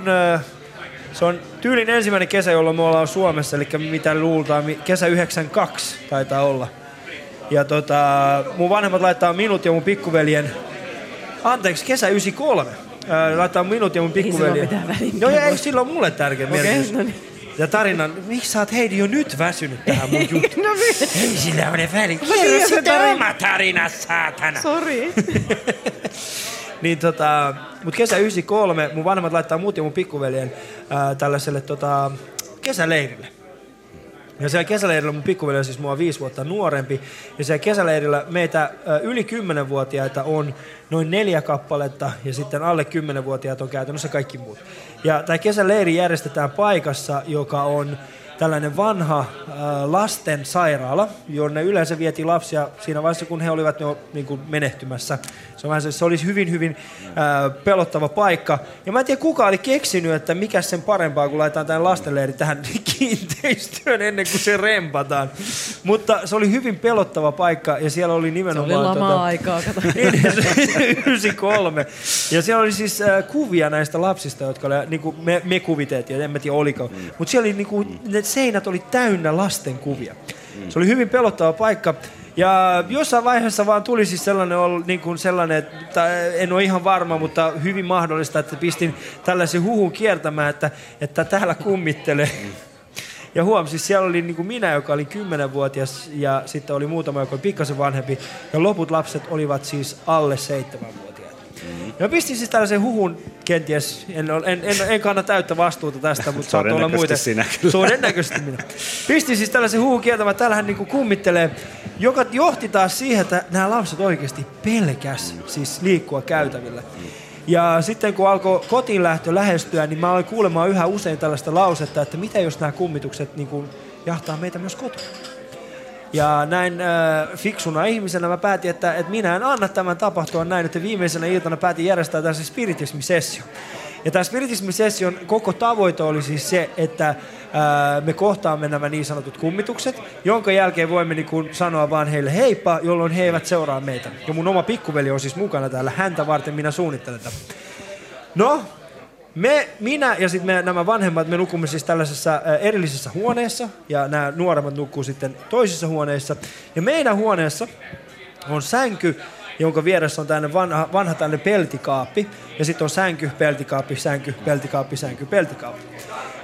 se on tyylin ensimmäinen kesä, jolloin me ollaan Suomessa, eli mitä luultaan, kesä 92 taitaa olla. Ja tota, mun vanhemmat laittaa minut ja mun pikkuveljen, anteeksi, kesä 93. Ää, laittaa minut ja mun pikkuveljen. Joo, ja ei sillä ole mulle tärkeä Okei, merkitys. no niin. Ja tarinan, miksi sä oot Heidi jo nyt väsynyt tähän mun juttuun? no Ei sillä ole väliä. Mä Kerro tiedän sen sitten tarinan. oma tarina, saatana. Sori. Niin tota, mut kesä 93, mun vanhemmat laittaa mut ja mun pikkuveljen ää, tällaiselle tota, kesäleirille. Ja siellä kesäleirillä mun pikkuveli on siis mua viisi vuotta nuorempi. Ja siellä kesäleirillä meitä yli 10-vuotiaita on noin neljä kappaletta ja sitten alle 10-vuotiaat on käytännössä kaikki muut. Ja tämä kesäleiri järjestetään paikassa, joka on tällainen vanha äh, lasten sairaala, jonne yleensä vietiin lapsia siinä vaiheessa, kun he olivat jo niin kuin menehtymässä. Se, on vähän se, se olisi hyvin, hyvin äh, pelottava paikka. Ja mä en tiedä, kuka oli keksinyt, että mikä sen parempaa, kun laitetaan tämän lastenleiri tähän kiinteistöön ennen kuin se rempataan. Mutta se oli hyvin pelottava paikka ja siellä oli Se nimenomaan... oli lama-aikaa, kato. Niin, se- 93. Ja siellä oli siis äh, kuvia näistä lapsista, jotka oli, niin kuin me, me kuviteltiin, en mä tiedä oliko. Mm. Mutta siellä oli niin kuin, ne seinät oli täynnä lasten kuvia. Se oli hyvin pelottava paikka. Ja jossain vaiheessa vaan tuli siis sellainen, niin kuin sellainen että en ole ihan varma, mutta hyvin mahdollista, että pistin tällaisen huhun kiertämään, että, että täällä kummittelee. Ja huom, siis siellä oli niin kuin minä, joka oli 10-vuotias, ja sitten oli muutama, joka oli pikkasen vanhempi, ja loput lapset olivat siis alle 7-vuotiaita. Mm-hmm. Ja pistin siis tällaisen huhun, kenties, en, en, en, en kanna täyttä vastuuta tästä, mutta saattaa olla muita. Sinä kyllä. Todennäköisesti minä. Pistin siis tällaisen huhun kieltämään, täällähän niinku kummittelee, joka johti taas siihen, että nämä lapset oikeasti pelkäs siis liikkua käytävillä. Ja sitten kun alkoi kotiin lähtö lähestyä, niin mä aloin kuulemaan yhä usein tällaista lausetta, että mitä jos nämä kummitukset niin kuin jahtaa meitä myös kotona. Ja näin äh, fiksuna ihmisenä mä päätin, että, että minä en anna tämän tapahtua näin, että viimeisenä iltana päätin järjestää tällaisen spiritismisessio. Ja tämä spiritismisession koko tavoite oli siis se, että ää, me kohtaamme nämä niin sanotut kummitukset, jonka jälkeen voimme niin kun sanoa vaan heille heippa, jolloin he eivät seuraa meitä. Ja mun oma pikkuveli on siis mukana täällä, häntä varten minä suunnittelen tätä. No, me, minä ja sitten nämä vanhemmat, me nukumme siis tällaisessa erillisessä huoneessa ja nämä nuoremmat nukkuu sitten toisissa huoneissa. Ja meidän huoneessa on sänky, jonka vieressä on tällainen vanha, vanha tällainen peltikaappi. Ja sitten on sänky, peltikaappi, sänky, peltikaappi, sänky, peltikaappi.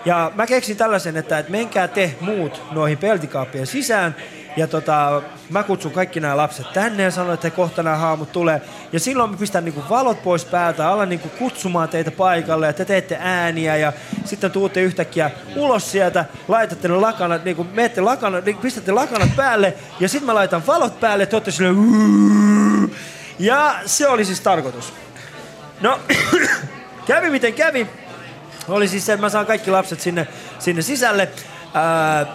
Ja mä keksin tällaisen, että, että menkää te muut noihin peltikaappien sisään. Ja tota, mä kutsun kaikki nämä lapset tänne ja sanon, että kohta nämä haamut tulee. Ja silloin mä pistän niinku valot pois päältä, alan niinku kutsumaan teitä paikalle ja te teette ääniä ja sitten tuutte yhtäkkiä ulos sieltä, laitatte ne lakanat, niinku menette lakanat, niin pistätte lakanat päälle ja sitten mä laitan valot päälle, te ootte silleen ja se oli siis tarkoitus. No, kävi miten kävi. Oli siis se, että mä saan kaikki lapset sinne, sinne sisälle. Ää,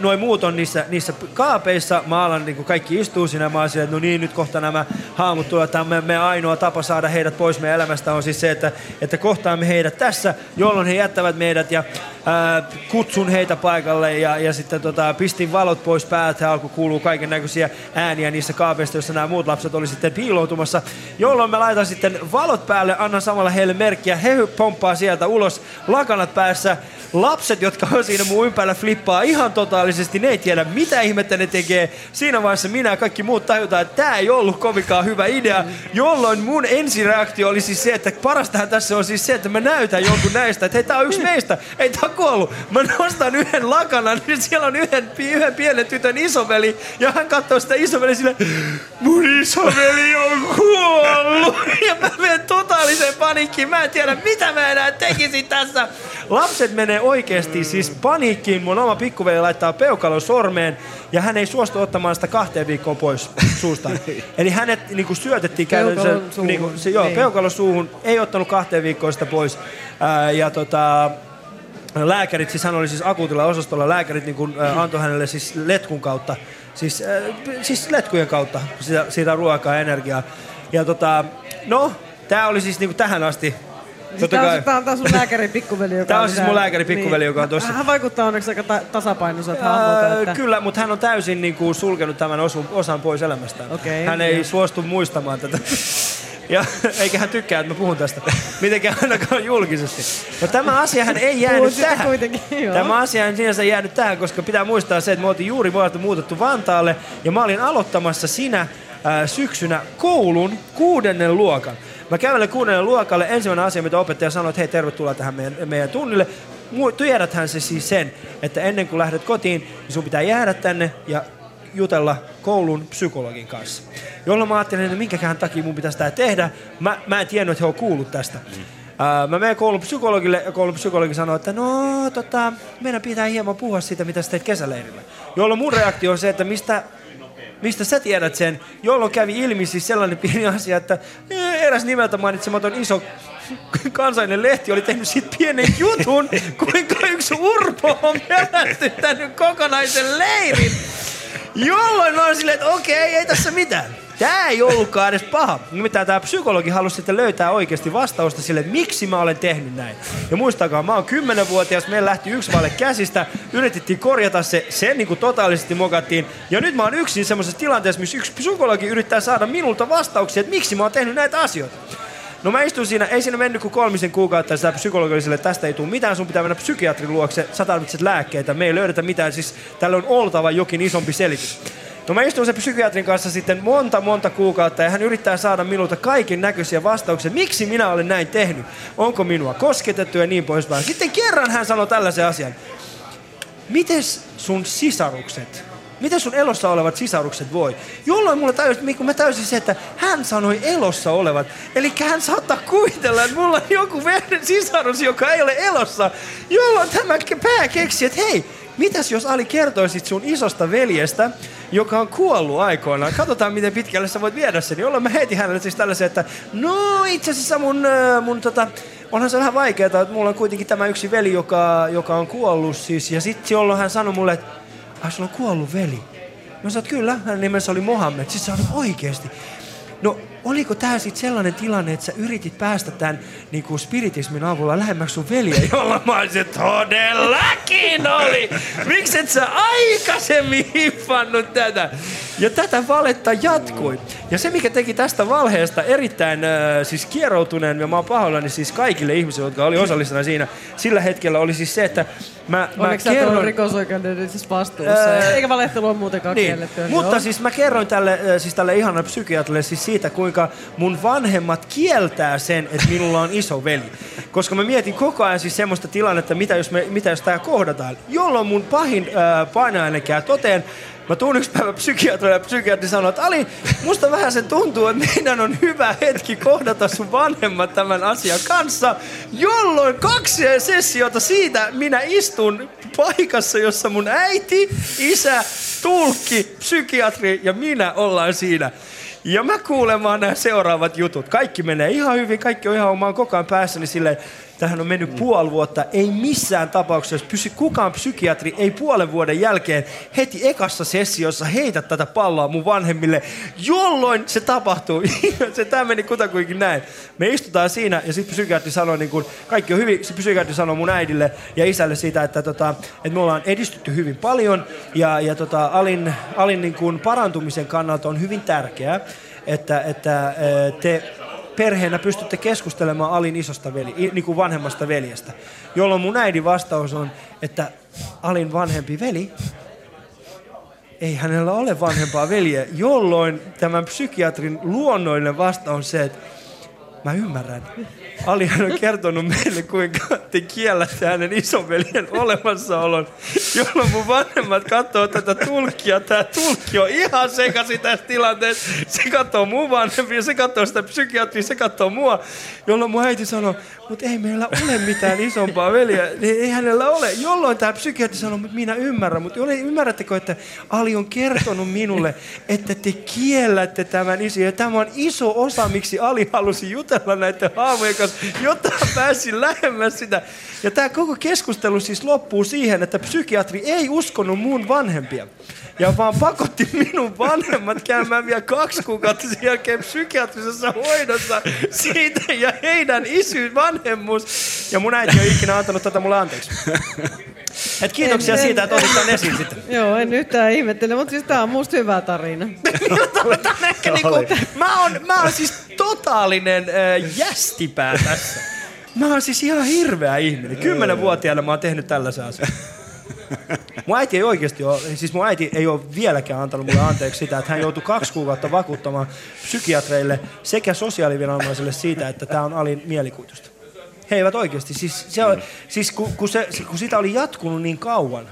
noin muut on niissä, niissä kaapeissa. Mä alan niin kaikki istuu siinä. Mä silleen, että no niin, nyt kohta nämä haamut tulevat. Tämä me, meidän ainoa tapa saada heidät pois meidän elämästä on siis se, että, että kohtaamme heidät tässä, jolloin he jättävät meidät ja ää, kutsun heitä paikalle ja, ja sitten tota, pistin valot pois päältä. Alkoi kuuluu kaiken näköisiä ääniä niissä kaapeissa, joissa nämä muut lapset oli sitten piiloutumassa. Jolloin mä laitan sitten valot päälle, annan samalla heille merkkiä. He pomppaa sieltä ulos lakanat päässä. Lapset, jotka on siinä mun ympärillä, flippaa ihan totaalisesti. Ne ei tiedä, mitä ihmettä ne tekee. Siinä vaiheessa minä ja kaikki muut tajutaan, että tämä ei ollut kovinkaan hyvä idea. Jolloin mun ensireaktio oli siis se, että parastahan tässä on siis se, että mä näytän jonkun näistä, että hei, tää on yksi meistä. Ei tää kuollut. Mä nostan yhden lakanan, niin siellä on yhden, yhden pienen tytön isoveli. Ja hän katsoo sitä isoveli sille, mun isoveli on kuollut. Ja mä menen totaaliseen paniikkiin. Mä en tiedä, mitä mä enää tekisin tässä. Lapset menee oikeasti siis paniikkiin. Mun oma pikkuveli laittaa peukalon sormeen ja hän ei suostu ottamaan sitä kahteen viikkoon pois suustaan. Eli hänet niin kuin syötettiin käytännössä, niin kuin, se, joo, Niin. peukalon suuhun, ei ottanut kahteen viikkoon sitä pois. Ää, ja tota, lääkärit, siis hän oli siis akuutilla osastolla, lääkärit niin kuin, ää, antoi hänelle siis letkun kautta, siis, ää, siis letkujen kautta sitä, sitä ruokaa ja energiaa. Ja tota, no, tämä oli siis niin kuin tähän asti. Totta Tämä on, tää on, sun lääkäri pikkuveli, joka Tää on siis mun lääkäri pikkuveli, joka on tossa. Hän vaikuttaa onneksi aika ta- tasapainoiselta hahmolta. Että... Kyllä, mutta hän on täysin niin kuin, sulkenut tämän osun, osan pois elämästään. Okei, hän ei joo. suostu muistamaan tätä. Ja, eikä hän tykkää, että mä puhun tästä. Mitenkään ainakaan julkisesti. No tämä asiahan ei jäänyt tähän. kuitenkin, joo. Tämä asia ei sinänsä jäänyt tähän, koska pitää muistaa se, että me oltiin juuri muutettu Vantaalle ja mä olin aloittamassa sinä ää, syksynä koulun kuudennen luokan. Mä kävelen kuudennelle luokalle. Ensimmäinen asia, mitä opettaja sanoi, että hei, tervetuloa tähän meidän, meidän tunnille. Tiedäthän se siis sen, että ennen kuin lähdet kotiin, niin sun pitää jäädä tänne ja jutella koulun psykologin kanssa. Jolloin mä ajattelin, että minkäkään takia mun pitäisi tämä tehdä. Mä, mä en tiennyt, että he on kuullut tästä. Ää, mä menen koulun psykologille ja koulun psykologi sanoi, että no tota, meidän pitää hieman puhua siitä, mitä sä teit kesäleirillä. Jolloin mun reaktio on se, että mistä, mistä sä tiedät sen, jolloin kävi ilmi siis sellainen pieni asia, että eh, eräs nimeltä mainitsematon iso kansallinen lehti oli tehnyt siitä pienen jutun, kuinka yksi urpo on pelästyttänyt kokonaisen leirin. Jolloin mä oon silleen, että okei, ei tässä mitään. Tää ei ollutkaan edes paha. Nimittäin tämä psykologi halusi sitten löytää oikeasti vastausta sille, että miksi mä olen tehnyt näin. Ja muistakaa, mä oon 10-vuotias, meillä lähti yksi valle käsistä, yritettiin korjata se, se niin kuin totaalisesti mokattiin. Ja nyt mä oon yksin semmoisessa tilanteessa, missä yksi psykologi yrittää saada minulta vastauksia, että miksi mä oon tehnyt näitä asioita. No mä istuin siinä, ei siinä mennyt kuin kolmisen kuukautta, sitä psykologi oli silleen, että tästä ei tule mitään, sun pitää mennä psykiatrin luokse, sä tarvitset lääkkeitä, me ei löydetä mitään, siis tällä on oltava jokin isompi selitys. No mä istuin sen psykiatrin kanssa sitten monta monta kuukautta ja hän yrittää saada minulta kaiken näköisiä vastauksia, miksi minä olen näin tehnyt, onko minua kosketettu ja niin poispäin. Sitten kerran hän sanoi tällaisen asian, mites sun sisarukset, miten sun elossa olevat sisarukset voi? Jolloin mulla tajusi, kun mä täysin se, että hän sanoi elossa olevat. Eli hän saattaa kuvitella, että mulla on joku verran sisarus, joka ei ole elossa. Jolloin tämä pää keksi, että hei, mitäs jos Ali kertoisit sun isosta veljestä, joka on kuollut aikoinaan. Katsotaan, miten pitkälle sä voit viedä sen. Jolloin mä heitin hänelle siis tällaisen, että no itse asiassa mun, mun tota, onhan se vähän vaikeaa, että mulla on kuitenkin tämä yksi veli, joka, joka on kuollut siis. Ja sitten jolloin hän sanoi mulle, että ai sulla on kuollut veli. Mä sanoin, että kyllä, hänen nimensä oli Mohammed. Sitten sanoin, oikeesti. No, oliko tämä sitten sellainen tilanne, että sä yritit päästä tämän niin kuin spiritismin avulla lähemmäksi sun veliä, jolla mä olisin, että todellakin oli! Miksi et sä aikaisemmin hiffannut tätä? Ja tätä valetta jatkui. Ja se, mikä teki tästä valheesta erittäin äh, siis kieroutuneen, ja mä oon pahoillani siis kaikille ihmisille, jotka oli osallisena siinä, sillä hetkellä oli siis se, että mä, mä Onneksi sä et ole kerron... rikosoikeudellisessa vastuussa. Ää, Eikä valehtelu on muutenkaan Niin, kiellettyä. mutta Joo. siis mä kerroin tälle, äh, siis tälle ihanalle psykiatrille siis siitä, kuinka mun vanhemmat kieltää sen, että minulla on iso veli. Koska mä mietin koko ajan siis semmoista tilannetta, mitä jos, me, mitä jos tää kohdataan. Jolloin mun pahin äh, painajainen käy toteen, Mä tuun yksi päivä psykiatrille ja psykiatri sanoi, että Ali, musta vähän se tuntuu, että meidän on hyvä hetki kohdata sun vanhemmat tämän asian kanssa, jolloin kaksi sessiota siitä minä istun paikassa, jossa mun äiti, isä, tulkki, psykiatri ja minä ollaan siinä. Ja mä kuulemaan nämä seuraavat jutut. Kaikki menee ihan hyvin, kaikki on ihan omaan koko ajan päässäni silleen, Tähän on mennyt puoli vuotta. Ei missään tapauksessa pysy kukaan psykiatri, ei puolen vuoden jälkeen heti ekassa sessiossa heitä tätä palloa mun vanhemmille, jolloin se tapahtuu. se tämä meni kutakuinkin näin. Me istutaan siinä ja sitten psykiatri sanoi, niin kun, kaikki on hyvin, se psykiatri sanoi mun äidille ja isälle siitä, että, tota, että me ollaan edistytty hyvin paljon ja, ja tota, Alin, Alin niin kun parantumisen kannalta on hyvin tärkeää, että, että te perheenä pystytte keskustelemaan Alin isosta veli, niin kuin vanhemmasta veljestä. Jolloin mun äidin vastaus on, että Alin vanhempi veli, ei hänellä ole vanhempaa veljeä, jolloin tämän psykiatrin luonnollinen vastaus on se, että mä ymmärrän. Alihan on kertonut meille, kuinka te kiellätte hänen isoveljen olemassaolon, jolloin mun vanhemmat katsoo tätä tulkkia. Tämä tulkki on ihan sekaisin tässä tilanteessa. Se katsoo mun vanhempia, se katsoo sitä psykiatria, se katsoo mua. Jolloin mun äiti sanoo, mutta ei meillä ole mitään isompaa veljeä. Niin Ei hänellä ole. Jolloin tämä psykiatri sanoo, mutta minä ymmärrän. Mutta ymmärrättekö, että Ali on kertonut minulle, että te kiellätte tämän iso. Ja tämä on iso osa, miksi Ali halusi jutella näiden haamujen kanssa, jotta pääsi lähemmäs sitä. Ja tämä koko keskustelu siis loppuu siihen, että psykiatri ei uskonut mun vanhempia. Ja vaan pakotti minun vanhemmat käymään vielä kaksi kuukautta sen jälkeen psykiatrisessa hoidossa siitä ja heidän isyys, vanhemmuus. Ja mun äiti ei ole ikinä antanut tätä mulle anteeksi. Et kiitoksia En- siitä, että otit tämän esiin sitten. Joo, en yhtään ihmettele, mutta siis tää on musta hyvä tarina. On ehkä niinku, mä, oon, mä oon siis totaalinen äh, jästipää tässä. Mä oon siis ihan hirveä ihminen. Kymmenenvuotiaana mä oon tehnyt tällaisen asian. Mun äiti ei oikeasti ole, siis mun äiti ei ole vieläkään antanut mulle anteeksi sitä, että hän joutui kaksi kuukautta vakuuttamaan psykiatreille sekä sosiaaliviranomaisille siitä, että tämä on Alin mielikuvitusta. He eivät oikeasti, siis, se siis kun, kun, se, kun sitä oli jatkunut niin kauan,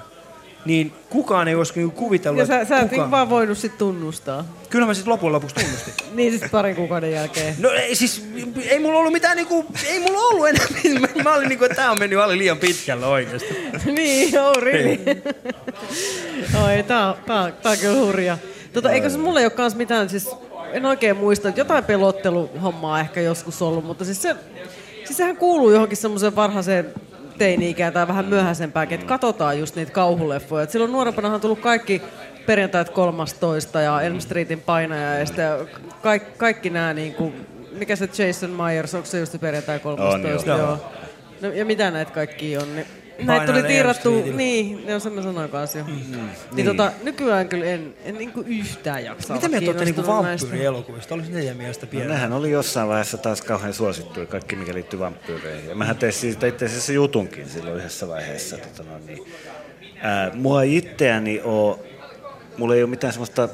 niin kukaan ei olisi niinku kuvitellut, Ja sä, sä et kukaan... niinku vaan voinut sit tunnustaa. Kyllä mä sitten loppujen lopuksi tunnustin. Niin siis parin kuukauden jälkeen. No ei siis, ei mulla ollut mitään niinku, ei mulla ollut enää, mä, mä olin niinku, että tää on mennyt Ali liian pitkälle oikeesti. niin, joo, really. Oi, tää on, tää, tää on kyllä hurja. Tota, eikö se mulle ole kans mitään, siis en oikein muista, että jotain pelotteluhommaa ehkä joskus ollut, mutta siis se, siis sehän kuuluu johonkin semmoiseen varhaiseen teini-ikään tai vähän myöhäisempääkin, että katsotaan just niitä kauhuleffoja. Et silloin nuorempana on tullut kaikki perjantait 13 ja Elm Streetin painaja ja sitten kaikki, kaikki nämä niinku, mikä se Jason Myers, onko se just se perjantai 13? joo. joo. No, ja mitä näitä kaikki on? Niin, näitä tuli tiirattu, niin, ne on sen mä sanoin kanssa jo. Mm. Niin, Niin. tota, nykyään kyllä en, en niinku yhtään jaksa Mitä mieltä olette niinku vampyyrielokuvista? Oliko ne teidän mielestä No, nehän oli jossain vaiheessa taas kauhean suosittuja, kaikki mikä liittyy vampyyreihin. Ja mähän tein siitä itse asiassa jutunkin silloin yhdessä vaiheessa. Tota no, niin. Ää, mua itseäni oo, mulla ei ole mitään semmoista,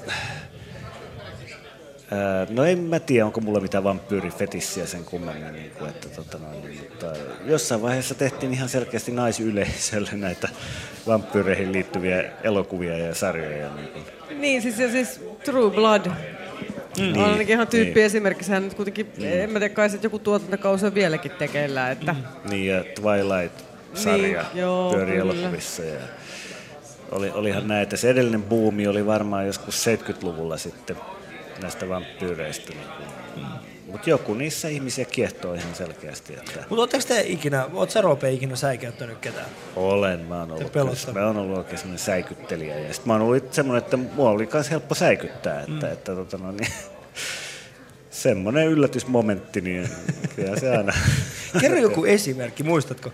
no en mä tiedä, onko mulla mitään vampyyrifetissiä sen kummemmin. Niin kuin, että, tota no, niin, mutta jossain vaiheessa tehtiin ihan selkeästi naisyleisölle näitä vampyyreihin liittyviä elokuvia ja sarjoja. Niin kuin. Niin, siis, ja siis True Blood. Niin, on ainakin ihan tyyppi niin. esimerkki. Sehän nyt kuitenkin, en mä tiedä, kai se joku tuotantokausi on vieläkin tekeillä. Että, Niin ja Twilight-sarja Niin, joo, pyöri kyllä. elokuvissa. Ja oli, olihan näitä. Se edellinen buumi oli varmaan joskus 70-luvulla sitten näistä vampyyreistä. Niin Mutta joku niissä ihmisiä kiehtoo ihan selkeästi. Että Mutta ootteko te ikinä, oot sä Roope ikinä säikäyttänyt ketään? olen, mä oon ollut, kyllä, mä oon ollut oikein semmoinen säikyttelijä. Ja sit mä oon ollut semmoinen, että mua oli myös helppo säikyttää. Että, Mm. että, tota, no, niin, semmoinen yllätysmomentti, niin kyllä se aina... Kerro joku esimerkki, muistatko?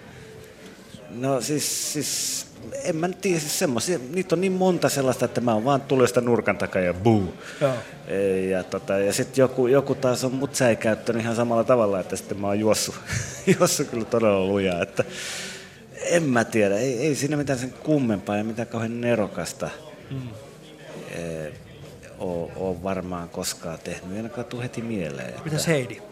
No siis, siis en mä tiedä, siis semmosia, niitä on niin monta sellaista, että mä oon vaan tullut sitä nurkan takaa ja buu. Joo. Ja, tota, ja sitten joku, joku taas on mut säikäyttänyt ihan samalla tavalla, että sitten mä oon juossut, juossut kyllä todella lujaa. Että en mä tiedä, ei, ei siinä mitään sen kummempaa ja mitään kauhean nerokasta Mm. eh, oo varmaan koskaan tehnyt, ei ainakaan tuu heti mieleen. Että... Mitäs Heidi?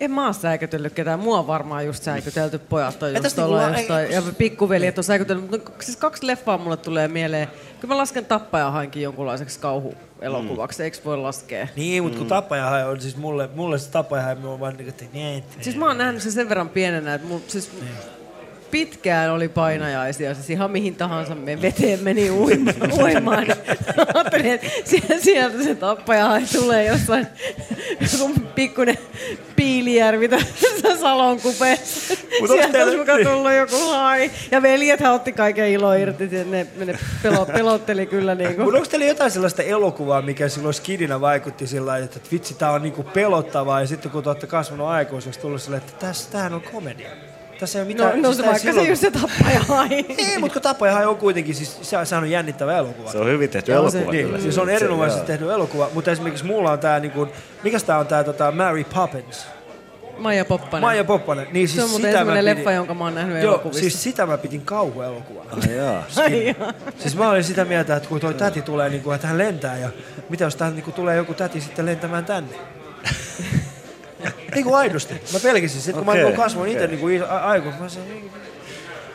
En mä oo säikytellyt ketään. Mua on varmaan just säikytelty. Pojat on just niinku olla la- jostain. Ja pikkuveljet on säikytellyt. Mutta siis kaksi leffaa mulle tulee mieleen. Kyllä mä lasken tappajahankin jonkunlaiseksi kauhuelokuvaksi. Eikö voi laskea? Niin, mutta kun mm. tappajahan on siis mulle, mulle se tappajahan on vaan niin, että niin, Siis mä oon nähnyt sen sen verran pienenä, että mun, siis, pitkään oli painajaisia, siis ihan mihin tahansa me veteen meni uima, uimaan. Ajattelin, että sieltä, se tappaja tulee jossain joku pikkuinen piilijärvi tässä salon kupeessa. Mut Sieltä teillä- olisi muka tullut joku hai. Ja veljethän otti kaiken ilo irti, ne, ne pelo, pelotteli kyllä niin kuin. Mutta onko teillä jotain sellaista elokuvaa, mikä silloin skidinä vaikutti sillä lailla, että vitsi, tää on niinku pelottavaa, ja sitten kun te olette kasvanut aikuiseksi, tullut silleen, että tämähän on komedia. Tässä ei ole mitään... No, no siis se vaikka se silloin- just se tappaja hai. Ei, mutta kun Tapojahan on kuitenkin, siis se, sehän on jännittävä elokuva. Se on hyvin tehty elokuva Se, niin, kyllä. siis on Se- erinomaisesti tehty elokuva, mutta esimerkiksi mulla on tää niinku, mikäs tää on tää tota, Mary Poppins? Maija Poppanen. Maija Poppanen. Niin se siis on muuten sitä mä ensimmäinen pidin- leffa, jonka mä oon nähnyt Joo, elokuvista. siis sitä mä pidin kauhuelokuvana. Ai jaa. Ai jaa. Siis mä olin sitä mieltä, että kun toi täti tulee, niin kuin, että hän lentää ja mitä jos täältä niin tulee joku täti sitten lentämään tänne? niin kuin aidosti. Mä pelkisin. Sitten kun Okei, mä kasvoin itse okei. niin kuin aikuinen, mä sanoin, niin,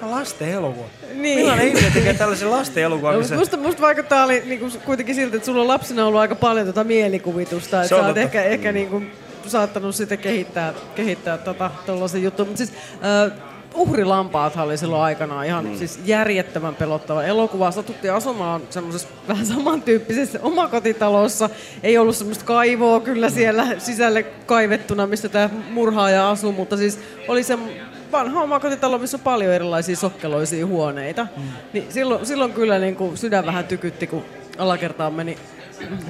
lasten elokuva. Niin. Millainen ihminen tekee tällaisen lasten elokuvan, No, missä... musta, musta vaikuttaa oli niinku kuitenkin siltä, että sulla on lapsena ollut aika paljon tota mielikuvitusta. Että sä oot totta. ehkä, ehkä niinku saattanut sitä kehittää, kehittää tota, tollasen jutun. Mutta siis äh, Uhrilampaathan oli silloin aikanaan ihan mm. siis järjettömän pelottava elokuva. Satuttiin asumaan semmoisessa vähän samantyyppisessä omakotitalossa. Ei ollut semmoista kaivoa kyllä siellä sisälle kaivettuna, missä tämä murhaaja asuu, mutta siis oli se vanha omakotitalo, missä on paljon erilaisia sokkeloisia huoneita. Mm. Niin silloin, silloin kyllä niin kuin sydän vähän tykytti, kun alakertaan meni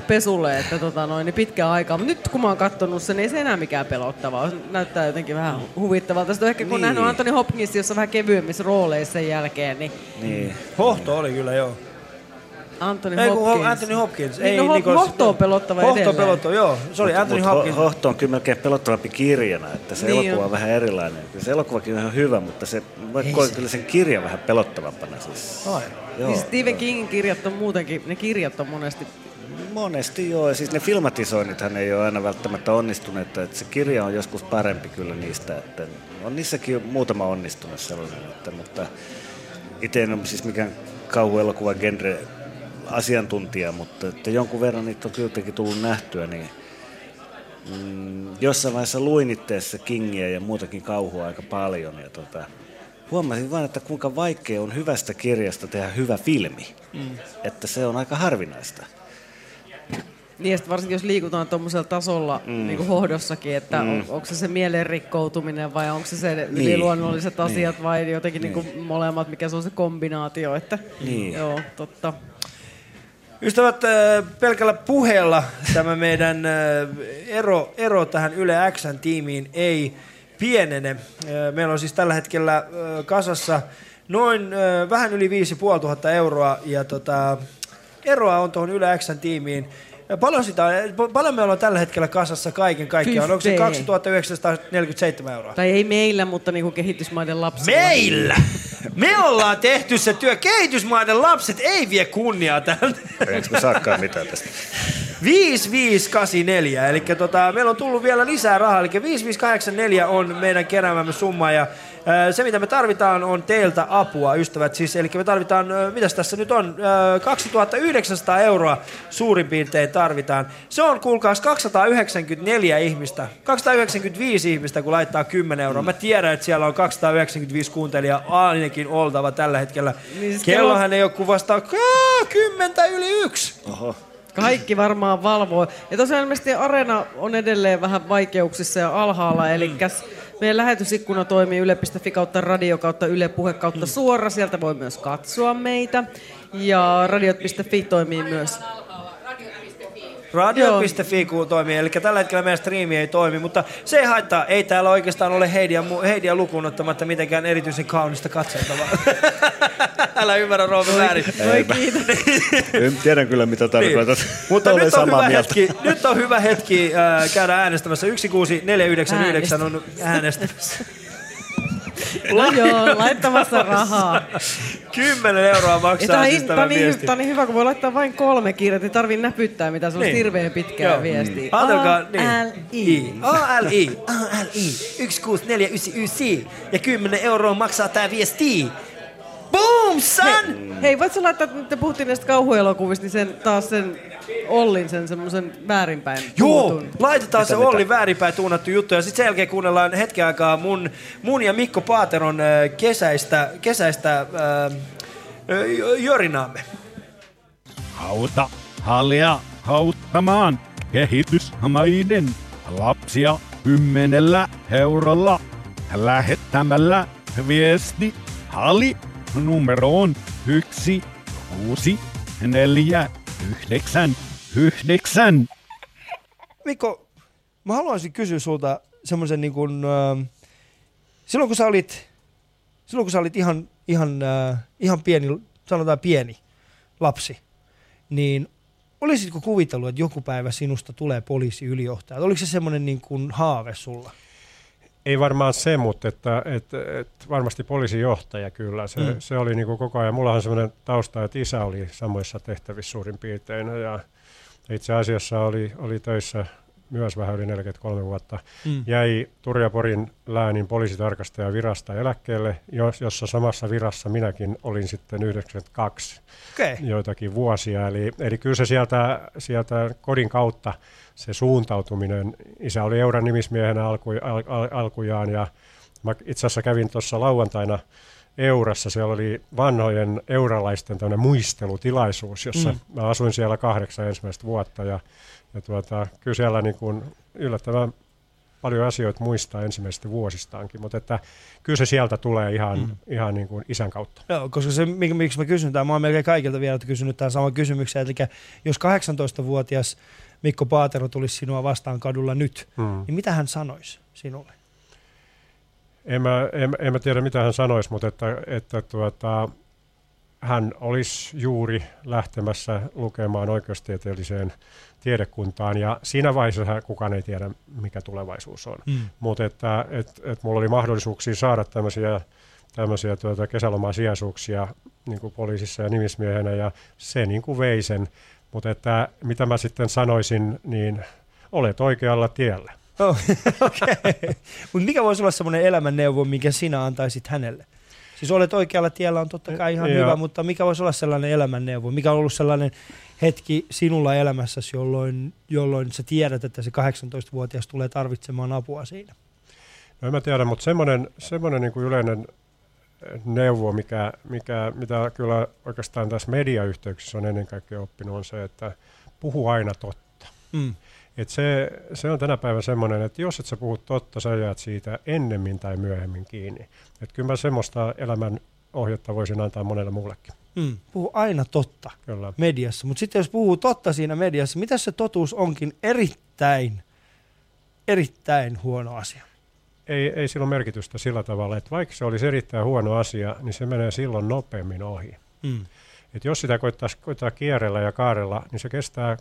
pesulle, että tota noin, niin pitkään aikaa. Mutta nyt kun mä oon katsonut sen, niin ei se enää mikään pelottavaa. Se näyttää jotenkin vähän huvittavalta. Sitten ehkä kun Niin. nähnyt Anthony Hopkins jossa vähän kevyemmissä rooleissa sen jälkeen, niin Niin. Hohto oli kyllä, joo. Anthony Ei, Hopkins. Ho- Anthony Hopkins. Niin, no, Nicholas- Hohto on pelottava Hohto edelleen. pelottava, joo. Se oli Mut- Anthony mut Ho- Hopkins. Hohto on kyllä melkein pelottavampi kirjana, että se Niin elokuva on. on vähän erilainen. Se elokuvakin on ihan hyvä, mutta se, mä Ei koen se- kyllä sen kirjan vähän pelottavampana. Siis. Ai. Joo, Niin Stephen Kingin kirjat on muutenkin, ne kirjat on monesti Monesti joo, ja siis ne filmatisoinnithan ei ole aina välttämättä onnistuneet, että se kirja on joskus parempi kyllä niistä, että on niissäkin muutama onnistunut sellainen, että, mutta itse en ole siis mikään kauhuelokuva genre asiantuntija, mutta että jonkun verran niitä on kylläkin tullut nähtyä, niin mm, jossain vaiheessa luin itteessä Kingiä ja muutakin kauhua aika paljon ja tota, huomasin vain, että kuinka vaikea on hyvästä kirjasta tehdä hyvä filmi. Mm. Että se on aika harvinaista. Niin varsinkin jos liikutaan tuommoisella tasolla Mm. niin kuin hohdossakin, että Mm. on, onko se se mielen rikkoutuminen vai onko se se Niin. yliluonnolliset Niin. asiat vai jotenkin Niin. niin. kuin molemmat, mikä se on se kombinaatio. Että, Niin. Joo, totta. Ystävät, äh, pelkällä puheella tämä meidän äh, ero, ero tähän Yle Xn tiimiin ei pienene. Äh, Meillä on siis tällä hetkellä kasassa noin äh, vähän yli 5500 euroa ja tota, eroa on tuohon Yle Xn tiimiin. Paljon, sitä, paljon meillä on tällä hetkellä kasassa kaiken kaikkiaan? Onko se Fyffee. 2947 euroa? Tai ei meillä, mutta niin kuin kehitysmaiden lapsilla. Meillä! Me ollaan tehty se työ. Kehitysmaiden lapset ei vie kunniaa tältä. Eikö me saakaan mitään tästä? 5584, eli tota, meillä on tullut vielä lisää rahaa, eli 5584 on meidän keräämämme summa, ja se mitä me tarvitaan on teiltä apua, ystävät, siis, eli me tarvitaan, mitäs tässä nyt on, ää, 2900 euroa suurin piirtein tarvitaan. Se on, kuulkaas, 294 ihmistä, 295 ihmistä, kun laittaa 10 euroa. Mä tiedän, että siellä on 295 kuuntelijaa ainakin oltava tällä hetkellä. Niin siis Kellohan ei ole kuin vasta kaa, 10 yli yksi. Oho. Kaikki varmaan valvoo. Ja tosiaan ilmeisesti Areena on edelleen vähän vaikeuksissa ja alhaalla, eli meidän lähetysikkuna toimii yle.fi kautta radio kautta yle puhe kautta suora. Sieltä voi myös katsoa meitä. Ja radiot.fi toimii myös. Radio.fi toimii, eli tällä hetkellä meidän striimi ei toimi, mutta se ei haittaa. Ei täällä oikeastaan ole Heidiä, Heidiä lukuun ottamatta mitenkään erityisen kaunista katseltavaa. Älä ymmärrä Roope väärin. Voi kiitos. Tiedän kyllä mitä tarkoitat. Niin. Mutta Olen nyt on, samaa hyvä mieltä. hetki, nyt on hyvä hetki äh, käydä äänestämässä. 16499 on äänestämässä. No joo, laittamassa rahaa. 10 euroa maksaa Tämä siis tämä niin, viesti. tää on niin hyvä, kun voi laittaa vain kolme kirjaa, ei tarvii näpyttää mitään, se on Niin. hirveän pitkää Joo. viestiä. Mm. Ajatelkaa, niin. A-L-I. A-L-I. A-L-I. 16499. Ja 10 euroa maksaa tää viesti. Boom! boom, son! Hei, hei voitko laittaa, että te puhuttiin näistä kauhuelokuvista, niin sen, taas sen Ollin sen semmoisen väärinpäin Joo, tuutun. laitetaan Mitä, se mitä? Olli väärinpäin tuunattu juttu ja sitten sen jälkeen kuunnellaan hetken aikaa mun, mun ja Mikko Paateron kesäistä, kesäistä äh, jörinaamme. Auta hallia auttamaan kehitysmaiden lapsia kymmenellä eurolla lähettämällä viesti hali numeroon yksi kuusi neljä yhdeksän yhdeksän. Mikko, mä haluaisin kysyä sulta semmoisen niin kuin, äh, silloin kun sä olit, silloin kun sä olit ihan, ihan, äh, ihan pieni, sanotaan pieni lapsi, niin olisitko kuvitellut, että joku päivä sinusta tulee poliisiylijohtaja? Oliko se semmoinen niin kuin haave sulla? Ei varmaan se, mutta että, että, että varmasti poliisijohtaja kyllä. Se, Mm. se oli niin kuin koko ajan. Mulla on semmoinen tausta, että isä oli samoissa tehtävissä suurin piirtein. Ja itse asiassa oli, oli töissä myös vähän yli 43 vuotta. Mm. Jäi Turjaporin läänin poliisitarkastajan virasta eläkkeelle, jos- jossa samassa virassa minäkin olin sitten 92 Okei. joitakin vuosia. Eli, eli kyllä se sieltä, sieltä kodin kautta se suuntautuminen, isä oli Euran nimismiehenä alku, al, al, alkujaan ja mä itse asiassa kävin tuossa lauantaina Eurassa, siellä oli vanhojen euralaisten muistelutilaisuus, jossa Mm. mä asuin siellä kahdeksan ensimmäistä vuotta ja, ja tuota, kyllä siellä niin kuin yllättävän paljon asioita muistaa ensimmäisistä vuosistaankin, mutta että kyllä se sieltä tulee ihan, Mm. mm. ihan niin kuin isän kautta. Joo, koska se, mik- miksi mä kysyn tämän, mä oon melkein kaikilta vielä kysynyt tämän saman kysymyksen, eli jos 18-vuotias Mikko Paatero tulisi sinua vastaan kadulla nyt, Mm. niin mitä hän sanoisi sinulle? En mä, en, en mä tiedä, mitä hän sanoisi, mutta että, että tuota, hän olisi juuri lähtemässä lukemaan oikeustieteelliseen tiedekuntaan, ja siinä vaiheessa kukaan ei tiedä, mikä tulevaisuus on. Mm. Mutta että et, et mulla oli mahdollisuuksia saada tämmöisiä, tämmöisiä tuota kesälomasijaisuuksia niin kuin poliisissa ja nimismiehenä, ja se niin kuin vei sen. Mutta että mitä mä sitten sanoisin, niin olet oikealla tiellä. Oh, Okei. Mutta mikä voisi olla semmoinen elämänneuvo, minkä sinä antaisit hänelle? Siis olet oikealla tiellä on totta kai ihan Joo. hyvä, mutta mikä voisi olla sellainen elämänneuvo? Mikä on ollut sellainen hetki sinulla elämässäsi, jolloin, jolloin sä tiedät, että se 18-vuotias tulee tarvitsemaan apua siinä? No en mä tiedä, mutta semmoinen, semmoinen niin kuin yleinen neuvo, mikä, mikä, mitä kyllä oikeastaan tässä mediayhteyksissä on ennen kaikkea oppinut, on se, että puhu aina totta. Mm. Et se, se on tänä päivänä semmoinen, että jos et sä puhu totta, sä jäät siitä ennemmin tai myöhemmin kiinni. Et kyllä mä semmoista elämän ohjetta voisin antaa monelle muullekin. Mm. Puhu aina totta Kyllä. mediassa, mutta sitten jos puhuu totta siinä mediassa, mitä se totuus onkin erittäin, erittäin huono asia? Ei, ei sillä ole merkitystä sillä tavalla, että vaikka se olisi erittäin huono asia, niin se menee silloin nopeammin ohi. Mm. Et jos sitä koittaa, koittaa kierrellä ja kaarella, niin se kestää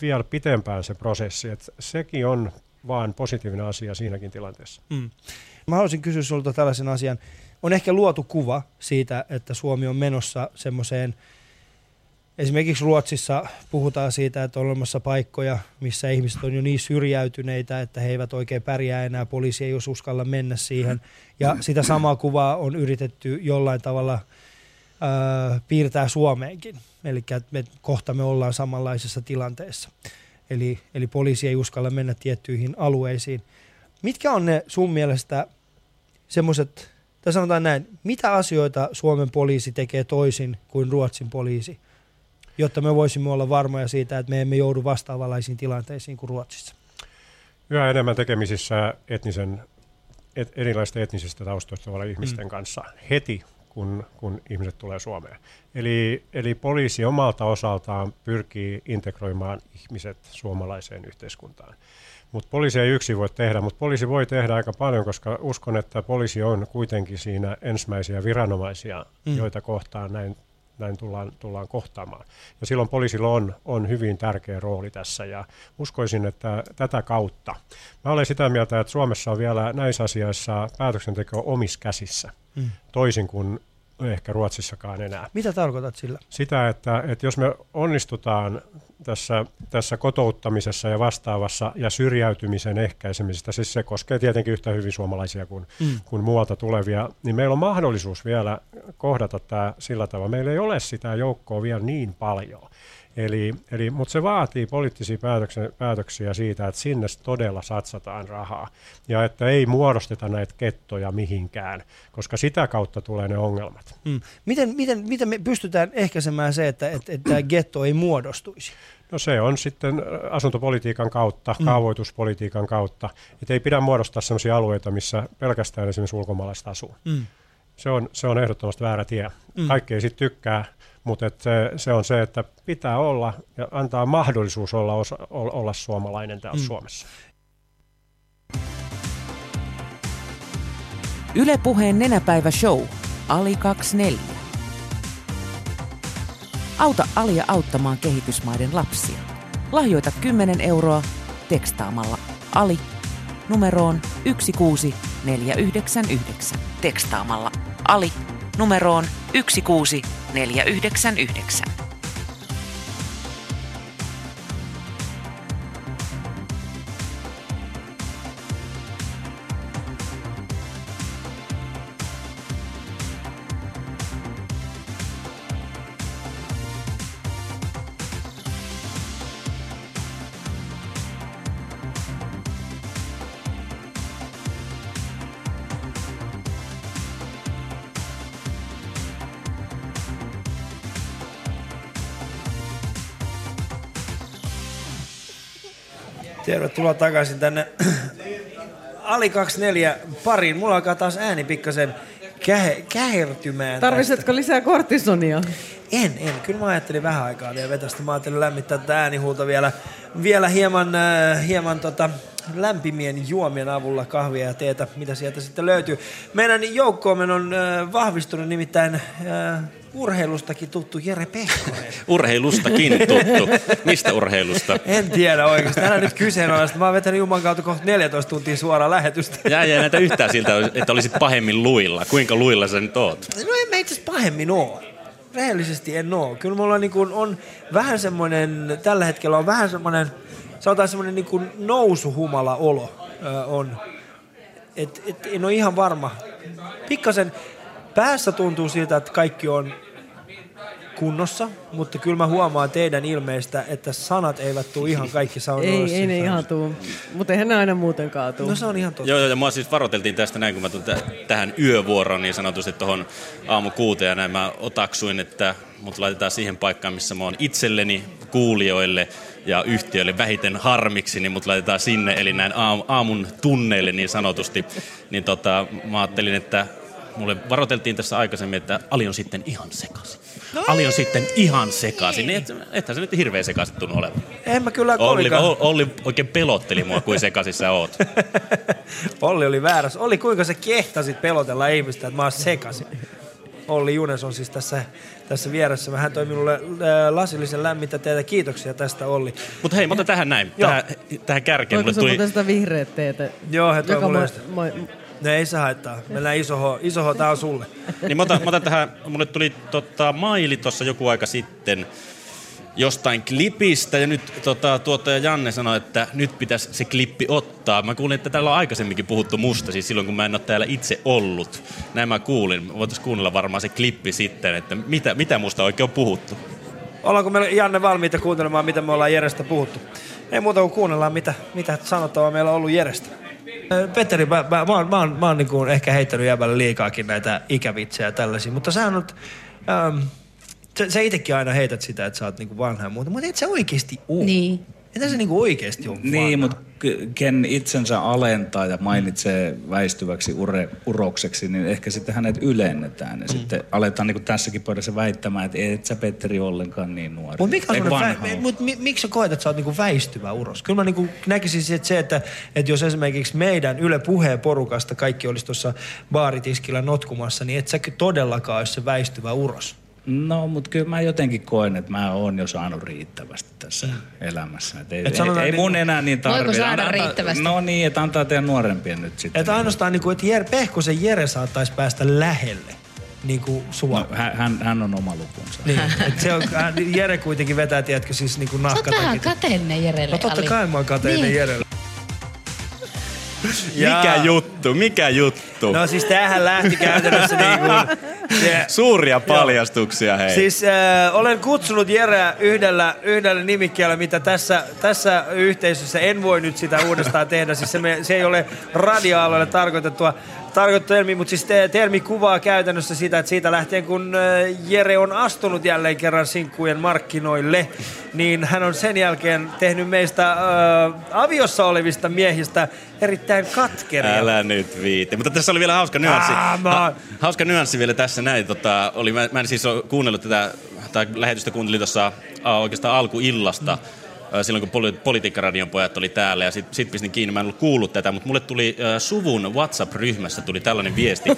vielä pitempään se prosessi. Et sekin on vaan positiivinen asia siinäkin tilanteessa. Mm. Mä haluaisin kysyä sulta tällaisen asian. On ehkä luotu kuva siitä, että Suomi on menossa semmoiseen, esimerkiksi Ruotsissa puhutaan siitä, että on olemassa paikkoja, missä ihmiset on jo niin syrjäytyneitä, että he eivät oikein pärjää enää, poliisi ei jos uskalla mennä siihen. Ja sitä samaa kuvaa on yritetty jollain tavalla ää, piirtää Suomeenkin. Eli me, kohta me ollaan samanlaisessa tilanteessa. Eli, eli poliisi ei uskalla mennä tiettyihin alueisiin. Mitkä on ne sun mielestä semmoiset, tai sanotaan näin, mitä asioita Suomen poliisi tekee toisin kuin Ruotsin poliisi, jotta me voisimme olla varmoja siitä, että me emme joudu vastaavanlaisiin tilanteisiin kuin Ruotsissa? Yhä enemmän tekemisissä etnisen, et, erilaisten etnisistä taustoista olevien ihmisten Mm. mm. kanssa heti, kun, kun ihmiset tulee Suomeen. Eli, eli poliisi omalta osaltaan pyrkii integroimaan ihmiset suomalaiseen yhteiskuntaan. Mutta poliisi ei yksin voi tehdä, mutta poliisi voi tehdä aika paljon, koska uskon, että poliisi on kuitenkin siinä ensimmäisiä viranomaisia, Mm. mm. joita kohtaan näin, näin tullaan, tullaan kohtaamaan. Ja silloin poliisilla on, on hyvin tärkeä rooli tässä ja uskoisin, että tätä kautta. Mä olen sitä mieltä, että Suomessa on vielä näissä asioissa päätöksenteko omissa käsissä, Mm. toisin kuin ehkä Ruotsissakaan enää. Mitä tarkoitat sillä? Sitä, että, että jos me onnistutaan tässä, tässä kotouttamisessa ja vastaavassa ja syrjäytymisen ehkäisemisessä, siis se koskee tietenkin yhtä hyvin suomalaisia kuin, mm. kuin muualta tulevia, niin meillä on mahdollisuus vielä kohdata tämä sillä tavalla. Meillä ei ole sitä joukkoa vielä niin paljon. Eli, eli, mutta se vaatii poliittisia päätöksiä, päätöksiä siitä, että sinne todella satsataan rahaa ja että ei muodosteta näitä kettoja mihinkään, koska sitä kautta tulee ne ongelmat. Mm. Miten, miten, miten me pystytään ehkäisemään se, että, että, että tämä getto ei muodostuisi? No se on sitten asuntopolitiikan kautta, Mm. kaavoituspolitiikan kautta. Että ei pidä muodostaa sellaisia alueita, missä pelkästään esimerkiksi ulkomaalaiset asuu. Mm. Se, on, se on ehdottomasti väärä tie. Mm. Kaikki ei sitten tykkää, mutta et se, se on se, että pitää olla ja antaa mahdollisuus olla, osa, olla, olla suomalainen täällä Mm. Suomessa. Ylepuheen nenäpäivä show. Ali 24. Auta Alia auttamaan kehitysmaiden lapsia. Lahjoita 10 euroa tekstaamalla Ali numeroon 16499. Tekstaamalla Ali numeroon 16499. Tervetuloa takaisin tänne Ali 24 pariin. Mulla alkaa taas ääni pikkasen kähe, kähertymään. Tarvitsetko lisää kortisonia? En, en. Kyllä mä ajattelin vähän aikaa vielä vetästä. Mä ajattelin lämmittää tätä äänihuulta vielä, vielä hieman, äh, hieman tota, lämpimien juomien avulla kahvia ja teetä, mitä sieltä sitten löytyy. Meidän joukkoomme on äh, vahvistunut nimittäin äh, urheilustakin tuttu Jere Pehkonen. Urheilustakin tuttu. Mistä urheilusta? En tiedä oikeasti. Älä nyt kyseenalaista. Mä oon vetänyt Juman kautta kohta 14 tuntia suoraa lähetystä. Jää ei näitä yhtään siltä, että olisit pahemmin luilla. Kuinka luilla sä nyt oot? No en mä itse pahemmin oo. Rehellisesti en oo. Kyllä mulla niin kuin on vähän semmoinen, tällä hetkellä on vähän semmoinen, sanotaan semmoinen niin kuin nousuhumala olo on. Et, et, en ole ihan varma. Pikkasen päässä tuntuu siltä, että kaikki on kunnossa, mutta kyllä mä huomaan teidän ilmeistä, että sanat eivät tule ihan kaikki saunoissa. Ei, ei ne ihan tuu. Mutta eihän ne aina muutenkaan tuu. No se on ihan totta. Joo, joo, ja mua siis varoiteltiin tästä näin, kun mä tulin tä- tähän yövuoroon niin sanotusti tuohon aamu kuuteen, ja näin mä otaksuin, että mut laitetaan siihen paikkaan, missä mä oon itselleni, kuulijoille ja yhtiöille vähiten harmiksi, niin mut laitetaan sinne, eli näin aam- aamun tunneille niin sanotusti. Niin tota, mä ajattelin, että mulle varoiteltiin tässä aikaisemmin, että Ali on sitten ihan sekaisin. Ali on sitten ihan sekaisin. Niin et, ethän se nyt hirveän sekaisin tunnu olevan. En mä kyllä Olli, Olli, Olli oikein pelotteli mua, kuin sekaisin sä oot. Olli oli väärässä. Olli, kuinka sä kehtasit pelotella ihmistä, että mä oon sekasin? Olli Junes on siis tässä, tässä vieressä. Hän toi minulle ää, lasillisen lämmintä teitä. Kiitoksia tästä, Olli. Mutta hei, mä otan tähän näin. Tähän, tähän kärkeen mulle se tuli... muuten sitä vihreät teetä? Joo, he toi Joka mulle ma- just- Ne ei saa haittaa. Mennään iso H. Iso H, tää on sulle. Niin mä otan, mä otan tähän, mulle tuli tota, maili tuossa joku aika sitten jostain klipistä ja nyt tota, tuottaja Janne sanoi, että nyt pitäisi se klippi ottaa. Mä kuulin, että täällä on aikaisemminkin puhuttu musta, siis silloin kun mä en ole täällä itse ollut. Näin mä kuulin. Voitaisiin kuunnella varmaan se klippi sitten, että mitä, mitä musta oikein on puhuttu. Ollaanko me Janne valmiita kuuntelemaan, mitä me ollaan Jerestä puhuttu? Ei muuta kuin kuunnellaan, mitä, mitä sanottavaa meillä on ollut Jerestä. Petteri, mä, mä, mä oon, mä oon, mä oon niin kuin ehkä heittänyt jäbälle liikaakin näitä ikävitsejä ja tällaisia, mutta sä nyt, ähm, sä, sä itsekin aina heität sitä, että sä oot niinku vanha ja muuta, mutta et sä oikeesti oo. Niin. Entä se niinku oikeesti on Niin, mutta ken itsensä alentaa ja mainitsee väistyväksi ure, urokseksi, niin ehkä sitten hänet ylennetään. Ja mm. sitten aletaan niin kuin tässäkin pöydässä väittämään, että et sä Petteri ollenkaan niin nuori. Mutta mikä on vä- ole. mut mi, miksi sä koet, että sä oot niinku väistyvä uros? Kyllä mä niinku näkisin että se, että, että jos esimerkiksi meidän Yle Puheen porukasta kaikki olisi tuossa baaritiskillä notkumassa, niin et sä todellakaan olisi se väistyvä uros. No, mutta kyllä mä jotenkin koen, että mä oon jo saanut riittävästi tässä elämässä. Et ei, Et ei, sanotaan ei mun niinku- enää niin Voiko tarvitse. saada riittävästi? No niin, että antaa teidän nuorempien nyt sitten. Että ainoastaan, niinku, että Jer, Pehkosen Jere saattaisi päästä lähelle, niin kuin sua. No, hän, hän, on oma lukunsa. Niin, et se on, hän- Jere kuitenkin vetää, tiedätkö, siis niin kuin Sä oot kateellinen Jerelle, No totta kai mä oon kateellinen Niin. Jerelle. Mikä juttu, mikä juttu? No siis tämähän lähti käytännössä niin kuin... Suuria paljastuksia, hei. Siis äh, olen kutsunut Jereä yhdellä, yhdellä nimikkeellä, mitä tässä, tässä yhteisössä en voi nyt sitä uudestaan tehdä. Siis se, me, se ei ole radioalueelle tarkoitettua tarkoitettu termi, mutta siis te, termi kuvaa käytännössä sitä, että siitä lähtien kun äh, Jere on astunut jälleen kerran sinkkujen markkinoille, niin hän on sen jälkeen tehnyt meistä äh, aviossa olevista miehistä erittäin katkeria. Älä nyt viitti. Mutta tässä oli vielä hauska nyanssi. Ah, mä Ha, hauska nyanssi vielä tässä näin. Tota, oli, mä, mä en siis ole kuunnellut tätä, tai lähetystä kuuntelin tuossa äh, oikeastaan alkuillasta. äh, Silloin kun poli- Politiikkaradion pojat oli täällä ja sitten sit pistin kiinni, mä en ollut kuullut tätä, mutta mulle tuli äh, suvun WhatsApp-ryhmässä tuli tällainen viesti,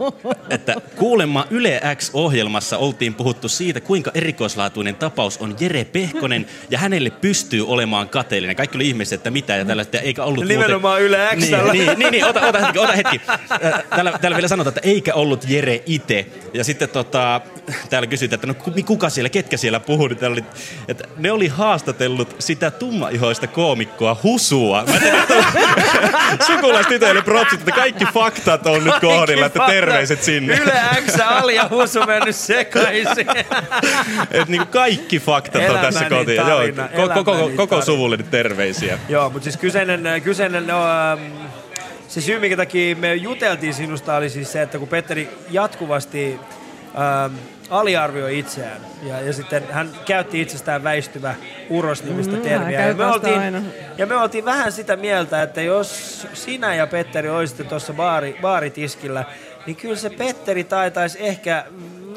että kuulemma Yle X-ohjelmassa oltiin puhuttu siitä, kuinka erikoislaatuinen tapaus on Jere Pehkonen ja hänelle pystyy olemaan kateellinen. Kaikki oli ihmeessä, että mitä ja tällaista, eikä ollut Nimenomaan Yle X:llä. Niin, niin, niin, niin ota, ota hetki, ota hetki. Täällä, täällä vielä sanotaan, että eikä ollut Jere itse. Ja sitten tota, täällä kysytään, että no ku- kuka siellä, ketkä siellä puhuu. Niin täällä oli, että ne oli haastatellut sitä tummaihoista koomikkoa Husua. Mä en tiedä, Sukulaistytöille propsit, että kaikki faktat on nyt kohdilla, että terveiset sinne. Yle X, Ali ja Husu mennyt sekaisin. Et niinku kaikki faktat on tässä Elämäni kotiin. Joo, koko, koko, elämäni koko suvulle nyt terveisiä. Joo, mutta siis kyseinen, kyseinen no, ähm, se syy, minkä takia me juteltiin sinusta, oli siis se, että kun Petteri jatkuvasti ähm, aliarvioi itseään, ja, ja sitten hän käytti itsestään väistyvä urosnimistä Mm, termiä. Ja me, oltiin, aina. ja me oltiin vähän sitä mieltä, että jos sinä ja Petteri olisitte tuossa baari, baaritiskillä, niin kyllä se Petteri taitaisi ehkä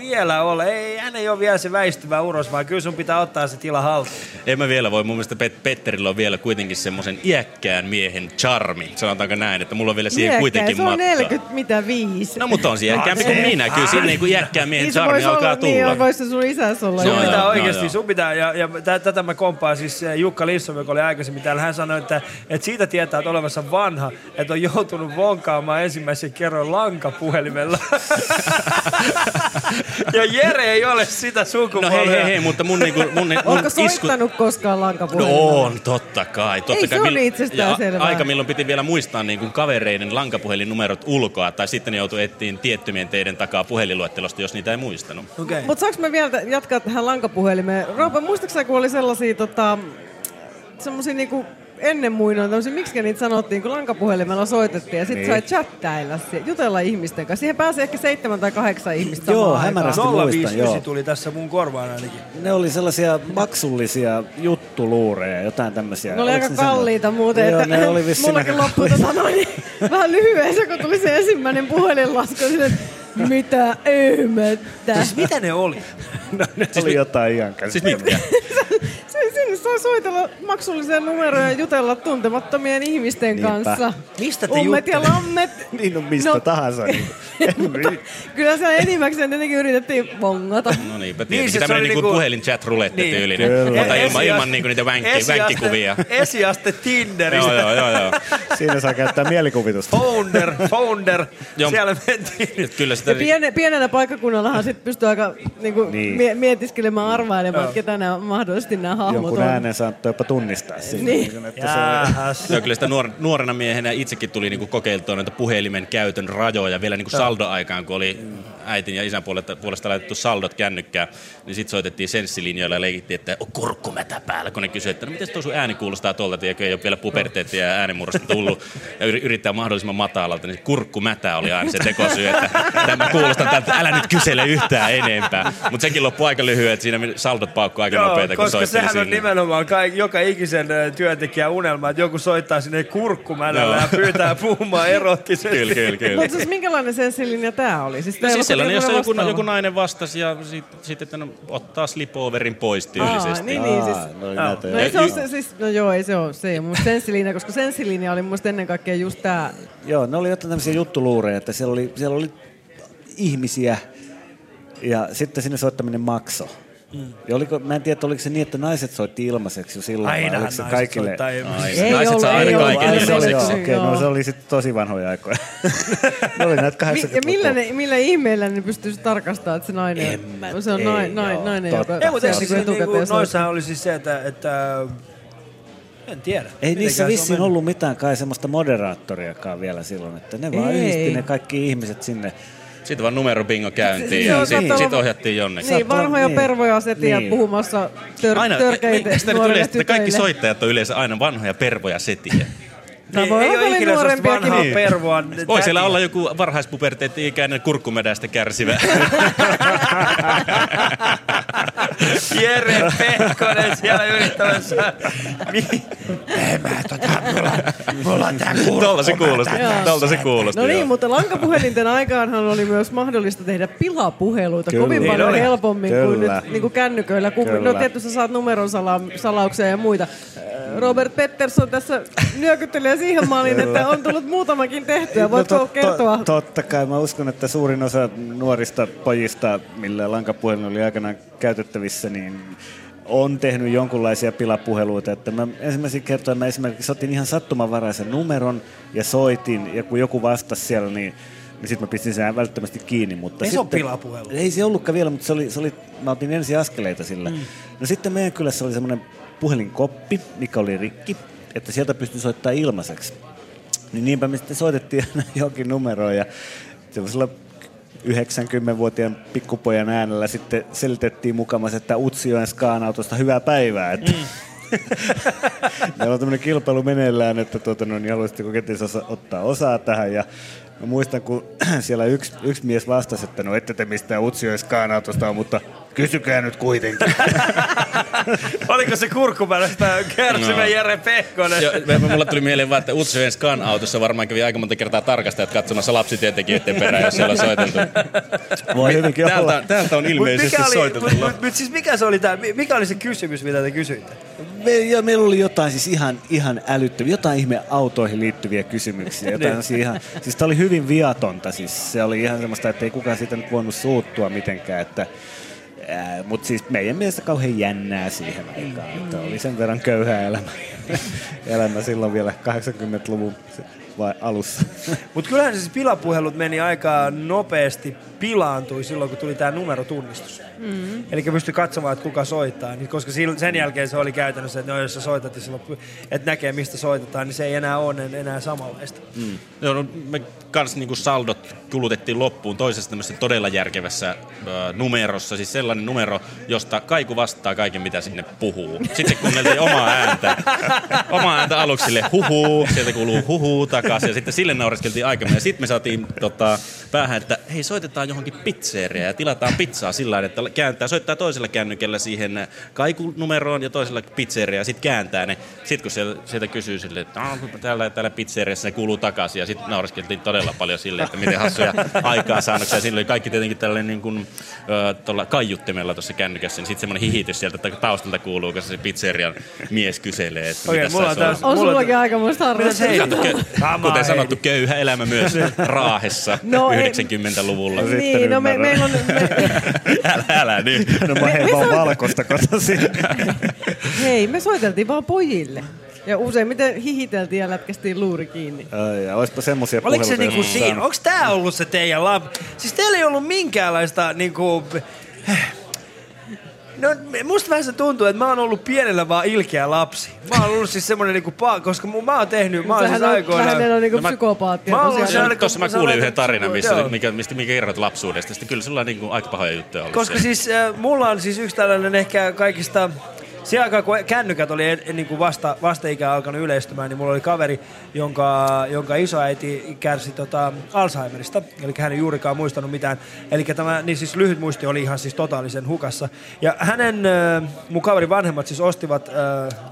vielä olla. Ei, hän ei ole vielä se väistyvä uros, vaan kyllä sun pitää ottaa se tila haltuun. En mä vielä voi. Mun mielestä Pet- Petterillä on vielä kuitenkin semmoisen iäkkään miehen charmi. Sanotaanko näin, että mulla on vielä siihen Iäkkäin, kuitenkin se on matkaa. 40, mitä viisi. No mutta on se iäkkäämpi kuin minä. Kyllä siinä niin kuin iäkkään miehen Niin charmi alkaa olla, tulla. Niin, voisi se sun isäs olla. Sun pitää oikeasti, sun pitää, ja, ja tä- tätä mä kompaan siis eh, Jukka Lissom, joka oli aikaisemmin täällä, hän sanoi, että, että siitä tietää, että olemassa vanha, että on joutunut vonkaamaan ensimmäisen kerran lankapuhelimella. ja Jere ei ole sitä No sukupolvea. hei, hei, hei, mutta mun, niinku, mun, mun Onko isku... soittanut koskaan No lankapuhelimella? on, totta kai. Totta Ei kai. se ole Mill- itsestäänselvää. ja Aika milloin piti vielä muistaa niin kuin kavereiden lankapuhelinnumerot ulkoa, tai sitten ne joutui etsiin tiettymien teidän takaa puhelinluettelosta, jos niitä ei muistanut. Okay. Mutta saanko mä vielä jatkaa tähän lankapuhelimeen? Roope, muistaakseni kun oli sellaisia tota, semmosia niinku ennen muinoin, tämmöisiä, miksi niitä sanottiin, kun lankapuhelimella soitettiin ja sitten Niin. sai chattailla, jutella ihmisten kanssa. Siihen pääsi ehkä seitsemän tai kahdeksan ihmistä Joo, samaan hämärästi muistan, 059 joo. tuli tässä mun korvaan ainakin. Ne oli sellaisia maksullisia juttuluureja, jotain tämmöisiä. Ne oli Oliko aika kalliita muuten, Joo, että ne oli mullakin loppui tota noin, niin, vähän lyhyen, se kun tuli se ensimmäinen puhelinlasku, että mitä ihmettä. Siis mitä ne oli? No, ne oli jotain ihan käsittämätöntä. Siis mitkä? Se- Sinne saa soitella maksullisia numeroja ja jutella tuntemattomien ihmisten Niinpä. kanssa. Mistä te Ummet ja lammet. Niin on mistä No. tahansa. Niin. Kyllä se enimmäkseen tietenkin yritettiin bongata. No niinpä Niin, tietenkin. se- se tämmöinen oli niinku niinku- puhelin chat roulette Niin. tyylinen. Mutta ilman, ilman niinku niitä vänkki, esiaste- vänkkikuvia. Esiaste Tinderistä. Joo, joo, joo, joo. Siinä saa käyttää mielikuvitusta. Founder, founder. Joo. Siellä mentiin. Kyllä sitä... Ja piene, pienenä paikkakunnallahan sit pystyy aika niinku, Niin. mie- mietiskelemään, arvailemaan, että ketä nämä, mahdollisesti nämä hahmot Jonkun on. äänen saattoi jopa tunnistaa siinä. Niin. Että se. Joo, kyllä sitä nuor, nuorena miehenä itsekin tuli niinku kokeiltua noita puhelimen käytön rajoja vielä niinku saldo-aikaan, kun oli äitin ja isän puolesta, puolesta laitettu saldot kännykkään, niin sitten soitettiin senssilinjoilla ja leikittiin, että on kurkkumätä päällä, kun ne kysyivät, että no miten tuo sun ääni kuulostaa tuolta, tiedätkö, ei ole vielä puberteettia ja äänenmurrosta tullut, ja yri- yrittää mahdollisimman matalalta, niin kurkkumätä oli aina se tekosyy, että tämä kuulostaa tältä, älä nyt kysele yhtään enempää. Mutta sekin loppui aika lyhyen, että siinä saldot paukkuu aika Joo, nopeita, kun koska sehän on sinne. nimenomaan kaik, joka ikisen työntekijän unelma, että joku soittaa sinne kurkkumänällä Joo. ja pyytää puhumaan erottisesti. Kyllä, kyllä, kyllä. Mutta siis minkälainen senssilinja tämä oli? Siis No siis sellainen, oli jossa joku, joku nainen vastasi ja sitten sit, että no, ottaa slipoverin pois Aa, tyylisesti. niin, niin, siis, Aa, no no, no, ei se ole se, siis, no joo, ei se ole se. Mutta senssilinja, koska senssilinja oli mun ennen kaikkea just tää. Joo, ne oli jotain tämmöisiä juttuluureja, että siellä oli, siellä oli ihmisiä ja sitten sinne soittaminen makso. Mm. Ja oliko, mä en tiedä, että oliko se niin, että naiset soitti ilmaiseksi jo silloin. vai Ainahan oliko se naiset kaikille... soittaa ilmaiseksi. Ai, Ei naiset ollut, saa aina ei kaiken ollut. Ai, se oli, ilmaiseksi. joo, Okei, Joo. no se oli sitten tosi vanhoja aikoja. ne oli näitä Mi- 80 ja millä, ne, millä ihmeellä ne pystyisi tarkastamaan, että se nainen, se on ei, nai, nainen, totta. joka Ei, mutta siellä siis niinku noissahan oli siis se, että, että en tiedä. Ei Mitenkään niissä vissiin ollut mitään kai semmoista moderaattoriakaan vielä silloin, että ne vaan Ei. yhdisti ne kaikki ihmiset sinne. Sitten vaan numerobingo käyntiin ja sitten sit ohjattiin jonnekin. Niin, vanhoja niin. pervoja setiä Niin. puhumassa tör, Aina, törkeitä eikö sitä nyt nuorille yleistä, että kaikki tytöille. soittajat on yleensä aina vanhoja pervoja setiä. Niin, voi ei olla ole paljon ikinä sellaista nuorempiakin. vanhaa Niin. pervoa. Voi siellä olla joku varhaispuberteetti-ikäinen kurkkumedästä kärsivä. Jere Pehkonen siellä yrittämässä. Niin. Ei mä tota, mulla, mulla on tää Tolta se kuulosti. Tolta se kuulosti. No niin, mutta lankapuhelinten aikaanhan oli myös mahdollista tehdä pilapuheluita Kyllä. kovin Niin paljon oli. helpommin kuin Kyllä. nyt niin kuin kännyköillä. Kun, no Kyllä. tietysti sä saat numeron sala, salauksia ja muita. Äh, Robert Pettersson tässä nyökyttelee siihen maaliin, että on tullut muutamakin tehtyä. Voitko to- to- kertoa? totta kai. Mä uskon, että suurin osa nuorista pojista, millä lankapuhelin oli aikanaan käytettävissä, niin on tehnyt jonkunlaisia pilapuheluita. Että mä ensimmäisen kertoa mä esimerkiksi otin ihan sattumanvaraisen numeron ja soitin, ja kun joku vastasi siellä, niin niin sitten mä pistin sen välttämättä kiinni. Mutta Ei se ole sitten, pilapuhelu. Ei se ollutkaan vielä, mutta se oli, se oli, mä otin ensi askeleita sillä. Mm. No sitten meidän kylässä oli semmoinen puhelinkoppi, mikä oli rikki, että sieltä pystyi soittamaan ilmaiseksi. Niin niinpä me sitten soitettiin aina johonkin numeroon ja semmoisella 90-vuotiaan pikkupojan äänellä sitten selitettiin mukamas, että Utsjoen skaanautosta hyvää päivää. Että mm. Meillä on tämmöinen kilpailu meneillään, että tuota, no, niin haluaisitteko kenties osa, ottaa osaa tähän. Ja mä muistan, kun siellä yksi, yksi mies vastasi, että no ette te mistään Utsjoen skaanautosta ole, mutta kysykää nyt kuitenkin. Oliko se kurkkupärästä kärsivä No. Jere Pehkonen? Me- mulla tuli mieleen vaan, että Utsjoen Scan-autossa varmaan kävi aika monta kertaa tarkastajat katsomassa lapsityöntekijöiden perään, jos siellä on soiteltu. Voi hyvinkin täältä, olla. täältä on Mut ilmeisesti mikä oli, soiteltu. mut, mut, mut, siis mikä, se oli tää, mikä oli se kysymys, mitä te kysyitte? Me, ja meillä oli jotain siis ihan, ihan älyttömiä, jotain ihme autoihin liittyviä kysymyksiä. Jotain Niin. siis ihan, siis tämä oli hyvin viatonta. Siis se oli ihan semmoista, että ei kukaan siitä nyt voinut suuttua mitenkään. Että, mutta siis meidän mielestä kauhean jännää siihen aikaan. Että oli sen verran köyhää elämä, elämä silloin vielä 80-luvun vai alussa. Mutta kyllähän siis pilapuhelut meni aika nopeasti pilaantui silloin, kun tuli tämä numerotunnistus. Mm. Eli pystyi katsomaan, että kuka soittaa. Niin koska sen jälkeen se oli käytännössä, että no, jos sä soitat ja silloin, että näkee mistä soitetaan, niin se ei enää ole en- enää samanlaista. Mm. Joo, no, me kans niinku saldot kulutettiin loppuun toisessa tämmöisessä todella järkevässä äh, numerossa. Siis sellainen numero, josta kaiku vastaa kaiken, mitä sinne puhuu. Sitten kuunneltiin omaa ääntä. Omaa ääntä aluksi sille huhuu, sieltä kuuluu huhuu takaisin ja sitten sille naureskeltiin aikammin. Ja sitten me saatiin tota, päähän, että hei soitetaan johonkin pizzeriaan ja tilataan pizzaa sillä lailla, että kääntää, soittaa toisella kännykällä siihen kaikunumeroon ja toisella pizzeriaan ja sitten kääntää ne. Sitten kun sieltä, sieltä kysyy sille, että "Ah, täällä, täällä pizzeriassa ne kuuluu takaisin ja sitten naureskeltiin todella paljon sille, että miten hassuja aikaansaannoksia. Ja silloin kaikki tietenkin tällainen niin kuin, tuolla kaiuttimella tuossa kännykässä, niin sitten semmoinen hihitys sieltä taustalta kuuluu, kun se pizzerian mies kyselee, että Okei, mitä mulla on täys-. On sullakin. Kö- Sama Kuten sanottu, köyhä elämä myös Raahessa No ei- 90-luvulla. Niin, no me, meillä on, me, Älä, älä nyt. No mä hein vaan valkoista kotoisin. hei, me soiteltiin vaan pojille. Ja useimmiten hihiteltiin ja lätkästiin luuri kiinni. Ai, ja olisipa semmoisia Oliko se niinku siinä? Onko tää ollut se teidän lab? Siis teillä ei ollut minkäänlaista niinku... No musta vähän se tuntuu, että mä oon ollut pienellä vaan ilkeä lapsi. Mä oon ollut siis semmonen niinku pa- koska mu- mä oon tehnyt, mä oon siis aikoinaan... vähän on niinku No mä- psykopaattia. Mä oon ollut Tuossa mä kuulin yhden tarinan, missä, Joo. mikä, mistä, mikä kerrot lapsuudesta. Sitten kyllä sulla on niin kuin aika pahoja juttuja ollut Koska siellä. siis äh, mulla on siis yksi tällainen ehkä kaikista... Siihen aikaan, kun kännykät oli niin kuin vasta, vastaikään alkanut yleistymään, niin mulla oli kaveri, jonka, jonka isoäiti kärsi tota Alzheimerista. Eli hän ei juurikaan muistanut mitään. Eli tämä, niin siis lyhyt muisti oli ihan siis totaalisen hukassa. Ja hänen, mun kaverin vanhemmat siis ostivat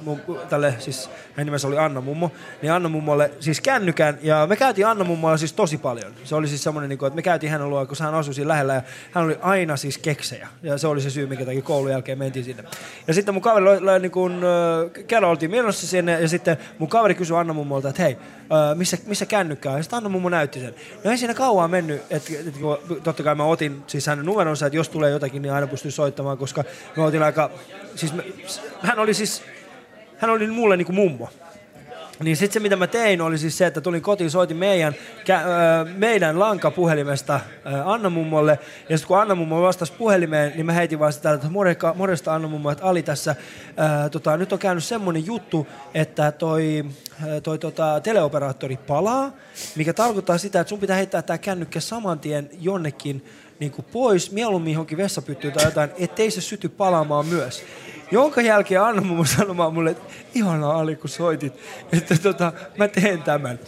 mun, tälle, siis hänen nimensä oli Anna Mummo, niin Anna Mummolle siis kännykän. Ja me käytiin Anna Mummolla siis tosi paljon. Se oli siis semmoinen, niin kuin, että me käytiin hänen luo, kun hän asui siinä lähellä. Ja hän oli aina siis keksejä. Ja se oli se syy, minkä takia koulun jälkeen mentiin sinne. Ja sitten mun kaveri lo- niin kun, kerran oltiin menossa sinne ja sitten mun kaveri kysyi Anna mummolta, että hei, missä, missä kännykkä? Ja sitten Anna mummo näytti sen. No ei siinä kauan mennyt, että, että totta kai mä otin siis hänen numeronsa, että jos tulee jotakin, niin aina pystyy soittamaan, koska mä otin aika, siis mä, hän oli siis, hän oli mulle niin kuin mummo. Niin sitten se, mitä mä tein, oli siis se, että tulin kotiin, soitin meidän, kä- ö, meidän lankapuhelimesta ö, Anna mummolle. Ja sitten kun Anna mummo vastasi puhelimeen, niin mä heitin vaan sitä, että "Morjeka- morjesta Anna mummo, että Ali tässä. Ö, tota, nyt on käynyt semmoinen juttu, että toi, toi tota, teleoperaattori palaa, mikä tarkoittaa sitä, että sun pitää heittää tämä kännykkä saman tien jonnekin niin pois, mieluummin johonkin vessapyttyyn tai jotain, ettei se syty palaamaan myös. Jonka jälkeen Anna mummo sanomaan mulle, että ihanaa Ali, kun soitit, että tota, mä teen tämän.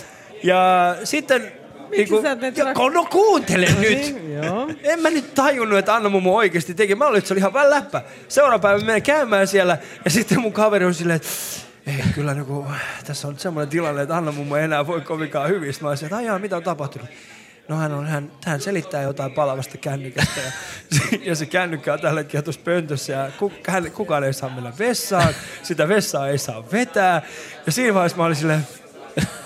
Ja sitten... Miksi sä teet jo, no kuuntele No nyt! niin, joo. En mä nyt tajunnut, että Anna mummo oikeasti teki. Mä olin, että se oli ihan vähän läppä. Seuraava päivä menen käymään siellä ja sitten mun kaveri on silleen, että ei, kyllä niin tässä on semmoinen tilanne, että Anna mummo ei enää voi kovinkaan hyvin. Sitten mä olisin, että ajaa, mitä on tapahtunut? No hän, on, hän, hän selittää jotain palavasta kännykästä ja, ja se kännykkä on tällä hetkellä tuossa pöntössä ja ku, hän, kukaan ei saa mennä vessaan, sitä vessaa ei saa vetää. Ja siinä vaiheessa mä olin silleen,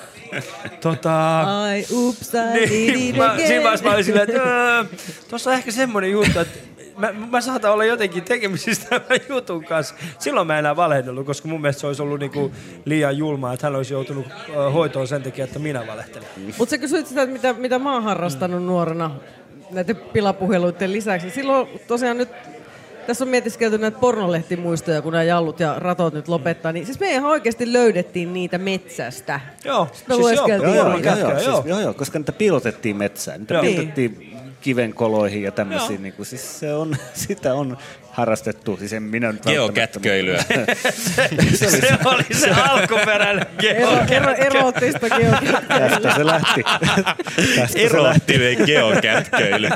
tota... Ai, ups, I Niin, mä, siinä vaiheessa mä olin silleen, että öö, tuossa on ehkä semmoinen juttu, että mä, mä saatan olla jotenkin tekemisissä tämän jutun kanssa. Silloin mä en enää valehdellut, koska mun mielestä se olisi ollut niinku liian julmaa, että hän olisi joutunut hoitoon sen takia, että minä valehtelen. Mutta sä kysyit sitä, että mitä, mitä mä oon harrastanut nuorena näiden pilapuheluiden lisäksi. Silloin tosiaan nyt, tässä on mietiskelty näitä pornolehtimuistoja, kun nämä jallut ja ratot nyt lopettaa. Niin siis me ihan oikeasti löydettiin niitä metsästä. Joo, me lueskeltiin joo, joo, joo, joo, siis, joo, joo, koska niitä piilotettiin metsään. Niitä Joo. piilotettiin kivenkoloihin ja tämmöisiin. Niin kuin, siis se on, sitä on harrastettu. Siis en minä nyt Geokätköilyä. se, Se oli se alkuperäinen Ero, ero, erootistakin on. Tästä se lähti. Tästä. Erottinen geokätköily.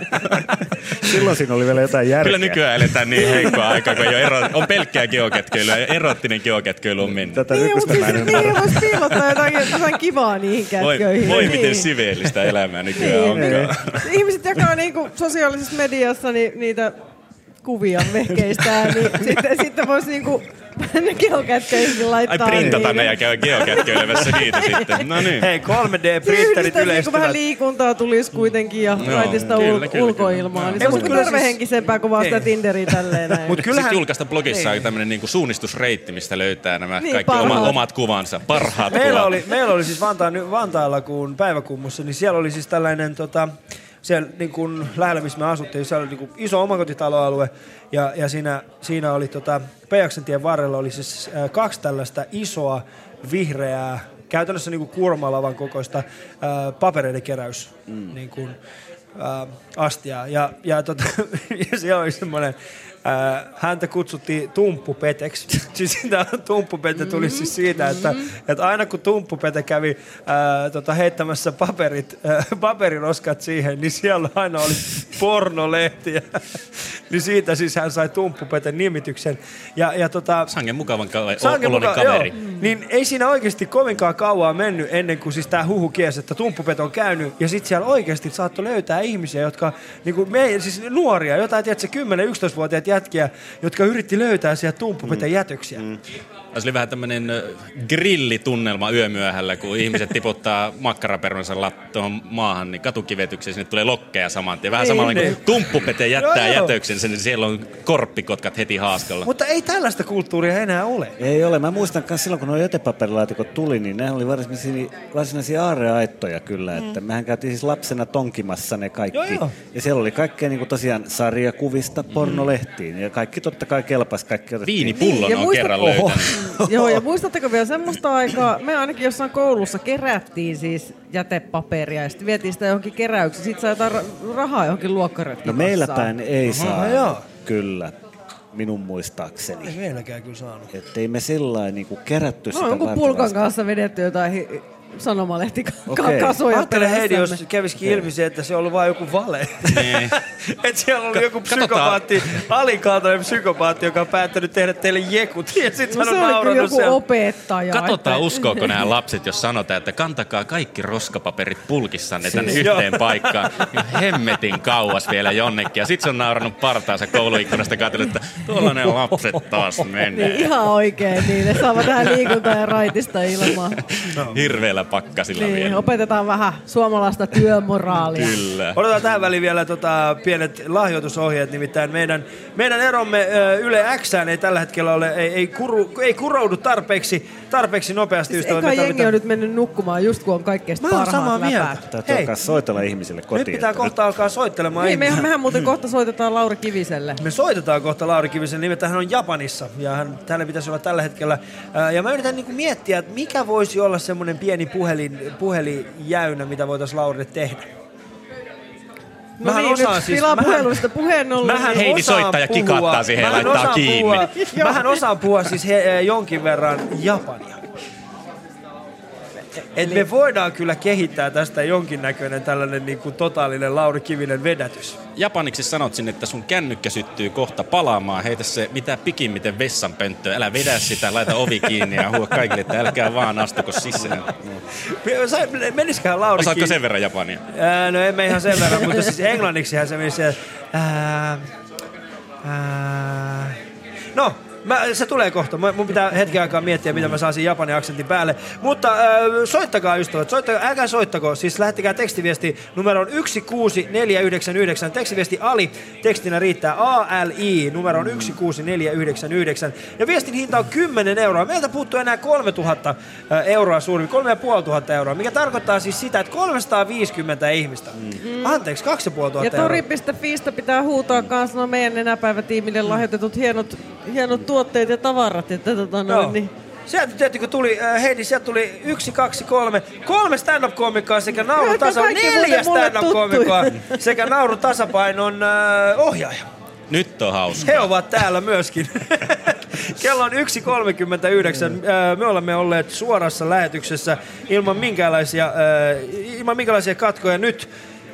Silloin siinä oli vielä jotain järkeä. Kyllä nykyään eletään niin heikkoa aikaa, kun ole ero, on pelkkää geokätköilyä ja erottinen geokätköily on mennyt. Tätä Niin, mutta siis niin voisi piilottaa jotain, jotain kivaa niihin Voi, kätköihin. voi niin. miten siveellistä elämää nykyään Niin, onkaan. Ihmiset jakaa niinku sosiaalisessa mediassa ni, niitä kuvia vehkeistään, niin sitten, sitten voisi niinku ne geokätköihin Ai laittaa. printata niin. ne ja käy geokätköilemässä niitä sitten. No niin. Hei, 3D-printerit Yhdistäisi niinku vähän yleistyvät. liikuntaa tulisi kuitenkin ja Joo, raitista kyllä, ul- kyllä, ulkoilmaa. kyllä. Niin Ei, se on mut niinku kyllä tervehenkisempää kuin vaan sitä Ei. Tinderiä tälleen näin. Mut Sitten julkaista blogissa niin. tämmöinen niinku suunnistusreitti, mistä löytää nämä Niin, kaikki oma, parhaat. omat kuvansa, parhaat Meillä kuvat. oli, meillä oli siis Vantaan, Vantaalla, kun päiväkummussa, niin siellä oli siis tällainen tota, siellä niin kuin lähellä, missä me asuttiin, siellä oli niin kuin iso omakotitaloalue ja, ja siinä, siinä oli tota, Pejaksen tien varrella oli siis äh, kaksi tällaista isoa vihreää, käytännössä niin kuin kuormalavan kokoista äh, papereiden keräys mm. niin kuin, äh, astiaa. Ja, ja, tota, ja siellä oli semmoinen, häntä kutsuttiin Tumppupeteksi. siis tämä Tumppupete tuli siis siitä, että, että aina kun Tumppupete kävi äh, tota, heittämässä paperit, äh, paperiroskat siihen, niin siellä aina oli pornolehtiä. niin siitä siis hän sai Tumppupeten nimityksen. Ja, ja tota, Sangen mukavan ka- Sangen oloinen muka- kaveri. Joo. Niin ei siinä oikeasti kovinkaan kauaa mennyt ennen kuin siis tämä huhu kiesi, että tumppupet on käynyt. Ja sitten siellä oikeasti saattoi löytää ihmisiä, jotka, niin kuin me, siis nuoria, jotain tiedätkö, 10-11-vuotiaat jätkiä, jotka yritti löytää sieltä tumppupeten jätöksiä. Mm. Tässä oli vähän tämmöinen grillitunnelma yömyöhällä, kun ihmiset tiputtaa makkaraperunsa lat- tuohon maahan, niin katukivetykseen sinne tulee lokkeja saman tien. Vähän Niin, samalla niin. niin. kuin tumppupete jättää Joo, joo. jätöksensä, niin siellä on korppikotkat heti haaskalla. Mutta ei tällaista kulttuuria enää ole. Ei ole. Mä muistan myös silloin, kun nuo jätepaperilaatikot tuli, niin ne oli varsinaisia, varsinaisia aarreaittoja kyllä. Mm. Että mehän käytiin siis lapsena tonkimassa ne kaikki. Joo, joo. Ja siellä oli kaikkea niin kuin tosiaan sarjakuvista pornolehtiin. Ja kaikki totta kai kelpas. Kaikki otettiin. Viinipullon Ja on muistat- kerran Oho. löytänyt. Joo, ja muistatteko vielä semmoista aikaa, me ainakin jossain koulussa kerättiin siis jätepaperia ja sitten vietiin sitä johonkin keräykseen. Sitten sai jotain ra- rahaa johonkin luokkaretkiin. No meillä päin ei saa. No joo. Kyllä. Minun muistaakseni. Ei meilläkään kyllä saanut. Että ei me sillä niin kuin kerätty No sitä jonkun varten pulkan kanssa vedetty jotain hi- sanomalehti Okei. kasoja Ajattele Heidi, jos kävisikin ilmi se, että se on ollut vain joku vale. Niin. että siellä oli joku psykopaatti, alikaltainen psykopaatti, joka on päättänyt tehdä teille jekut. Ja sitten No se on oli kyllä nauranut joku siellä. opettaja. Katsotaan, että- uskooko nämä lapset, jos sanotaan, että kantakaa kaikki roskapaperit pulkissanne tänne Siis- yhteen Joo. paikkaan. Hemmetin kauas vielä jonnekin. Ja sit se on naurannut partaansa kouluikkunasta katsellut, että tuolla ne lapset taas menee. Niin ihan oikein, niin ne saavat vähän liikuntaa ja raitista ilmaa. Hirveellä pakkasilla Niin, vielä. opetetaan vähän suomalaista työmoraalia. Kyllä. Otetaan tähän väliin vielä tota, pienet lahjoitusohjeet, nimittäin meidän, meidän eromme ö, Yle X ei tällä hetkellä ole, ei, ei, kuru, ei kuroudu tarpeeksi, tarpeeksi nopeasti. Siis ystävät. eka jengi tarvitaan- on nyt mennyt nukkumaan just kun on kaikkein Mä oon samaa mieltä. Täytyy Hei. alkaa soitella ihmisille kotiin. Nyt pitää että kohta alkaa soittelemaan. Niin, ihmisille. mehän, muuten kohta soitetaan Lauri Kiviselle. Me soitetaan kohta Lauri Kivisen, nimittäin hän on Japanissa ja hän, hänellä pitäisi olla tällä hetkellä. Ja mä yritän niinku miettiä, että mikä voisi olla semmoinen pieni puhelin, puhelinjäynä, mitä voitaisiin Laurille tehdä. No Mähän niin, osaan nyt siis- puheluista puheen ollen. Mähän niin- Heidi osaan soittaa ja kikattaa siihen ja laittaa kiinni. Puhua, mähän osaan puhua siis he, eh, jonkin verran japania. Et me voidaan kyllä kehittää tästä jonkinnäköinen tällainen niin kuin totaalinen Lauri Kivinen vedätys. Japaniksi sanot sinne, että sun kännykkä syttyy kohta palaamaan. Heitä se mitä pikimmiten vessanpönttöä. Älä vedä sitä, laita ovi kiinni ja huo kaikille, että älkää vaan astuko sisään. Menisiköhän Lauri Osaatko sen verran japania? Ää, no emme ihan sen verran, mutta siis englanniksihan se menisi. Ää, ää, no, mä, se tulee kohta. Mä- Mun pitää hetken aikaa miettiä, mitä mä saisin japanin aksentin päälle. Mutta äh, soittakaa ystävät, soittakaa, älkää soittako. Siis lähettäkää tekstiviesti numeroon 16499. Tekstiviesti Ali, tekstinä riittää ALI, numero on 16499. Ja viestin hinta on 10 euroa. Meiltä puuttuu enää 3000 äh, euroa suurin, 3500 euroa, mikä tarkoittaa siis sitä, että 350 ihmistä. Mm. Anteeksi, 2500 Ja euroa. tori.fistä pitää huutaa kanssa no meidän nenäpäivätiimille lahjoitetut hienot, hienot tuotteet ja tavarat. Että tota noin, Joo. niin. Sieltä tietysti kun tuli, äh, Heidi, sieltä tuli yksi, kaksi, kolme, kolme stand-up-komikkoa sekä naurun Jotka tasa, kaikki neljä stand-up-komikkoa sekä naurun tasapainon äh, ohjaaja. Nyt on hauska. He ovat täällä myöskin. Kello on 1.39. Äh, Me olemme olleet suorassa lähetyksessä ilman minkäänlaisia, äh, ilman minkäänlaisia katkoja. Nyt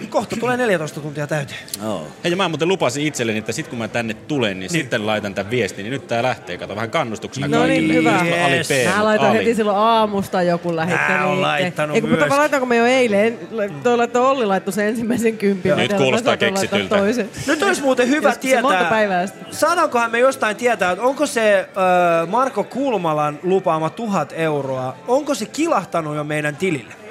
kohta tulee 14 tuntia täyteen. Oh. Hei, ja mä muuten lupasin itselleni, että sit kun mä tänne tulen, niin, sitten laitan tämän viestin, niin nyt tää lähtee, kato vähän kannustuksena No kaikille. niin, hyvä. Just Ali P, Mä laitan Ali. heti silloin aamusta joku lähettänyt. Mä oon laittanut Eikö, mutta laitanko me jo eilen? Toi laittoi Olli laittoi sen ensimmäisen kympin. Nyt kuulostaa keksityltä. toisen. Nyt olisi muuten hyvä Joskus tietää, monta päivää sitten. saadaankohan me jostain tietää, että onko se äh, Marko Kulmalan lupaama tuhat euroa, onko se kilahtanut jo meidän tilille?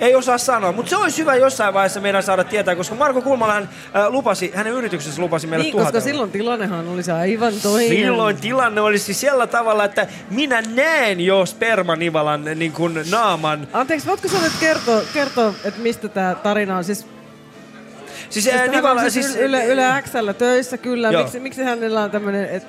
Ei osaa sanoa, mutta se olisi hyvä jossain vaiheessa meidän saada tietää, koska Marko Kulmalahan äh, lupasi, hänen yrityksessä lupasi meille Niin, koska euroa. silloin tilannehan oli se aivan toinen. Silloin tilanne olisi sillä tavalla, että minä näen jo spermanivalan niin kuin naaman. Anteeksi, voitko sä nyt kertoa, kertoa että mistä tämä tarina on? Siis, Siis, siis ää, Nivala- on siis, siis- Yle, Yle Xllä töissä, kyllä. Joo. Miksi, miksi hänellä on tämmöinen et,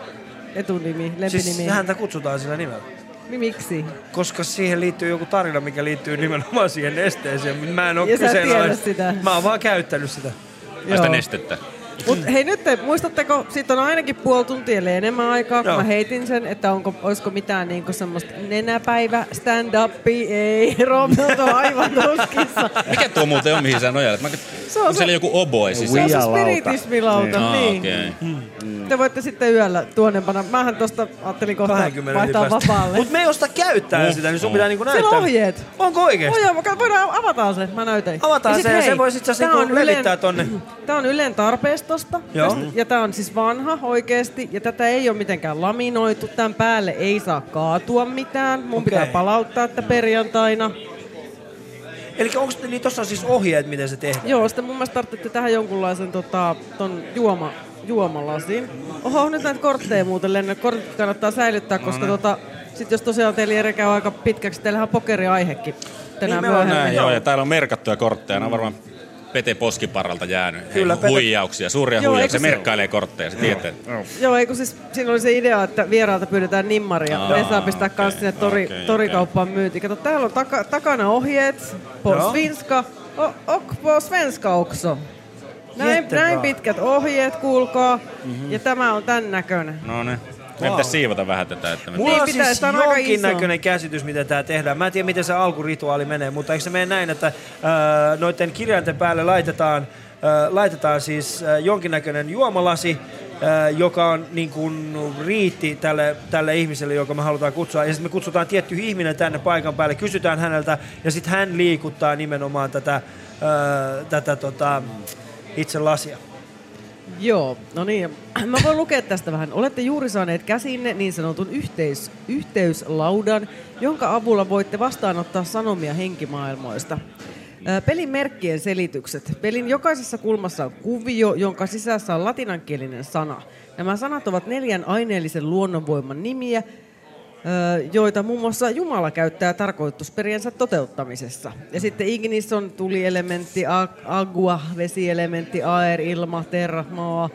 etunimi, lempinimi? Siis häntä kutsutaan sillä nimellä. Mi- Miksi? Koska siihen liittyy joku tarina, mikä liittyy nimenomaan siihen nesteeseen. Mä en ole Ja kyseenalaista-. Mä oon vaan käyttänyt sitä. Ai sitä nestettä. Mut hei nyt, te, muistatteko, siitä on ainakin puoli tuntia eli enemmän aikaa, kun Joo. mä heitin sen, että onko, olisiko mitään niinku semmoista nenäpäivä stand-upia. Ei, Romnot on aivan tuskissa. Mikä tuo muuten on, mihin sä nojailet? Mä, Se on on se- siellä joku oboe Se on siis. se spiritismilauta, Aa, niin. okei. Te voitte sitten yöllä tuonnempana. Mähän tosta ajattelin kohta 20 vaihtaa vapaalle. Mut me ei osta käyttää Oh, sitä, niin sun oh. pitää niinku Siellä näyttää. on ohjeet. Onko oikeesti? Oh, joo, voidaan avataan se, mä näytän. Avataan sit se ja se itse asiassa tää niinku on Ylen- levittää tonne. Tää on Ylen Joo. Tästä- Ja tää on siis vanha oikeesti. Ja tätä ei ole mitenkään laminoitu. Tän päälle ei saa kaatua mitään. Mun pitää Okei. palauttaa tätä perjantaina. Eli onko niin tossa on siis ohjeet, miten se tehdään? Joo, sitten mun mielestä tarvitsette tähän jonkunlaisen tota, ton juoma, juomalasin. Oho, nyt näitä kortteja muuten lennä. Kortit kannattaa säilyttää, No koska niin. tota, sit jos tosiaan teillä Jere käy aika pitkäksi, teillähän on pokeriaihekin tänään Niin, myöhemmin. Näin, joo, ja täällä on merkattuja kortteja. Ne on varmaan Pete Poskiparralta jäänyt. Kyllä, Pete- huijauksia, suuria Joo, huijauksia. Se se- merkkailee kortteja, se tietää. Joo, eikö siis, siinä oli se idea, että vieraalta pyydetään nimmaria. Aa, Ne saa pistää kans sinne tori, okei, torikauppaan myyntiin. Kato, täällä on taka, takana ohjeet. Po Joo. svenska. O, och på svenska också. Näin, näin pitkät ohjeet, kuulkaa. Mhm. Ja tämä on tän näköinen. No ne. Meidän pitäisi siivota vähän tätä. Että me Mulla on Niin pitäisi, siis tää on aika jonkinnäköinen käsitys, miten tämä tehdään. Mä en tiedä, miten se alkurituaali menee, mutta eikö se mene näin, että ää, noiden kirjainten päälle laitetaan, ää, laitetaan siis ää, jonkinnäköinen juomalasi, ää, joka on niin kuin riitti tälle, tälle ihmiselle, joka me halutaan kutsua. Ja sitten me kutsutaan tietty ihminen tänne paikan päälle, kysytään häneltä, ja sitten hän liikuttaa nimenomaan tätä, ää, tätä tota, itse lasia. Joo, no niin. Mä voin lukea tästä vähän. Olette juuri saaneet käsinne niin sanotun yhteis, yhteyslaudan, jonka avulla voitte vastaanottaa sanomia henkimaailmoista. Pelin merkkien selitykset. Pelin jokaisessa kulmassa on kuvio, jonka sisässä on latinankielinen sana. Nämä sanat ovat neljän aineellisen luonnonvoiman nimiä, joita muun muassa Jumala käyttää tarkoitusperiensä toteuttamisessa. Ja sitten ignis on tulielementti, agua, vesielementti, aer, ilma, terra, maa.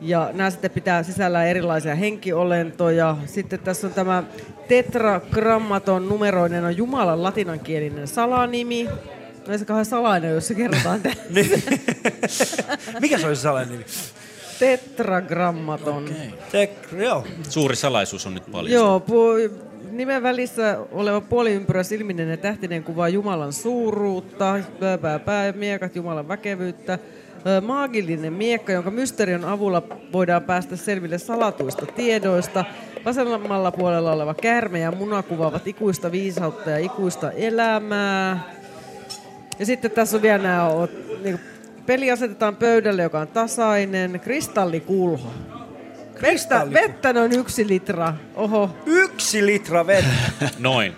Ja nämä sitten pitää sisällään erilaisia henkiolentoja. Sitten tässä on tämä tetragrammaton numeroinen on Jumalan latinankielinen salanimi. No se kauhean salainen, jos se kerrotaan tässä. Mikä se olisi salainen nimi? Tetragrammaton. Tek- joo. Suuri salaisuus on nyt paljon. Joo, pu- nimen välissä oleva puoliympyrä silminen ja tähtinen kuvaa Jumalan suuruutta, pää, pää, pää, miekat Jumalan väkevyyttä. Maagillinen miekka, jonka mysterion avulla voidaan päästä selville salatuista tiedoista. Vasemmalla puolella oleva käärme ja muna kuvaavat ikuista viisautta ja ikuista elämää. Ja sitten tässä on vielä nämä, niin peli asetetaan pöydälle, joka on tasainen, kristallikulho. Vettä, vettä noin yksi litra. Oho. Yksi litra vettä. Noin.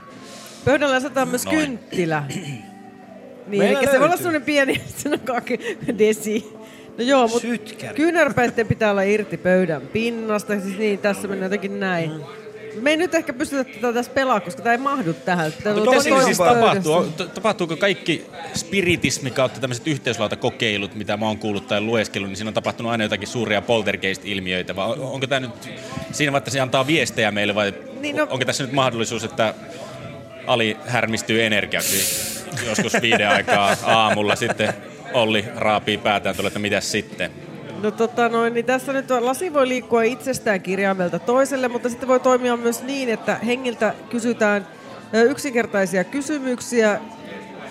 Pöydällä asetetaan myös Noin. kynttilä. Niin, Meillä eli se voi olla löytyy. sellainen pieni, se on kaksi desi. No joo, mutta kyynärpäitten pitää olla irti pöydän pinnasta. Siis niin, tässä mennään jotenkin näin. Me ei nyt ehkä pystytä tätä tässä pelaa, koska tämä ei mahdu tähän. Täällä on Mitä tosi siinä siis tapahtuu? Tapahtuuko kaikki spiritismi kautta tämmöiset yhteislautakokeilut, mitä mä oon kuullut tai lueskellut, niin siinä on tapahtunut aina jotakin suuria poltergeist-ilmiöitä, vai on- onko tämä nyt siinä että se antaa viestejä meille, vai Niin, no- onko tässä nyt mahdollisuus, että Ali härmistyy energiaksi joskus viiden aikaa aamulla, sitten Olli raapii päätään, tulee, että mitäs sitten? No tota noin, niin tässä nyt lasi voi liikkua itsestään kirjaimelta toiselle, mutta sitten voi toimia myös niin, että hengiltä kysytään yksinkertaisia kysymyksiä,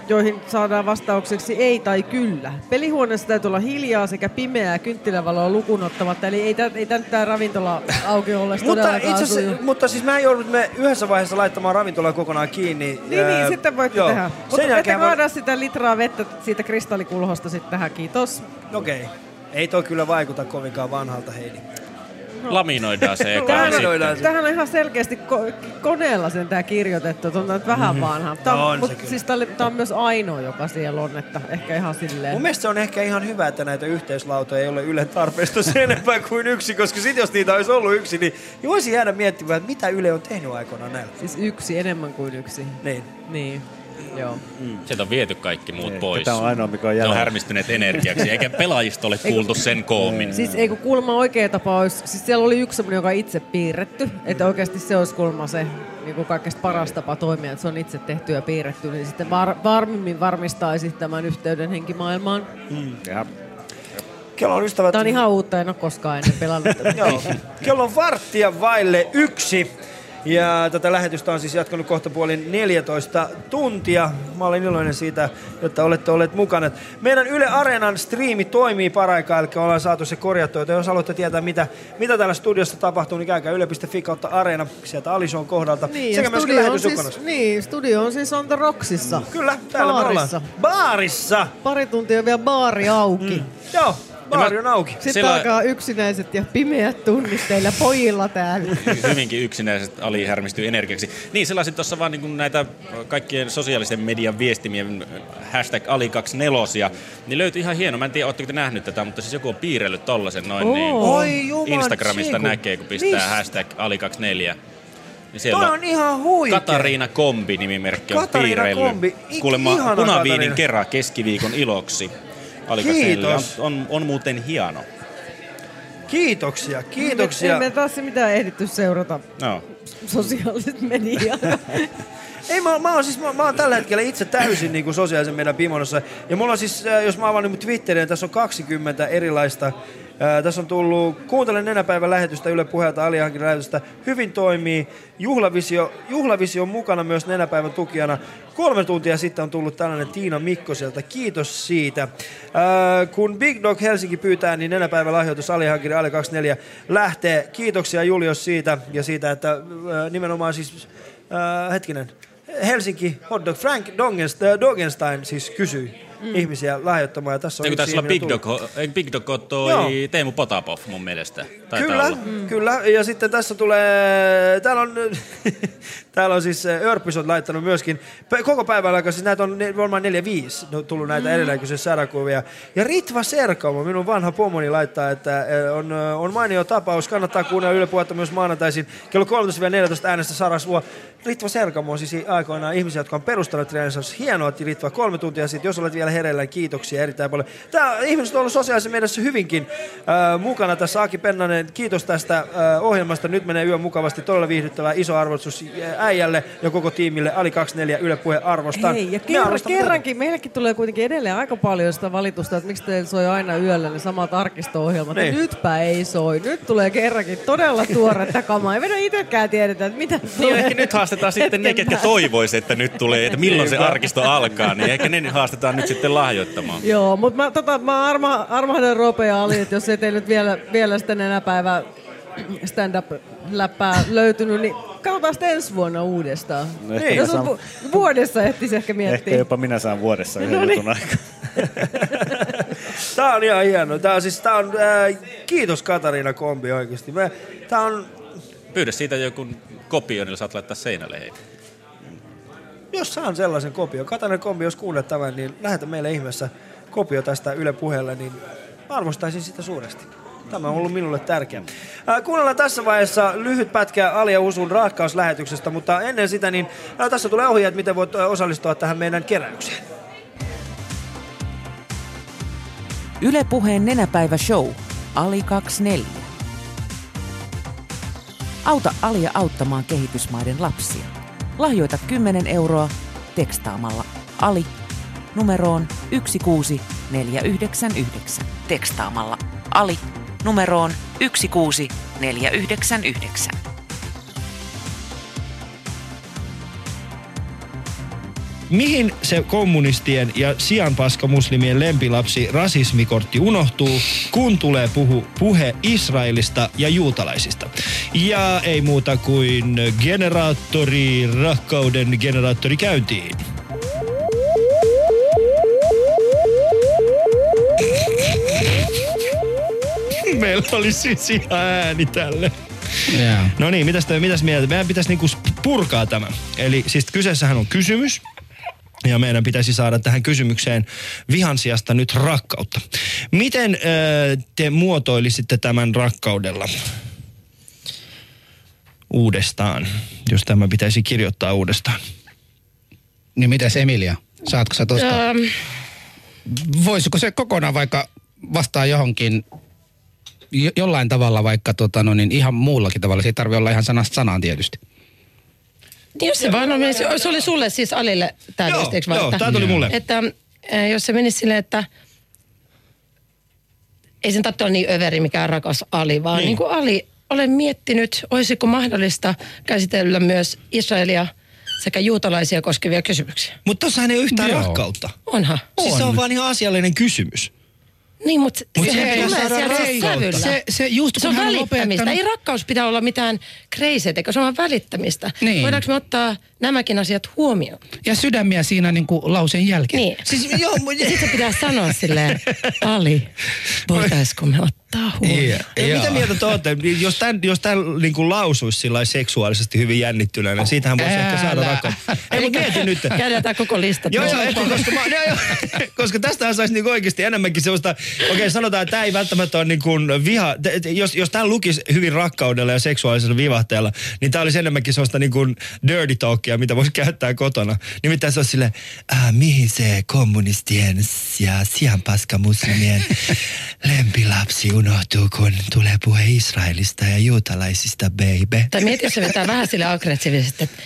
joihin saadaan vastaukseksi ei tai kyllä. Pelihuoneessa täytyy olla hiljaa sekä pimeää kynttilävaloa lukuun ottamatta, eli ei tämä ei nyt tää ravintola auki ollessa mutta, itse mutta siis mä joudun me yhdessä vaiheessa laittamaan ravintolaa kokonaan kiinni. Niin, niin, Ää, sitten voitte joo. tehdä. Mutta ette mä- kaada sitä litraa vettä siitä kristallikulhosta sitten tähän, kiitos. Okei. Okay. Ei toi kyllä vaikuta kovinkaan vanhalta Heidi. Laminoidaan se eka ja Tähän, sitten. tähän on ihan selkeästi ko- koneella sen tää kirjoitettu, että on tää nyt vähän Mhm. vanha. Tää On on, mut kyllä. siis tää on myös ainoa, joka siellä on, että ehkä ihan silleen. Mun mielestä se on ehkä ihan hyvä, että näitä yhteislautoja ei ole Ylen tarpeesta sen enempää kuin yksi, koska sit jos niitä olisi ollut yksi, niin niin voisi jäädä miettimään, että mitä Yle on tehnyt aikoinaan näillä. Siis yksi, enemmän kuin yksi. Niin. Niin, joo. Sieltä on viety kaikki muut pois. Tämä on ainoa, mikä on Ne on jäljellä. härmistyneet energiaksi, eikä pelaajista ole kuultu sen koommin. Siis ei kun kuulemma oikea tapa olisi, siis siellä oli yksi semmoinen, joka on itse piirretty, että oikeasti se olisi kuulemma se niin kuin kaikista paras tapa toimia, että se on itse tehty ja piirretty, niin sitten var, varmimmin varmistaisi tämän yhteyden henkimaailmaan. Mm. Kello on ystävät... Tämä on ihan uutta, en ole koskaan ennen pelannut. Kello on varttia vaille yksi. Ja tätä lähetystä on siis jatkunut kohta puolin 14 tuntia. Mä olen iloinen siitä, että olette olleet mukana. Meidän Yle Areenan striimi toimii paraikaa, eli ollaan saatu se korjattua. Joten jos haluatte tietää, mitä, mitä täällä studiossa tapahtuu, niin käykää yle.fi kautta Areena sieltä Alison kohdalta. Niin, Sekä studio on, lähetys siis, niin, studio on siis on the Rocksissa. Kyllä, täällä me Baarissa. ollaan. Baarissa! Pari tuntia on vielä baari auki. Mm. Joo, baari on auki. Sitten Siellä- alkaa yksinäiset ja pimeät tunnit teillä pojilla täällä. hyvinkin yksinäiset Ali härmistyy energiaksi. Niin, sellaisin tuossa vaan niin näitä kaikkien sosiaalisen median viestimien hashtag Ali24, niin löytyy ihan hieno. Mä en tiedä, ootteko te nähnyt tätä, mutta siis joku on piirrellyt tollasen noin, Oo. niin Oi juman Instagramista siku. näkee, kun pistää Missä? hashtag Ali24. Niin Toi on ihan huikea. Katariina Kombi nimimerkki on Katariina piirrellyt. Kombi. I- Kuulemma punaviinin Katariina. kerran keskiviikon iloksi. Ali24 Kiitos. on, on, on muuten hieno. Kiitoksia, kiitoksia. Emme taas mitään ehditty seurata No. sosiaaliset mediaa. Ei, mä, mä, oon siis, mä, mä oon tällä hetkellä itse täysin niin kuin sosiaalisen median pimonossa. Ja mulla on siis, äh, jos mä avaan nyt Twitterin, niin tässä on 20 erilaista Ää, tässä on tullut Kuuntelen nenäpäivän lähetystä Yle Puheelta Alihankin lähetystä. Hyvin toimii. Juhlavisio, Juhlavisio on mukana myös nenäpäivän tukijana. Kolme tuntia sitten on tullut tällainen Tiina Mikkoselta. Kiitos siitä. Ää, kun Big Dog Helsinki pyytää, niin nenäpäivän lahjoitus Alihankin Ali 24 lähtee. Kiitoksia Julius siitä ja siitä, että ää, nimenomaan siis, ää, hetkinen, Helsinki Hotdog Frank Dongenstein, siis kysyi mm. ihmisiä lahjoittamaan. Ja tässä on Eikö tässä olla Big. Dog, Big Dog ole toi Joo. Teemu Potapov mun mielestä? Taitaa Kyllä, olla. mm. kyllä. Ja sitten tässä tulee, täällä on, täällä on siis äh, Örppis on laittanut myöskin, koko päivän aikaa, siis näitä on varmaan neljä viisi ne on tullut näitä mm. edelleenkin sarakuvia. Ja Ritva Serkamo, minun vanha pomoni laittaa, että äh, on, äh, on mainio tapaus, kannattaa kuunnella Yle Puhetta myös maanantaisin kello 13-14 äänestä Sarasvuo. Ritva Serkamo on siis aikoinaan ihmisiä, jotka on perustanut Renaissance. Hienoa, että Ritva kolme tuntia sitten. Jos olet vielä hereillä, niin kiitoksia erittäin paljon. Tämä ihmiset on ollut sosiaalisessa mediassa hyvinkin äh, mukana tässä. Aki Pennanen, kiitos tästä äh, ohjelmasta. Nyt menee yö mukavasti. Todella viihdyttävää. Iso arvostus äijälle ja koko tiimille. Ali 24 Yle Puhe arvostan. Hei, ja Me kerran, arvostamme kerrankin, meillekin tulee kuitenkin edelleen aika paljon sitä valitusta, että miksi teillä soi aina yöllä ne samat arkisto-ohjelmat. Niin. Niin. Nytpä ei soi. Nyt tulee kerrankin todella tuoretta kamaa. Ei meidän itsekään tiedetä, että mitä Niin tulee. ehkä nyt haastetaan sitten ne, ketkä toivoisivat, että nyt tulee, että milloin se arkisto alkaa, niin ehkä ne haastetaan nyt sitten lahjoittamaan. Joo, mutta mä, tota, mä arma, armahdan Roope ja Ali, että jos ei nyt vielä, vielä sitä enää päivää stand-up-läppää löytynyt, niin katsotaan sitten ensi vuonna uudestaan. No ehkä Niin. mä Jos on saan- vu- vuodessa ehtisi ehkä miettiä. Ehkä jopa minä saan vuodessa yhden No niin. jutun aikaa. Tää on ihan hieno. Tää on siis, tää on, äh, kiitos Katariina Kombi oikeesti. Me, tää on, Pyydä siitä joku kopio, niin saat laittaa seinälle. Hei. Jos saan sellaisen kopio, Katariina Kombi, jos kuulet tämän, niin lähetä meille ihmeessä kopio tästä Yle Puheelle, niin arvostaisin sitä suuresti. Tämä on ollut minulle tärkeä. Äh, kuunnellaan tässä vaiheessa lyhyt pätkä Alia Usun rakkauslähetyksestä, mutta ennen sitä niin äh, tässä tulee ohjeet, miten voit osallistua tähän meidän keräykseen. Yle Puheen nenäpäivä show. Ali 24. Auta Alia auttamaan kehitysmaiden lapsia. Lahjoita 10 euroa tekstaamalla Ali numeroon 16499. Tekstaamalla Ali numeroon 16499. Mihin se kommunistien ja sianpaska muslimien lempilapsi rasismikortti unohtuu, kun tulee puhu, puhe Israelista ja juutalaisista? Ja ei muuta kuin generaattori, rakkauden generaattori käyntiin. Meillä oli siis ihan ääni tälle. No niin, mitäs, mitäs mieltä? Meidän pitäisi niinku purkaa tämä. Eli siis kyseessähän on kysymys. Ja meidän pitäisi saada tähän kysymykseen vihan sijasta nyt rakkautta. Miten ö, te muotoilisitte tämän rakkaudella uudestaan, jos tämä pitäisi kirjoittaa uudestaan? Niin mitäs Emilia? Saatko sä tosta? Ähm, Voisiko se kokonaan vaikka vastaa johonkin jo- jollain tavalla vaikka tota, no niin, ihan muullakin tavalla. Se ei tarvi olla ihan sanasta sanaan tietysti. Niin jos se vaan on, se- se oli sulle siis Alille tämä Joo, viesti, eikö vaan? joo, että- tää tuli mulle. Että äh, jos se menisi silleen, että ei sen tarvitse olla niin överi mikään rakas Ali, vaan Niin. niin. kuin Ali, olen miettinyt, olisiko mahdollista käsitellä myös Israelia sekä juutalaisia koskevia kysymyksiä. Mutta tossahan ei ole yhtään Joo. rakkautta. Onhan. Siis se on vaan ihan asiallinen kysymys. Niin, mutta Mut se, se se tulee sieltä sävyllä. Se- se just se on välittämistä. opettanut- Ei rakkaus pitää olla mitään eikö se on välittämistä. Niin. Voidaanko me ottaa nämäkin asiat huomioon? Ja sydämiä siinä niin kuin lauseen jälkeen. Niin. Siis, joo, ja sitten pitää sanoa silleen, Ali, voitaisiko me ottaa huomioon? Ja, ja mitä mieltä te olette? Jos tämän, jos tämän niin kuin lausuisi sillä seksuaalisesti hyvin jännittyneenä, niin siitähän voisi ehkä saada rakkautta. Ei, mutta mieti nyt. Käydään koko lista. Joo, joo, ehkä, koska, mä, joo, joo, koska tästähän saisi niinku oikeasti enemmänkin sellaista, okei okay, sanotaan, että tämä ei välttämättä ole niinku viha, t- t- jos, jos tämä lukisi hyvin rakkaudella ja seksuaalisella vivahteella, niin tämä olisi enemmänkin sellaista niinku dirty talkia, mitä voisi käyttää kotona. Nimittäin se olisi silleen, ah, mihin se kommunistien ja sianpaska muslimien lempilapsi unohtuu, kun tulee puhe Israelista ja juutalaisista, baby. Tai mieti, jos se vetää vähän sille aggressiivisesti, että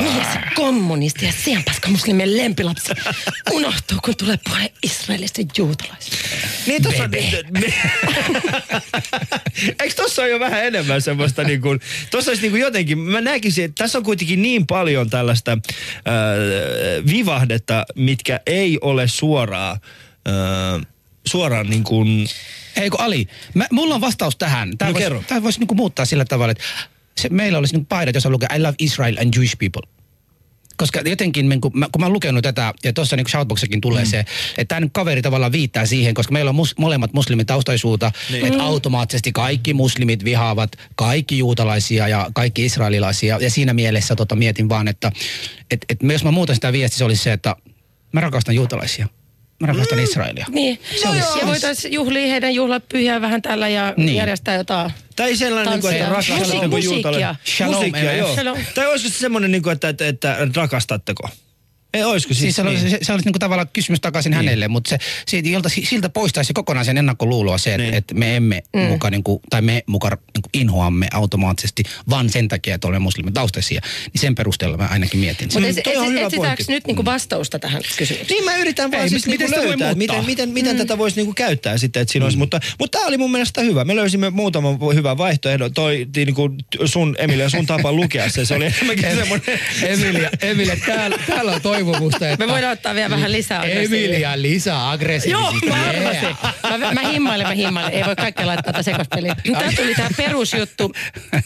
Mies, kommunisti ja sienpaska muslimien lempilapsi unohtuu, kun tulee puhe Israelista ja juutalaisista. Niin tossa, Eikö tossa ole jo vähän enemmän semmoista niin kuin, tossa olisi niin kuin jotenkin, mä näkisin, että tässä on kuitenkin niin paljon tällaista äh, vivahdetta, mitkä ei ole suoraan, äh, suoraan niin kuin... Ei kun Ali, mä, mulla on vastaus tähän. Tämä No voisi, kerro. Tämä voisi niinku muuttaa sillä tavalla, että se, meillä olisi niinku paidat, jossa lukee I love Israel and Jewish people. Koska jotenkin, kun mä, kun mä oon lukenut tätä, ja tuossa niin shoutboxikin tulee mm. se, että tämä kaveri tavallaan viittaa siihen, koska meillä on mus, molemmat muslimitaustaisuutta, Niin. niin. että Mm. automaattisesti kaikki muslimit vihaavat kaikki juutalaisia ja kaikki israelilaisia. Ja siinä mielessä tota, mietin vaan, että et, et, jos mä muutan sitä viestiä, se olisi se, että mä rakastan juutalaisia. Mä rakastan mm. Israelia. Niin. Se olisi- ja voitaisiin juhlia heidän juhlapyhiä vähän tällä ja Niin. järjestää jotain. Tai sellainen, niin kuin, että rakastatteko Musi- musiikkia. Musiikkia, joo. Shalom. Tai olisiko se semmoinen, niin kuin, että, että, että rakastatteko? Ei, olisiko Siis se, niin? olisi, se, se olisi niinku tavallaan kysymys takaisin niin. hänelle, mutta se, siitä, jolta, siltä poistaisi se kokonaan sen ennakkoluuloa se, että niin. et me emme Mm. mm. muka, niinku, tai me muka niinku inhoamme automaattisesti, vaan sen takia, että olemme muslimitaustaisia. Niin sen perusteella mä ainakin mietin. Mutta etsitäänkö nyt niinku vastausta tähän kysymykseen? Niin mä yritän vaan Ei, siis niinku voi löytää, että miten, muuttaa? miten, miten Mm. tätä voisi niinku käyttää sitten, että siinä olisi. Mutta, mutta tämä oli mun mielestä hyvä. Me löysimme muutaman hyvän vaihtoehdon. Toi niinku sun, Emilia, sun tapa lukea se. Se oli enemmänkin semmoinen... Emilia, Emilia täällä, täällä on toivomusta, että... Me voidaan ottaa vielä vähän lisää. Emilia lisää Joo, aggressiivisesti. mä arvasin. Mä, mä himmailen, mä himmailen. Ei voi kaikkea laittaa tätä sekospeliin. Tää tuli tää perusjuttu.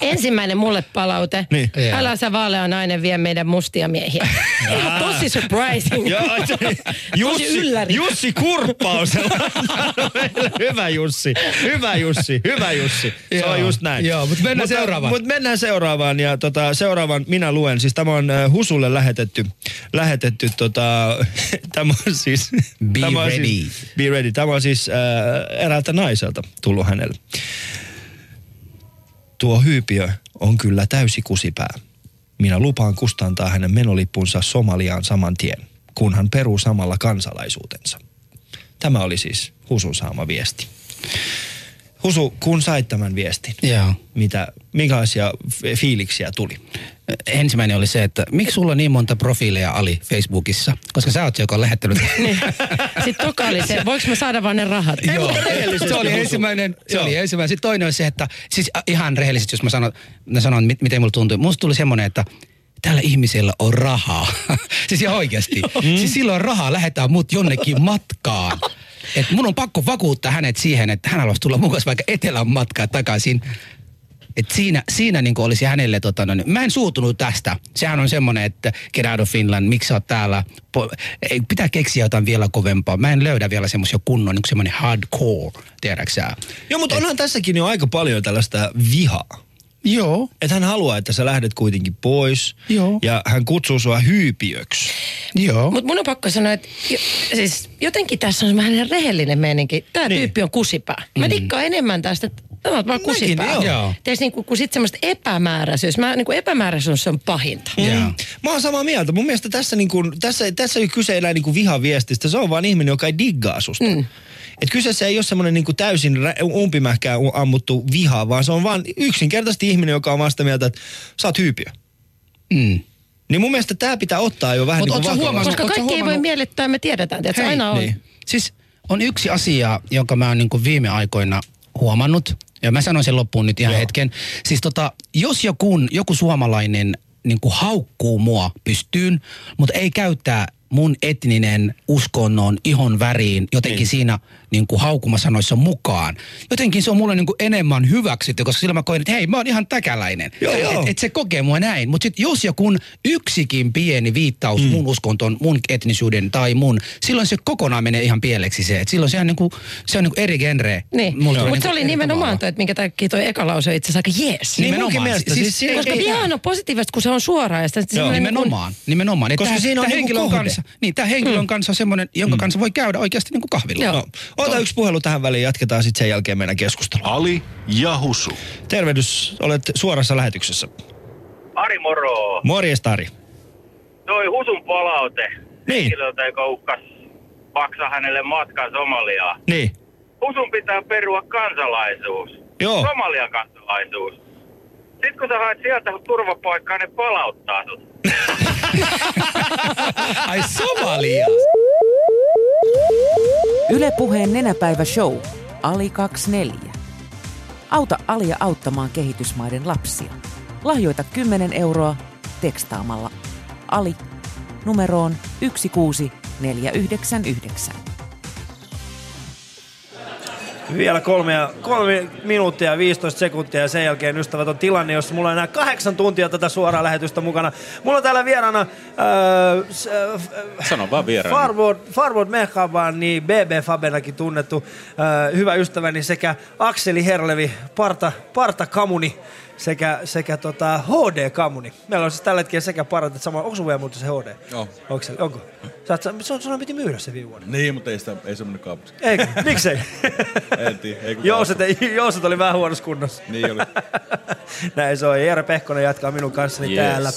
Ensimmäinen mulle palaute. Niin. Älä sä vaalea nainen vie meidän mustia miehiä. Ihan tosi surprising. Joo, Jussi, ylläri. Jussi Kurppaus. hyvä Jussi, hyvä Jussi, hyvä Jussi. Se Joo, on just näin. joo, mut mennään seuraavaan. Mutta mennään seuraavaan ja tota, seuraavan minä luen. Siis tämä on äh, Husulle lähetetty, lähetetty tota, tämä on siis... Be tämä on ready. Siis, be ready. Tämä on siis äh, eräältä naiselta tullut hänelle. Tuo hyypiö on kyllä täysi kusipää. Minä lupaan kustantaa hänen menolippunsa Somaliaan saman tien, kun hän peruu samalla kansalaisuutensa. Tämä oli siis Husun saama viesti. Husu, kun sait tämän viestin, Joo. mitä, minkälaisia fiiliksiä tuli? Ensimmäinen oli se, että miksi sulla on niin monta profiileja Ali Facebookissa? Koska sä oot se, joka on lähettänyt. Sitten toka oli se, voiko mä saada vaan ne rahat? Joo, se oli ensimmäinen, se oli ensimmäinen. Sitten toinen oli se, että siis ihan rehellisesti, jos mä sanon, mä sanon mit, miten mulla tuntui. Musta tuli semmoinen, että tällä ihmisellä on rahaa. siis ihan oikeasti. Siis sillä on rahaa, lähetään mut jonnekin matkaan. Et mun on pakko vakuuttaa hänet siihen, että hän haluaisi tulla mukaan vaikka etelän matkaa takaisin. Et siinä, siinä niin olisi hänelle, tota, no, niin- mä en suutunut tästä. Sehän on semmoinen, että get out of Finland, miksi sä oot täällä? Po, ei, pitää keksiä jotain vielä kovempaa. Mä en löydä vielä semmoisia kunnon, niin semmoinen hardcore, tiedätkö sä? Joo, mutta onhan tässäkin jo aika paljon tällaista vihaa. Joo. Että hän haluaa, että sä lähdet kuitenkin pois. Joo. Ja hän kutsuu sua hyypiöksi. Joo. Mutta mun on pakko sanoa, että jo, siis jotenkin tässä on vähän rehellinen meininki. Tämä niin. tyyppi on kusipää. Mä Mm. dikkaan enemmän tästä, että Tämä on vaan Mäkin, kusipää. joo. Joo. Teis niinku, kun sit semmoista epämääräisyys. Mä, niinku epämääräisyys on pahinta. Mm. Mä oon samaa mieltä. Mun mielestä tässä, niin kun, tässä, tässä ei kyse enää niin vihaviestistä. Se on vaan ihminen, joka ei diggaa susta. Mm. Et kyseessä ei ole semmoinen niin täysin umpimähkään ammuttu viha, vaan se on vaan yksinkertaisesti ihminen, joka on vasta mieltä, että sä oot hyypiö. Mm. Niin mun mielestä tämä pitää ottaa jo vähän Mut niin kuin huomannut- Koska kaikki ei voi huomannut- miellyttää, me tiedetään. Että Hei, aina on. Niin. Siis on yksi asia, jonka mä oon niin viime aikoina huomannut, ja mä sanon sen loppuun nyt ihan Joo. hetken. Siis tota, jos joku, joku suomalainen niin kuin haukkuu mua pystyyn, mutta ei käyttää mun etninen uskonnon ihon väriin jotenkin niin. siinä niin kuin haukumasanoissa mukaan. Jotenkin se on mulle niin kuin enemmän hyväksytty, koska silloin mä koen, että hei, mä oon ihan täkäläinen. Joo, joo. Et, et se kokee mua näin. Mutta sitten jos joku yksikin pieni viittaus mm. mun uskontoon, mun etnisyyden tai mun, silloin se kokonaan menee ihan pieleksi se. Et silloin se on, niinku, se on niinku eri genre. Niin, mutta niinku se oli nimenomaan toi, että minkä takia toi eka lause on itse asiassa aika jees. Niin munkin mielestä, siis siinä- koska ei- vihahan on positiivista, kun se on suoraa. Ja sitä, Joo, semmoinen nimenomaan, nimenomaan. Et Koska tää- siinä on tää niinku henkilö on kohde. kanssa, niin, tämä henkilö on kanssa semmoinen, jonka kanssa voi käydä oikeasti niinku kahvilla. Joo. No, ota yksi puhelu tähän väliin, jatketaan sitten sen jälkeen meidän keskustelua. Ali ja Husu. Tervehdys, olet suorassa lähetyksessä. Ari moro. Morjesta Ari. Toi Husun palaute. Niin. Henkilöltä, joka uhkas maksaa hänelle matkan Somaliaan. Niin. Husun pitää perua kansalaisuus. Joo. Somalian kansalaisuus. Sitten kun sä haet sieltä turvapaikkaa, ne palauttaa sut. Ai Somalia. Yle Puheen nenäpäivä show. Ali 24. Auta Alia auttamaan kehitysmaiden lapsia. Lahjoita 10 euroa tekstaamalla Ali numeroon 16499. Vielä kolme, ja, kolme minuuttia ja 15 sekuntia ja sen jälkeen ystävät on tilanne, jossa mulla on enää kahdeksan tuntia tätä suoraa lähetystä mukana. Mulla on täällä vieraana äh, s- äh, Sano vaan vieraana. Farward, niin BB Fabenakin tunnettu äh, hyvä ystäväni sekä Akseli Herlevi, Parta, Parta Kamuni sekä, sekä tota HD Kamuni. Meillä on siis tällä hetkellä sekä parat että sama. Onko sun vielä muuten se HD? Joo. Onko se? Onko? Sä, oot- sun, sun piti myydä se viime vuonna. Niin, mutta ei, sitä, ei se mennyt kaupaksi. Eikö? Miksei? en tiedä. Ei Jouset, jouset oli vähän huonossa kunnossa. Niin oli. Näin se on. Jere Pehkonen jatkaa minun kanssani Yes. täällä.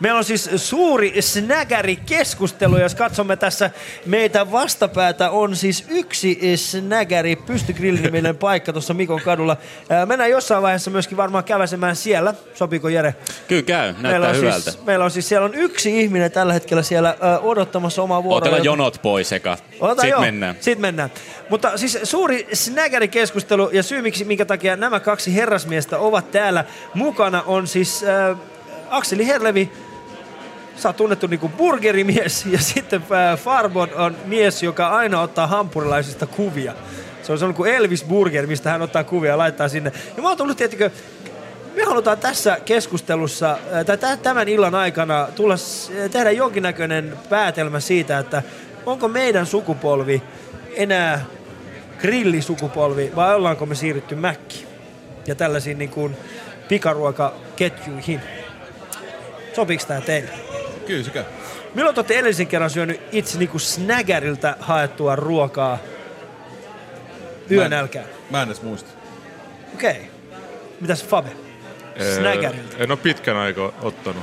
Meillä on siis suuri snägäri-keskustelu. Jos katsomme tässä meitä vastapäätä, on siis yksi snägäri, pystygrillin paikka tuossa Mikon kadulla. Ää, Mennään jossain vaiheessa myöskin varmaan käväsemään siellä. Sopiiko Jere? Kyllä käy, meillä näyttää on, hyvältä. siis, meillä on siis, siellä on yksi ihminen tällä hetkellä siellä ö, odottamassa omaa vuoroa. Otetaan jonot pois eka. Sitten joo. mennään. Sitten mennään. Mutta siis suuri snägärikeskustelu ja syy, miksi, minkä takia nämä kaksi herrasmiestä ovat täällä mukana, on siis äh, Akseli Herlevi, sä oot tunnettu niinku burgerimies ja sitten äh, Farbon on mies, joka aina ottaa hampurilaisista kuvia. Se on sellainen kuin Elvis Burger, mistä hän ottaa kuvia ja laittaa sinne. Ja mä oon tullut, tiettikö, me halutaan tässä keskustelussa, äh, tai tä- tämän illan aikana tulla, äh, tehdä jonkinnäköinen päätelmä siitä, että onko meidän sukupolvi enää grillisukupolvi vai ollaanko me siirrytty mäkki ja tällaisiin niin kuin pikaruokaketjuihin. Sopiiko tämä teille? Kyllä käy. Milloin te olette edellisen kerran syönyt itse niin kuin snägäriltä haettua ruokaa yönälkään? Mä en edes muista. Okei. Okay. Mitäs Fabe? Snägäriltä. En ole pitkän aikaa ottanut.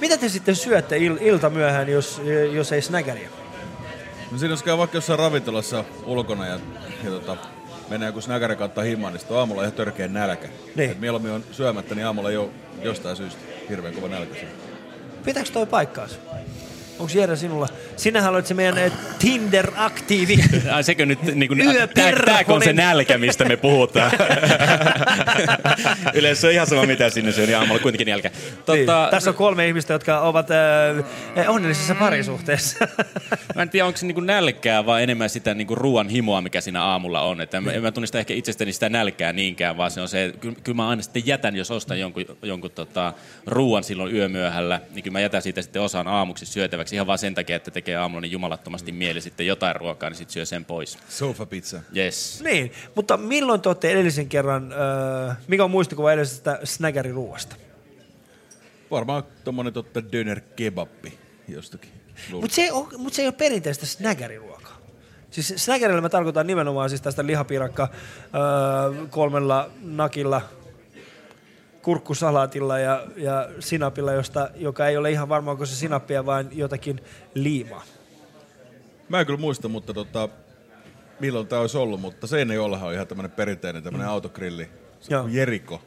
Mitä te sitten syötte il- ilta myöhään, jos, jos ei snägäriä? No siinä jos käy vaikka jossain ravintolassa ulkona ja, ja tota, menee joku snäkäri kautta himaan, niin sitten on aamulla ihan törkeä nälkä. Niin. Et mieluummin on syömättä, niin aamulla ei ole jostain syystä hirveän kova nälkä. siinä. Pitääkö toi paikkaansa? Onko Jere sinulla? Sinähän olet se meidän eh, Tinder-aktiivi. Ai sekö nyt, niin kuin, tääkö on se nälkä, mistä me puhutaan? Yleensä se on ihan sama, mitä sinne syö, niin aamulla kuitenkin nälkä. Tota, Niin. Tässä on kolme ihmistä, jotka ovat äh, onnellisessa parisuhteessa. Mä en tiedä, onko se niinku nälkää vai enemmän sitä niinku ruoan himoa, mikä siinä aamulla on. Että en, en mä tunnista ehkä itsestäni sitä nälkää niinkään, vaan se on se, kyllä, kyllä mä aina sitten jätän, jos ostan jonkun, jonkun tota, ruoan silloin yömyöhällä, niin kyllä mä jätän siitä sitten osan aamuksi syötäväksi ihan vaan sen takia, että tekee aamulla niin jumalattomasti mieli sitten jotain ruokaa, niin sitten syö sen pois. Sofa pizza. Yes. niin, mutta milloin te olette edellisen kerran, äh, mikä on muistikuva edellisestä snägäriruuasta? Varmaan tommonen totta döner kebappi jostakin. Mutta se, oo- mut se ei ole perinteistä snägäriruokaa. Siis snägärillä mä tarkoitan nimenomaan siis tästä lihapiirakka öö, kolmella nakilla, kurkkusalaatilla ja, ja sinapilla, josta, joka ei ole ihan varma, onko se sinappia, vaan jotakin liimaa. Mä en kyllä muista, mutta tota, milloin tämä olisi ollut, mutta Seinäjoellahan on ihan tämmöinen perinteinen tämmöinen autogrilli. Se on Joo. Jeriko.